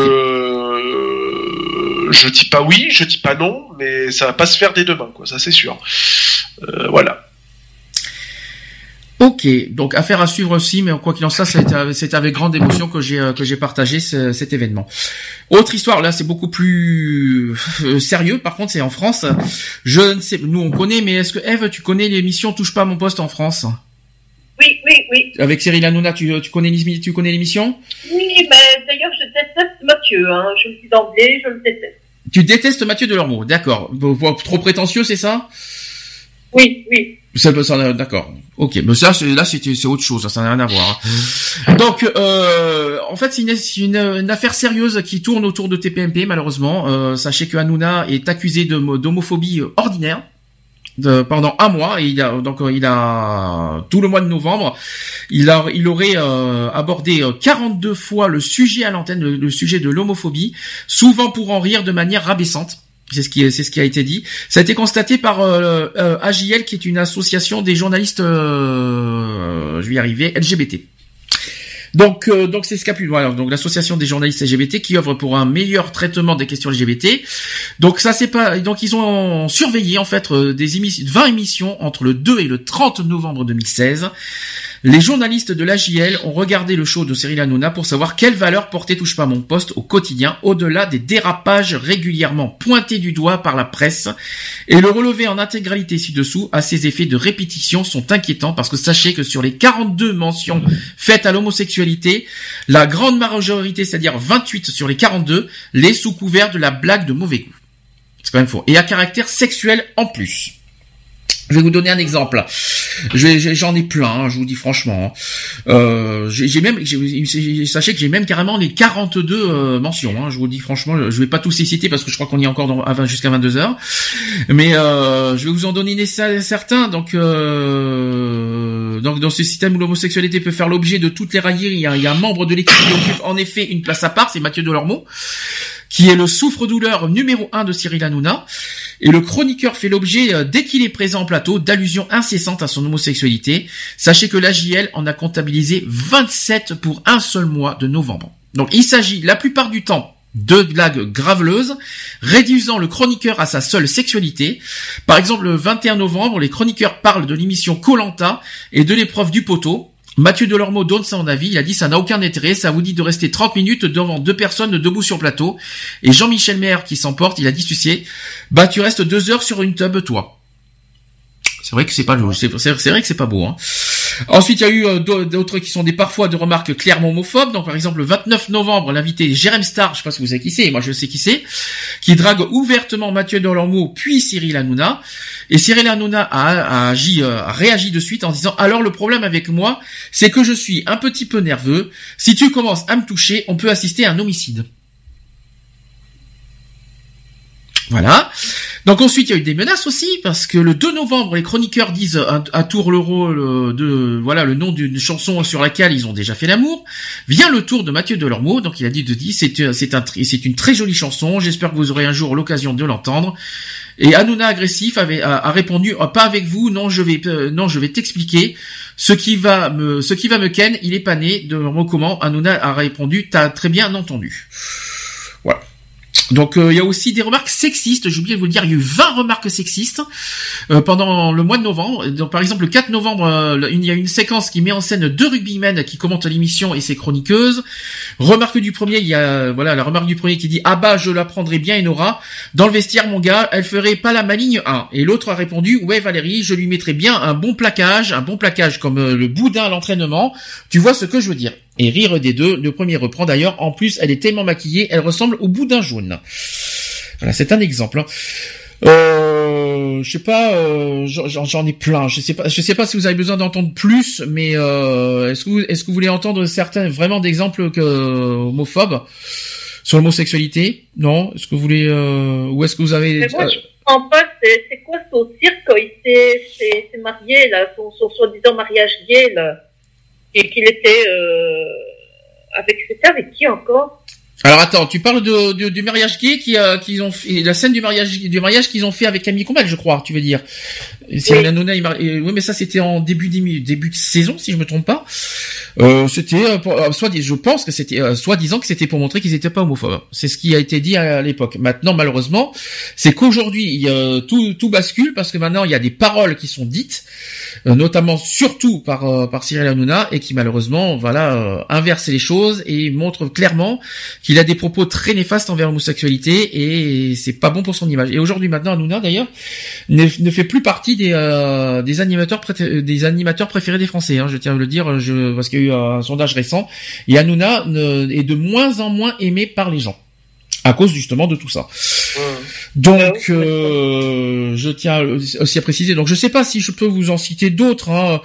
je dis pas oui, je dis pas non, mais ça va pas se faire dès demain, quoi. Ça c'est sûr. Euh, voilà. Ok, donc affaire à suivre aussi, mais quoi qu'il en soit, c'est avec- c'est avec grande émotion que j'ai euh, que j'ai partagé ce- cet événement. Autre histoire, là, c'est beaucoup plus euh, sérieux. Par contre, c'est en France. Je ne sais, nous on connaît, mais est-ce que Eve, tu connais l'émission Touche pas à mon poste en France? Oui, oui, oui. avec Cyril Hanouna Tu, tu connais l'émission? Oui, mais d'ailleurs, je déteste Mathieu. Hein. Je le dis d'emblée, je le déteste. Tu détestes Mathieu Delormeau, d'accord Trop prétentieux, c'est ça? Oui, oui. Ça, peut- ça, d'accord. Ok, mais ça, c'est- là, c'est autre chose, ça, ça n'a rien à voir. hein. Donc, euh, en fait, c'est une, c'est une, une affaire sérieuse qui tourne autour de TPMP, malheureusement. Euh, sachez que Hanouna est accusé d'homophobie ordinaire. Pendant un mois et il a donc euh, il a tout le mois de novembre il a il aurait euh, abordé euh, 42 fois le sujet à l'antenne le, le sujet de l'homophobie souvent pour en rire de manière rabaissante c'est ce qui est, c'est ce qui a été dit. Ça a été constaté par euh, euh, AJL, qui est une association des journalistes, euh, je vais y arriver, LGBT. Donc, euh, donc c'est pu voilà, donc l'association des journalistes LGBT qui œuvre pour un meilleur traitement des questions LGBT. Donc ça c'est pas donc ils ont surveillé en fait euh, des émissions 20 émissions entre le 2 et le 30 novembre 2016. Les journalistes de l'AJL ont regardé le show de Cyril Hanouna pour savoir quelle valeur portait Touche pas mon poste au quotidien, au-delà des dérapages régulièrement pointés du doigt par la presse. Et le relevé en intégralité ci-dessous à ses effets de répétition sont inquiétants parce que sachez que sur les 42 mentions faites à l'homosexualité, la grande majorité, c'est-à-dire 28 sur les 42, les sous couvert de la blague de mauvais goût. C'est quand même faux. Et à caractère sexuel en plus. Je vais vous donner un exemple. J'en ai plein, hein, je vous dis franchement. Euh, j'ai même, sachez que j'ai même carrément les 42 euh, mentions. Hein, je vous dis franchement, je vais pas tous les citer parce que je crois qu'on est encore dans- à 20 jusqu'à 22 heures. Mais euh, je vais vous en donner certains. Donc, euh, donc dans ce système où l'homosexualité peut faire l'objet de toutes les railleries, il y a, y a un membre de l'équipe qui occupe en effet une place à part, c'est Mathieu Delormeau qui est le souffre-douleur numéro un de Cyril Hanouna. Et le chroniqueur fait l'objet, euh, dès qu'il est présent en plateau, d'allusions incessantes à son homosexualité. Sachez que l'AJL en a comptabilisé 27 pour un seul mois de novembre. Donc il s'agit la plupart du temps de blagues graveleuses, réduisant le chroniqueur à sa seule sexualité. Par exemple, le 21 novembre, les chroniqueurs parlent de l'émission Colanta et de l'épreuve du poteau. Mathieu Delormeau donne son avis, il a dit ça n'a aucun intérêt, ça vous dit de rester 30 minutes devant deux personnes debout sur plateau. Et Jean-Michel Maire qui s'emporte, il a dit ceci, bah tu restes deux heures sur une tub toi. C'est vrai que c'est pas c'est vrai que c'est pas beau. Hein. Ensuite, il y a eu euh, d'au- d'autres qui sont des parfois de remarques clairement homophobes. Donc, par exemple, le 29 novembre, l'invité Jérém Star, je sais pas si vous savez qui c'est, moi je sais qui c'est, qui drague ouvertement Mathieu Delormeau puis Cyril Hanouna. Et Cyril Hanouna euh, a réagi de suite en disant alors le problème avec moi, c'est que je suis un petit peu nerveux. Si tu commences à me toucher, on peut assister à un homicide. Voilà. Donc ensuite, il y a eu des menaces aussi, parce que le 2 novembre, les chroniqueurs disent à, à tour le rôle euh, de, voilà, le nom d'une chanson sur laquelle ils ont déjà fait l'amour. Vient le tour de Mathieu Delormeau, donc il a dit de dire, c'est, euh, c'est un, tr- c'est une très jolie chanson, j'espère que vous aurez un jour l'occasion de l'entendre. Et Hanouna agressif avait, a, a répondu, Ah, pas avec vous, non, je vais, euh, non, je vais t'expliquer. Ce qui va me, ce qui va me ken, il est pas né de comment. Hanouna a répondu, t'as très bien entendu. Donc euh, il y a aussi des remarques sexistes, j'ai oublié de vous le dire, il y a eu 20 remarques sexistes euh, pendant le mois de novembre. Donc par exemple le 4 novembre, euh, il y a une séquence qui met en scène deux rugbymen qui commentent l'émission et ses chroniqueuses. Remarque du premier, il y a voilà la remarque du premier qui dit ah bah je la prendrai bien Enora dans le vestiaire mon gars, elle ferait pas la maligne 1. Et l'autre a répondu ouais Valérie, je lui mettrais bien un bon plaquage, un bon plaquage comme le boudin à l'entraînement. Tu vois ce que je veux dire et rire des deux. Le premier reprend d'ailleurs. En plus, elle est tellement maquillée, elle ressemble au boudin jaune. Voilà, c'est un exemple. hein. Euh, je sais pas, euh, j'en- ai plein. Je sais pas, je sais pas si vous avez besoin d'entendre plus, mais euh, est-ce que vous, est-ce que vous voulez entendre certains vraiment d'exemples que homophobes? Sur l'homosexualité? Non? Est-ce que vous voulez euh, ou est-ce que vous avez Mais moi, je comprends pas, c'est quoi son cirque? Il s'est marié, là, son, son soi-disant mariage gay, là, et qu'il était euh, avec, c'était avec qui encore Alors attends, tu parles de, du mariage gay qui euh, qu'ils ont fait, la scène du mariage du mariage qu'ils ont fait avec Camille Combal, je crois, tu veux dire. Cyril Hanouna, il mar- oui, mais ça c'était en début début de saison, si je me trompe pas. Euh, c'était euh, pour- euh, soit je pense que c'était euh, soit disant que c'était pour montrer qu'ils étaient pas homophobes. C'est ce qui a été dit à, à l'époque. Maintenant, malheureusement, c'est qu'aujourd'hui a- tout tout bascule parce que maintenant il y a des paroles qui sont dites, euh, notamment surtout par euh, par Cyril Hanouna et qui malheureusement voilà euh, inverse les choses et montre clairement qu'il a des propos très néfastes envers l'homosexualité et c'est pas bon pour son image. Et aujourd'hui maintenant Hanouna d'ailleurs ne, ne fait plus partie des euh, des animateurs pré- des animateurs préférés des Français. Hein, je tiens à le dire, je, parce qu'il y a eu un sondage récent et Hanouna ne- est de moins en moins aimé par les gens à cause justement de tout ça. Donc, euh, je tiens aussi à préciser. Donc, je sais pas si je peux vous en citer d'autres. hein.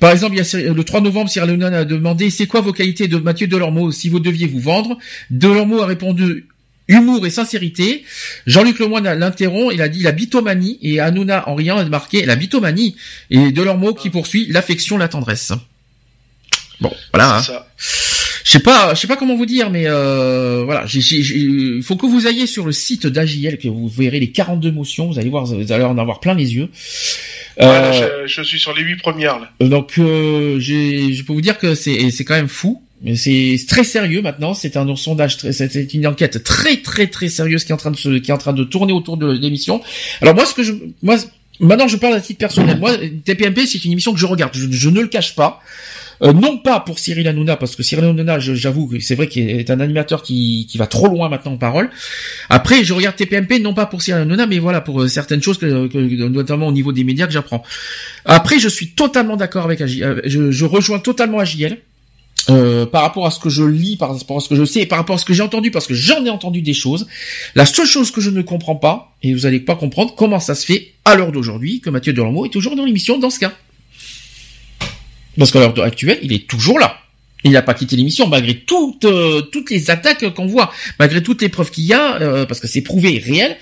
Par exemple, il y a Cyr- le 3 novembre, Cyril Hanouna a demandé c'est quoi vos qualités de Mathieu Delormeau si vous deviez vous vendre? Delormeau a répondu humour et sincérité. Jean-Luc Lemoyne l'interrompt, il a dit la bitomanie et Hanouna en riant a marqué la bitomanie et Delormeau qui poursuit l'affection, la tendresse. Bon, voilà. hein. Je sais pas, je sais pas comment vous dire, mais euh, voilà, il faut que vous ayez sur le site d'AJL que vous verrez les 42 motions. Vous allez voir, vous allez en avoir plein les yeux. Ouais, là, Euh, je, je suis sur les huit premières là. donc, euh, je peux vous dire que c'est c'est quand même fou. Mais c'est très sérieux maintenant. C'est un sondage, c'est une enquête très très très sérieuse qui est en train de se, qui est en train de tourner autour de l'émission. Alors moi, ce que je, moi, Maintenant, je parle à titre personnel. Moi, TPMP, c'est une émission que je regarde. Je, ne le cache pas. Euh, non pas pour Cyril Hanouna, parce que Cyril Hanouna, j'avoue que c'est vrai qu'il est un animateur qui, qui va trop loin maintenant en parole. Après, je regarde TPMP non pas pour Cyril Hanouna, mais voilà pour euh, certaines choses, que- notamment au niveau des médias que j'apprends. Après, je suis totalement d'accord avec AJ, euh, je, je rejoins totalement AJL. Euh, par rapport à ce que je lis, par rapport à ce que je sais, par rapport à ce que j'ai entendu, parce que j'en ai entendu des choses. La seule chose que je ne comprends pas, et vous allez pas comprendre, comment ça se fait à l'heure d'aujourd'hui que Mathieu Delormeau est toujours dans l'émission dans ce cas. Parce qu'à l'heure actuelle, il est toujours là. Il n'a pas quitté l'émission malgré toutes euh, toutes les attaques qu'on voit, malgré toutes les preuves qu'il y a, euh, parce que c'est prouvé et réel.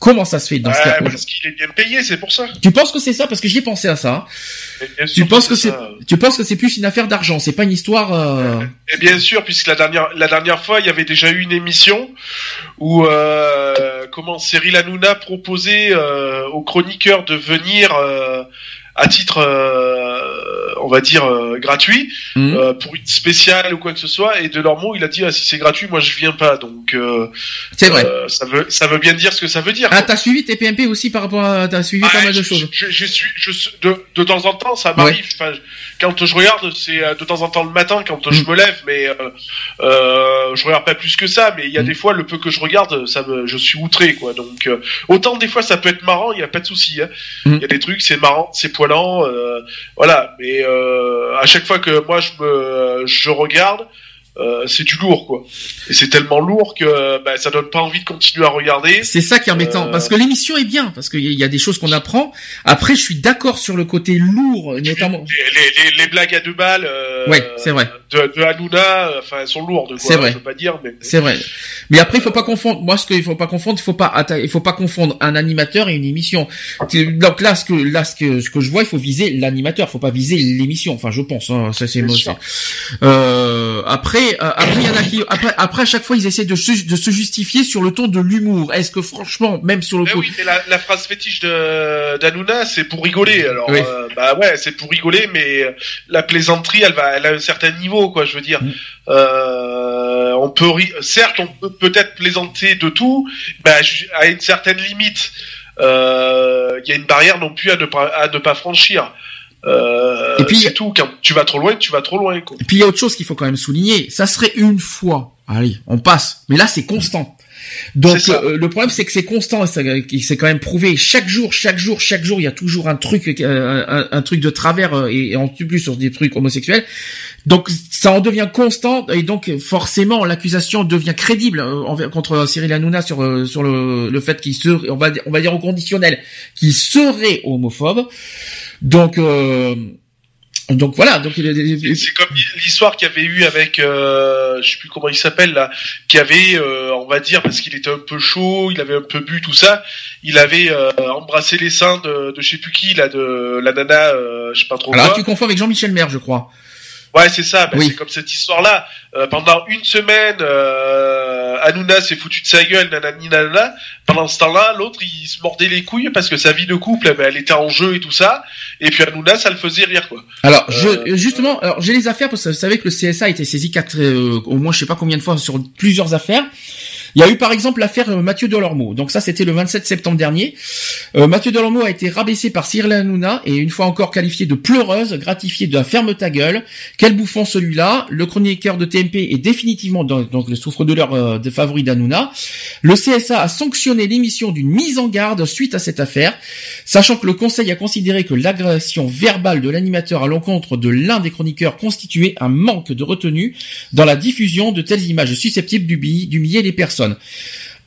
Comment ça se fait dans ce cas parce qu'il est bien payé, c'est pour ça. Tu penses que c'est ça parce que j'y ai pensé à ça. Tu penses que c'est tu penses que c'est plus une affaire d'argent, c'est pas une histoire. euh, Et bien sûr, puisque la dernière, la dernière fois, il y avait déjà eu une émission où euh, comment Cyril Hanouna proposait euh, aux chroniqueurs de venir euh, à titre, euh, on va dire, euh, gratuit Mhm. euh, pour une spéciale ou quoi que ce soit. Et de leur mot, il a dit ah, si c'est gratuit, moi je viens pas. Donc euh, C'est vrai. ça veut ça veut bien dire ce que ça veut dire. Ah, t'as suivi TPMP aussi par rapport à t'as suivi pas Ouais, mal de choses. Je, je suis, je, de, de temps en temps, ça m'arrive. Quand je regarde, c'est de temps en temps le matin quand je me lève, mais je regarde pas plus que ça. Mais il y a Mm. des fois, le peu que je regarde, ça me, je suis outré, quoi. Donc, autant des fois, ça peut être marrant, il y a pas de souci. hein. Il y a des trucs, c'est marrant, c'est poilant, euh, voilà. Mais euh, à chaque fois que moi je me, je regarde. Euh, c'est du lourd quoi et c'est tellement lourd que bah, ça donne pas envie de continuer à regarder C'est ça qui est embêtant, Euh, parce que l'émission est bien, parce qu'il y, a- il y a des choses qu'on apprend. Après, je suis d'accord sur le côté lourd, notamment. les, les, les, les blagues à deux balles euh, Ouais, c'est vrai. de, de Hanouna, enfin elles sont lourdes. C'est vrai. Je veux pas dire, mais C'est vrai. Mais après, il faut pas confondre. Moi, ce qu'il faut pas confondre, il faut pas, il faut pas confondre un animateur et une émission. Donc là, ce que, là, ce que, ce que je vois, il faut viser l'animateur. Il faut pas viser l'émission. Enfin, je pense. Hein, ça, c'est moi. Euh, après, euh, après, il y en a qui, après, après, à chaque fois, ils essaient de se, de se justifier sur le ton de l'humour. Est-ce que franchement, même sur le Mais coup, oui, mais la, la phrase fétiche de d'Hanouna, c'est pour rigoler. Alors, Oui. euh, bah ouais, c'est pour rigoler, mais euh, la plaisanterie, elle va, elle a un certain niveau, quoi. Je veux dire, Mm. euh, on peut, certes, on peut peut-être plaisanter de tout, mais à, une certaine limite. Il y a une barrière non plus à ne pas, à ne pas franchir. Euh, Et puis- c'est tout. Quand tu vas trop loin, tu vas trop loin, quoi. Et puis il y a autre chose qu'il faut quand même souligner. Ça serait une fois. Allez, on passe. Mais là, c'est constant. Donc euh, le problème c'est que c'est constant, c'est quand même prouvé. Chaque jour, chaque jour, chaque jour, il y a toujours un truc, euh, un, un truc de travers et, et en plus sur des trucs homosexuels. Donc ça en devient constant et donc forcément l'accusation devient crédible contre Cyril Hanouna sur sur le, le fait qu'il serait, on va on va dire au conditionnel, qu'il serait homophobe. Donc euh, donc voilà, donc il est- C'est comme l'histoire qu'il y avait eu avec, euh, je sais plus comment il s'appelle là, qui avait, euh, on va dire, parce qu'il était un peu chaud, il avait un peu bu tout ça, il avait euh, embrassé les seins de, de je sais plus qui là, de la nana, euh, je sais pas trop Alors quoi. tu confonds avec Jean-Michel Maire, je crois. Ouais, c'est ça. Oui. C'est comme cette histoire-là. Euh, pendant une semaine, euh, Hanouna s'est foutu de sa gueule, nanani nanana. Pendant ce temps-là, l'autre, il se mordait les couilles parce que sa vie de couple, eh ben, elle était en jeu et tout ça. Et puis Hanouna, ça le faisait rire, quoi. Alors, Euh, je, justement, alors j'ai les affaires parce que vous savez que le CSA a été saisi quatre, euh, au moins je sais pas combien de fois sur plusieurs affaires. Il y a eu par exemple l'affaire euh, Mathieu Delormeau. Donc ça c'était le 27 septembre dernier. Euh, Mathieu Delormeau a été rabaissé par Cyril Hanouna et une fois encore qualifié de pleureuse, gratifié d'un ferme ta gueule. Quel bouffon celui-là? Le chroniqueur de TMP est définitivement dans- le souffre-douleur euh, de favori d'Hanouna. Le CSA a sanctionné l'émission d'une mise en garde suite à cette affaire, sachant que le conseil a considéré que l'agression verbale de l'animateur à l'encontre de l'un des chroniqueurs constituait un manque de retenue dans la diffusion de telles images susceptibles d'humilier les personnes.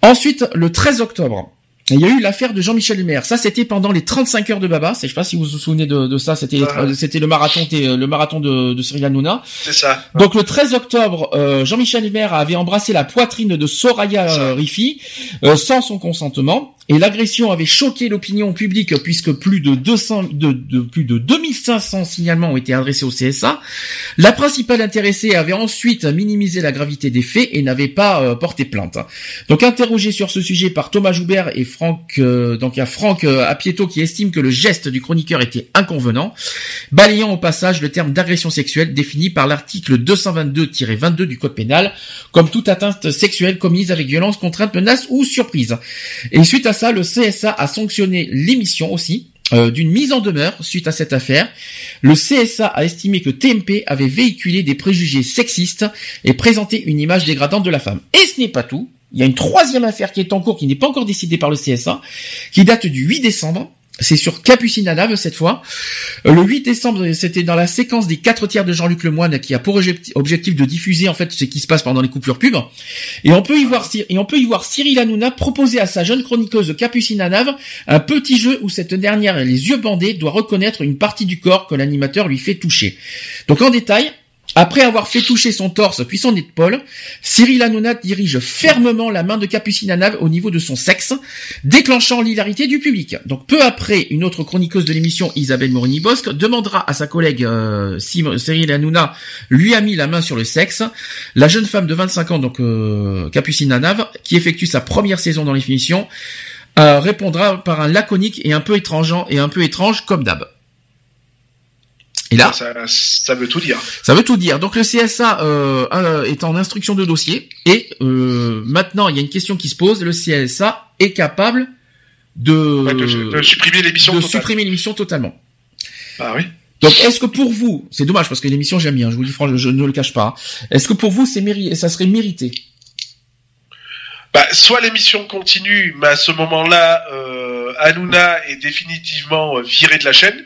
Ensuite, le 13 octobre, il y a eu l'affaire de Jean-Michel Maire. Ça, c'était pendant les 35 heures de Baba. Je sais pas si vous vous souvenez de, de ça. C'était Ouais. c'était le marathon, le marathon de, de Cyril Hanouna. C'est ça. Donc le 13 octobre, euh, Jean-Michel Maire avait embrassé la poitrine de Soraya Rifi euh, sans son consentement et l'agression avait choqué l'opinion publique puisque plus de 200 de, de- plus de 2500 signalements ont été adressés au CSA. La principale intéressée avait ensuite minimisé la gravité des faits et n'avait pas euh, porté plainte. Donc interrogé sur ce sujet par Thomas Joubert et Franck euh, donc il y a Franck euh, Apieto qui estime que le geste du chroniqueur était inconvenant balayant au passage le terme d'agression sexuelle défini par l'article 222-22 du code pénal comme toute atteinte sexuelle commise avec violence, contrainte, menace ou surprise. Et suite à ça, le CSA a sanctionné l'émission aussi. euh, d'une mise en demeure suite à cette affaire. Le CSA a estimé que TMP avait véhiculé des préjugés sexistes et présenté une image dégradante de la femme. Et ce n'est pas tout. Il y a une troisième affaire qui est en cours, qui n'est pas encore décidée par le CSA, qui date du 8 décembre. C'est sur Capucine Nave cette fois. Euh, Le 8 décembre, c'était dans la séquence des quatre tiers de Jean-Luc Lemoine qui a pour objecti- objectif de diffuser en fait ce qui se passe pendant les coupures pub. Et on peut y voir et on peut y voir Cyril Hanouna proposer à sa jeune chroniqueuse Capucine Nave un petit jeu où cette dernière, les yeux bandés, doit reconnaître une partie du corps que l'animateur lui fait toucher. Donc en détail, après avoir fait toucher son torse puis son épaule, Cyril Hanouna dirige fermement la main de Capucine Nave au niveau de son sexe, déclenchant l'hilarité du public. Donc peu après, une autre chroniqueuse de l'émission, Isabelle Morini-Bosque, demandera à sa collègue euh, Cyril Hanouna lui a mis la main sur le sexe. La jeune femme de 25 ans, donc euh, Capucine Nave, qui effectue sa première saison dans l'émission, euh, répondra par un laconique et un peu étrangeant et un peu étrange comme d'hab. Et là, Ça, ça veut tout dire. ça veut tout dire. Donc le CSA euh, euh, est en instruction de dossier et euh, maintenant il y a une question qui se pose. Le CSA est capable de, Ouais, de, de supprimer l'émission de totale. supprimer l'émission totalement. Ah oui. Donc est-ce que pour vous, c'est dommage parce que l'émission j'aime bien, je vous dis franchement, je ne le cache pas. hein. Est-ce que pour vous c'est méri- ça serait mérité? Bah, soit l'émission continue, mais à ce moment-là, euh, Hanouna est définitivement euh, viré de la chaîne.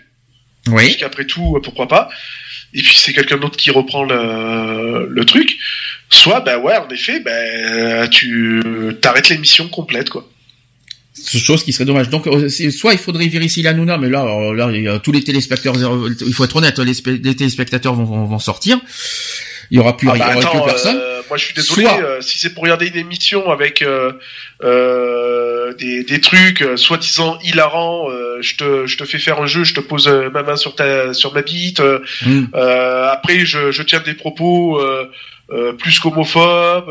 Oui. Parce qu'après tout, euh, pourquoi pas. Et puis c'est quelqu'un d'autre qui reprend le, le truc. Soit, bah ouais, en effet, bah, tu t'arrêtes l'émission complète, quoi. C'est chose qui serait dommage. Donc, euh, soit il faudrait virer Cyril Hanouna, mais là, euh, là, il y a tous les téléspectateurs, il faut être honnête, les, téléspectateurs vont, vont, vont sortir. Il y aura plus, Ah il y bah aura attends, plus personne. euh, moi je suis désolé, Soit- euh, si c'est pour regarder une émission avec euh, euh, des, des trucs euh, soi-disant hilarants, euh, je te je te fais faire un jeu, je te pose ma main sur ta sur ma bite. euh, après je, je tiens des propos euh, euh, plus qu'homophobes.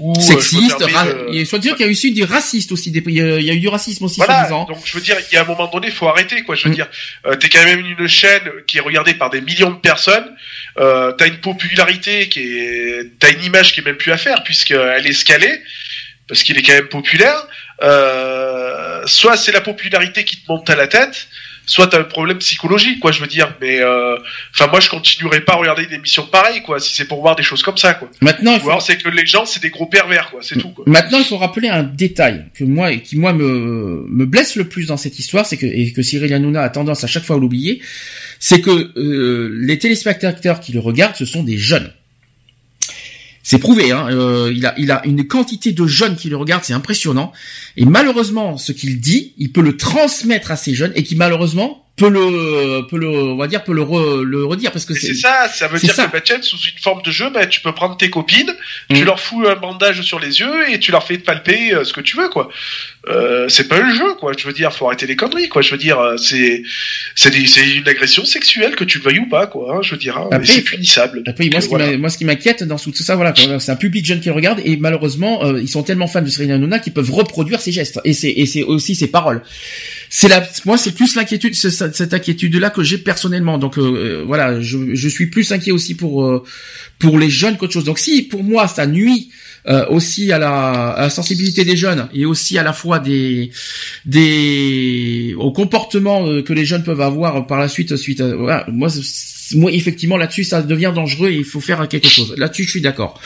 Euh, ou, euh, Sexiste, de- il faut dire qu'il y a eu aussi du raciste aussi, des- il y a eu du racisme aussi, Voilà, donc je veux dire, il y a un moment donné, il faut arrêter, quoi. Je veux Mm. dire, euh, t'es quand même une chaîne qui est regardée par des millions de personnes. Euh, t'as une popularité qui est, t'as une image qui est même plus à faire puisqu'elle est scalée parce qu'il est quand même populaire. Euh, soit c'est la popularité qui te monte à la tête, soit t'as un problème psychologique, quoi. Je veux dire, mais euh, enfin moi je continuerai pas à regarder une émission pareille, quoi. Si c'est pour voir des choses comme ça, quoi. Maintenant, Ou faut, alors c'est que les gens c'est des gros pervers, quoi. C'est tout, quoi. maintenant, il faut rappeler un détail que moi, qui moi me, me blesse le plus dans cette histoire, c'est que, et que Cyril Hanouna a tendance à chaque fois à l'oublier, c'est que euh, les téléspectateurs qui le regardent, ce sont des jeunes. C'est prouvé, hein, euh, il, a, il a une quantité de jeunes qui le regardent, c'est impressionnant. Et malheureusement, ce qu'il dit, il peut le transmettre à ces jeunes et qui malheureusement peut le, peut le, on va dire, peut le, re- le redire parce que c'est. Ça, ça veut dire ça. que tiens, sous une forme de jeu, bah, tu peux prendre tes copines, tu Mm. leur fous un bandage sur les yeux et tu leur fais palper euh, ce que tu veux, quoi. Euh, c'est pas un jeu, quoi. Je veux dire, faut arrêter les conneries, quoi. Je veux dire, euh, c'est c'est une agression sexuelle que tu le veuilles ou pas, quoi. hein, je veux dire, hein, c'est punissable. Après, moi, ce qui Voilà. m'a- moi, ce qui m'inquiète dans tout ça, voilà, c'est un public jeune qui le regarde et malheureusement, euh, ils sont tellement fans de Cyril Hanouna qu'ils peuvent reproduire ses gestes et c'est et c'est aussi ses paroles. C'est la, moi, c'est plus l'inquiétude, cette inquiétude-là que j'ai personnellement. Donc euh, euh, voilà, je, suis plus inquiet aussi pour euh, pour les jeunes qu'autre chose. Donc si pour moi ça nuit aussi à la, sensibilité des jeunes et aussi à la fois des des au comportement que les jeunes peuvent avoir par la suite suite à, moi moi effectivement là-dessus ça devient dangereux et il faut faire quelque chose là-dessus je suis d'accord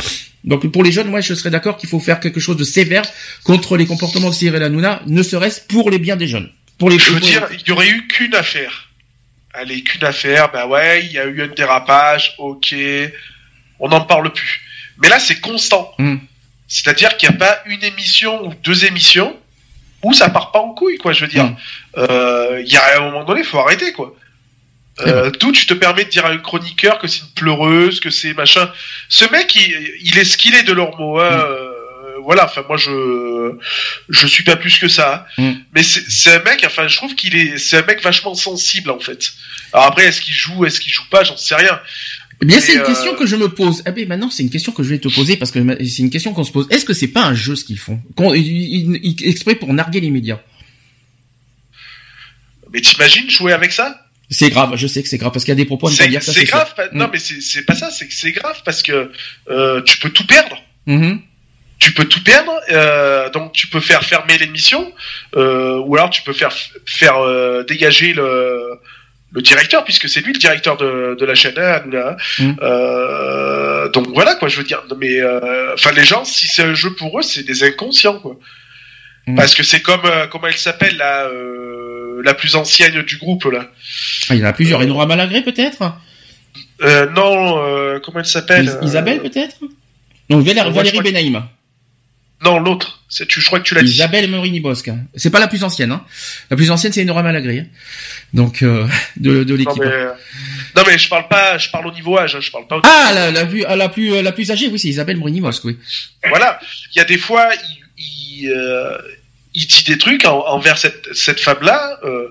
donc pour les jeunes moi je serais d'accord qu'il faut faire quelque chose de sévère contre les comportements de Cyril Hanouna ne serait-ce pour les biens des jeunes pour les Je veux dire, il y aurait eu qu'une affaire. Allez, qu'une affaire, bah ouais, il y a eu un dérapage, ok, on n'en parle plus. Mais là, c'est constant. Mm. C'est-à-dire qu'il n'y a pas une émission ou deux émissions où ça part pas en couille, quoi, je veux dire. Mm. Euh, Il y a un moment donné, il faut arrêter, quoi. Euh, D'où tu te permets de dire à un chroniqueur que c'est une pleureuse, que c'est machin. Ce mec, il, il est ce qu'il est de leurs mots. Hein. Mm. Voilà, enfin moi je je suis pas plus que ça. Mm. Mais c'est un mec, enfin je trouve qu'il est, c'est un mec vachement sensible en fait. Alors après, est-ce qu'il joue, est-ce qu'il joue pas, j'en sais rien. Eh bien, c'est une euh, question que je me pose. Eh bien, maintenant, c'est une question que je vais te poser parce que c'est une question qu'on se pose. Est-ce que c'est pas un jeu ce qu'ils font? Qu'on- ils- ils- ils- Exprès pour narguer les médias. Mais t'imagines jouer avec ça? C'est grave, je sais que c'est grave parce qu'il y a des propos à ne pas C'est dire ça. c'est grave. Non Mm. mais c'est pas ça, c'est que c'est grave parce que euh, tu peux tout perdre. Mhm. Tu peux tout perdre, euh, donc tu peux faire fermer l'émission, euh, ou alors tu peux faire faire euh, dégager le, le directeur, puisque c'est lui le directeur de, de la chaîne. hein, Hanouna. Mm. Euh, donc voilà quoi, je veux dire. Mais euh, enfin les gens, si c'est un jeu pour eux, c'est des inconscients quoi. Mm. Parce que c'est comme euh, comment elle s'appelle la euh, la plus ancienne du groupe là. Ah, il y en a plusieurs. Enora Malagré peut-être? Euh, non, euh, comment elle s'appelle Is- Isabelle peut-être? Non, Valérie, Moi, je Valérie crois que- Benaïm. Non, l'autre. C'est tu, je crois que tu l'as dit. Isabelle Morini Bosque. C'est pas la plus ancienne. Hein. La plus ancienne, c'est Enora Malagré. hein. Donc, euh, de, de Non l'équipe. mais, euh, non mais je parle pas, je parle au niveau âge, hein, je parle pas. Au... Ah, la, la, plus, la, plus, la plus âgée, oui, c'est Isabelle Morini Bosque, oui. Voilà, il y a des fois, il, il, euh, il dit des trucs en- envers cette, cette femme-là. euh,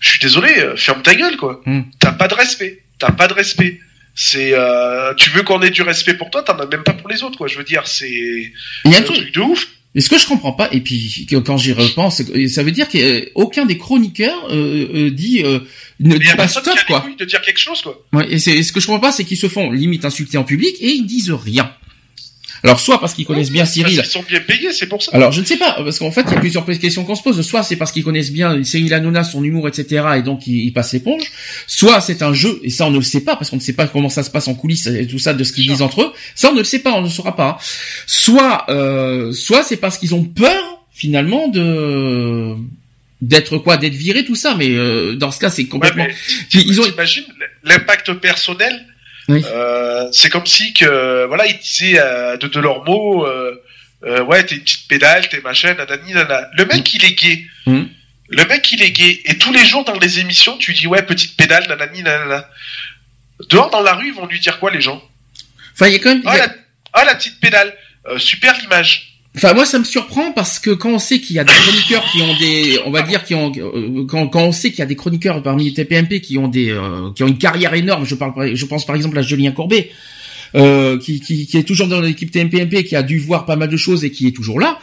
je suis désolé, euh, ferme ta gueule quoi. Hmm. T'as pas de respect, t'as pas de respect. C'est, euh, tu veux qu'on ait du respect pour toi, t'en as même pas pour les autres quoi. Je veux dire, c'est un truc, de ouf. Et ce que je comprends pas, et puis quand j'y repense, ça veut dire qu'aucun des chroniqueurs euh, euh, dit euh, ne Mais dit pas stop quoi. de dire quelque chose quoi. Ouais, et c'est ce que je comprends pas, c'est qu'ils se font limite insulter en public et ils disent rien. Alors soit parce qu'ils connaissent bien Parce Cyril. qu'ils sont bien payés, c'est pour ça. Alors je ne sais pas parce qu'en fait il y a plusieurs questions qu'on se pose. Soit c'est parce qu'ils connaissent bien Cyril Hanouna, son humour, etc. et donc ils, ils passent l'éponge. Soit c'est un jeu et ça on ne le sait pas parce qu'on ne sait pas comment ça se passe en coulisses et tout ça de ce qu'ils disent entre eux. Ça on ne le sait pas, on ne le saura pas. Soit euh, soit c'est parce qu'ils ont peur finalement de d'être quoi, d'être virés tout ça. Mais euh, dans ce cas c'est Ouais, complètement. mais Puis ils ont l'impact personnel Oui. euh, C'est comme si que voilà ils disaient euh, de, de leurs mots euh, ouais t'es une petite pédale t'es machin nanani nana. Le mec il est gay. Mm. Le mec il est gay et tous les jours dans les émissions tu dis ouais petite pédale nanani nanana. Dehors dans la rue ils vont lui dire quoi les gens? Enfin il y a quand même. Ah la, ah, la petite pédale super l'image. Enfin, moi, ça me surprend parce que quand on sait qu'il y a des chroniqueurs qui ont des, on va dire, qui ont, euh, quand, quand on sait qu'il y a des chroniqueurs parmi les TPMP qui ont des, euh, qui ont une carrière énorme, je parle, par- je pense par exemple à Julien Courbet, euh, qui, qui, qui est toujours dans l'équipe TPMP, qui a dû voir pas mal de choses et qui est toujours là.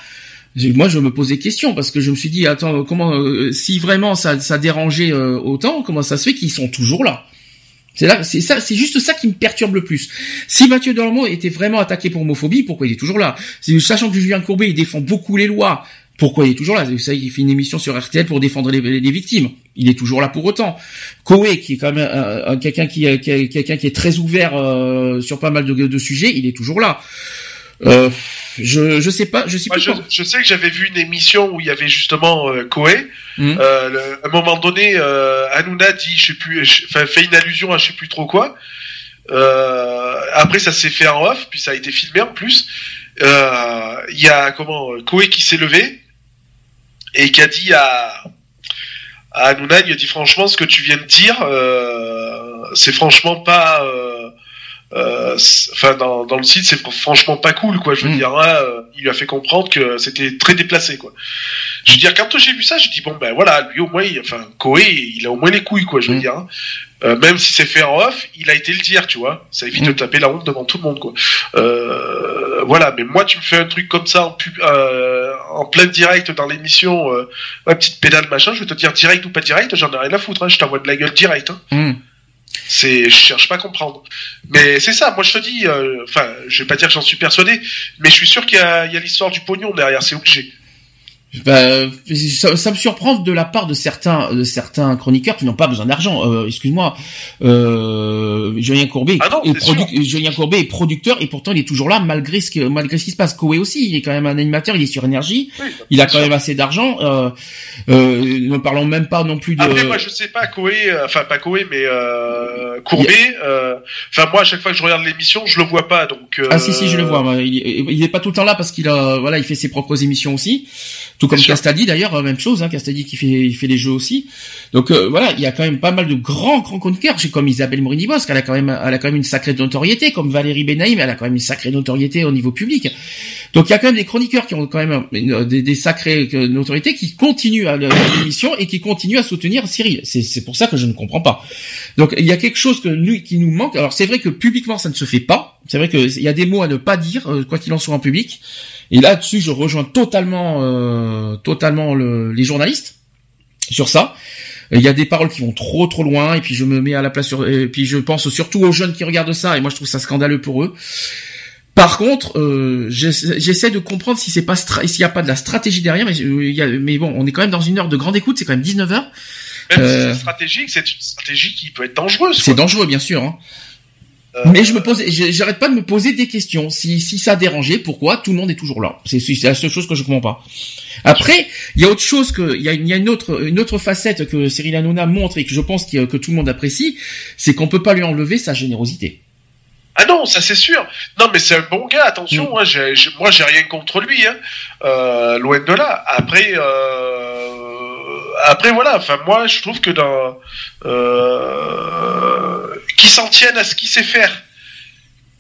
Moi, je me pose des questions parce que je me suis dit, attends, comment, euh, si vraiment ça, ça dérangeait euh, autant, comment ça se fait qu'ils sont toujours là? C'est là, c'est ça, c'est juste ça qui me perturbe le plus. Si Mathieu Delormeau était vraiment attaqué pour homophobie, pourquoi il est toujours là? Sachant que Julien Courbet, il défend beaucoup les lois. Pourquoi il est toujours là? Vous savez, il fait une émission sur RTL pour défendre les, victimes. Il est toujours là pour autant. Coé, qui est quand même un- quelqu'un qui, est très ouvert euh, sur pas mal de, de sujets, il est toujours là. Euh, je je sais pas, je sais je, je que j'avais vu une émission où il y avait justement euh, Koé. Mhm. Euh, le- à un moment donné, euh, Hanouna dit, je sais plus, je- enfin fait une allusion à je sais plus trop quoi. Euh, après, ça s'est fait en off, puis ça a été filmé en plus. Euh, Il y a comment Koé qui s'est levé et qui a dit à, à Hanouna, il a dit franchement, ce que tu viens de dire, c'est franchement pas. Euh, enfin dans, dans le site c'est fr- franchement pas cool quoi je veux Mm. dire euh, il lui a fait comprendre que c'était très déplacé quoi je veux dire quand j'ai vu ça j'ai dit bon ben voilà lui au moins il- enfin Koé il a au moins les couilles quoi je veux Mm. dire hein. Euh, même si c'est fait en off il a été le dire tu vois ça évite Mm. de taper la honte devant tout le monde quoi euh, voilà mais moi tu me fais un truc comme ça en pub euh, en plein direct dans l'émission ma petite pédale machin je vais te dire direct ou pas direct j'en ai rien à foutre hein, je t'envoie de la gueule direct hein. C'est, je cherche pas à comprendre. Mais c'est ça, moi je te dis, euh, enfin, je vais pas dire que j'en suis persuadé, mais je suis sûr qu'il y a, il y a l'histoire du pognon derrière, c'est obligé. Bah, ça, ça me surprend de la part de certains, de certains chroniqueurs qui n'ont pas besoin d'argent. Euh, Excuse-moi, euh, Julien Courbet, Ah non, est c'est produ- Julien Courbet est producteur et pourtant il est toujours là malgré ce que, malgré ce qui se passe. Koé aussi, il est quand même un animateur, il est sur énergie, Oui, il a quand sûr. même assez d'argent. Euh, euh, ne parlons même pas non plus de. Après, moi je sais pas, Koé, euh, enfin pas Koé, mais euh, Courbet, euh, enfin moi à chaque fois que je regarde l'émission, je le vois pas, donc. euh, Ah si si je le vois il, il est pas tout le temps là parce qu'il a voilà il fait ses propres émissions aussi tout comme. Castadi d'ailleurs même chose hein, Castadi qui fait il fait les jeux aussi donc euh, voilà il y a quand même pas mal de grands grands chroniqueurs j'ai comme Isabelle Morini Bosque elle a quand même elle a quand même une sacrée notoriété comme Valérie Benaïm elle a quand même une sacrée notoriété au niveau public donc il y a quand même des chroniqueurs qui ont quand même une- des, des sacrées euh, notoriétés qui continuent à l'émission et qui continuent à soutenir Cyril c'est c'est pour ça que je ne comprends pas donc il y a quelque chose que nous, qui nous manque. Alors c'est vrai que publiquement ça ne se fait pas. C'est vrai qu'il y a des mots à ne pas dire euh, quoi qu'il en soit en public. Et là-dessus je rejoins totalement, euh, totalement le- les journalistes sur ça. Il y a des paroles qui vont trop trop loin et puis je me mets à la place sur et puis je pense surtout aux jeunes qui regardent ça et moi je trouve ça scandaleux pour eux. Par contre, euh, j'essa- j'essaie de comprendre si c'est pas s'il y a pas de la stratégie derrière, mais, euh, y a- mais bon, on est quand même dans une heure de grande écoute, c'est quand même 19 heures. Même Euh, si c'est stratégique, c'est une stratégie qui peut être dangereuse. C'est dangereux, bien sûr. Hein. Euh, Mais je me pose, j'arrête pas de me poser des questions. Si, si ça a dérangé, pourquoi tout le monde est toujours là? C'est la seule chose que je comprends pas. Après, il y a autre chose que, il y a, il y a une autre, une autre facette que Cyril Hanouna montre et que je pense que, que tout le monde apprécie, c'est qu'on peut pas lui enlever sa générosité. Ah non, ça c'est sûr. Non, mais c'est un bon gars. Attention, Mm. hein, moi j'ai rien contre lui. Hein. Euh, loin de là. Après, euh, après voilà. Enfin, moi je trouve que dans euh, qu'il s'en tienne à ce qu'il sait faire,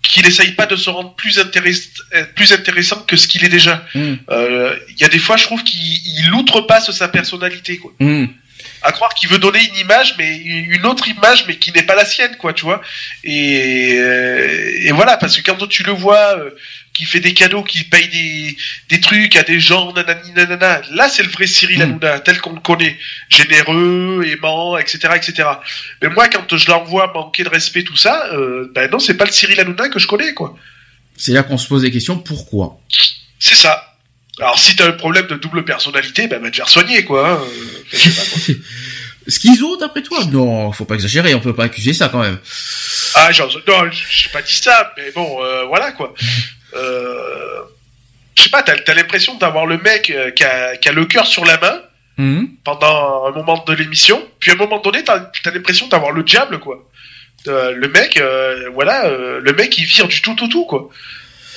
qu'il essaye pas de se rendre plus intéress- euh, plus intéressant que ce qu'il est déjà. Mm. Euh, Il y a des fois, je trouve qu'il il outrepasse sa personnalité. Quoi. Mm. À croire qu'il veut donner une image, mais une autre image, mais qui n'est pas la sienne, quoi, tu vois. Et, euh, et voilà, parce que quand tu le vois, euh, qui fait des cadeaux, qui paye des, des trucs à des gens, nanani, nanana, là c'est le vrai Cyril Mm. Hanouna, tel qu'on le connaît, généreux, aimant, etc., etc. Mais moi, quand je l'envoie manquer de respect, tout ça, euh, ben non, c'est pas le Cyril Hanouna que je connais, quoi. C'est là qu'on se pose des questions. Pourquoi? C'est ça. Alors si t'as un problème de double personnalité, ben va te faire soigner, quoi. hein. Euh, pas, quoi. Schizo, d'après toi Non, faut pas exagérer. On peut pas accuser ça quand même. Ah, genre, non, j'ai pas dit ça, mais bon, euh, voilà quoi. Euh, je sais pas, t'as as, l'impression d'avoir le mec euh, qui, a, qui a le cœur sur la main Mhm. pendant un moment de l'émission, puis à un moment donné, t'as as, l'impression d'avoir le diable quoi. Euh, le mec, euh, voilà, le mec il vire du tout au tout quoi.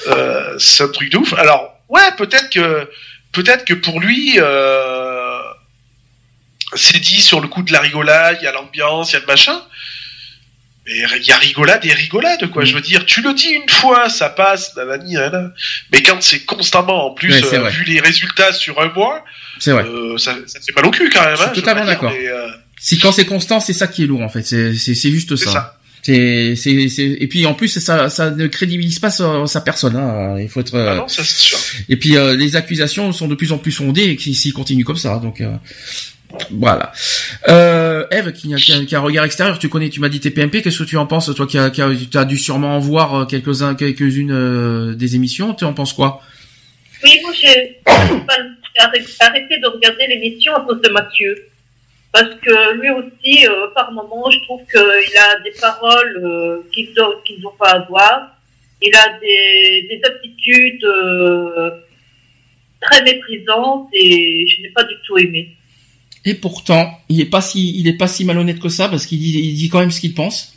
Euh, c'est un truc de ouf. Alors, ouais, peut-être que, peut-être que pour lui, euh, c'est dit sur le coup de la rigolade, il y a l'ambiance, il y a le machin. Mais il y a rigolade et rigolade, quoi. Je veux dire, tu le dis une fois, ça passe, nanani, nanana. Mais quand c'est constamment, en plus, Ouais, euh, vu les résultats sur un mois, C'est vrai. euh, ça, ça te fait mal au cul quand même. Je suis hein, totalement d'accord. euh, Si quand c'est constant, c'est ça qui est lourd en fait. C'est juste ça. C'est c'est c'est et puis en plus ça ça ne crédibilise pas sa, sa personne. Hein. Il faut être. ah euh, non, ça c'est sûr. Et puis euh, les accusations sont de plus en plus fondées et qui s'ils continuent comme ça. Donc euh, voilà. Euh, Eve qui a, qui, a, qui a un regard extérieur, tu connais, tu m'as dit tes PMP. Qu'est-ce que tu en penses, toi qui a, tu as dû sûrement en voir euh, quelques uns, quelques-unes euh, des émissions. Tu en penses quoi? Oui, moi j'ai arrêté de regarder l'émission à cause de Mathieu. Parce que lui aussi, euh, par moment, je trouve qu'il a des paroles euh, qu'il doit, qu'il doit pas avoir. Il a des, des attitudes euh, très méprisantes et je n'ai pas du tout aimé. Et pourtant, il est pas si, pas si malhonnête que ça parce qu'il dit, il dit quand même ce qu'il pense.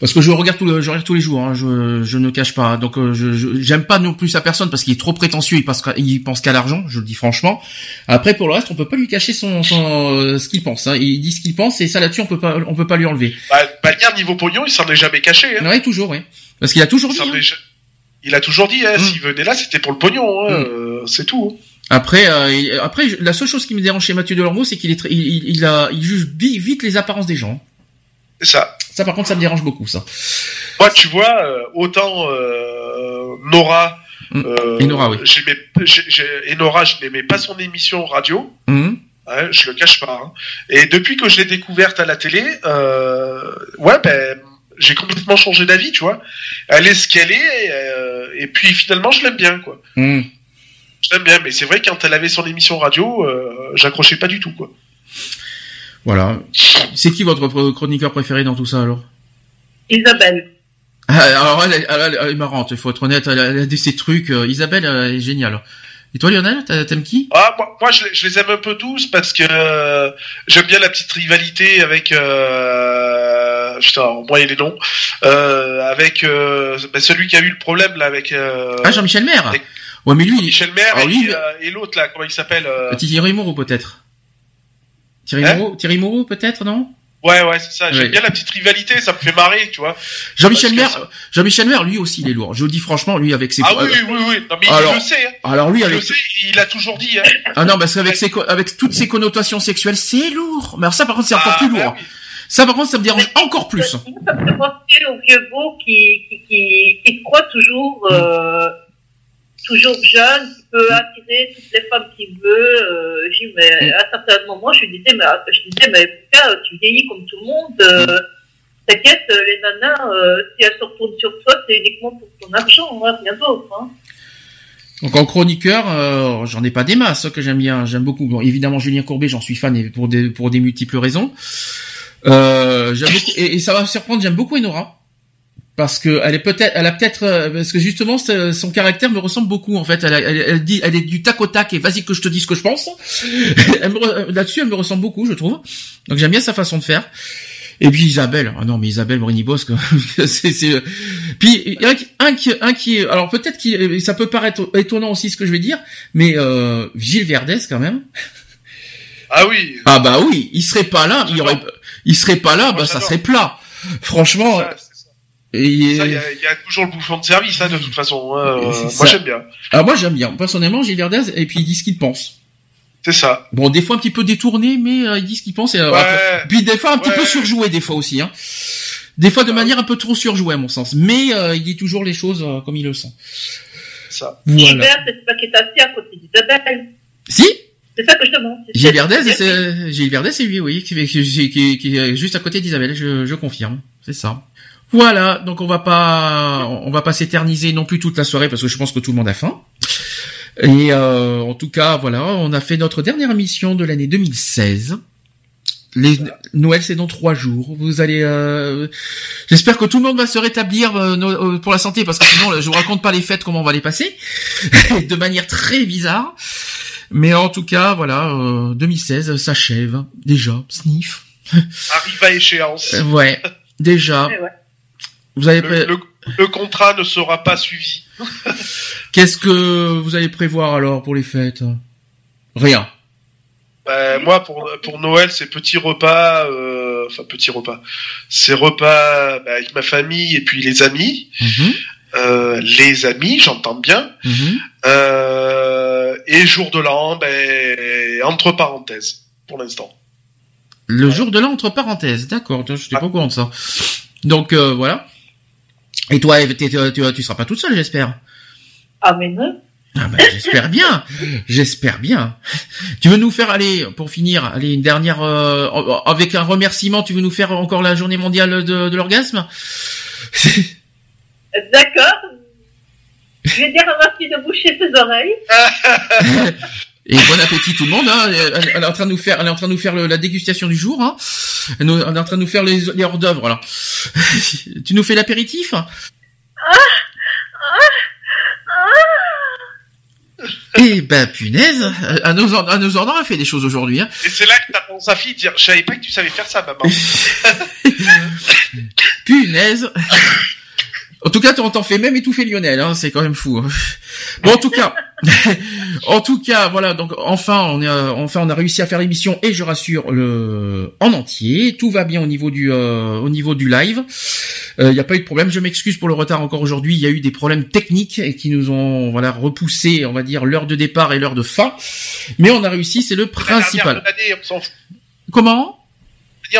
Parce que je regarde tout le, je regarde tous les jours, hein, je, je ne cache pas. Donc euh, je, j'aime pas non plus sa personne parce qu'il est trop prétentieux, il pense, il pense qu'à l'argent, je le dis franchement. Après pour le reste, on peut pas lui cacher son, son euh, ce qu'il pense. Hein. Il dit ce qu'il pense et ça là-dessus on peut pas, on peut pas lui enlever. Bah, Balnière, niveau pognon, il s'en est jamais caché. Hein. Ouais, toujours, oui. Parce qu'il a toujours Il, dit. hein. est il a toujours dit, hein, Mm. s'il venait là, c'était pour le pognon. Hein, Mm. euh, c'est tout. hein. Après, euh, après, la seule chose qui me dérange chez Mathieu Delormeau, c'est qu'il est, il, il, a, il juge vite les apparences des gens. C'est ça. Ça, par contre, ça me dérange beaucoup, ça. Moi, tu vois, euh, autant euh, Nora. Mm. euh, Et Nora, oui. et Nora, je n'aimais pas son émission radio. Hum. Hein, je le cache pas. hein. Et depuis que je l'ai découverte à la télé, euh, ouais, ben, j'ai complètement changé d'avis, tu vois. Elle est ce qu'elle est, euh, et puis finalement, je l'aime bien, quoi. Hum. Je l'aime bien, mais c'est vrai, quand elle avait son émission radio, euh, j'accrochais pas du tout, quoi. Voilà. C'est qui votre chroniqueur préféré dans tout ça alors? Isabelle. Ah, Alors elle, est- elle- elle est marrante, il faut être honnête, elle a, elle a des ces trucs. euh, Isabelle elle est géniale. Et toi Lionel, t'a- t'aimes qui? Ah, moi, moi je, les- je les aime un peu tous parce que euh, j'aime bien la petite rivalité avec. Euh, putain, moi et les noms. Euh, avec euh, ben, celui qui a eu le problème là avec. Euh, Ah Jean-Michel Maire? avec Ouais mais lui, il- Michel Maire Ah et, oui, mais- euh, et l'autre là, comment il s'appelle euh, Thierry Moreau peut-être. Thierry Hein Moreau, Thierry Moreau peut-être non Ouais, ouais, c'est ça. J'aime Ouais. bien la petite rivalité, ça me fait marrer, tu vois. Jean-Michel Maire, Jean-Michel Maire, lui aussi il est lourd. Je le dis franchement, lui avec ses. Ah oui, oui, oui, oui. Non, mais Alors- il le sait. Hein. Alors lui Il avec. le sait, il a toujours dit. Hein. Ah non, parce qu'avec ses co- avec toutes ses connotations sexuelles, c'est lourd. Mais alors ça par contre c'est encore Ah, plus bah lourd. oui. Ça par contre ça me dérange encore plus. Ça me fait penser au vieux beau qui, qui, qui, croit toujours, euh, toujours jeune, qui peut attirer toutes les femmes qu'il veut. Euh, j'ai dit, mais à certains moments, je lui disais, mais, je lui disais, mais tu vieillis comme tout le monde. Euh, t'inquiète, euh, les nanas, euh, si elles se retournent sur toi, c'est uniquement pour ton argent, hein, rien d'autre. Hein. Donc en chroniqueur, euh, j'en ai pas des masses hein, que j'aime bien, j'aime beaucoup. Bon, évidemment Julien Courbet, j'en suis fan et pour des pour des multiples raisons. Euh, j'aime beaucoup et, et ça va me surprendre, j'aime beaucoup Enora parce que elle est peut-être, elle a peut-être euh, parce que justement son caractère me ressemble beaucoup en fait. Elle, a- elle, elle dit, elle est du tac au tac et vas-y que je te dise ce que je pense. Re- Là-dessus, elle me ressemble beaucoup, je trouve. Donc j'aime bien sa façon de faire. Et puis Isabelle, ah non mais Isabelle Morini-Bosque, c'est, c'est, euh, puis un, un qui, un qui, est- alors peut-être que ça peut paraître étonnant aussi ce que je vais dire, mais euh, Gilles Verdès quand même. Ah oui. Ah bah oui, il serait pas là, il aurait, il serait pas là, bah ça serait plat. Franchement. Ça, et- Ça, il y, a- il y a toujours le bouffon de service, hein, de toute façon. hein, euh, moi, j'aime bien. Ah moi j'aime bien. Personnellement, Gilles Verdez et puis il dit ce qu'il pense. C'est ça. Bon, des fois un petit peu détourné, mais euh, il dit ce qu'il pense. Et, euh, Ouais. après- puis des fois un petit Ouais. peu surjoué, des fois aussi. Hein. Des fois de manière un peu trop surjouée à mon sens. Mais euh, il dit toujours les choses euh, comme il le sent. Ça. Voilà. Gilbert, c'est pas qui est assis à côté d'Isabelle. Si C'est ça que je demande. Gilles Verdez, c'est- c'est Gilles Verdez, c'est lui, oui, qui, qui, qui- qui- qui est juste à côté d'Isabelle. Je, je confirme, c'est ça. Voilà, donc on va pas, on va pas s'éterniser non plus toute la soirée parce que je pense que tout le monde a faim. Et euh, en tout cas, voilà, on a fait notre dernière émission de l'année 2016. Les Noël, c'est dans trois jours. Vous allez, euh, j'espère que tout le monde va se rétablir euh, euh, pour la santé parce que sinon, je vous raconte pas les fêtes comment on va les passer de manière très bizarre. Mais en tout cas, voilà, euh, 2016 s'achève déjà. Sniff. Arrive à échéance. Ouais, déjà. Ouais, ouais. Vous avez Le, pré- le- le contrat ne sera pas suivi. qu'est-ce que vous allez prévoir alors pour les fêtes? Rien. Euh, moi, pour, pour Noël, c'est petit repas, euh, enfin petit repas. C'est repas bah, avec ma famille et puis les amis. Mhm, Euh, les amis, j'entends bien. mhm. Euh, et jour de l'an, ben, entre parenthèses, pour l'instant. Le jour de l'an entre parenthèses, d'accord. Je n'étais pas au courant de ça. Donc voilà. Et toi, t'es- t'es- tu, tu seras pas toute seule, j'espère. Ah, mais non. Ah ben, j'espère bien, j'espère bien. Tu veux nous faire aller pour finir, aller une dernière euh, avec un remerciement. Tu veux nous faire encore la journée mondiale de, de l'orgasme? D'accord. Je vais dire à Marty de boucher ses oreilles. Et bon appétit tout le monde. Hein. Elle, elle est en train de nous faire, elle est en train de nous faire le- la dégustation du jour. Hein. Elle, nous- elle est en train de nous faire les, les hors d'œuvre. Là. tu nous fais l'apéritif Eh ben punaise, à nos, à nos ordres, elle fait des choses aujourd'hui. Hein. Et c'est là que t'apprends sa fille dire, je savais pas que tu savais faire ça, maman. Punaise. En tout cas, t'en t'en fais même étouffer Lionel, hein, c'est quand même fou. hein. Bon, en tout cas, en tout cas, voilà. Donc, enfin, on est, euh, enfin, on a réussi à faire l'émission et je rassure le en entier. Tout va bien au niveau du, euh, au niveau du live. Il n'y a pas eu de problème. Je m'excuse pour le retard encore aujourd'hui. Il y a eu des problèmes techniques et qui nous ont, voilà, repoussé, on va dire, l'heure de départ et l'heure de fin. Mais on a réussi, c'est le La dernière principal. de l'année, on s'en fout. Comment?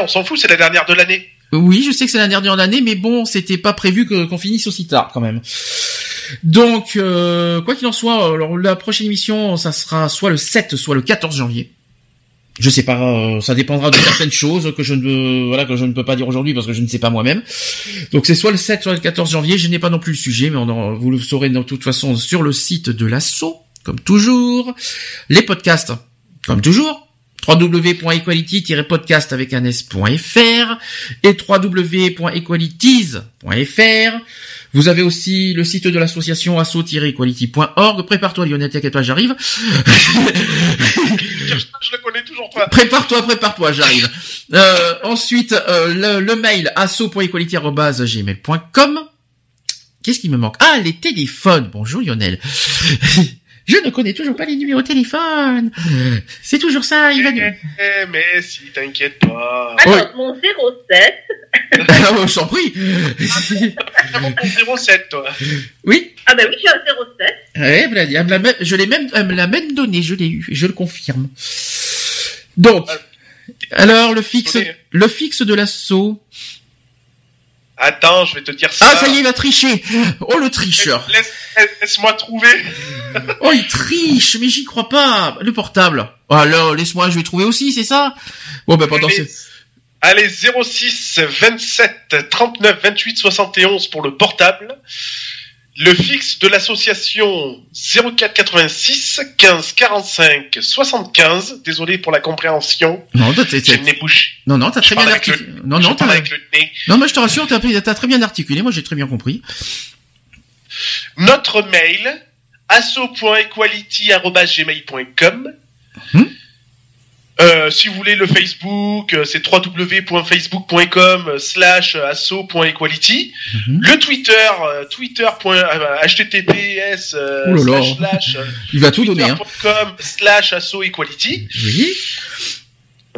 On s'en fout, c'est la dernière de l'année. Oui, je sais que c'est la dernière année, mais bon, c'était pas prévu qu'on finisse aussi tard quand même. Donc, euh, quoi qu'il en soit, alors la prochaine émission, ça sera soit le 7, soit le 14 janvier. Je sais pas, euh, ça dépendra de certaines choses que je ne voilà, que je ne peux pas dire aujourd'hui parce que je ne sais pas moi-même. Donc c'est soit le 7, soit le 14 janvier. Je n'ai pas non plus le sujet, mais on en- vous le saurez de toute façon sur le site de l'assaut, comme toujours. Les podcasts, comme toujours www.equality-podcast avec un s.fr et www.equalities.fr. Vous avez aussi le site de l'association asso-equality.org. Prépare-toi Lionel, t'inquiète pas, j'arrive. Je le connais toujours pas. Prépare-toi, prépare-toi, j'arrive. Euh, ensuite, euh, le, le mail asso.equality.gmail.com. Qu'est-ce qui me manque? Ah, les téléphones. Bonjour Lionel. Je ne connais toujours pas les numéros de téléphone. C'est toujours ça, il va nous... Eh, mais si, t'inquiète pas. Alors, mon 07. Ah, je t'en prie. Vraiment ton 07, toi. Oui. Ah bah oui, j'ai un 07. Ouais. Elle me l'a même- je l'ai même, elle me l'a même donné, je l'ai eu, je le confirme. Donc, alors le fixe, le fixe de l'assaut. Attends, je vais te dire ça. Ah, ça y est, il va tricher. Oh, le tricheur. Laisse, laisse-moi trouver. Oh, il triche, mais j'y crois pas. Le portable. Oh, alors, laisse-moi, je vais trouver aussi, c'est ça? Bon, ben, pendant. Allez, 06 27 39 28 71 pour le portable. Le fixe de l'association 04 86 15 45 75. Désolé pour la compréhension. Non, t'as- non, non, t'as très bien articulé. le- Non, non, t'as, avec le nez. non, mais je te rassure, t'as, t'as très bien articulé. Moi, j'ai très bien compris. Notre mail, asso.equality.gmail.com. Hmm? Euh, si vous voulez le Facebook, euh, c'est www.facebook.com slash asso.equality. Mhm. Le Twitter, euh, twitter.https euh, slash slash euh, Il va tout donner, hein. twitter.com slash asso.equality. Oui.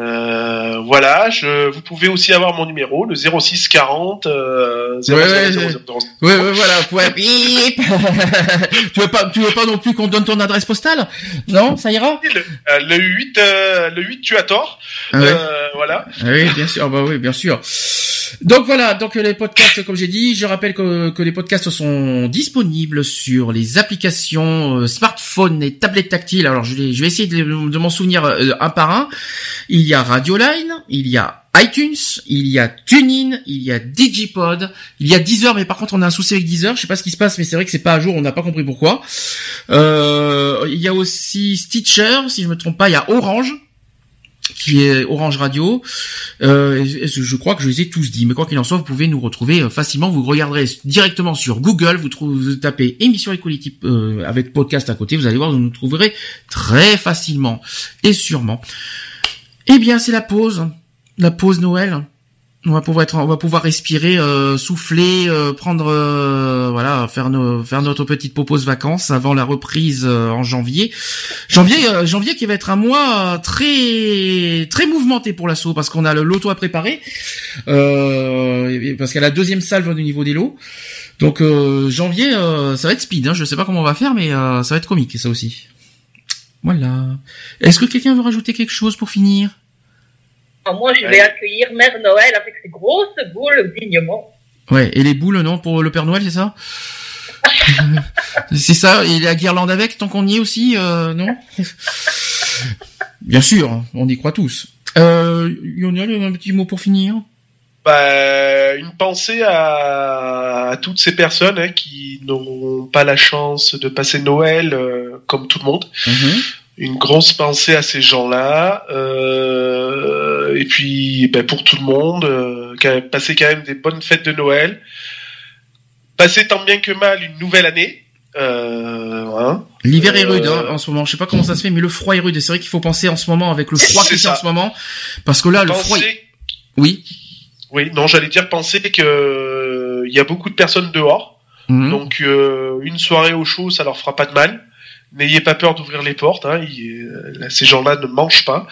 Euh, voilà, je, vous pouvez aussi avoir mon numéro, le 06 40 euh, 00 Ouais, ouais, 00 ouais. 00. Ouais, ouais, voilà, point bip. tu veux pas, tu veux pas non plus qu'on te donne ton adresse postale? Non, ça ira? Le, euh, le 8, euh, le 8, tu as tort. Ah ouais. Euh, voilà. Ah Oui, bien sûr, bah oui, bien sûr. Donc voilà, donc les podcasts, comme j'ai dit, je rappelle que, que les podcasts sont disponibles sur les applications euh, smartphone et tablettes tactiles. Alors je vais, je vais essayer de, de m'en souvenir euh, un par un. Il y a Radioline, il y a iTunes, il y a TuneIn, il y a Digipod, il y a Deezer, mais par contre on a un souci avec Deezer, je sais pas ce qui se passe, mais c'est vrai que c'est pas à jour, on n'a pas compris pourquoi. Euh, il y a aussi Stitcher, si je me trompe pas, il y a Orange qui est Orange Radio. Euh, je crois que je les ai tous dit, mais quoi qu'il en soit, vous pouvez nous retrouver euh, facilement. Vous regarderez directement sur Google, vous, tapez émission Equality euh, avec podcast à côté, vous allez voir, vous nous trouverez très facilement et sûrement. Eh bien, c'est la pause, la pause Noël. On va pouvoir être, on va pouvoir respirer, euh, souffler, euh, prendre, euh, voilà, faire nos, faire notre petite pause vacances avant la reprise euh, en janvier. Janvier, euh, janvier qui va être un mois euh, très, très mouvementé pour l'assaut parce qu'on a le loto à préparer, parce qu'il y a la deuxième salve au niveau des lots. Donc janvier, ça va être speed. Hein, je sais pas comment on va faire, mais ça va être comique ça aussi. Voilà. Est-ce que quelqu'un veut rajouter quelque chose pour finir? Moi, je vais accueillir Mère Noël avec ses grosses boules dignement. Ouais, et les boules, non, pour le Père Noël, c'est ça C'est ça, et la guirlande avec, tant qu'on y est aussi, euh, non Bien sûr, on y croit tous. Euh, Lionel, un petit mot pour finir Bah, une pensée à, à toutes ces personnes hein, qui n'auront pas la chance de passer Noël euh, comme tout le monde. Une grosse pensée à ces gens-là. euh, et puis, ben, pour tout le monde, euh, quand même- passer quand même des bonnes fêtes de Noël. Passer tant bien que mal une nouvelle année. Euh, hein. L'hiver est rude Euh, hein, en ce moment. Je sais pas comment ça se fait, mais le froid est rude. Et c'est vrai qu'il faut penser en ce moment avec le froid y a en ce moment, parce que là, le froid. Oui. Oui, non, j'allais dire penser que il y a beaucoup de personnes dehors. Mhm. Donc euh, une soirée au chaud, ça leur fera pas de mal. N'ayez pas peur d'ouvrir les portes. Hein. ils- euh, là, ces gens-là ne mangent pas.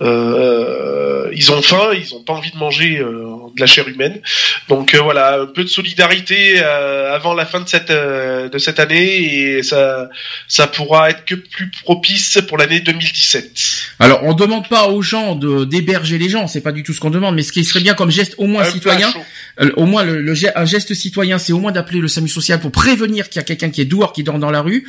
Euh, ils ont faim, ils ont pas envie de manger euh, de la chair humaine. Donc euh, voilà, un peu de solidarité avant la fin de cette de cette année et ça ça pourra être que plus propice pour l'année 2017. Alors, on demande pas aux gens de d'héberger les gens, c'est pas du tout ce qu'on demande, mais ce qui serait bien comme geste au moins Un citoyen, au moins le, le ge- un geste citoyen, c'est au moins d'appeler le SAMU social pour prévenir qu'il y a quelqu'un qui est dehors, qui dort dans la rue,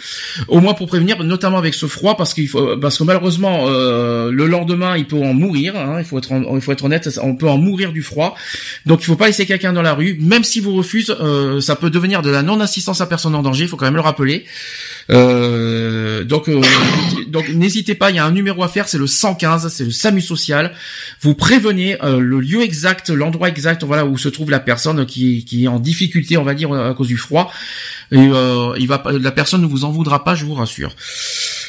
au moins pour prévenir, notamment avec ce froid, parce qu'il faut, parce que malheureusement euh, le lendemain il peut en mourir, hein, il faut être, en- il faut être honnête, on peut en mourir du froid, donc il faut pas laisser quelqu'un dans la rue, même si vous refusez, euh, ça peut devenir de la non-assistance à personne en danger, il faut quand même le rappeler. Euh, donc, euh, donc n'hésitez pas, il y a un numéro à faire, c'est le 115, c'est le SAMU social. Vous prévenez euh, le lieu exact, l'endroit exact, voilà où se trouve la personne qui, est en difficulté, on va dire à cause du froid. La personne ne vous en voudra pas, je vous rassure.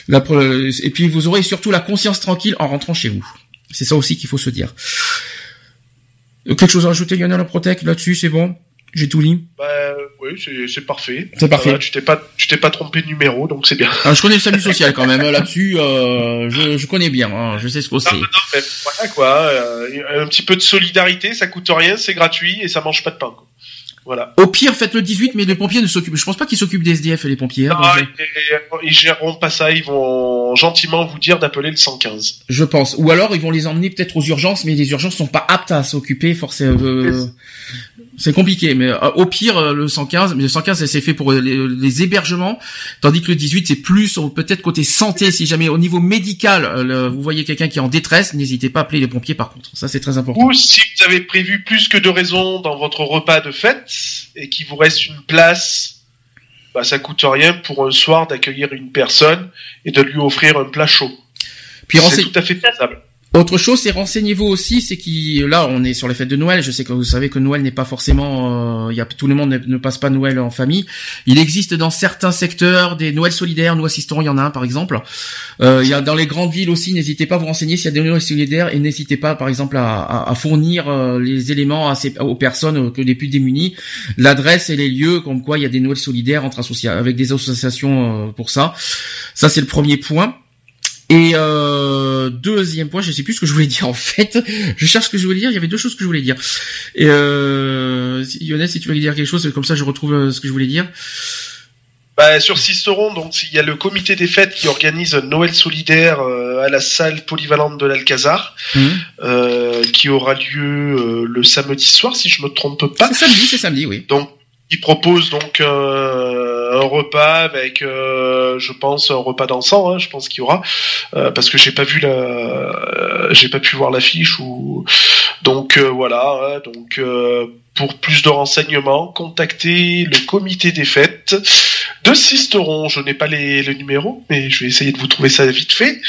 Et puis vous aurez surtout la conscience tranquille en rentrant chez vous. C'est ça aussi qu'il faut se dire. Quelque chose à rajouter, Lionel Protec là-dessus, c'est bon? J'ai tout lu. Bah oui, c'est parfait. C'est parfait. Tu t'es pas tu t'es pas trompé de numéro, donc c'est bien. Ah, je connais le SAMU social quand même là-dessus. Euh, je, je connais bien. hein, je sais ce que c'est. Non, non, mais voilà quoi. euh, un petit peu de solidarité, ça coûte rien, c'est gratuit et ça mange pas de pain. Quoi. Voilà. Au pire, faites le 18, mais les pompiers ne s'occupent. Je pense pas qu'ils s'occupent des SDF les pompiers. hein, Ah, donc, et- et- ils géreront pas ça, ils vont gentiment vous dire d'appeler le 115. je pense. Ou alors ils vont les emmener peut-être aux urgences, mais les urgences sont pas aptes à s'occuper forcément. euh, C'est compliqué, mais euh, au pire euh, le 115, mais le 115 c'est fait pour les, les hébergements, tandis que le 18 c'est plus euh, peut-être côté santé. Si jamais au niveau médical, euh, le- vous voyez quelqu'un qui est en détresse, n'hésitez pas à appeler les pompiers. Par contre, ça c'est très important. Ou si vous avez prévu plus que de raisons dans votre repas de fête et qu'il vous reste une place, bah, ça coûte rien pour un soir d'accueillir une personne et de lui offrir un plat chaud. Puis c'est tout à fait faisable. Autre chose, c'est renseignez-vous aussi, c'est qui là on est sur les fêtes de Noël. Je sais que vous savez que Noël n'est pas forcément, euh, il y a tout le monde ne, passe pas Noël en famille. Il existe dans certains secteurs des Noëls solidaires. Nous assistons, il y en a un par exemple. Euh, il y a dans les grandes villes aussi. N'hésitez pas à vous renseigner s'il y a des Noëls solidaires et n'hésitez pas par exemple à, à- à fournir euh, les éléments à ces- aux personnes euh, que les plus démunies, l'adresse et les lieux comme quoi il y a des Noëls solidaires entre associa avec des associations euh, pour ça. Ça c'est le premier point. Et euh, deuxième point, je sais plus ce que je voulais dire en fait. Je cherche ce que je voulais dire. Il y avait deux choses que je voulais dire. Et euh, si- Lionel, si tu veux dire quelque chose, comme ça je retrouve euh, ce que je voulais dire. Bah, sur Sisteron, donc il y a le comité des fêtes qui organise un Noël solidaire euh, à la salle polyvalente de l'Alcazar, Mhm. euh, qui aura lieu euh, le samedi soir, si je me trompe pas. C'est samedi, c'est samedi, oui. Donc, il propose donc euh, un repas avec, euh, je pense, un repas dansant. Hein, je pense qu'il y aura, euh, parce que j'ai pas vu la, euh, j'ai pas pu voir l'affiche ou. Donc euh, voilà. hein, donc euh, pour plus de renseignements, contactez le comité des fêtes de Sisteron. Je n'ai pas les, le numéro, mais je vais essayer de vous trouver ça vite fait.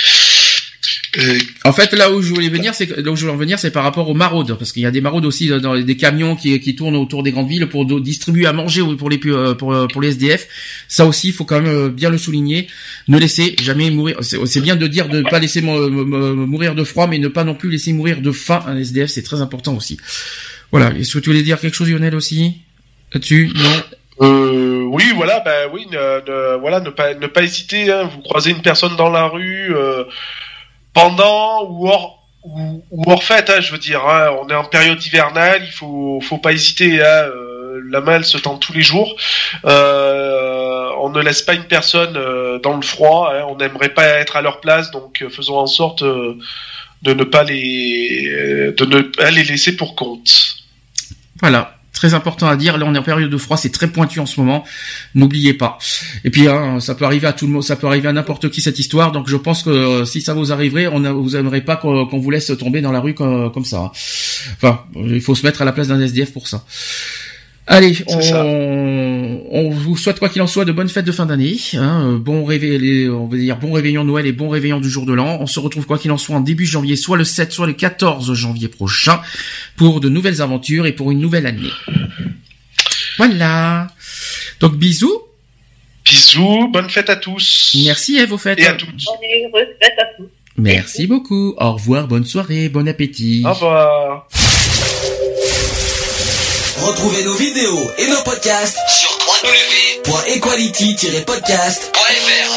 Euh, En fait, là où je voulais venir, c'est là où je voulais en venir, c'est par rapport aux maraudes, parce qu'il y a des maraudes aussi dans les- des camions qui, qui tournent autour des grandes villes pour distribuer à manger pour les euh, pour, euh, pour les SDF. Ça aussi, il faut quand même bien le souligner. Ne laissez jamais mourir. C'est bien de dire de ne pas laisser mo- mo- mo- mourir de froid, mais ne pas non plus laisser mourir de faim un SDF. C'est très important aussi. Voilà. Est-ce que tu voulais dire quelque chose, Lionel aussi? Là-dessus? Non? Euh, oui, voilà, bah oui, ne, ne- voilà, ne pas, ne pas hésiter. Hein, vous croisez une personne dans la rue euh, pendant ou hors ou, hors fête, hein, je veux dire. hein, on est en période hivernale, il faut, faut pas hésiter. Hein, euh, la main, elle se tend tous les jours. Euh, on ne laisse pas une personne euh, dans le froid. Hein, on n'aimerait pas être à leur place, donc faisons en sorte de ne pas les, de ne pas les laisser pour compte. Voilà. Très important à dire. Là, on est en période de froid, c'est très pointu en ce moment. N'oubliez pas. Et puis, hein, ça peut arriver à tout le monde, ça peut arriver à n'importe qui cette histoire. Donc, je pense que euh, si ça vous arriverait, on ne vous aimerait pas qu'on vous laisse tomber dans la rue comme, comme ça. hein. Enfin, il faut se mettre à la place d'un SDF pour ça. Allez, on, vous souhaite quoi qu'il en soit de bonnes fêtes de fin d'année. Hein, euh, bon réveillon, on va dire bon réveillon de Noël et bon réveillon du jour de l'an. On se retrouve quoi qu'il en soit en début janvier, soit le 7, soit le 14 janvier prochain, pour de nouvelles aventures et pour une nouvelle année. Voilà. Donc bisous. Bisous, bonne fête à tous. Merci à vos fêtes. Et à toutes. Bonne fête à tous. Merci beaucoup. Au revoir, bonne soirée, bon appétit. Au revoir. Retrouvez nos vidéos et nos podcasts sur www.equality-podcast.fr